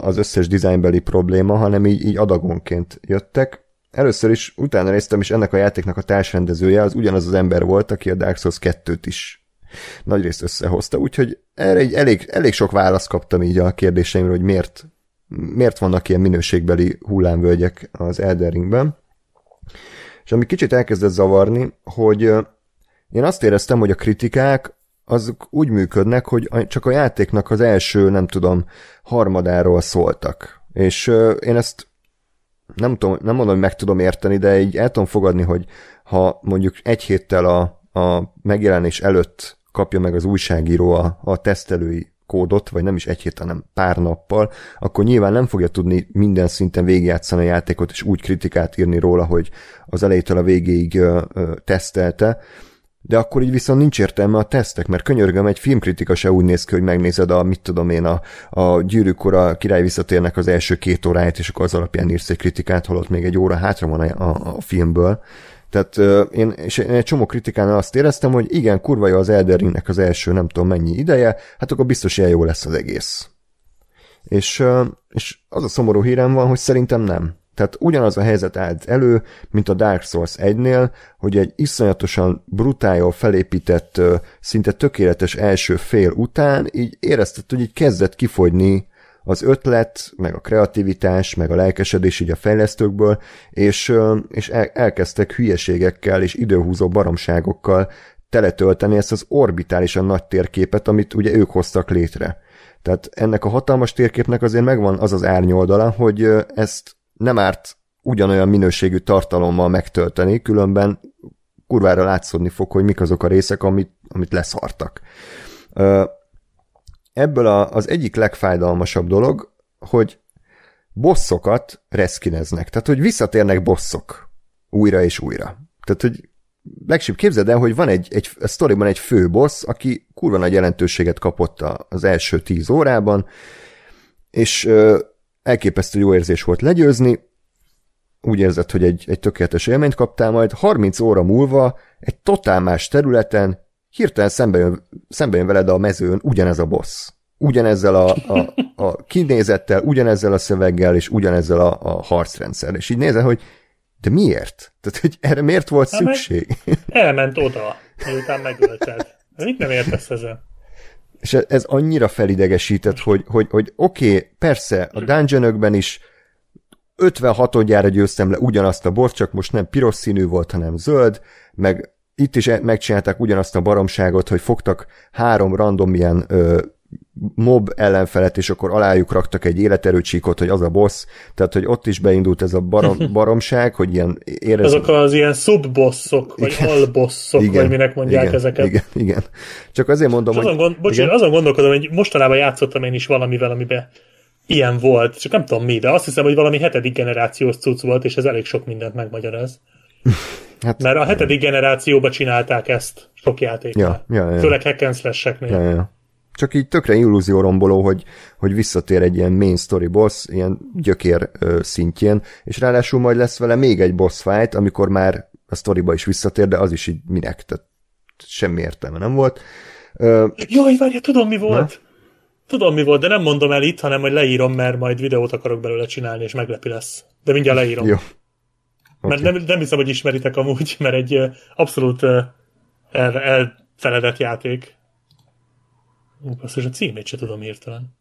az összes dizájnbeli probléma, hanem így, így adagonként jöttek. Először is utána néztem, és ennek a játéknak a társrendezője az ugyanaz az ember volt, aki a Dark Souls 2-t is nagyrészt összehozta, úgyhogy erre egy elég, elég sok választ kaptam így a kérdéseimre, hogy miért, miért vannak ilyen minőségbeli hullámvölgyek az Elden. És ami kicsit elkezdett zavarni, hogy én azt éreztem, hogy a kritikák azok úgy működnek, hogy csak a játéknak az első, nem tudom, harmadáról szóltak. És én ezt nem, tudom, nem mondom, hogy meg tudom érteni, de így el tudom fogadni, hogy ha mondjuk egy héttel a, a megjelenés előtt kapja meg az újságíró a, a tesztelői kódot, vagy nem is egy hét, hanem pár nappal, akkor nyilván nem fogja tudni minden szinten végigjátszani a játékot, és úgy kritikát írni róla, hogy az elejétől a végéig ö, ö, tesztelte, de akkor így viszont nincs értelme a tesztek, mert könyörgöm, egy filmkritika se úgy néz ki, hogy megnézed a, mit tudom én, a, a gyűrűk ura király visszatérnek az első két óráját, és akkor az alapján írsz egy kritikát, holott még egy óra hátra van a, a, a filmből. Tehát én, és én egy csomó kritikánál azt éreztem, hogy igen, kurva jó az Elden az első nem tudom mennyi ideje, hát akkor biztos ilyen jó lesz az egész. És, és az a szomorú hírem van, hogy szerintem nem. Tehát ugyanaz a helyzet állt elő, mint a Dark Souls 1-nél, hogy egy iszonyatosan brutáljon felépített, szinte tökéletes első fél után így érezted, hogy így kezdett kifogyni az ötlet, meg a kreativitás, meg a lelkesedés így a fejlesztőkből, és, és el, elkezdtek hülyeségekkel és időhúzó baromságokkal teletölteni ezt az orbitálisan nagy térképet, amit ugye ők hoztak létre. Tehát ennek a hatalmas térképnek azért megvan az az árnyoldala, hogy ezt nem árt ugyanolyan minőségű tartalommal megtölteni, különben kurvára látszódni fog, hogy mik azok a részek, amit, amit leszartak. Ebből a, az egyik legfájdalmasabb dolog, hogy bosszokat reszkineznek. Tehát, hogy visszatérnek bosszok újra és újra. Tehát, hogy legsőbb képzeld el, hogy van egy, egy a sztoriban egy fő boss, aki kurva nagy jelentőséget kapott az első tíz órában, és ö, elképesztő jó érzés volt legyőzni, úgy érzed, hogy egy, egy tökéletes élményt kaptál, majd 30 óra múlva egy totál más területen hirtelen szembe jön, szembe jön veled a mezőn ugyanez a boss. Ugyanezzel a, a, a kinézettel, ugyanezzel a szöveggel, és ugyanezzel a, a harcrendszer. És így nézel, hogy de miért? Tehát, hogy erre miért volt meg- szükség? Elment oda, miután megölted. Mit nem értesz ezen? És ez- ez annyira felidegesített, hogy, hogy, hogy oké, okay, persze, a dungeonökben is 56-odjára győztem le ugyanazt a bort, csak most nem piros színű volt, hanem zöld, meg itt is e- megcsinálták ugyanazt a baromságot, hogy fogtak három random ilyen ö, mob ellenfelet, és akkor alájuk raktak egy életerőcsíkot, hogy az a boss, tehát hogy ott is beindult ez a barom, baromság, hogy ilyen érez... Azok az ilyen subbosszok, vagy albosszok, vagy minek mondják igen, ezeket. Igen, igen. Csak azért mondom, És azon, hogy... gond, bocs, igen? azon gondolkodom, hogy mostanában játszottam én is valamivel, amiben ilyen volt, csak nem tudom mi, de azt hiszem, hogy valami hetedik generációs cucc volt, és ez elég sok mindent megmagyaráz. Hát, Mert a hetedik generációba csinálták ezt sok játéknál. Ja, ja, ja. Főleg hack and slash-eknél. Ja, ja. Csak így tökre illúzióromboló, hogy, hogy visszatér egy ilyen main story boss, ilyen gyökér ö, szintjén, és ráadásul majd lesz vele még egy boss fight, amikor már a storyba is visszatér, de az is így minek, tehát semmi értelme nem volt. Ö, Jaj, várja, tudom mi volt. Tudom mi volt, de nem mondom el itt, hanem hogy leírom, mert majd videót akarok belőle csinálni, és meglepi lesz. De mindjárt leírom. jó. Mert Oké. nem, nem hiszem, hogy ismeritek amúgy, mert egy abszolút el, elfeledett játék. Ú, basszus, a címét se tudom hirtelen.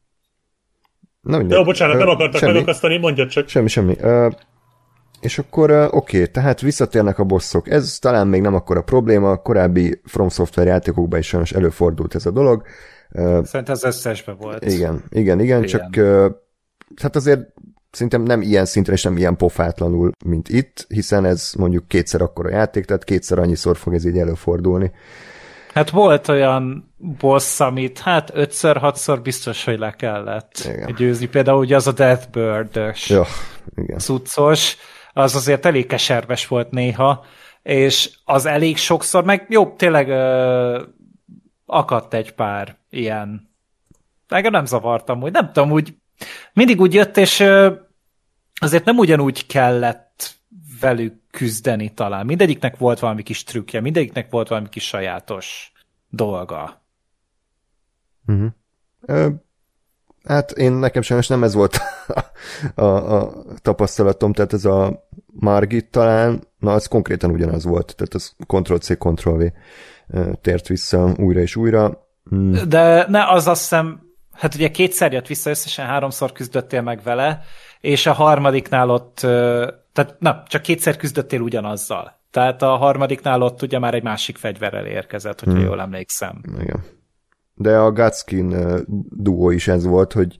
Na mindegy. Jó, bocsánat, nem akartak semmi. megakasztani, mondjad csak. Semmi, semmi. Ö, és akkor oké, tehát visszatérnek a bosszok. Ez talán még nem akkora probléma, a korábbi From Software játékokban is sajnos előfordult ez a dolog. Ö, Szerintem az összesben volt. igen, igen, igen, Igen. csak ö, hát azért szerintem nem ilyen szintre és nem ilyen pofátlanul, mint itt, hiszen ez mondjuk kétszer akkora játék, tehát kétszer annyiszor fog ez így előfordulni. Hát volt olyan boss, amit hát ötször, hatszor biztos, hogy le kellett Igen. győzni. Például ugye az a Deathbird-ös Ja, igen. cuccos, az azért elég keserves volt néha, és az elég sokszor, meg jó, tényleg ö, akadt egy pár ilyen. Engem nem zavartam, hogy nem tudom, úgy mindig úgy jött, és azért nem ugyanúgy kellett velük küzdeni talán. Mindegyiknek volt valami kis trükkje, mindegyiknek volt valami kis sajátos dolga. Uh-huh. Ö, hát én nekem sajnos nem ez volt a, a tapasztalatom, tehát ez a Margit talán, na az konkrétan ugyanaz volt, tehát az Ctrl-C, Ctrl-V tért vissza újra és újra. Mm. De ne, az azt hiszem, hát ugye kétszer jött vissza, összesen háromszor küzdöttél meg vele, és a harmadiknál ott, tehát na, csak kétszer küzdöttél ugyanazzal. Tehát a harmadiknál ott ugye már egy másik fegyverrel érkezett, hogyha hmm. jól emlékszem. Igen. De a Gutskin ö, duó is ez volt, hogy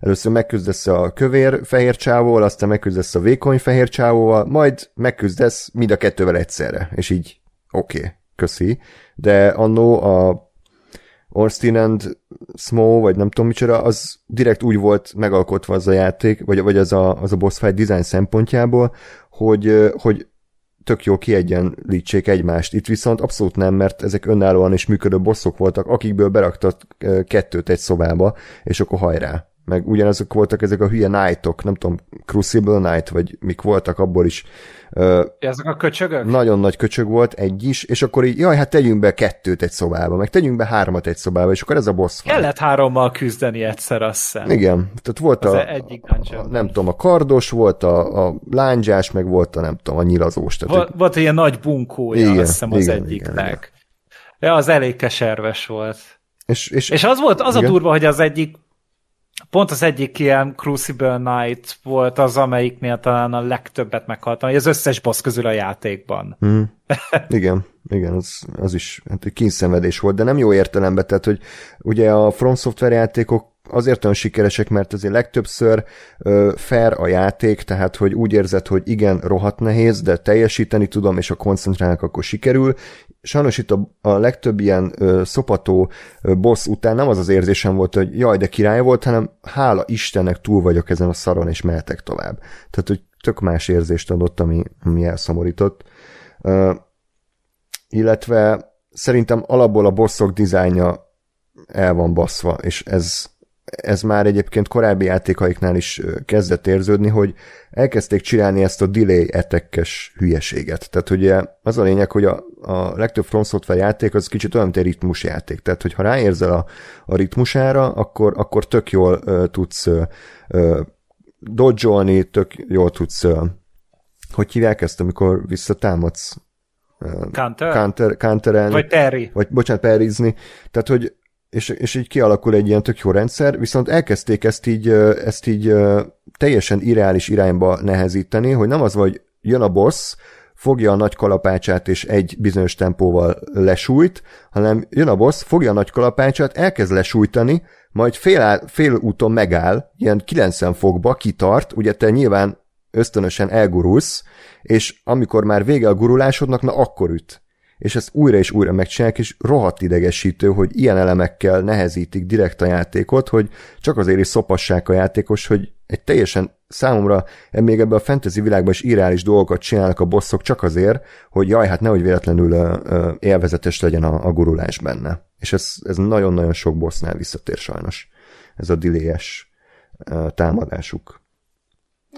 először megküzdesz a kövér-fehér csávóval, aztán megküzdesz a vékony-fehér csávóval, majd megküzdesz mind a kettővel egyszerre, és így oké, okay, köszi. De annó a Ornstein and Small, vagy nem tudom micsoda, az direkt úgy volt megalkotva az a játék, vagy, vagy az, a, az a boss fight design szempontjából, hogy, hogy tök jó kiegyenlítsék egymást. Itt viszont abszolút nem, mert ezek önállóan is működő bosszok voltak, akikből beraktak kettőt egy szobába, és akkor hajrá. Meg ugyanazok voltak ezek a hülye knightok, nem tudom, Crucible Knight, vagy mik voltak, abból is ö, Ezek a köcsögök? nagyon nagy köcsög volt, egy is, és akkor így, jaj, hát tegyünk be kettőt egy szobába, meg tegyünk be hármat egy szobába, és akkor ez a boss fight. Kellett hárommal küzdeni egyszer, azt hiszem. Igen, tehát volt Az a, egyik a, nem tudom, a kardos, volt a, a lángyás, meg volt a, nem tudom, a nyilazós. Tehát, Volt, volt egy ilyen nagy bunkója, Igen, azt hiszem az igen, egyiknek. Ja, az elég keserves volt. és, és, És az volt, az a Igen. durva, hogy az egyik, pont az egyik ilyen Crucible Knight volt az, amelyiknél talán a legtöbbet meghaltam, az összes boss közül a játékban. Mm. Igen, igen, az, az is hát egy kínszenvedés volt, de nem jó értelemben, tehát, hogy ugye a From Software játékok azért olyan sikeresek, mert azért legtöbbször ö, fair a játék, tehát hogy úgy érzed, hogy igen, rohadt nehéz, de teljesíteni tudom, és ha koncentrálnak, akkor sikerül. Sajnos itt a, a legtöbb ilyen ö, szopató ö, boss után nem az az érzésem volt, hogy jaj, de király volt, hanem hála Istennek túl vagyok ezen a szaron, és mehetek tovább. Tehát, hogy tök más érzést adott, ami, ami elszomorított. Ö, illetve szerintem alapból a bosszok dizájnja el van baszva, és ez, ez már egyébként korábbi játékaiknál is kezdett érződni, hogy elkezdték csinálni ezt a delay etekkes hülyeséget. Tehát ugye az a lényeg, hogy a, a legtöbb From Software játék az kicsit olyan, mint egy ritmusjáték. Tehát, hogyha ráérzel a, a ritmusára, akkor, akkor tök jól ö, tudsz ö, ö, dodge tök jól tudsz ö, hogy hívják ezt, amikor visszatámadsz? Counter? Counter, counterelni. Vagy Terry? Vagy bocsánat, perizni. Tehát, hogy és, és így kialakul egy ilyen tök jó rendszer, viszont elkezdték ezt így, ezt így teljesen irreális irányba nehezíteni, hogy nem az hogy jön a boss, fogja a nagy kalapácsát és egy bizonyos tempóval lesújt, hanem jön a boss, fogja a nagy kalapácsát, elkezd lesújtani, majd fél, áll, fél úton megáll, ilyen 90 fokba kitart, ugye te nyilván ösztönösen elgurulsz, és amikor már vége a gurulásodnak, na akkor üt. És ezt újra és újra megcsinálják, és rohadt idegesítő, hogy ilyen elemekkel nehezítik direkt a játékot, hogy csak azért is szopassák a játékos, hogy egy teljesen számomra még ebben a fantasy világban is irreális dolgokat csinálnak a bosszok csak azért, hogy jaj, hát nehogy véletlenül ö, élvezetes legyen a, a gurulás benne. És ez, ez nagyon-nagyon sok bossnál visszatér sajnos. Ez a diléjes támadásuk.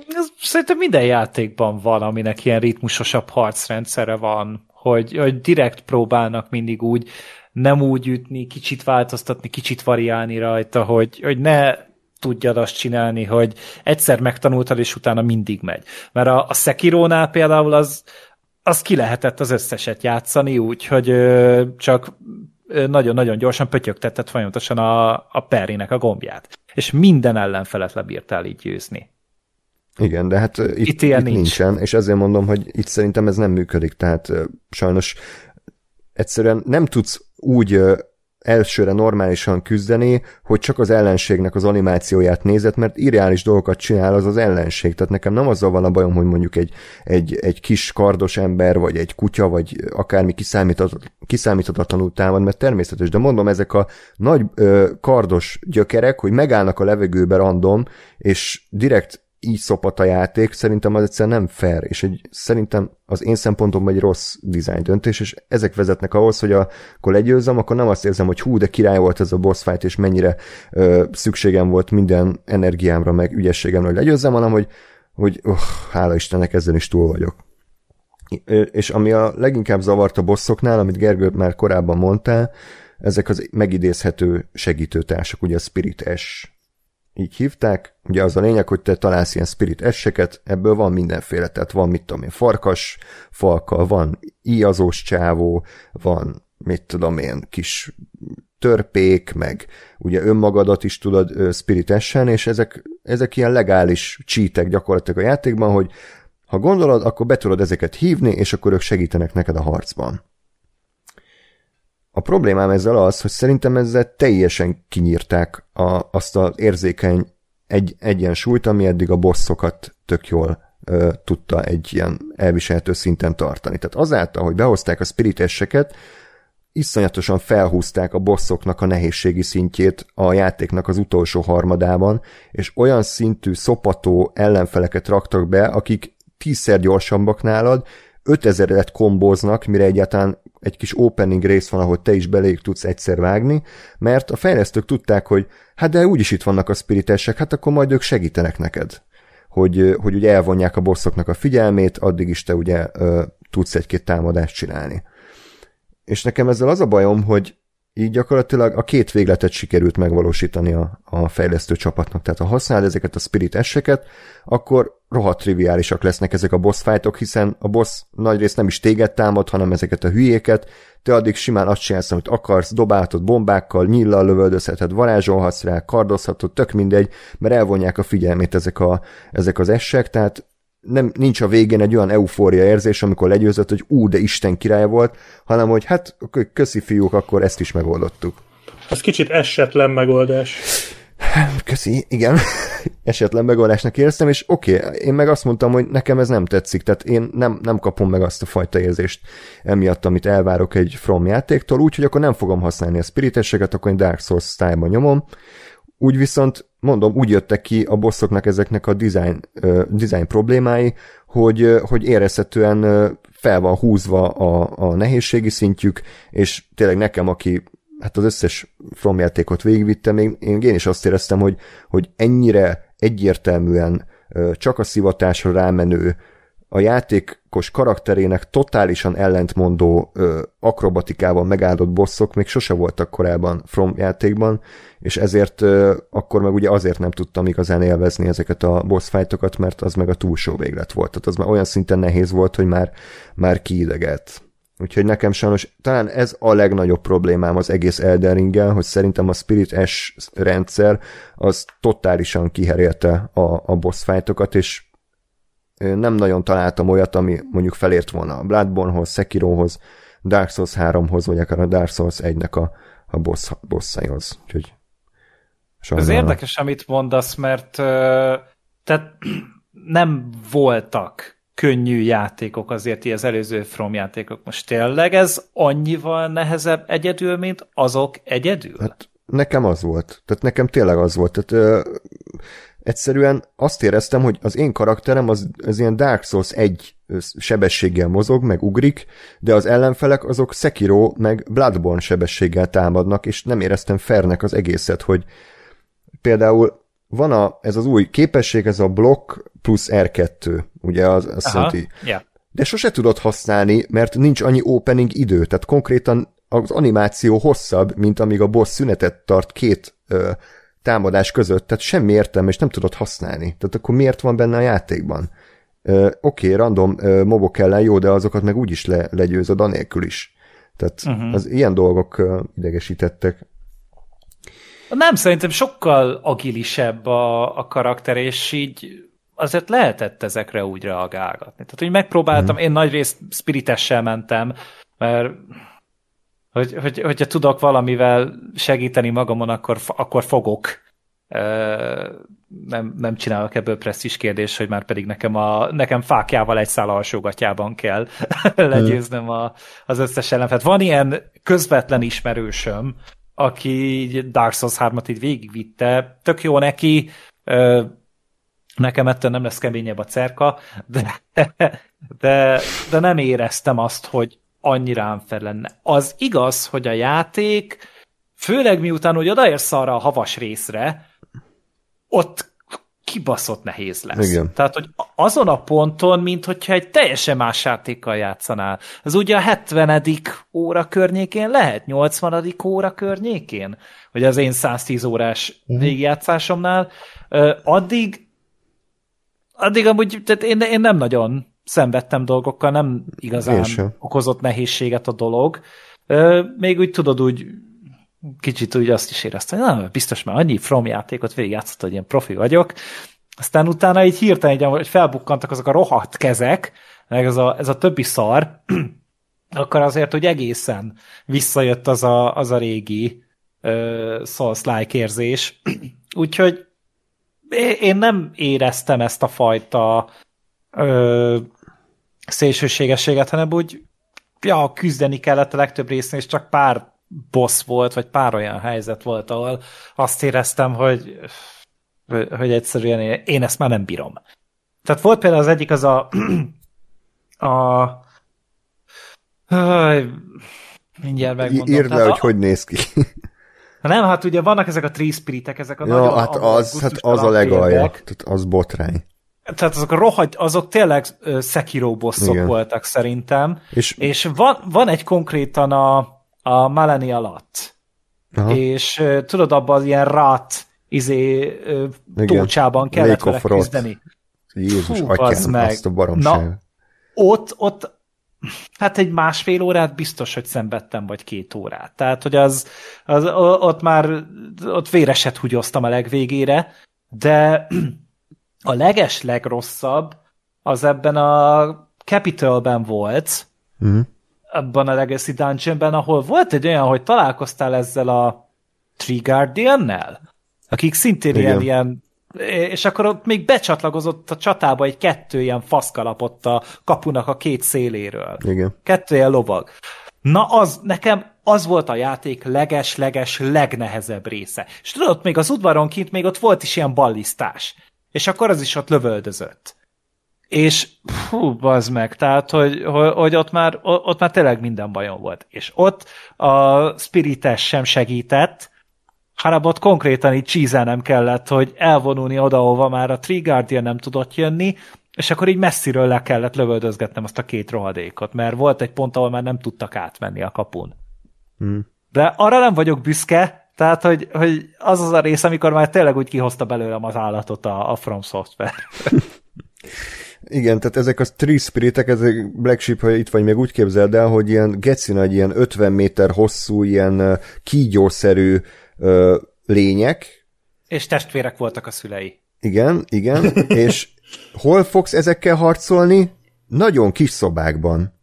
Ez szerintem minden játékban van, aminek ilyen ritmusosabb harcrendszere van, hogy, hogy direkt próbálnak mindig úgy, nem úgy ütni, kicsit változtatni, kicsit variálni rajta, hogy, hogy ne tudjad azt csinálni, hogy egyszer megtanultad, és utána mindig megy. Mert a, a Sekirónál például az, az ki lehetett az összeset játszani úgy, hogy ö, csak nagyon-nagyon gyorsan pötyögtetett folyamatosan a, a Perrynek a gombját. És minden ellenfelet lebírtál így győzni. Igen, de hát itt, Itt ilyen itt nincs. nincsen, és ezért mondom, hogy itt szerintem ez nem működik, tehát sajnos egyszerűen nem tudsz úgy elsőre normálisan küzdeni, hogy csak az ellenségnek az animációját nézed, mert irreális dolgokat csinál az az ellenség. Tehát nekem nem azzal van a bajom, hogy mondjuk egy, egy, egy kis kardos ember, vagy egy kutya, vagy akármi kiszámíthatat- kiszámíthatatlanul támad, mert természetes. De mondom, ezek a nagy ö, kardos gyökerek, hogy megállnak a levegőbe random, és direkt így szopat a játék, szerintem az egyszerűen nem fair, és egy, szerintem az én szempontomban egy rossz design döntés, és ezek vezetnek ahhoz, hogy a, akkor legyőzem, akkor nem azt érzem, hogy hú, de király volt ez a boss fight, és mennyire ö, szükségem volt minden energiámra, meg ügyességemre, hogy legyőzzem, hanem hogy, hogy uh, hála Istennek ezzel is túl vagyok. És ami a leginkább zavart a bosszoknál, amit Gergő már korábban mondtál, ezek az megidézhető segítőtársak, ugye a Spirit S így hívták. Ugye az a lényeg, hogy te találsz ilyen spirit esseket, ebből van mindenféle, tehát van mit tudom én, farkas falka, van íjazós csávó, van mit tudom én, kis törpék, meg ugye önmagadat is tudod ö, spirit essen, és ezek, ezek ilyen legális csítek gyakorlatilag a játékban, hogy ha gondolod, akkor be tudod ezeket hívni, és akkor ők segítenek neked a harcban. A problémám ezzel az, hogy szerintem ezzel teljesen kinyírták a, azt az érzékeny egy, egyensúlyt, ami eddig a bosszokat tök jól ö, tudta egy ilyen elviselhető szinten tartani. Tehát azáltal, hogy behozták a spiritesseket, iszonyatosan felhúzták a bosszoknak a nehézségi szintjét a játéknak az utolsó harmadában, és olyan szintű szopató ellenfeleket raktak be, akik tízszer gyorsabbak nálad, 5000-et kombóznak, mire egyáltalán egy kis opening rész van, ahol te is beléjük tudsz egyszer vágni, mert a fejlesztők tudták, hogy hát de úgyis itt vannak a spiritesek, hát akkor majd ők segítenek neked. Hogy, hogy ugye elvonják a bosszoknak a figyelmét, addig is te ugye ö, tudsz egy-két támadást csinálni. És nekem ezzel az a bajom, hogy így gyakorlatilag a két végletet sikerült megvalósítani a, a fejlesztő csapatnak. Tehát ha használod ezeket a spirit esseket, akkor rohadt triviálisak lesznek ezek a boss fightok, hiszen a boss nagyrészt nem is téged támad, hanem ezeket a hülyéket, te addig simán azt csinálsz, amit akarsz, dobálhatod bombákkal, nyillal lövöldözheted, varázsolhatsz rá, kardozhatod, tök mindegy, mert elvonják a figyelmét ezek, a, ezek az essek, tehát nem, nincs a végén egy olyan eufória érzés, amikor legyőzött, hogy ú, de Isten király volt, hanem hogy hát köszi fiúk, akkor ezt is megoldottuk. Ez kicsit esetlen megoldás. Köszi, igen. Esetlen megoldásnak éreztem, és oké, okay, én meg azt mondtam, hogy nekem ez nem tetszik, tehát én nem, nem kapom meg azt a fajta érzést emiatt, amit elvárok egy From játéktól, úgyhogy akkor nem fogom használni a spiriteseket, akkor én Dark Souls style nyomom. Úgy viszont, mondom, úgy jöttek ki a bosszoknak ezeknek a design, design problémái, hogy, hogy érezhetően fel van húzva a, a nehézségi szintjük, és tényleg nekem, aki hát az összes From játékot végigvittem, én, én is azt éreztem, hogy, hogy ennyire egyértelműen csak a szivatásra rámenő, a játékos karakterének totálisan ellentmondó ö, akrobatikával megáldott bosszok még sose voltak korábban From játékban, és ezért ö, akkor meg ugye azért nem tudtam igazán élvezni ezeket a boss fightokat, mert az meg a túlsó véglet volt. Tehát az már olyan szinten nehéz volt, hogy már, már kiidegelt. Úgyhogy nekem sajnos talán ez a legnagyobb problémám az egész Elden Ringgel, hogy szerintem a Spirit S rendszer az totálisan kiherélte a, a boss fightokat, és nem nagyon találtam olyat, ami mondjuk felért volna a Bloodborne-hoz, Sekirohoz, Dark Souls 3-hoz, vagy akár a Dark Souls 1-nek a, a boss, bosszaihoz. Úgyhogy Ez érdekes, amit mondasz, mert tehát nem voltak könnyű játékok azért, így az előző From játékok. Most tényleg ez annyival nehezebb egyedül, mint azok egyedül? Hát nekem az volt. Tehát nekem tényleg az volt. Tehát ö, egyszerűen azt éreztem, hogy az én karakterem az, az ilyen Dark Souls egy sebességgel mozog, meg ugrik, de az ellenfelek azok Sekiro meg Bloodborne sebességgel támadnak, és nem éreztem fernek az egészet, hogy például van a, ez az új képesség, ez a blokk plusz R2, ugye az, az szenti. Yeah. De sose tudod használni, mert nincs annyi opening idő, tehát konkrétan az animáció hosszabb, mint amíg a boss szünetet tart két ö, támadás között, tehát semmi értelme, és nem tudod használni. Tehát akkor miért van benne a játékban? Oké, okay, random ö, mobok ellen jó, de azokat meg úgyis le, legyőzöd anélkül is. Tehát uh-huh. az ilyen dolgok ö, idegesítettek. Nem, szerintem sokkal agilisebb a, a karakter, és így azért lehetett ezekre úgy reagálgatni. Tehát, hogy megpróbáltam, hmm. én nagy részt spiritessel mentem, mert hogy, hogy, hogyha tudok valamivel segíteni magamon, akkor, akkor fogok. Nem, nem csinálok ebből presszis kérdés, hogy már pedig nekem, a, nekem fákjával egy szál alsógatjában kell legyőznöm a, az összes ellenfet. Van ilyen közvetlen ismerősöm, aki Dark Souls 3-at így végigvitte, tök jó neki, nekem ettől nem lesz keményebb a cerka, de, de, de nem éreztem azt, hogy annyira fel lenne. Az igaz, hogy a játék, főleg miután hogy odaérsz arra a havas részre, ott kibaszott nehéz lesz. Igen. Tehát, hogy azon a ponton, mint hogyha egy teljesen más játékkal játszanál. Ez ugye a 70. óra környékén lehet, 80. óra környékén, vagy az én 110 órás uh-huh. végigjátszásomnál. Addig addig amúgy, tehát én, én nem nagyon szenvedtem dolgokkal, nem igazán okozott nehézséget a dolog. Még úgy tudod, úgy kicsit úgy azt is éreztem, hogy na, biztos már annyi From játékot végigjátszott, hogy ilyen profi vagyok. Aztán utána így hirtelen, így, hogy felbukkantak azok a rohadt kezek, meg ez a, ez a többi szar, akkor azért, hogy egészen visszajött az a, az a régi uh, Souls-like érzés. Úgyhogy én nem éreztem ezt a fajta ö, szélsőségességet, hanem úgy ja, küzdeni kellett a legtöbb résznél, és csak pár boss volt, vagy pár olyan helyzet volt, ahol azt éreztem, hogy, hogy egyszerűen én ezt már nem bírom. Tehát volt például az egyik az a a mindjárt megmondom. Írd le, hogy hogy néz ki. Nem, hát ugye vannak ezek a tree spiritek, ezek a ja, nagyon hát az, hát az a legalja, tehát az botrány. Tehát azok a rohagy, azok tényleg Sekiro bosszok Igen. voltak szerintem, és, és van, van egy konkrétan a, a Maleni alatt, Aha. és tudod, abban az ilyen rat izé, tócsában kellett vele küzdeni. Jézus Fú, atyám, meg. azt a baromság. Na, ott, ott Hát egy másfél órát biztos, hogy szenvedtem, vagy két órát. Tehát, hogy az, az ott már ott véreset húgyoztam a legvégére, de a leges legrosszabb az ebben a Capitalben volt, uh-huh. abban a Legacy Dungeonben, ahol volt egy olyan, hogy találkoztál ezzel a Tree Guardian-nel, akik szintén ilyen, ilyen és akkor ott még becsatlakozott a csatába egy kettő ilyen faszkalapott a kapunak a két széléről. Igen. Kettő ilyen lovag. Na az, nekem az volt a játék leges-leges legnehezebb része. És tudod, még az udvaron kint még ott volt is ilyen ballisztás. És akkor az is ott lövöldözött. És hú, bazd meg, tehát, hogy, hogy ott, már, ott már tényleg minden bajom volt. És ott a Spirites sem segített, hanem ott konkrétan így csízelnem kellett, hogy elvonulni oda, ahova már a Tree Guardian nem tudott jönni, és akkor így messziről le kellett lövöldözgetnem azt a két rohadékot, mert volt egy pont, ahol már nem tudtak átmenni a kapun. Hmm. De arra nem vagyok büszke, tehát, hogy, hogy az az a rész, amikor már tényleg úgy kihozta belőlem az állatot a, a From Software. Igen, tehát ezek a Tree Spiritek, ezek Black Sheep, ha itt vagy, még úgy képzeld el, hogy ilyen geci nagy, ilyen 50 méter hosszú, ilyen kígyószerű ö, lények. És testvérek voltak a szülei. Igen, igen, és hol fogsz ezekkel harcolni? Nagyon kis szobákban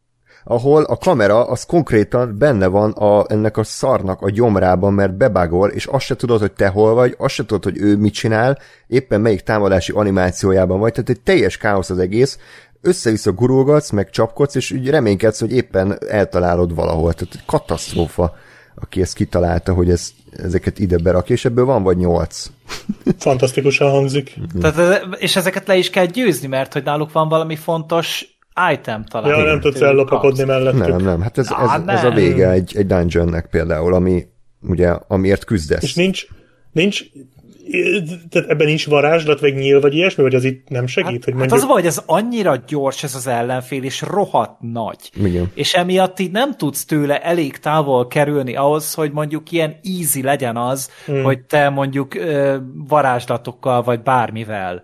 ahol a kamera az konkrétan benne van a, ennek a szarnak a gyomrában, mert bebágol, és azt se tudod, hogy te hol vagy, azt se tudod, hogy ő mit csinál, éppen melyik támadási animációjában vagy, tehát egy teljes káosz az egész, össze-vissza gurulgatsz, meg csapkodsz, és úgy reménykedsz, hogy éppen eltalálod valahol. Tehát katasztrófa aki ezt kitalálta, hogy ez, ezeket ide berakja, és ebből van vagy nyolc. Fantasztikusan hangzik. Tehát, és ezeket le is kell győzni, mert hogy náluk van valami fontos item talán. Ja, nem tudsz ellopakodni mellettük. Nem, nem, hát ez, ez, ez, ez a vége egy, egy dungeonnek például, ami ugye, amiért küzdesz. És nincs, nincs tehát ebben nincs varázslat, vagy nyíl, vagy ilyesmi, vagy az itt nem segít? Hát, hogy mondjuk... hát az hogy ez annyira gyors ez az ellenfél, és rohadt nagy. Igen. És emiatt így nem tudsz tőle elég távol kerülni ahhoz, hogy mondjuk ilyen easy legyen az, hmm. hogy te mondjuk varázslatokkal, vagy bármivel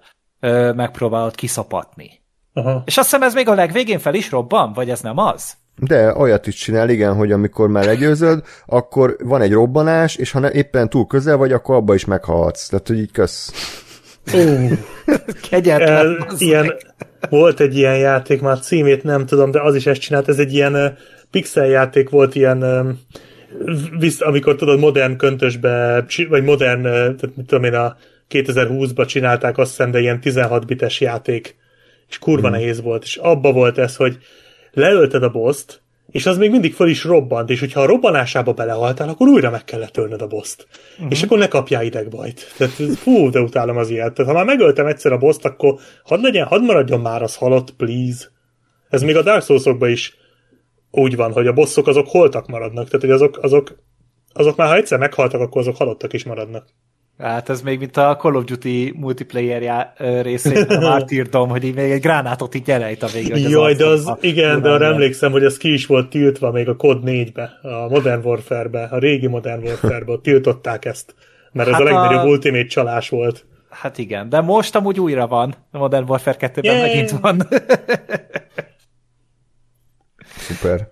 megpróbálod kiszapatni. Aha. És azt hiszem ez még a legvégén fel is robban, vagy ez nem az? De olyat is csinál, igen, hogy amikor már legyőzöd, akkor van egy robbanás, és ha ne, éppen túl közel vagy, akkor abba is meghalsz. Tehát, hogy így kösz. Ó, Kegyetlen. el, ilyen, volt egy ilyen játék, már címét nem tudom, de az is ezt csinált, ez egy ilyen uh, pixel játék volt, ilyen um, visz, amikor tudod, modern köntösbe, vagy modern, uh, tehát mit tudom én, a 2020-ba csinálták azt hiszem, de ilyen 16 bites játék, és kurva hmm. nehéz volt, és abba volt ez, hogy leölted a boszt, és az még mindig föl is robbant, és hogyha a robbanásába belehaltál, akkor újra meg kellett ölnöd a boszt. Uh-huh. És akkor ne kapjál idegbajt. Tehát fú, de utálom az ilyet. Tehát ha már megöltem egyszer a boszt, akkor hadd legyen, hadd maradjon már az halott, please. Ez még a Dark souls is úgy van, hogy a bosszok azok holtak maradnak. Tehát, hogy azok, azok, azok már ha egyszer meghaltak, akkor azok halottak is maradnak. Hát ez még mint a Call of Duty multiplayer já- részén, a Martyrdom, hogy így még egy gránátot így elejt a végén. Jaj, de az, igen, de arra emlékszem, hogy ez ki is volt tiltva még a Code 4-be, a Modern Warfare-be, a régi Modern Warfare-be, ott tiltották ezt, mert ez Hát a legnagyobb a- ultimate csalás volt. Hát igen, de most amúgy újra van. A Modern Warfare 2-ben Yay! megint van. Szuper.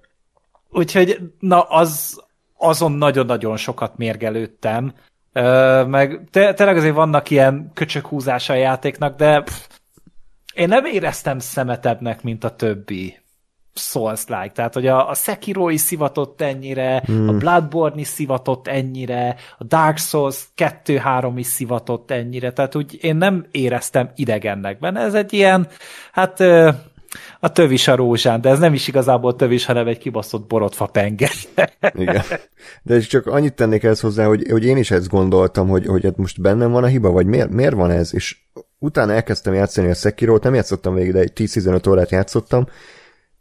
Úgyhogy na, az, azon nagyon-nagyon sokat mérgelődtem. Ö, meg te, tényleg azért vannak ilyen köcsökhúzása a játéknak, de pff, én nem éreztem szemetebbnek, mint a többi Souls-like. Tehát, hogy a, a Sekiro is szivatott ennyire, hmm. a Bloodborne is szivatott ennyire, a Dark Souls 2-3 is szivatott ennyire, tehát úgy én nem éreztem idegennek benne. Ez egy ilyen, hát a tövis a rózsán, de ez nem is igazából tövis, hanem egy kibaszott borotfa penge. Igen. De csak annyit tennék ezt hozzá, hogy, hogy én is ezt gondoltam, hogy, hogy hát most bennem van a hiba, vagy miért, miért van ez? És utána elkezdtem játszani a Sekirót, nem játszottam végig, de egy 10-15 órát játszottam,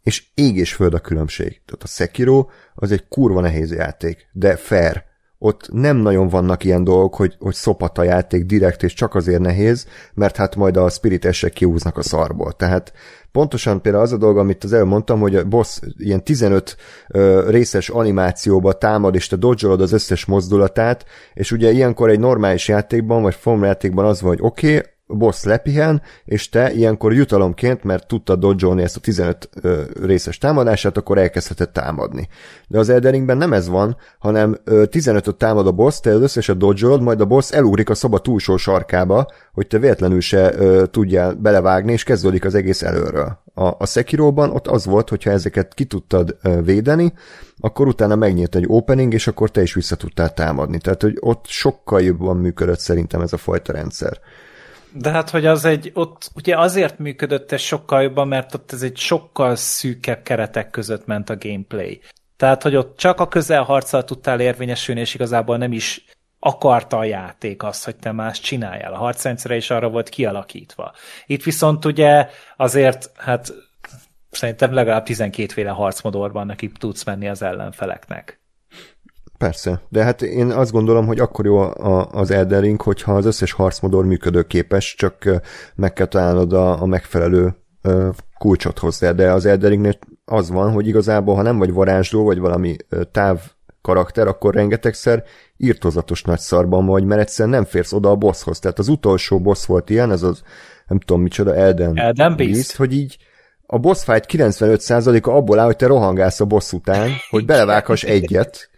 és ég és föld a különbség. Tehát a Sekiro az egy kurva nehéz játék, de fair. Ott nem nagyon vannak ilyen dolgok, hogy, hogy szopat a játék direkt, és csak azért nehéz, mert hát majd a spiritesek kiúznak a szarból. Tehát pontosan például az a dolog, amit az előbb mondtam, hogy a boss ilyen 15 ö, részes animációba támad, és te dodge az összes mozdulatát, és ugye ilyenkor egy normális játékban, vagy formjátékban az van, hogy oké, okay, boss lepihen, és te ilyenkor jutalomként, mert tudtad dodge ezt a 15 ö, részes támadását, akkor elkezdheted támadni. De az Elden Ringben nem ez van, hanem ö, 15-öt támad a boss, te az összeset dodge majd a boss elugrik a szoba túlsó sarkába, hogy te véletlenül se ö, tudjál belevágni, és kezdődik az egész előről. A, a Sekiroban ott az volt, hogyha ezeket ki tudtad ö, védeni, akkor utána megnyílt egy opening, és akkor te is vissza tudtál támadni. Tehát, hogy ott sokkal jobban működött szerintem ez a fajta rendszer. De hát, hogy az egy, ott ugye azért működött ez sokkal jobban, mert ott ez egy sokkal szűkebb keretek között ment a gameplay. Tehát, hogy ott csak a közelharccal tudtál érvényesülni, és igazából nem is akarta a játék azt, hogy te más csináljál. A harcrendszere is arra volt kialakítva. Itt viszont ugye azért, hát szerintem legalább 12 féle harcmodor van, neki tudsz menni az ellenfeleknek. Persze, de hát én azt gondolom, hogy akkor jó a, az Elden Ring, hogyha az összes harcmodor működőképes, csak meg kell találnod a, a megfelelő ö, kulcsot hozzá, de az Elden Ringnél az van, hogy igazából, ha nem vagy varázsló, vagy valami táv karakter, akkor rengetegszer írtozatos nagy szarban vagy, mert egyszerűen nem férsz oda a bosshoz. Tehát az utolsó boss volt ilyen, ez az, nem tudom micsoda, Elden, Elden Beast. hogy így a boss fight 95%-a abból áll, hogy te rohangálsz a boss után, hogy belevághass egyet,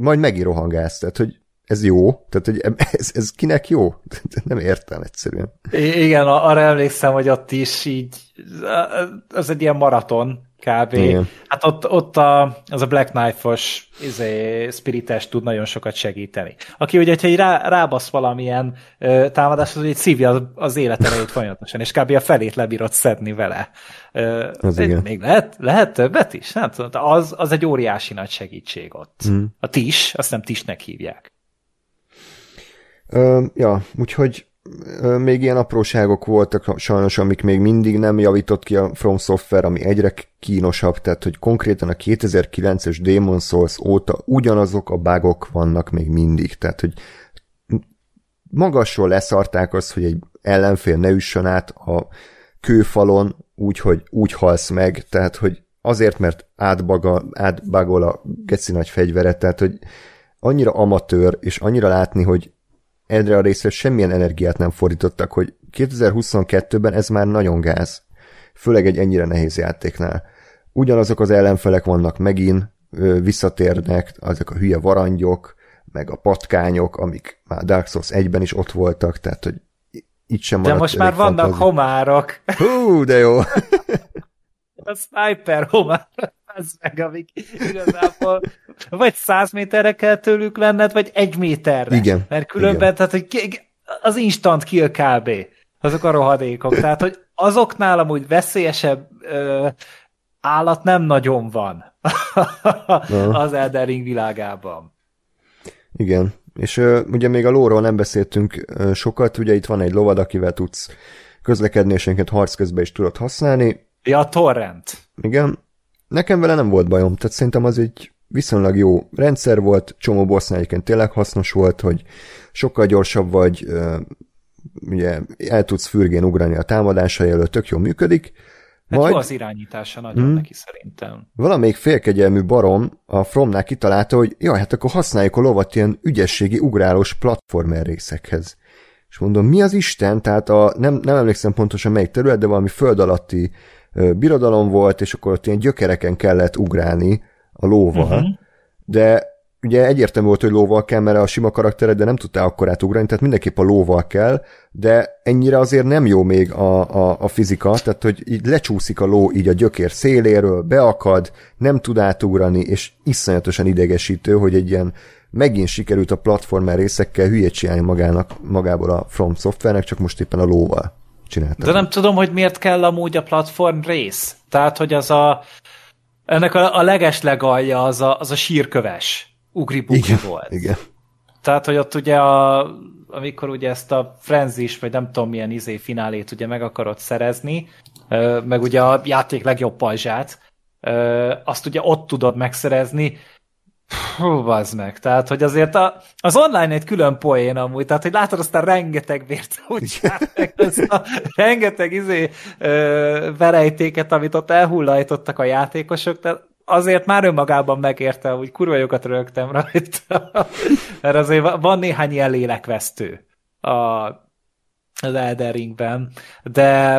majd megint rohangálsz, tehát hogy ez jó, tehát hogy ez, ez kinek jó? Nem értem egyszerűen. I- igen, arra emlékszem, hogy ott is így, az egy ilyen maraton kb. Igen. Hát ott, ott a, az a Black Knife-os izé, spirites tud nagyon sokat segíteni. Aki ugye, hogyha rá, rábasz valamilyen ö, támadás, az így szívja az, az életerejét folyamatosan, és kb. a felét lebírod szedni vele. Ö, Az még, igen. még lehet, lehet többet is? Nem tudom, az, az egy óriási nagy segítség ott. Mhm. A tis, azt nem tisnek hívják. Ö, ja, úgyhogy még ilyen apróságok voltak sajnos, amik még mindig nem javított ki a From Software, ami egyre kínosabb, tehát hogy konkrétan a 2009-es Demon Souls óta ugyanazok a bugok vannak még mindig, tehát hogy magasról leszarták azt, hogy egy ellenfél ne üssön át a kőfalon úgy, hogy úgy halsz meg, tehát hogy azért, mert átbaga, átbagol a geci nagy fegyvere, tehát hogy annyira amatőr, és annyira látni, hogy erre a részre semmilyen energiát nem fordítottak, hogy 2022-ben ez már nagyon gáz. Főleg egy ennyire nehéz játéknál. ugyanazok az ellenfelek vannak megint, visszatérnek, azok a hülye varangyok, meg a patkányok, amik már Dark Souls 1-ben is ott voltak, tehát hogy itt sem De most már vannak fantázia. homárok. Hú, de jó. A sniper homár, az meg, amik igazából vagy száz méterre kell tőlük lenned, vagy egy méterre. Igen, Mert különben, igen. tehát hogy az instant kill kb. Azok a rohadékok. Tehát, hogy azoknál amúgy veszélyesebb ö, állat nem nagyon van az Elden Ring világában. Igen, és ö, ugye még a lóról nem beszéltünk ö, sokat, ugye itt van egy lovad, akivel tudsz közlekedni, és harc közben is tudod használni. Ja, a torrent. Igen, nekem vele nem volt bajom, tehát szerintem az egy viszonylag jó rendszer volt, csomó bossnál egyébként tényleg hasznos volt, hogy sokkal gyorsabb vagy, ugye el tudsz fürgén ugrani a támadásai előtt, tök jól működik, Hát majd jó az irányítása nagyon Hmm. neki szerintem. valamelyik félkegyelmű barom a Fromnál kitalálta, hogy jaj, hát akkor használjuk a lovat ilyen ügyességi ugrálós platformer részekhez. És mondom, mi az Isten? Tehát a, nem, nem emlékszem pontosan melyik terület, de valami föld alatti ö, birodalom volt, és akkor ott ilyen gyökereken kellett ugrálni a lóval. Uh-huh. De ugye egyértelmű volt, hogy lóval kell, mert a sima karaktered, de nem tudtál akkorát ugrani, tehát mindenképp a lóval kell, de ennyire azért nem jó még a, a, a fizika, tehát hogy így lecsúszik a ló így a gyökér széléről, beakad, nem tud átugrani, és iszonyatosan idegesítő, hogy egy ilyen megint sikerült a platformer részekkel hülyét csinálni magának, magából a From Softwarenek, csak most éppen a lóval csináltak. De nem tudom, hogy miért kell amúgy a platform rész. Tehát, hogy az a ennek a, a legeslegalja az a, az a sírköves ugribugi igen, volt. igen. Tehát, hogy ott ugye a, amikor ugye ezt a Frenzis, vagy nem tudom milyen izé finálét ugye meg akarod szerezni, meg ugye a játék legjobb pajzsát, azt ugye ott tudod megszerezni, Hú, bazd meg. Tehát, hogy azért a, az online egy külön poén amúgy, tehát, hogy látod azt a rengeteg vért, úgy ezt a rengeteg izé ö, verejtéket, amit ott elhullajtottak a játékosok, tehát azért már önmagában megérte, hogy kurva jókat rögtem rajta. Mert azért va- van néhány ilyen lélekvesztő a, az Elden Ringben, de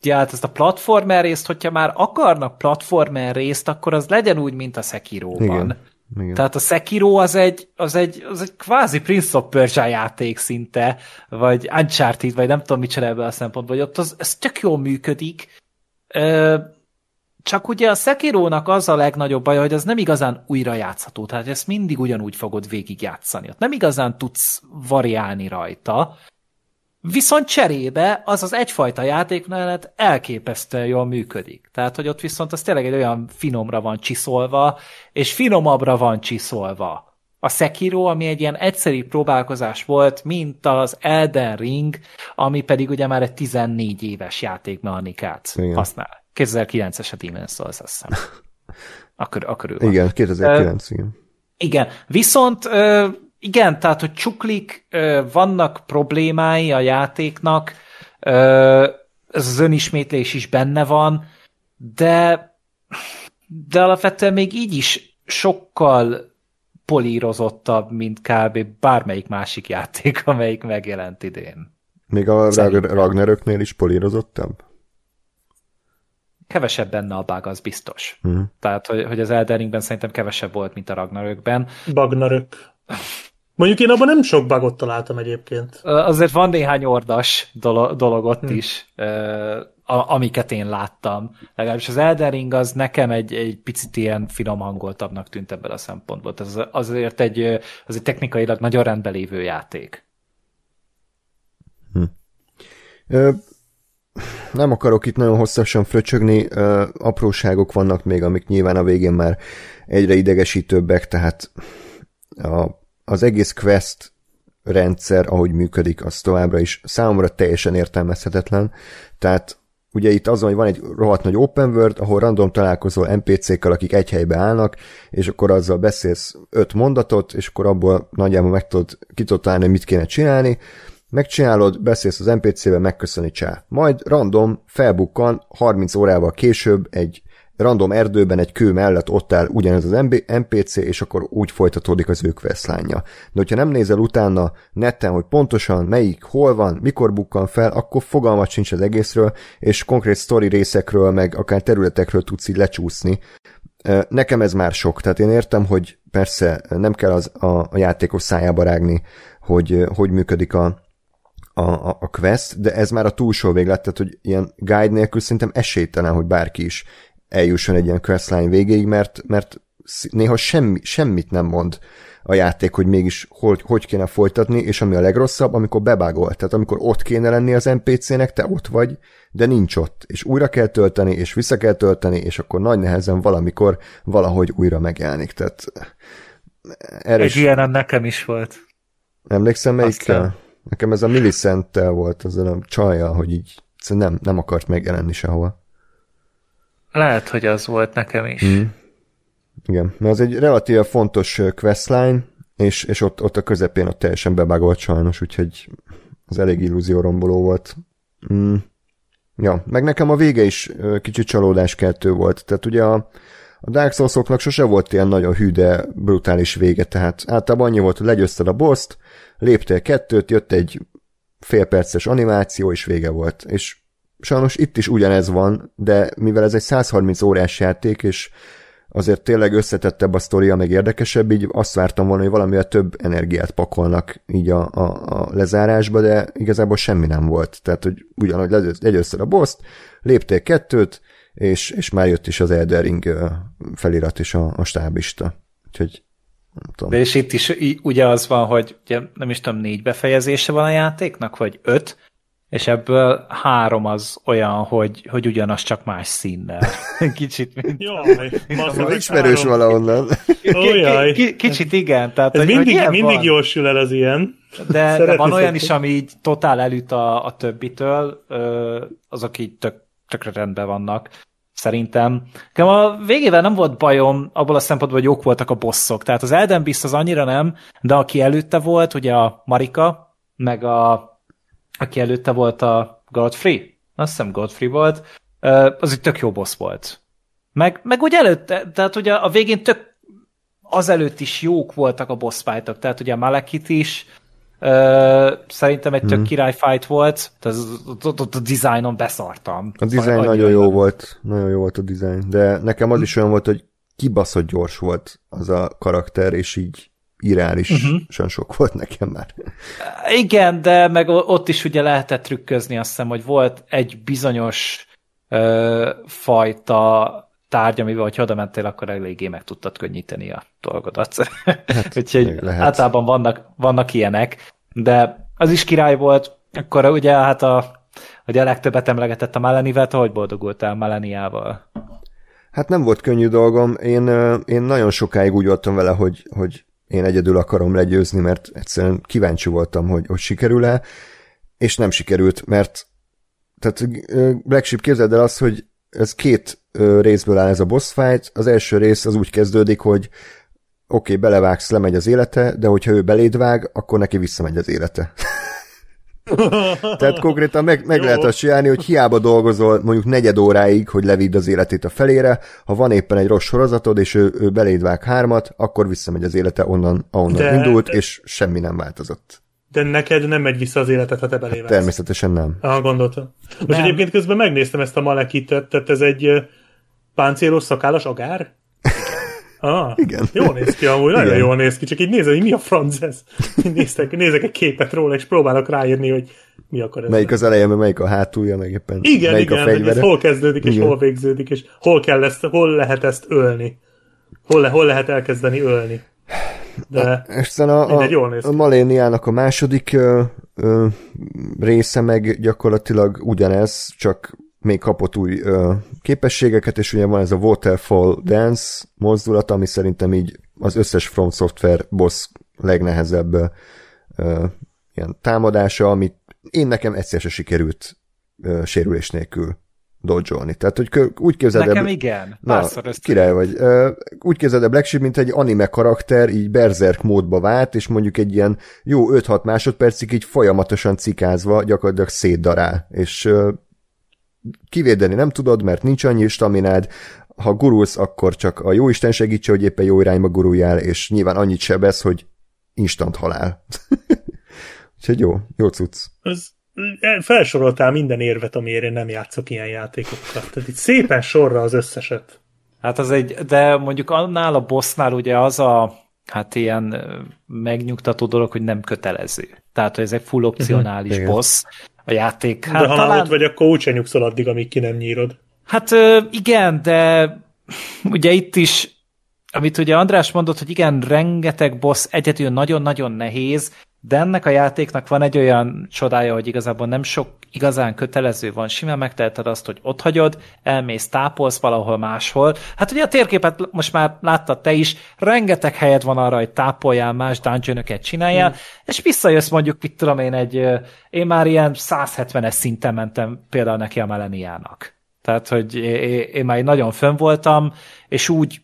ja, hát ezt a platformer részt, hogyha már akarnak platformer részt, akkor az legyen úgy, mint a Sekiroban. Igen. Igen. Tehát a Sekiro az egy, az egy, az egy kvázi Prince of Persia játék szinte, vagy Uncharted, vagy nem tudom micsoda ebből a szempontból, hogy ott az, ez tök jól működik, Ö, csak ugye a Sekirónak az a legnagyobb baj, hogy az nem igazán újra játszható, tehát ezt mindig ugyanúgy fogod végigjátszani. Ott nem igazán tudsz variálni rajta, Viszont cserébe az az egyfajta játékmenet elképesztően jól működik. Tehát, hogy ott viszont az tényleg egy olyan finomra van csiszolva, és finomabbra van csiszolva. A Sekiro, ami egy ilyen egyszerű próbálkozás volt, mint az Elden Ring, ami pedig ugye már egy 14 éves játékmechanikát Igen. használ. 2009-es a Demon's Souls, azt hiszem. Akkor, akkor. Igen, 2009, igen. Igen, viszont ö, igen, tehát, hogy csuklik, vannak problémái a játéknak, ez az önismétlés is benne van, de, de alapvetően még így is sokkal polírozottabb, mint kb. bármelyik másik játék, amelyik megjelent idén. Még a Szerintem. Rag- Ragnaröknél is polírozottabb? Kevesebb benne a bug, az biztos. Mhm. Tehát, hogy, hogy az Elden Ringben szerintem kevesebb volt, mint a Ragnarökben. Bagnarök. Mondjuk én abban nem sok bugot találtam egyébként. Azért van néhány ordas dolog, dolog ott is, ö, a, amiket én láttam. Legalábbis az Elden Ring az nekem egy, egy picit ilyen finom hangoltabbnak tűnt ebből a szempontból. Az, azért egy, az egy technikailag nagyon rendben lévő játék. Ö, nem akarok itt nagyon hosszasan fröcsögni, ö, apróságok vannak még, amik nyilván a végén már egyre idegesítőbbek, tehát a, az egész quest rendszer, ahogy működik, az továbbra is számomra teljesen értelmezhetetlen. Tehát ugye itt az van, hogy van egy rohadt nagy open world, ahol random találkozol NPC-kkel, akik egy helybe állnak, és akkor azzal beszélsz öt mondatot, és akkor abból nagyjából meg tudod, ki tudod mit kéne csinálni, megcsinálod, beszélsz az NPC-vel, megköszöni csá. Majd random felbukkan 30 órával később egy random erdőben egy kő mellett ott áll ugyanez az NPC, és akkor úgy folytatódik az ő questline De hogyha nem nézel utána netten, hogy pontosan melyik, hol van, mikor bukkan fel, akkor fogalmat sincs az egészről, és konkrét sztori részekről, meg akár területekről tudsz így lecsúszni. Nekem ez már sok, tehát én értem, hogy persze nem kell az a, a játékos szájába rágni, hogy hogy működik a, a, a quest, de ez már a túlsó véglet, tehát hogy ilyen guide nélkül szerintem esélytelen, hogy bárki is eljusson egy ilyen questline végéig, mert, mert néha semmi, semmit nem mond a játék, hogy mégis hogy, hogy kéne folytatni, és ami a legrosszabb, amikor bebágol, tehát amikor ott kéne lenni az NPC-nek, te ott vagy, de nincs ott, és újra kell tölteni, és vissza kell tölteni, és akkor nagy nehezen valamikor valahogy újra megjelenik, tehát erre Egy is... ilyen nekem is volt. Emlékszem melyikkel? Nekem ez a Millicenttel volt, az a csajjal, hogy így nem, nem akart megjelenni sehova. Lehet, hogy az volt nekem is. Mm. Igen, mert az egy relatíve fontos questline, és, és ott, ott a közepén ott teljesen bebágolt sajnos, úgyhogy az elég illúzió romboló volt. Mm. Ja, meg nekem a vége is kicsit csalódáskeltő volt. Tehát ugye a, a Dark souls sose volt ilyen nagyon hű, de brutális vége, tehát általában annyi volt, hogy legyőzted a boss léptél kettőt, jött egy félperces animáció, és vége volt. És sajnos itt is ugyanez van, de mivel ez egy 130 órás játék, és azért tényleg összetettebb a sztoria, meg érdekesebb, így azt vártam volna, hogy valamivel több energiát pakolnak így a, a, a lezárásba, de igazából semmi nem volt. Tehát, hogy ugyanúgy legyőzted a boss léptél kettőt, és, és már jött is az Elder Ring felirat is a, a stábista. Úgyhogy nem tudom. De és itt is ugye az van, hogy ugye, nem is tudom, négy befejezése van a játéknak, vagy öt, és ebből három az olyan, hogy, hogy ugyanaz csak más színnel. Kicsit, mint... Jaj, mint ismerős valahonnan. Kicsit igen. Tehát, Ez hogy, mindig, hogy mindig jól sül el az ilyen. De, de van olyan is, ami így totál elüt a, a többitől, azok így tök, tökre rendben vannak. Szerintem. Nekem a végével nem volt bajom, abból a szempontból, hogy jók voltak a bosszok. Tehát az Elden Beast az annyira nem, de aki előtte volt, ugye a Marika, meg a aki előtte volt a Godfrey, azt hiszem Godfrey volt, az egy tök jó boss volt. Meg, meg úgy előtte, tehát ugye a végén tök azelőtt is jók voltak a boss fightok, tehát ugye a Malekit is, Uh, szerintem egy tök mm. király fight volt, ott, ott a dizájnon beszartam. A dizájn nagyon jó volt, nagyon jó volt a dizájn, de nekem az is olyan volt, hogy kibaszott gyors volt az a karakter, és így irreálisan uh-huh. sok volt nekem már. Igen, de meg ott is ugye lehetett trükközni, azt hiszem, hogy volt egy bizonyos ö, fajta tárgy, amivel, hogyha oda mentél, akkor eléggé meg tudtad könnyíteni a dolgodat. Hát, Úgyhogy lehet. általában vannak, vannak ilyenek, de az is király volt, akkor ugye hát a, ugye a legtöbbet emlegetett a Melanivel, hogy boldogultál Melaniával? Hát nem volt könnyű dolgom. Én, én nagyon sokáig úgy voltam vele, hogy, hogy én egyedül akarom legyőzni, mert egyszerűen kíváncsi voltam, hogy, hogy sikerül-e, és nem sikerült, mert tehát Black Sheep képzeld el azt, hogy ez két részből áll ez a boss fight. Az első rész az úgy kezdődik, hogy oké, okay, belevágsz, lemegy az élete, de hogyha ő beléd vág, akkor neki visszamegy az élete. Tehát konkrétan meg, meg lehet azt csinálni, hogy hiába dolgozol mondjuk negyed óráig, hogy levidd az életét a felére, ha van éppen egy rossz sorozatod, és ő, ő beléd vág hármat, akkor visszamegy az élete onnan, ahonnan de, indult, és semmi nem változott. De neked nem megy vissza az életet, ha te belévágsz. Hát természetesen nem. Ah, gondoltam. Most nem. egyébként közben megnéztem ezt a Malekitet, tehát ez egy páncélos szakállas agár? Ah, Igen. Jól néz ki amúgy, nagyon Igen. jól néz ki, csak így nézem, hogy mi a franc ez. Néztek, nézek egy képet róla, és próbálok ráírni, hogy mi akar ez. Melyik az eleje, melyik a hátulja, meg éppen igen, melyik igen, a fegyvere. Ez hol kezdődik, és igen. hol végződik, és hol, kell ezt, hol lehet ezt ölni. Hol, le, hol lehet elkezdeni ölni. De a, a, a, jól néz a Maléniának a második ö, ö, része meg gyakorlatilag ugyanez, csak még kapott új ö, képességeket, és ugye van ez a Waterfall Dance mozdulat, ami szerintem így az összes From Software boss legnehezebb ö, ilyen támadása, amit én nekem egyszer se sikerült ö, sérülés nélkül dodge Tehát, hogy úgy képzeld Nekem el, igen, na, király vagy. Ö, úgy képzeld el Black Sheep, mint egy anime karakter, így berserk módba vált, és mondjuk egy ilyen jó 5-6 másodpercig így folyamatosan cikázva gyakorlatilag szétdarál. És ö, kivédeni nem tudod, mert nincs annyi staminád, ha gurulsz, akkor csak a jó Isten segítse, hogy éppen jó irányba guruljál, és nyilván annyit sebesz, hogy instant halál. Úgyhogy jó, jó cucc. Ez, felsoroltál minden érvet, amiért én nem játszok ilyen játékokat. Tehát itt szépen sorra az összeset. Hát az egy, de mondjuk annál a bossnál ugye az a, hát ilyen ö, megnyugtató dolog, hogy nem kötelező. Tehát, hogy ez egy full opcionális Igen. boss a játék. Hát, de ha talán... ott vagy, akkor úgyse nyugszol addig, amíg ki nem nyírod. hát igen, de ugye itt is, amit ugye András mondott, hogy igen, rengeteg boss egyedül nagyon-nagyon nehéz, de ennek a játéknak van egy olyan csodája, hogy igazából nem sok igazán kötelező van. Simán megteheted azt, hogy ott hagyod, elmész, tápolsz valahol máshol. Hát ugye a térképet most már láttad te is, rengeteg helyed van arra, hogy tápoljál, más dungeonokat csináljál, mm. és visszajössz mondjuk, mit tudom én, egy, én már ilyen 170-es szinten mentem például neki a Meleniának. Tehát, hogy én már nagyon fönn voltam, és úgy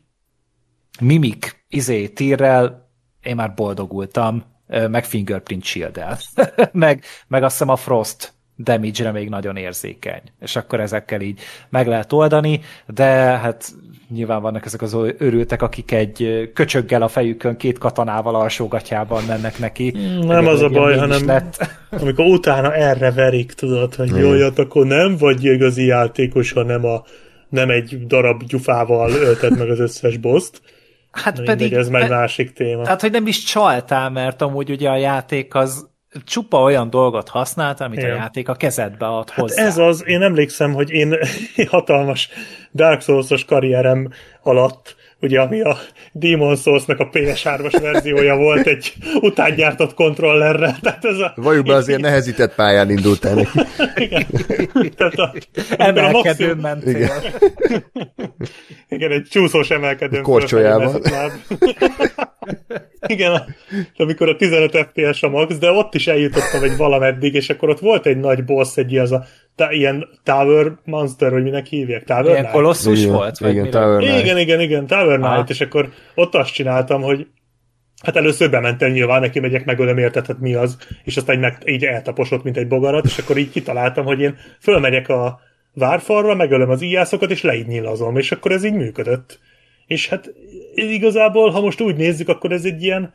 mimik, izé, tírrel én már boldogultam, meg fingerprint shield meg, meg azt hiszem a frost damage-re még nagyon érzékeny. És akkor ezekkel így meg lehet oldani, de hát nyilván vannak ezek az örültek, akik egy köcsöggel a fejükön, két katonával alsógatjában mennek neki. Nem az a baj, hanem Lett. amikor utána erre verik, tudod, hogy jó, hát akkor nem vagy igazi játékos, hanem a nem egy darab gyufával ölted meg az összes boszt. Hát Na pedig... mindegy, ez meg másik téma. Tehát, hogy nem is csaltál, mert amúgy ugye a játék az csupa olyan dolgot használt, amit Igen. a játék a kezedbe ad Hát hozzá. ez az, én emlékszem, hogy én hatalmas Dark Souls-os karrierem alatt, ugye ami a Demon Souls-nak a PS3-as verziója volt egy utángyártott kontrollerre, tehát ez a... Valljuk be, azért nehezített pályán indultál neki. Igen. Tehát a, a maximum- mentél. Igen. Igen, egy csúszós emelkedőn. Korcsolyával. Igen, amikor a 15 FPS a max, de ott is eljutottam egy valameddig, és akkor ott volt egy nagy boss, egy ilyen, az a, tá, ilyen Tower Monster, vagy minek hívják? Tower Ilyen Knight? kolosszus Igen, volt? Vagy igen? Tower Knight. Igen, igen, igen, Tower Knight, Aha. és akkor ott azt csináltam, hogy hát először bementem nyilván, neki megyek, megölöm érted, hát mi az, és aztán így, meg, így eltaposott, mint egy bogarat, és akkor így kitaláltam, hogy én fölmegyek a várfalra, megölöm az íjászokat, és leígy nyilazom, és akkor ez így működött. És hát igazából, ha most úgy nézzük, akkor ez egy ilyen,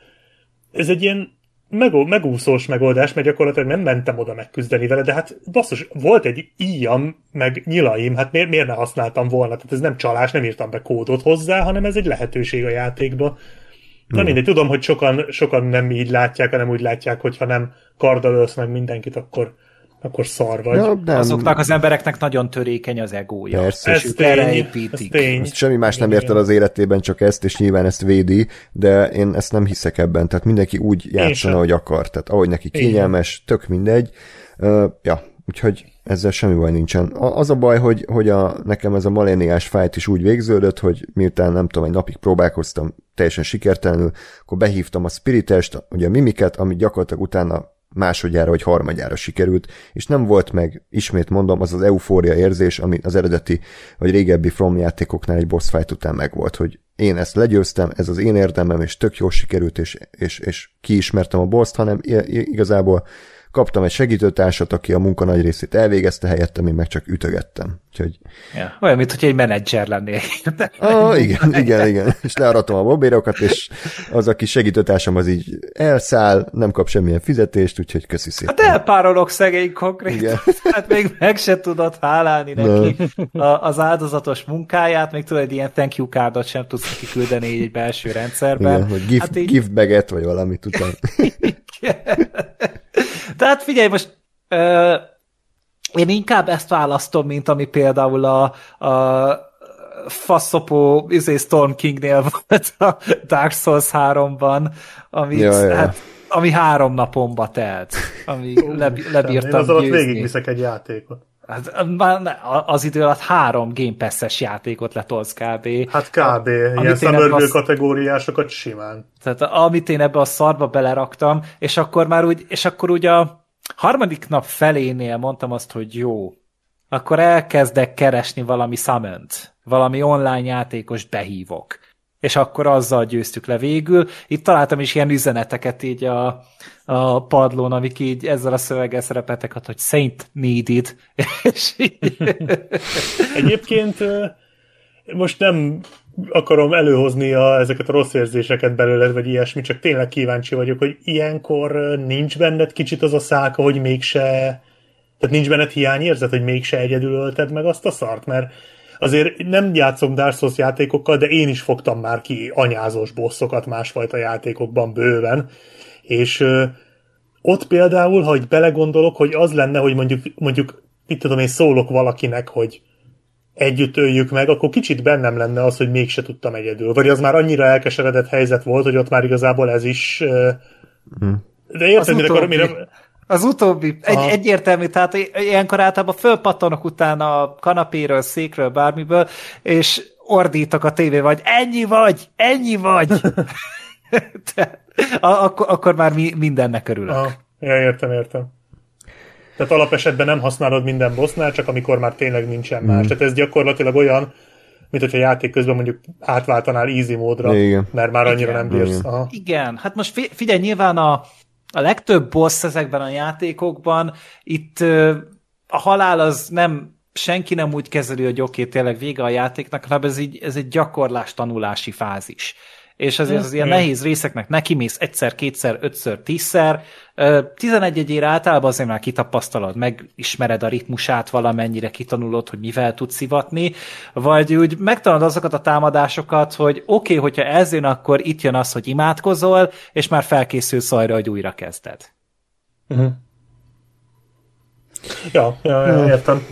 ez egy ilyen megó, megúszós megoldás, mert gyakorlatilag nem mentem oda megküzdeni vele, de hát basszus, volt egy íjam, meg nyilaim, hát miért, miért ne használtam volna? Tehát ez nem csalás, nem írtam be kódot hozzá, hanem ez egy lehetőség a játékba. Na mindegy, tudom, hogy sokan, sokan nem így látják, hanem úgy látják, hogy ha nem karddal ölsz meg mindenkit, akkor, akkor szar vagy. Ja, nem, Azoknak az embereknek nagyon törékeny az egója. Persze. És ez erre tény, ez építik. tény. Ezt semmi más nem ért el az életében, csak ezt, és nyilván ezt védi, de én ezt nem hiszek ebben. Tehát mindenki úgy játszana, ahogy akar. Tehát ahogy neki kényelmes, tök mindegy. Uh, ja, úgyhogy ezzel semmi baj nincsen. A- Az a baj, hogy, hogy a, nekem ez a maléniás fájt is úgy végződött, hogy miután nem tudom, egy napig próbálkoztam teljesen sikertelenül, akkor behívtam a Spiritest, ugye a Mimiket, ami gyakorlatilag utána másodjára vagy harmadjára sikerült, és nem volt meg, ismét mondom, az az eufória érzés, ami az eredeti vagy régebbi From játékoknál egy boss fight után megvolt, hogy én ezt legyőztem, ez az én érdemem, és tök jól sikerült, és, és, és kiismertem a boss hanem igazából kaptam egy segítőtársat, aki a munka nagy részét elvégezte helyettem, én meg csak ütögettem. Úgyhogy, Ja. Olyan, mint hogy egy menedzser lennél. ah, igen, igen, igen. És learatom a bobérokat, és az, aki segítőtársam, az így elszáll, nem kap semmilyen fizetést, úgyhogy köszi szépen. Hát elpárolok szegény konkrét. Igen. Hát még meg se tudod hálálni neki a, az áldozatos munkáját, még tudod, egy ilyen thank you cardot sem tudsz neki küldeni így egy belső rendszerben. Igen, hogy gift, hát így, gift baget, vagy valamit után. Tehát figyelj, most ö, én inkább ezt választom, mint ami például a, a faszopó izé Storm Kingnél volt a Dark Souls 3-ban, amit, Ja, ja. hát, ami három napomba telt, ami Én lebírtam az alatt végigviszek egy játékot. Hát, az idő alatt három Game Pass-es játékot letolsz kb. Hát kb. ilyen én ebbe szemörgő azt- kategóriásokat simán. Tehát amit én ebbe a szarba beleraktam, és akkor már úgy, és akkor úgy a harmadik nap felénél mondtam azt, hogy jó, akkor elkezdek keresni valami summon valami online játékos behívok. És akkor azzal győztük le végül. Itt találtam is ilyen üzeneteket így a, a padlón, amik így ezzel a szöveggel szerepeltek, hogy Saint needed. Egyébként most nem akarom előhozni a, ezeket a rossz érzéseket belőled, vagy ilyesmi, csak tényleg kíváncsi vagyok, hogy ilyenkor nincs benned kicsit az a száka, hogy mégse, tehát nincs benned hiányérzet, hogy mégse egyedül ölted meg azt a szart, mert azért nem játszom Dark Souls játékokkal, de én is fogtam már ki anyázós bosszokat másfajta játékokban bőven, és ö, ott például, ha belegondolok, hogy az lenne, hogy mondjuk, mondjuk mit tudom én, szólok valakinek, hogy együtt öljük meg, akkor kicsit bennem lenne az, hogy mégse tudtam egyedül. Vagy az már annyira elkeseredett helyzet volt, hogy ott már igazából ez is... De érted, mire mire... Az utóbbi, egy, egyértelmű, tehát ilyenkor általában fölpattanok utána a kanapéről, székről, bármiből, és ordítok a tévé, vagy ennyi vagy, ennyi vagy. Te, akkor, akkor már mi, mindennek örülök. Aha. Ja, értem, értem. Tehát alapesetben nem használod minden bossnál, csak amikor már tényleg nincsen más. Mm. Tehát ez gyakorlatilag olyan, mint hogyha játék közben mondjuk átváltanál easy módra, Igen. mert már annyira Igen. nem bírsz. Aha. Igen, hát most figyelj, nyilván a, a legtöbb boss ezekben a játékokban, itt a halál az nem senki nem úgy kezeli, hogy oké, okay, tényleg vége a játéknak, hanem ez, így, ez egy gyakorlás tanulási fázis és azért az ilyen nehéz részeknek nekimész egyszer, kétszer, ötször, tízszer. 11 egyére általában azért már kitapasztalod, megismered a ritmusát valamennyire, kitanulod, hogy mivel tudsz szivatni, vagy úgy megtanulod azokat a támadásokat, hogy oké, okay, hogyha ez jön, akkor itt jön az, hogy imádkozol, és már felkészülsz arra, hogy újra kezded. Uh-huh. Ja, ja, ja, értem.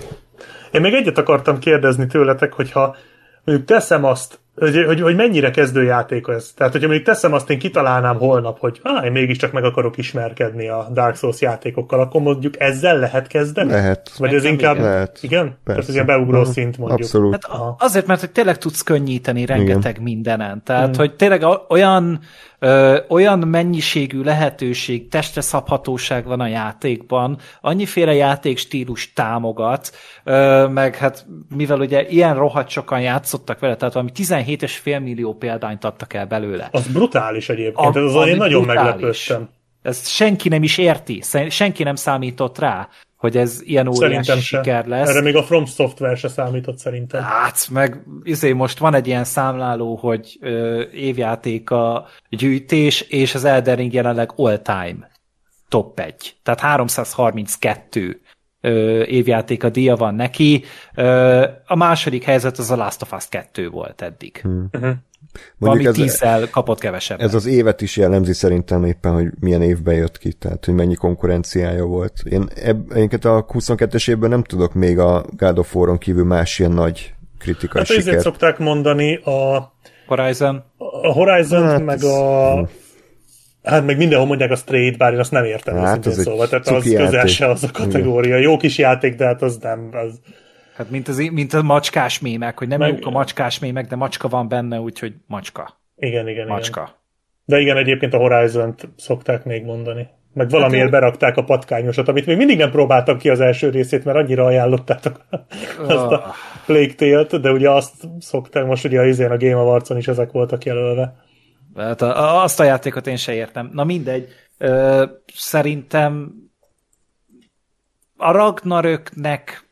Én még egyet akartam kérdezni tőletek, hogyha mondjuk teszem azt, hogy, hogy, hogy mennyire kezdőjáték ez. Tehát, hogyha még teszem azt, én kitalálnám holnap, hogy ah, én mégiscsak meg akarok ismerkedni a Dark Souls játékokkal, akkor mondjuk ezzel lehet kezdeni? Lehet. Vagy ez inkább... Lehet. Igen? Persze. Tehát ez ilyen beugró uh-huh. szint mondjuk. Abszolút. Hát azért, mert hogy tényleg tudsz könnyíteni rengeteg Igen. mindenen. Tehát, hmm. hogy tényleg olyan ö, olyan mennyiségű lehetőség, testre szabhatóság van a játékban, annyiféle játékstílus támogat, ö, meg hát mivel ugye ilyen rohadt sokan játszottak vele, tehát valami 17,5 millió példányt adtak el belőle. Az brutális egyébként, a, ez az én nagyon meglepődtem. Ezt senki nem is érti, senki nem számított rá, hogy ez ilyen óriási szerintem siker se. lesz. Erre még a From Software se számított szerintem. Hát, meg izé most van egy ilyen számláló, hogy ö, évjáték a gyűjtés, és az Elden Ring jelenleg all-time top 1. Tehát 332 ö, évjáték a díja van neki. Ö, a második helyzet az a Last of Us 2 volt eddig. Hmm. Uh-huh. Mondjuk Valami tízszel kapott kevesebb. Ez az évet is jellemzi szerintem éppen, hogy milyen évben jött ki, tehát hogy mennyi konkurenciája volt. Én ebb, a 22-es évben nem tudok még a God of War-on kívül más ilyen nagy kritikai hát sikert. szokták mondani a Horizon. A Horizon hát, meg a Hát meg mindenhol mondják a straight, bár én azt nem értem hát, az szóval, tehát az közel se az a kategória. Jó kis játék, de hát az nem. Az... Hát mint, az, mint a macskás mémek, hogy nem meg... jók a macskás mémek, de macska van benne, úgyhogy macska. Igen, igen, Macska. Igen. De igen, egyébként a Horizon-t szokták még mondani. Meg valamiért hát, berakták a patkányosat, amit még mindig nem próbáltam ki az első részét, mert annyira ajánlottátok azt a ah. Plague Tale-t, de ugye azt szokták, most ugye az a Game Awards-on is ezek voltak jelölve. Hát a, azt a játékot én se értem. Na mindegy, ö, szerintem a Ragnaröknek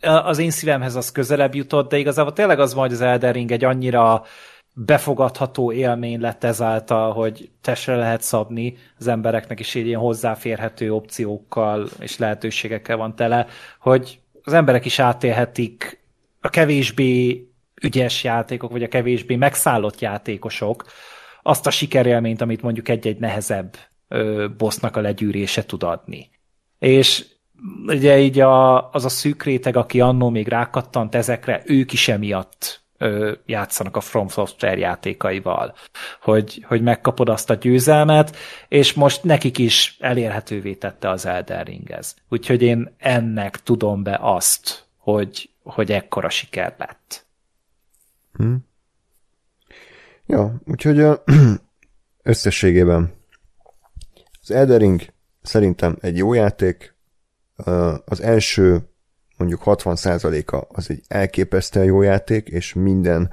az én szívemhez az közelebb jutott, de igazából tényleg az van, hogy az Elden Ring egy annyira befogadható élmény lett ezáltal, hogy testre lehet szabni az embereknek is így ilyen hozzáférhető opciókkal és lehetőségekkel van tele, hogy az emberek is átélhetik a kevésbé ügyes játékok, vagy a kevésbé megszállott játékosok azt a sikerélményt, amit mondjuk egy-egy nehezebb bossnak a legyűrése tud adni. És ugye így a, az a szűk réteg, aki annó még rákattant ezekre, ők is emiatt ö, játszanak a From Software játékaival, hogy, hogy megkapod azt a győzelmet, és most nekik is elérhetővé tette az Elden Ring ez. Úgyhogy én ennek tudom be azt, hogy, hogy ekkora siker lett. Hmm. Ja, úgyhogy összességében az Elden Ring szerintem egy jó játék, az első mondjuk 60%-a az egy elképesztően jó játék, és minden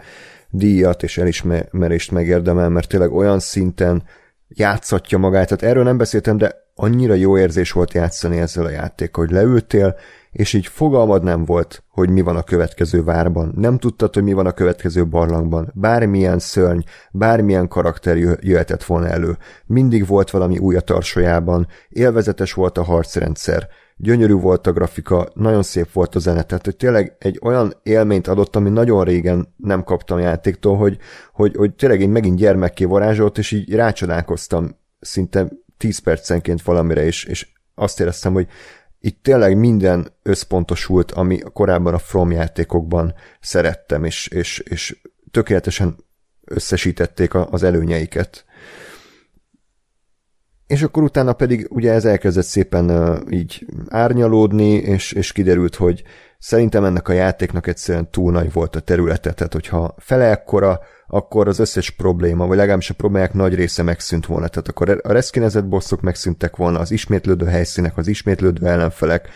díjat és elismerést megérdemel, mert tényleg olyan szinten játszatja magát. Tehát erről nem beszéltem, de annyira jó érzés volt játszani ezzel a játékkal, hogy leültél, és így fogalmad nem volt, hogy mi van a következő várban. Nem tudtad, hogy mi van a következő barlangban. Bármilyen szörny, bármilyen karakter jöhetett volna elő. Mindig volt valami új a tarsójában, élvezetes volt a harcrendszer, gyönyörű volt a grafika, nagyon szép volt a zene, tehát hogy tényleg egy olyan élményt adott, ami nagyon régen nem kaptam játéktól, hogy, hogy, hogy tényleg én megint gyermekké varázsolt, és így rácsodálkoztam szinte 10 percenként valamire, és, és azt éreztem, hogy itt tényleg minden összpontosult, ami korábban a From játékokban szerettem, és, és, és tökéletesen összesítették az előnyeiket. És akkor utána pedig ugye ez elkezdett szépen uh, így árnyalódni, és, és kiderült, hogy szerintem ennek a játéknak egyszerűen túl nagy volt a területe, tehát hogyha fele ekkora, akkor az összes probléma, vagy legalábbis a problémák nagy része megszűnt volna. Tehát akkor a reszkinezett bosszok megszűntek volna, az ismétlődő helyszínek, az ismétlődő ellenfelek,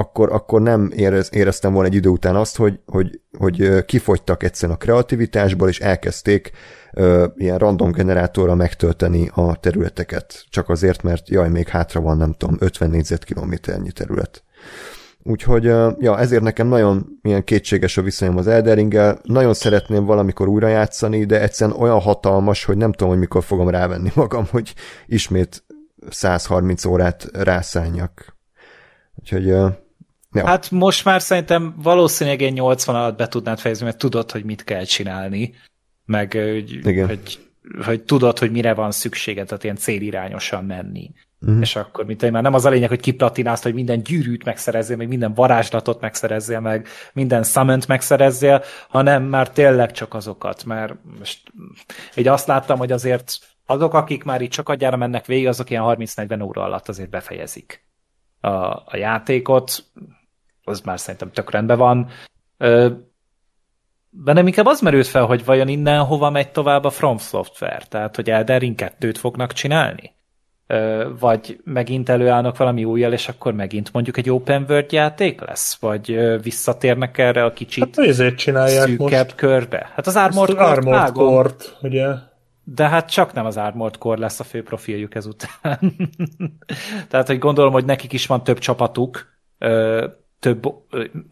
akkor, akkor nem érez, éreztem volna egy idő után azt, hogy, hogy, hogy kifogytak egyszerűen a kreativitásból, és elkezdték ö, ilyen random generátorra megtölteni a területeket. Csak azért, mert jaj, még hátra van, nem tudom, 50 négyzetkilométernyi terület. Úgyhogy, ja, ezért nekem nagyon ilyen kétséges a viszonyom az Elderinggel. Nagyon szeretném valamikor újra játszani, de egyszerűen olyan hatalmas, hogy nem tudom, hogy mikor fogom rávenni magam, hogy ismét 130 órát rászálljak. Úgyhogy, ja. Hát most már szerintem valószínűleg egy 80 alatt be tudnád fejezni, mert tudod, hogy mit kell csinálni, meg hogy, Igen. hogy, hogy tudod, hogy mire van szükséged, tehát ilyen célirányosan menni. Uh-huh. És akkor, mint már nem az a lényeg, hogy kiplatinálsz, hogy minden gyűrűt megszerezzél, meg minden varázslatot megszerezzél, meg minden summon megszerezzél, hanem már tényleg csak azokat, mert most így azt láttam, hogy azért azok, akik már itt csak adjára mennek végig, azok ilyen 30-40 óra alatt azért befejezik a, a játékot, az már szerintem tök rendben van. De nem inkább az merült fel, hogy vajon innen hova megy tovább a From Software, tehát hogy Elden Ring 2-t fognak csinálni? vagy megint előállnak valami újjal, és akkor megint mondjuk egy open world játék lesz? Vagy visszatérnek erre a kicsit hát ezért csinálják szűkebb most. körbe? Hát az Armored, Core Armored core ugye? De hát csak nem az Armored Core lesz a fő profiljuk ezután. Tehát, hogy gondolom, hogy nekik is van több csapatuk, több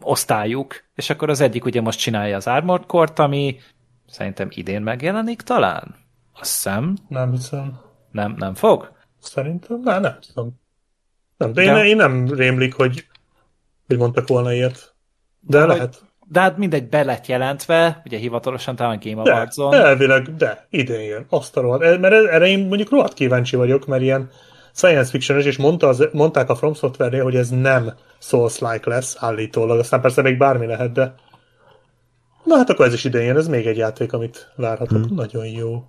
osztályuk, és akkor az egyik ugye most csinálja az Armored Core-t, ami szerintem idén megjelenik talán? Azt hiszem. Nem hiszem. Nem, nem fog? Szerintem, nem, nem tudom. Nem, de, de... Én, én nem rémlik, hogy, hogy mondtak volna ilyet. De, de lehet. De hát mindegy, be lett jelentve, ugye hivatalosan talán Game de, Awards-on. elvileg, de, idén jön. Azt a rohadt. Mert erre én mondjuk rohadt kíváncsi vagyok, mert ilyen science fiction és mondta az, mondták a From software hogy ez nem Souls-like lesz állítólag. Aztán persze még bármi lehet, de na hát akkor ez is idén jön, ez még egy játék, amit várhatok. Hmm. Nagyon jó.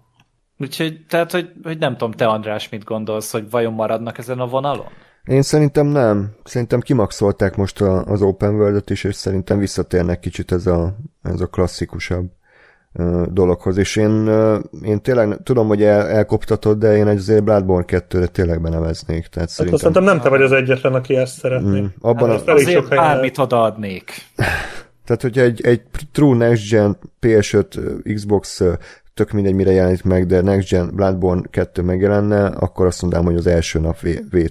Úgyhogy, tehát, hogy, hogy nem tudom, te András mit gondolsz, hogy vajon maradnak ezen a vonalon? Én szerintem nem. Szerintem kimaxolták most a, az Open world is, és szerintem visszatérnek kicsit ez a, ez a klasszikusabb dologhoz. És én, én tényleg tudom, hogy el, elkoptatod, de én azért Bloodborne 2-re tényleg beneveznék. Tehát hát szerintem... szerintem nem te vagy az egyetlen, aki ezt szeretné. Mm, abban hát a... Azért bármit odaadnék. Tehát, hogyha egy, egy True Next Gen PS5, Xbox tök mindegy, mire jelenik meg, de Next Gen Bloodborne 2 megjelenne, akkor azt mondanám, hogy az első nap vé, vé,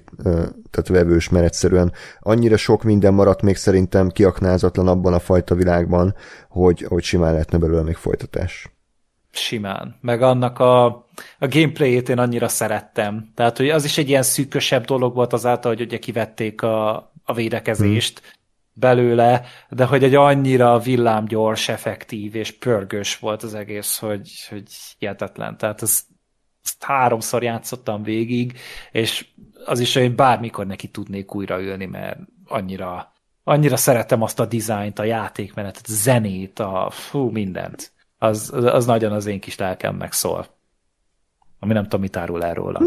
tehát vevős, mert egyszerűen annyira sok minden maradt még szerintem kiaknázatlan abban a fajta világban, hogy, hogy simán lehetne belőle még folytatás. Simán. Meg annak a, a gameplayét én annyira szerettem. Tehát, hogy az is egy ilyen szűkösebb dolog volt azáltal, hogy ugye kivették a, a védekezést, hmm belőle, de hogy egy annyira villámgyors, effektív és pörgős volt az egész, hogy, hogy hihetetlen. Tehát ezt, ezt háromszor játszottam végig, és az is, hogy bármikor neki tudnék újra ülni, mert annyira, annyira szeretem azt a dizájnt, a játékmenetet, a zenét, a fú, mindent. Az, az nagyon az én kis lelkem megszól. Ami nem tudom, mit árul el róla.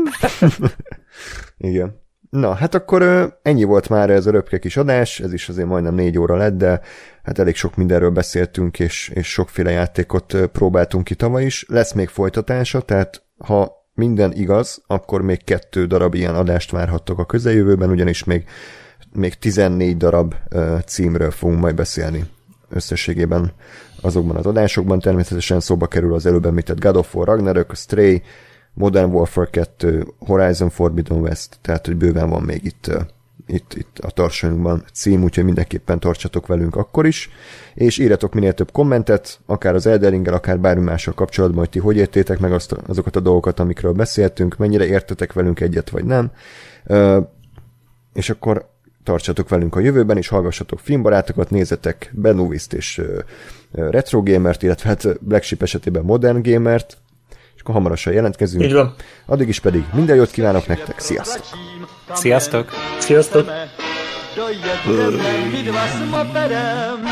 Igen. Na, hát akkor ennyi volt már ez a röpke kis adás, ez is azért majdnem négy óra lett, de hát elég sok mindenről beszéltünk, és, és sokféle játékot próbáltunk ki tavaly is. Lesz még folytatása, tehát ha minden igaz, akkor még kettő darab ilyen adást várhattok a közeljövőben, ugyanis még, még 14 darab címről fogunk majd beszélni összességében azokban az adásokban. Természetesen szóba kerül az előbb említett God of War Ragnarök, Stray, Modern Warfare 2, Horizon Forbidden West, tehát hogy bőven van még itt itt, itt a tarsonyunkban cím, úgyhogy mindenképpen tartsatok velünk akkor is, és írjatok minél több kommentet, akár az Elderinggel, akár bármi mással kapcsolatban, hogy ti hogy értétek meg azt, azokat a dolgokat, amikről beszéltünk, mennyire értetek velünk egyet vagy nem, és akkor tartsatok velünk a jövőben, és hallgassatok filmbarátokat, nézzetek Benoist és Retro Gamert, illetve hát Black Sheep esetében Modern Gamert, akkor hamarosan jelentkezünk. Így van. Addig is pedig minden jót kívánok nektek, sziasztok! Sziasztok! Sziasztok! Dojedeme, my dva s moperem,